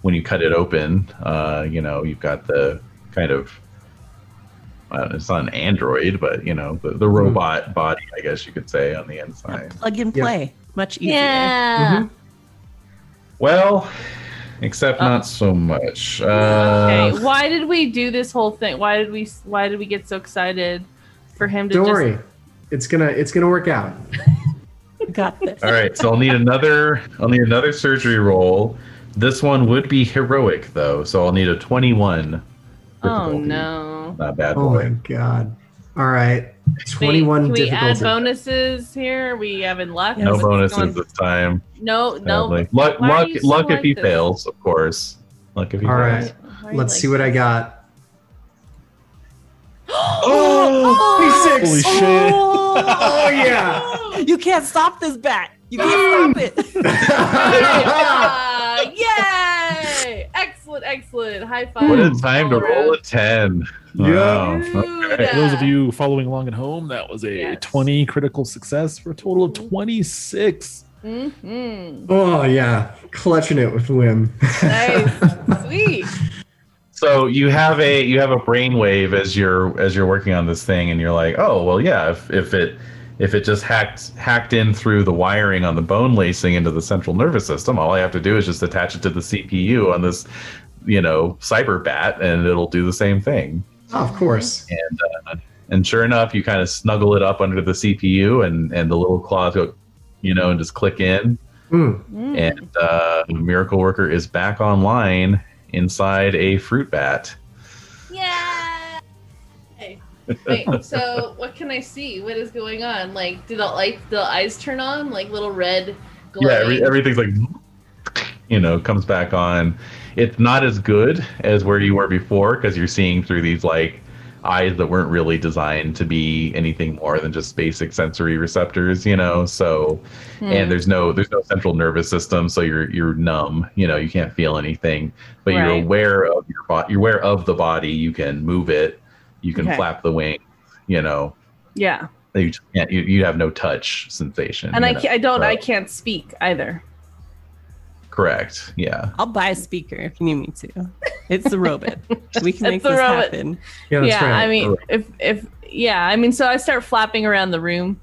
S1: when you cut it open, uh, you know, you've got the kind of uh, it's not an android, but you know, the, the robot body, I guess you could say, on the inside.
S4: Plug and
S6: Yeah.
S4: play. Much easier.
S3: yeah.
S6: Mhm.
S1: Well, except
S3: Uh,
S1: not so much. Uh,
S3: Okay. Why did we do this whole thing? Why did we? Why did we get so excited for him to
S6: Don't
S3: just?
S6: worry. It's gonna it's gonna work out.
S4: Got this.
S1: All right, so I'll need another. I'll need another surgery roll This one would be heroic though, so I'll need a 21.
S3: Oh
S1: difficulty.
S3: no.
S1: Not bad
S6: Oh my god. All right.
S3: Wait,
S6: 21
S3: Can we
S6: difficulty.
S3: add bonuses here? We having luck.
S1: No bonuses
S3: going-
S1: this time.
S3: No, no.
S1: sadly. Luck,
S3: Why
S1: luck,
S3: so
S1: luck if he
S3: this?
S1: fails, of course. Luck if he
S6: All
S1: fails.
S6: right.
S3: Why are you
S6: Let's
S3: like
S6: see what I got.
S1: Oh!
S6: 26.
S5: Holy oh! shit.
S6: Oh yeah.
S4: You can't stop this bat. You can't stop it.
S3: Yay! Excellent, excellent. High five.
S1: What a time to roll a 10.
S6: Yeah.
S1: Wow. Okay.
S5: For those of you following along at home, that was a
S3: Yes.
S5: 20 critical success for a total of 26.
S3: Mhm.
S6: Oh yeah. Clutching it with whim.
S3: Nice. Sweet.
S1: So you have a you have a brainwave as you're as you're working on this thing, and you're like, oh well, yeah. If if it if it just hacked hacked in through the wiring on the bone lacing into the central nervous system, all I have to do is just attach it to the CPU on this, you know, cyber bat, and it'll do the same thing.
S6: Oh, of course.
S1: And uh, and sure enough, you kind of snuggle it up under the CPU, and and the little claws go, you know, and just click in,
S6: Mm.
S3: Mm.
S1: and uh, Miracle Worker is back online inside a fruit bat.
S3: Yeah. Wait, so what can I see? What is going on? Like, do the light, the eyes turn on? Like little red glowing?
S1: Yeah, every, everything's like, you know, comes back on. It's not as good as where you were before because you're seeing through these like eyes that weren't really designed to be anything more than just basic sensory receptors, you know. So,
S3: Hmm.
S1: and there's no there's no central nervous system, so you're you're numb. You know, you can't feel anything, but you're aware of your body. You're aware of the body. You can move it. You can
S3: Okay.
S1: flap the wing. You know,
S3: yeah,
S1: you just can't. You, you have no touch sensation.
S3: and I,
S1: know,
S3: I don't,
S1: so-
S3: I can't speak either.
S1: Correct. Yeah.
S4: I'll buy a speaker if you need me to. It's the robot. We can
S3: It's
S4: make this
S3: robot.
S4: happen.
S6: Yeah, that's
S3: yeah,
S6: right.
S3: I mean, if if yeah, I mean, so I start flapping around the room,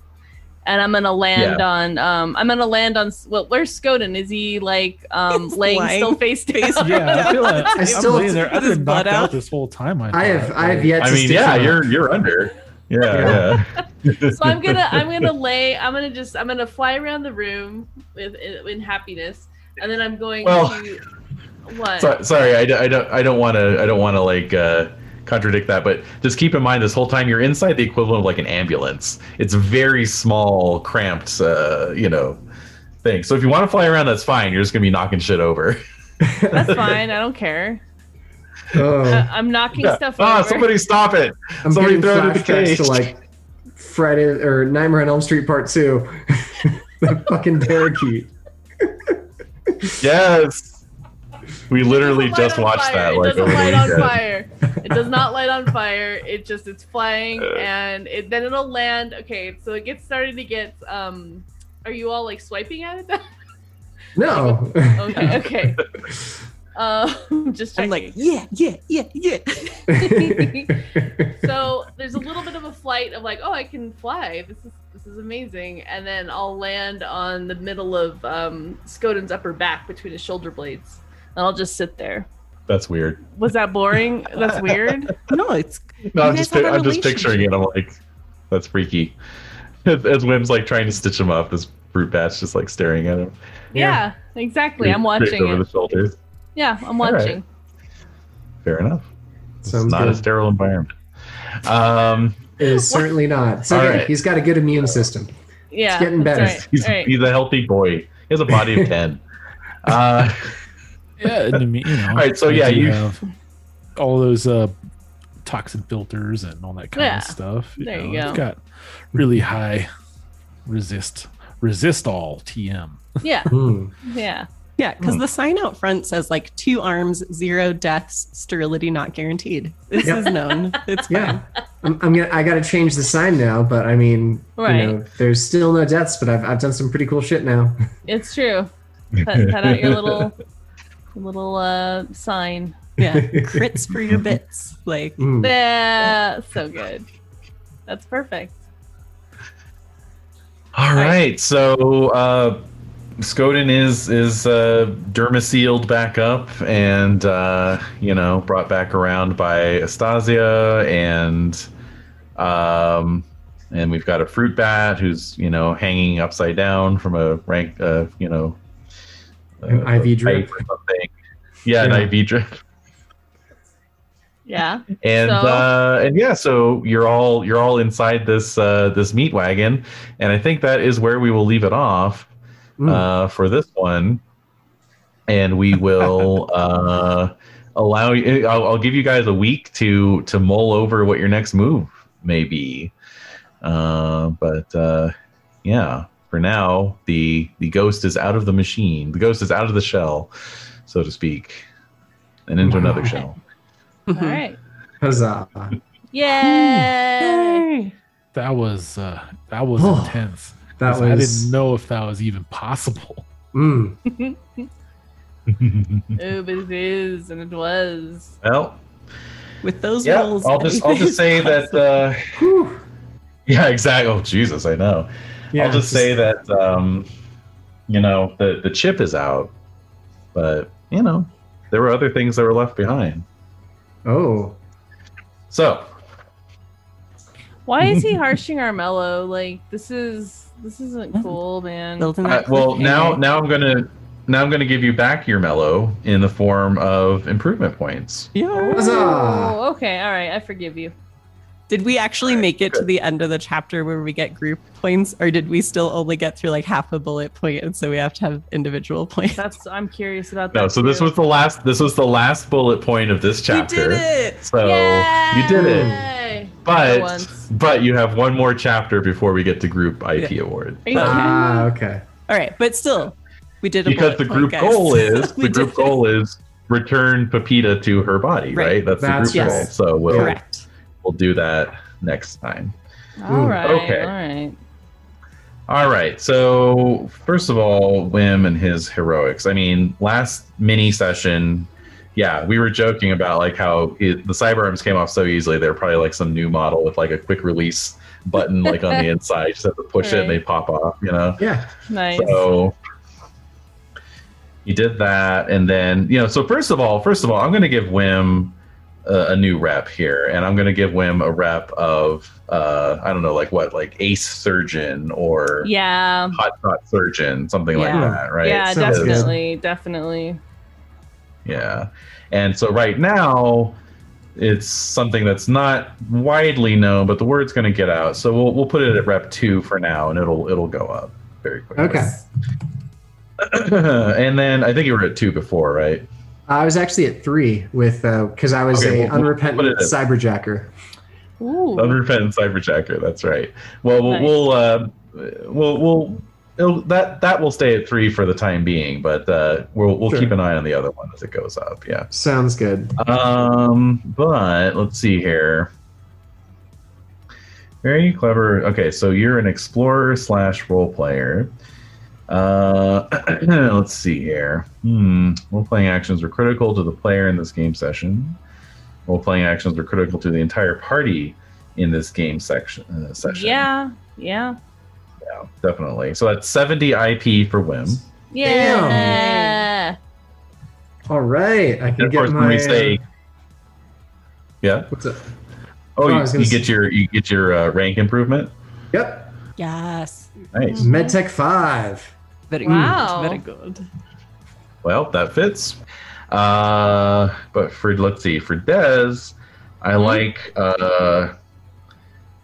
S3: and I'm gonna land
S1: Yeah.
S3: on. Um, I'm gonna land on. Well, where's Skoden? Is he like um
S4: He's
S3: laying
S4: lying
S3: still face down?
S4: face
S5: Yeah, I feel like
S6: I
S5: I'm
S6: still-
S5: laying there. I've
S4: His
S5: been
S4: butt
S5: knocked out
S4: out.
S5: this whole time. I,
S6: I have. I have yet to
S1: I mean, yeah,
S6: him up.
S1: you're you're under. Yeah, yeah.
S3: so I'm gonna I'm gonna lay I'm gonna just I'm gonna fly around the room with in, in happiness, and then I'm going
S1: Well-
S3: to what?
S1: So, sorry, I, don't- I don't I don't want to I don't want to like uh, contradict that, but just keep in mind this whole time you're inside the equivalent of like an ambulance. It's a very small, cramped, uh, you know, thing. So if you want to fly around, that's fine. You're just gonna be knocking shit over.
S3: That's fine. I don't care.
S6: Oh,
S3: I, I'm knocking stuff
S1: ah,
S3: over.
S1: somebody stop it!
S6: I'm
S1: somebody throw it in the
S6: flashbacks
S1: cage.
S6: to like Friday or Nightmare on Elm Street Part Two. the fucking parakeet.
S1: Yes, we literally
S3: It doesn't light
S1: just watched
S3: fire.
S1: that.
S3: It
S1: Like
S3: doesn't light on
S1: weekend.
S3: fire. It does not light on fire. It just it's flying
S1: Uh.
S3: and it then it'll land. Okay, so it gets started to get um. Are you all like swiping at it? Then?
S6: No.
S3: Okay, okay. Um, just
S4: I'm like, yeah, yeah, yeah, yeah.
S3: so there's a little bit of a flight of like, oh, I can fly. This is this is amazing. And then I'll land on the middle of um, Skoden's upper back between his shoulder blades, and I'll just sit there.
S1: That's weird.
S3: Was that boring? That's weird.
S4: No, it's
S1: No, I'm just
S4: have a
S1: I'm just picturing it. I'm like, that's freaky. As, as WHiM's like trying to stitch him up, this brute bat's just like staring at him.
S3: Yeah, exactly. I'm watching
S1: over
S3: it.
S1: the shoulders.
S3: Yeah, I'm
S1: All right.
S3: watching.
S1: Fair enough. It's
S6: Sounds
S1: not a sterile environment. Um,
S6: It is certainly not. It's
S1: All
S6: okay.
S1: right.
S6: He's got a good immune system.
S3: Yeah,
S6: It's
S3: getting
S6: better.
S3: right.
S1: he's,
S3: All right.
S1: he's a healthy boy. He has a body of ten. Uh,
S5: Yeah, and you know.
S1: All right, so yeah, you-
S5: have all those uh, toxin filters and all that kind
S3: Yeah,
S5: of stuff.
S3: there you go.
S5: It's got really high resist resist all TM.
S3: Yeah,
S6: Hmm.
S3: yeah.
S4: Yeah, because the sign out front says like two arms, zero deaths, sterility not guaranteed. This
S6: Yep.
S4: is known. It's
S6: Yeah.
S4: fine.
S6: I'm, I'm gonna. I got to change the sign now, but I mean,
S3: Right.
S6: you know, there's still no deaths, but I've, I've done some pretty cool shit now.
S3: It's true. Cut, cut out your little little uh sign.
S4: Yeah, crits for your bits. Like
S6: Mm.
S3: Yeah, so good. That's perfect.
S1: all right, so uh, Skoden is is uh, dermasealed back up and uh, you know brought back around by Astasia and um, and we've got a fruit bat who's you know hanging upside down from a rank uh, you know
S6: An
S1: uh,
S6: IV drip.
S1: or something. Yeah, an IV drip.
S3: Yeah.
S1: and
S3: So?
S1: uh and yeah so you're all you're all inside this uh this meat wagon and i think that is where we will leave it off
S6: Mm.
S1: uh for this one and we will uh allow you I'll, I'll give you guys a week to to mull over what your next move may be uh but uh yeah for now the the ghost is out of the machine the ghost is out of the shell so to speak and into another
S6: Wow.
S1: shell
S3: All right.
S6: Huzzah.
S3: Yay.
S5: That was uh that was intense.
S6: That
S5: 'Cause
S6: was.
S5: I didn't know if that was even possible.
S6: Mm.
S3: Oh, but it is, and it was.
S1: well
S4: With those
S1: Yeah,
S4: rolls,
S1: I'll just I'll just say
S4: anything's
S1: that. Uh, yeah, exactly. Oh Jesus, I know.
S6: Yeah,
S1: I'll just say that um, you know the the chip is out, but you know there were other things that were left behind.
S6: Oh.
S1: So
S3: Why is he harshing our mellow? Like this is this isn't cool, man.
S1: uh, well now now I'm gonna now I'm gonna give you back your mellow in the form of improvement points.
S4: Yeah.
S3: Oh, okay, all right, I forgive you.
S4: Did we actually make it to the end of the chapter where we get group points, or did we still only get through like half a bullet point, and so we have to have individual points?
S3: That's I'm curious about that.
S1: No, so this
S3: too.
S1: was the last this was the last bullet point of this chapter.
S4: We did it.
S1: So you did it.
S3: Yay!
S1: But
S3: once.
S1: But you have one more chapter before we get to group IP
S4: Yeah.
S1: award.
S3: Are
S4: Uh.
S6: Ah, okay.
S4: All right, but still, we did a
S1: because the group
S4: guys.
S1: goal is the group
S4: did
S1: goal is return Pepita to her body, right?
S4: Right.
S1: That's,
S6: That's
S1: the group goal. So we'll
S4: Correct.
S1: we'll do that next time.
S3: All right.
S1: Okay.
S3: All right.
S1: All right. So first of all, WHiM and his heroics. I mean, last mini session, yeah, we were joking about like how it, the cyber arms came off so easily. They're probably like some new model with like a quick release button like on the inside. You just have to push it and they pop off. You know.
S6: Yeah.
S3: Nice.
S1: So you did that, and then you know. So first of all, first of all, I'm going to give WHiM a, a new rep here, and I'm going to give WHiM a rep of uh, I don't know, like what, like Ace Surgeon or
S3: yeah.
S1: Hot Shot Surgeon, something like that, right?
S3: Yeah,
S6: Sounds good.
S3: definitely, definitely.
S1: Yeah. And so right now, it's something that's not widely known, but the word's going to get out. So we'll we'll put it at rep two for now, and it'll it'll go up very quickly.
S6: Okay.
S1: and then I think you were at two before, right?
S6: I was actually at three with because I was
S1: Okay,
S6: a
S1: we'll- we'll
S6: unrepentant
S1: put it at-
S6: cyberjacker.
S3: Ooh.
S1: Unrepentant cyberjacker. That's right. Well, we'll
S3: Nice.
S1: we'll uh, we'll we'll it'll, that that will stay at three for the time being, but uh, we'll we'll
S6: Sure.
S1: keep an eye on the other one as it goes up. Yeah.
S6: Sounds good.
S1: Um, but let's see here. Very clever. Okay, so you're an explorer slash role player. Uh, let's see here. Hmm. Role playing actions are critical to the player in this game session. Role playing actions are critical to the entire party in this game section. Uh, session.
S3: Yeah. Yeah.
S1: Yeah, definitely. So that's 70 IP for WHiM.
S3: Yeah.
S6: All right, I
S1: And
S6: can
S1: of
S6: get
S1: course,
S6: my.
S1: when we say, yeah.
S6: what's up?
S1: Oh,
S6: Oh,
S1: you, you get your you get your uh, rank improvement.
S6: Yep,
S4: Yes.
S1: Nice.
S6: MedTech five.
S4: Very
S3: Wow.
S4: good. Very good.
S1: Well, that fits. Uh, but for let's see, for Des, I like. Uh,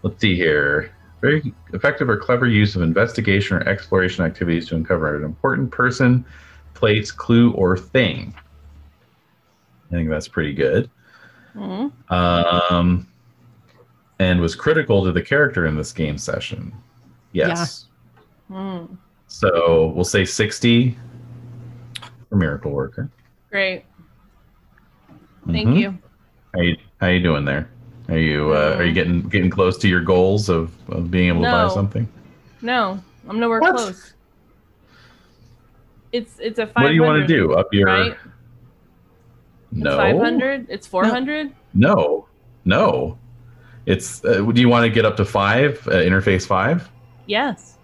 S1: let's see here. Very effective or clever use of investigation or exploration activities to uncover an important person, place, clue, or thing. I think that's pretty good.
S3: Mhm.
S1: Um, and was critical to the character in this game session. Yes.
S3: Mm.
S1: So we'll say 60 for Miracle Worker.
S3: Great. Thank
S1: Mhm.
S3: you.
S1: How you how you doing there? Are you uh, are you getting getting close to your goals of, of being able to buy something?
S3: No, I'm nowhere
S1: What?
S3: close. It's it's a 500.
S1: What do you want to do? Up your
S3: Right?
S1: no
S3: 500. It's 400.
S1: no no. It's uh, do you want to get up to five uh, interface five?
S3: Yes.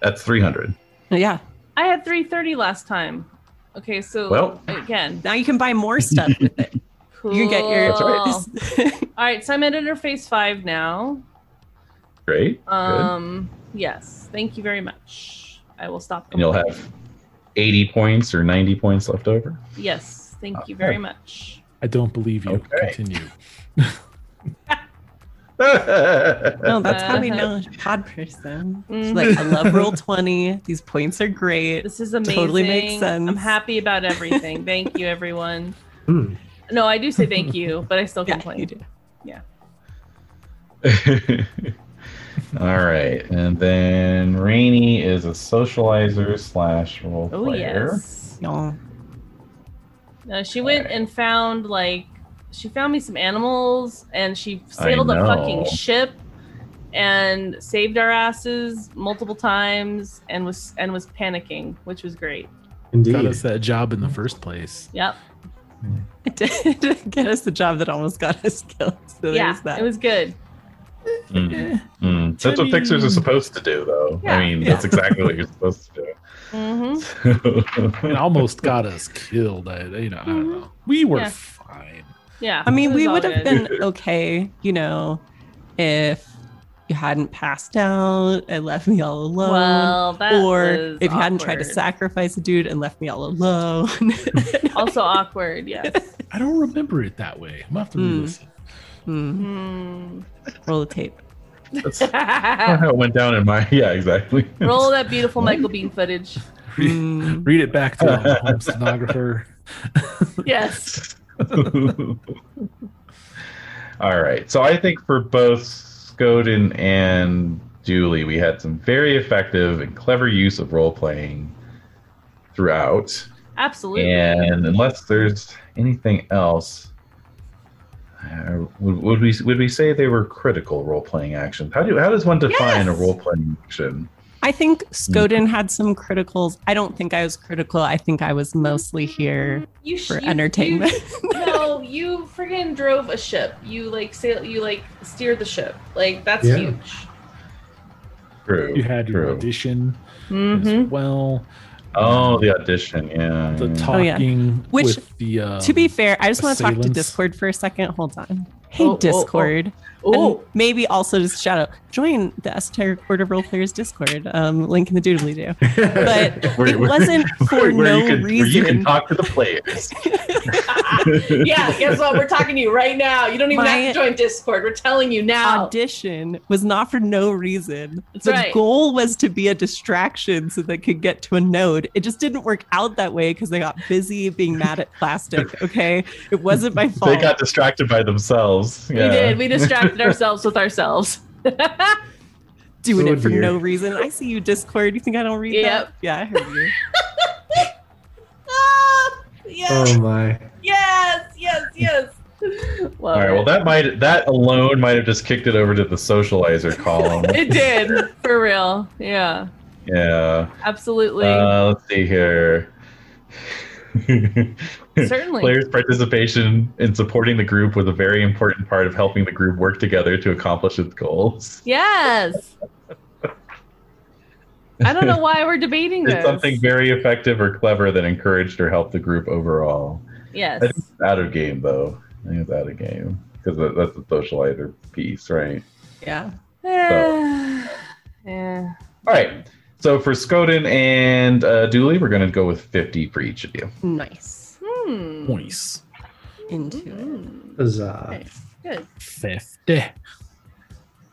S1: That's three hundred.
S4: Yeah.
S3: I had 330 last time. Okay, so
S1: Well-
S3: again,
S4: Now you can buy more stuff with it.
S3: cool.
S4: You can get your.
S3: All right, so I'm at interface five now.
S1: Great. Good.
S3: Um, yes. Thank you very much. I will stop.
S1: And you'll have eighty points or ninety points left over.
S3: Yes. Thank you very much.
S5: I don't believe you.
S1: Okay.
S5: Continue.
S4: No, that's how we know a pod person. She's
S3: Mhm.
S4: like, I love roll 20. These points are great.
S3: This is amazing.
S4: Totally makes sense.
S3: I'm happy about everything. thank you, everyone.
S6: Hmm.
S3: No, I do say thank you, but I still complain.
S4: Yeah,
S3: complain.
S4: you do. Yeah.
S1: All right, and then Rainy is a socializer slash role
S3: Oh
S1: player.
S3: yes.
S4: No.
S3: No, she went
S1: Alright.
S3: and found like she found me some animals and she sailed a fucking ship and saved our asses multiple times and was and was panicking, which was great.
S6: Indeed, got
S5: us that job in the first place.
S3: Yep. Hmm.
S4: It did get us the job that almost got us killed. So
S3: yeah,
S4: that.
S3: it was good.
S1: Mm. Mm. That's what fixers are supposed to do, though.
S3: Yeah.
S1: I mean, that's exactly what you're supposed to do.
S5: It almost got us killed. I, you know, I don't know. We were
S3: Yeah.
S5: fine.
S3: Yeah.
S4: I mean, we would have been okay, you know, if you hadn't passed out and left me all alone.
S3: Well, that
S4: or
S3: was
S4: if you hadn't tried to sacrifice a dude and left me all alone.
S3: Also awkward, yes.
S5: I don't remember it that way. I'm gonna have to
S4: Hmm.
S5: re-listen.
S4: Hmm.
S3: Hmm.
S4: Roll the tape.
S1: That's not how it went down in my. Yeah, exactly.
S3: Roll that beautiful Michael Bean footage.
S4: Mm.
S5: Read it back to the home stenographer.
S3: Yes.
S1: All right. So I think for both Skoden and Dually, we had some very effective and clever use of role playing throughout.
S3: Absolutely.
S1: And unless there's anything else, uh, would, would we would we say they were critical role playing actions? How do how does one define a role playing action?
S4: I think Skoden had some criticals. I don't think I was critical. I think I was mostly here
S3: you
S4: for
S3: you-
S4: entertainment.
S3: you- no, you friggin' drove a ship. You like sail. You like steered the ship. Like that's
S6: Yeah.
S3: huge.
S1: True.
S5: You had your
S1: true.
S5: audition
S3: Mm-hmm.
S5: as well.
S1: Oh, the audition. Yeah.
S5: The
S1: yeah.
S4: Oh, yeah.
S5: talking
S4: Which,
S5: with the. Um,
S4: to be fair, I just want to talk to. Discord for a second. Hold on. Hey,
S3: Oh, oh, oh.
S4: Discord.
S3: Oh,
S4: maybe also just shout out, join the Esoteric Quarter Role Players Discord. Um, link in the doodly doo. But
S1: Where-
S4: it wasn't for
S1: where
S4: no
S1: you can, Where you can talk to the players.
S3: yeah. Guess what? We're talking to you right now. You don't even
S4: My-
S3: have to join Discord. We're telling you now.
S4: Audition was not for no reason.
S3: That's
S4: the
S3: right.
S4: goal was to be a distraction so they could get to a node. It just didn't work out that way because they got busy being mad at plastic. Okay, it wasn't my fault.
S1: They got distracted by themselves.
S3: We did. We distracted ourselves with ourselves.
S4: doing
S6: Oh,
S4: it for
S6: dear.
S4: no reason. I see you, Discord. You think I don't read
S3: Yep.
S4: that? Yeah, I heard you.
S3: ah, yes.
S6: oh my.
S3: yes. Yes. Yes. Love
S1: All right.
S3: it.
S1: Well, that might that alone might have just kicked it over to the socializer column.
S3: it did for real. Yeah.
S1: yeah.
S3: Absolutely.
S1: Uh, let's see here.
S3: Certainly.
S1: Players' participation in supporting the group was a very important part of helping the group work together to accomplish its goals.
S3: Yes. I don't know why we're debating
S1: Did
S3: this.
S1: something very effective or clever that encouraged or helped the group overall.
S3: Yes.
S1: I think it's out of game though. I think it's out of game because that's the socializer piece, right?
S4: Yeah.
S3: Eh, yeah.
S1: All right. So for Skoden and uh, Dually, we're going to go with 50 for each of you.
S4: Nice.
S3: Hmm.
S5: Nice.
S4: Into it.
S3: Hmm.
S6: Huzzah.
S3: Okay. Good.
S5: 50.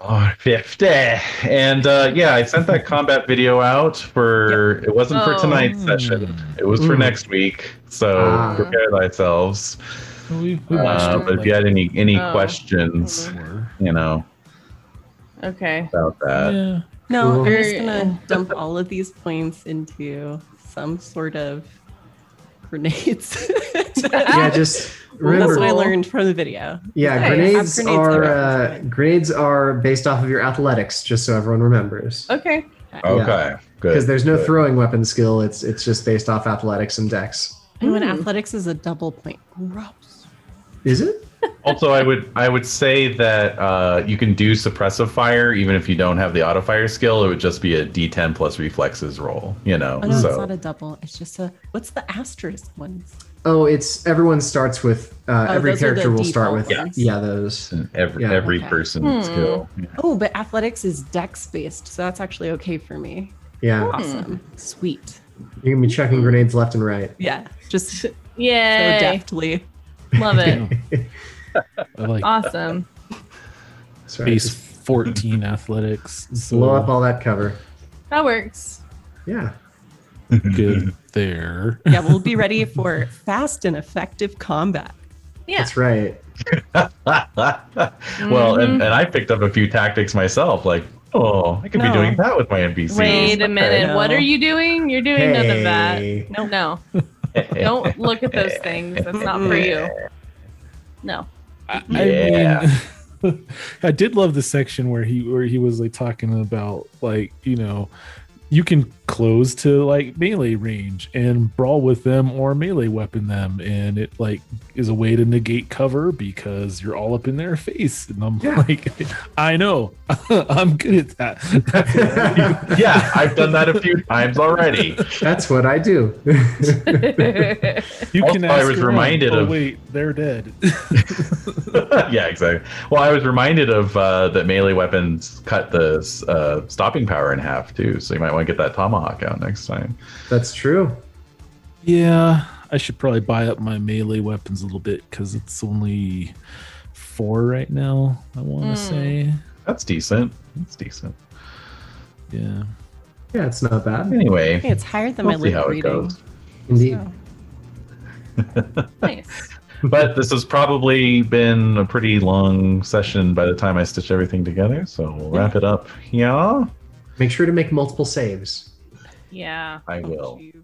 S1: Oh, 50. And uh, yeah, I sent that combat video out for, it wasn't for
S3: Oh.
S1: tonight's session. It was for
S6: Mm.
S1: next week. So
S6: Ah.
S1: prepare thyselves.
S5: We, we watched
S1: Uh,
S5: it,
S1: but if you had any, any
S3: Oh.
S1: questions, you know,
S3: Okay.
S1: about that.
S5: Yeah.
S4: No,
S6: Cool.
S4: I'm just gonna dump all of these points into some sort of grenades.
S6: Yeah, just remember.
S4: That's what I learned from the video.
S6: Yeah,
S3: Hey,
S6: grenades,
S4: have grenades
S6: are
S4: around.
S6: uh, grenades are based off of your athletics, just so everyone remembers.
S3: Okay.
S1: Okay. Good.
S6: Because there's no
S1: good.
S6: throwing weapon skill. It's it's just based off athletics and dex.
S4: And when
S3: Mm.
S4: athletics is a double point. Gross.
S6: Is it?
S1: Also i would i would say that uh, you can do suppressive fire even if you don't have the auto fire skill it would just be a d10 plus reflexes roll you know
S4: Oh no, it's not a double. It's just a what's the asterisk ones?
S6: Oh, it's everyone starts with uh,
S4: Oh,
S6: every
S4: those are the
S6: character will start with
S4: ones.
S6: yeah those.
S1: and every
S6: Yeah.
S1: every
S4: Okay.
S1: person
S3: Hmm.
S1: skill Yeah.
S4: Oh, but athletics is dex based, so that's actually okay for me.
S6: Yeah,
S4: Awesome. Sweet.
S6: you can be chucking grenades left and right.
S4: Yeah. Just
S3: yeah,
S4: so deftly.
S3: Love it.
S5: I like
S3: awesome.
S6: That's right.
S5: base 14 athletics. So
S6: blow up all that cover.
S3: That works.
S6: Yeah.
S5: good there.
S4: Yeah, we'll be ready for fast and effective combat.
S3: Yeah.
S6: That's right.
S1: well, and, mm-hmm. and I picked up a few tactics myself. Like, oh, I could
S4: No.
S1: be doing that with my NPCs.
S3: Wait a minute.
S4: No.
S3: What are you doing? You're doing none of that. No, no. Don't look at those things. That's not for you. No.
S5: I,
S1: Yeah.
S5: I mean, I did love the section where he where he was like talking about like you know you can close to like melee range and brawl with them or melee weapon them and it like is a way to negate cover because you're all up in their face and i'm
S6: Yeah.
S5: like i know i'm good at that
S1: yeah, I've done that a few times already.
S6: That's what I do.
S5: you
S1: Also,
S5: can
S1: I was
S5: around,
S1: reminded
S5: oh,
S1: of-
S5: wait they're dead
S1: yeah, exactly. Well, I was reminded of uh, that melee weapons cut the uh, stopping power in half too, so you might want to get that tomahawk out next time.
S6: That's true.
S5: Yeah, I should probably buy up my melee weapons a little bit because it's only four right now. I want to
S3: Mm.
S5: say,
S1: That's decent. That's decent.
S5: yeah.
S6: Yeah, it's not bad.
S1: Anyway,
S4: Hey, it's higher than
S1: we'll
S4: my
S1: see
S4: lip
S1: how it
S4: reading.
S1: goes.
S6: Indeed.
S3: nice.
S1: But this has probably been a pretty long session by the time I stitch everything together, so we'll wrap it up. Yeah,
S6: Make sure to make multiple saves.
S3: Yeah.
S1: I will.
S3: Jeez.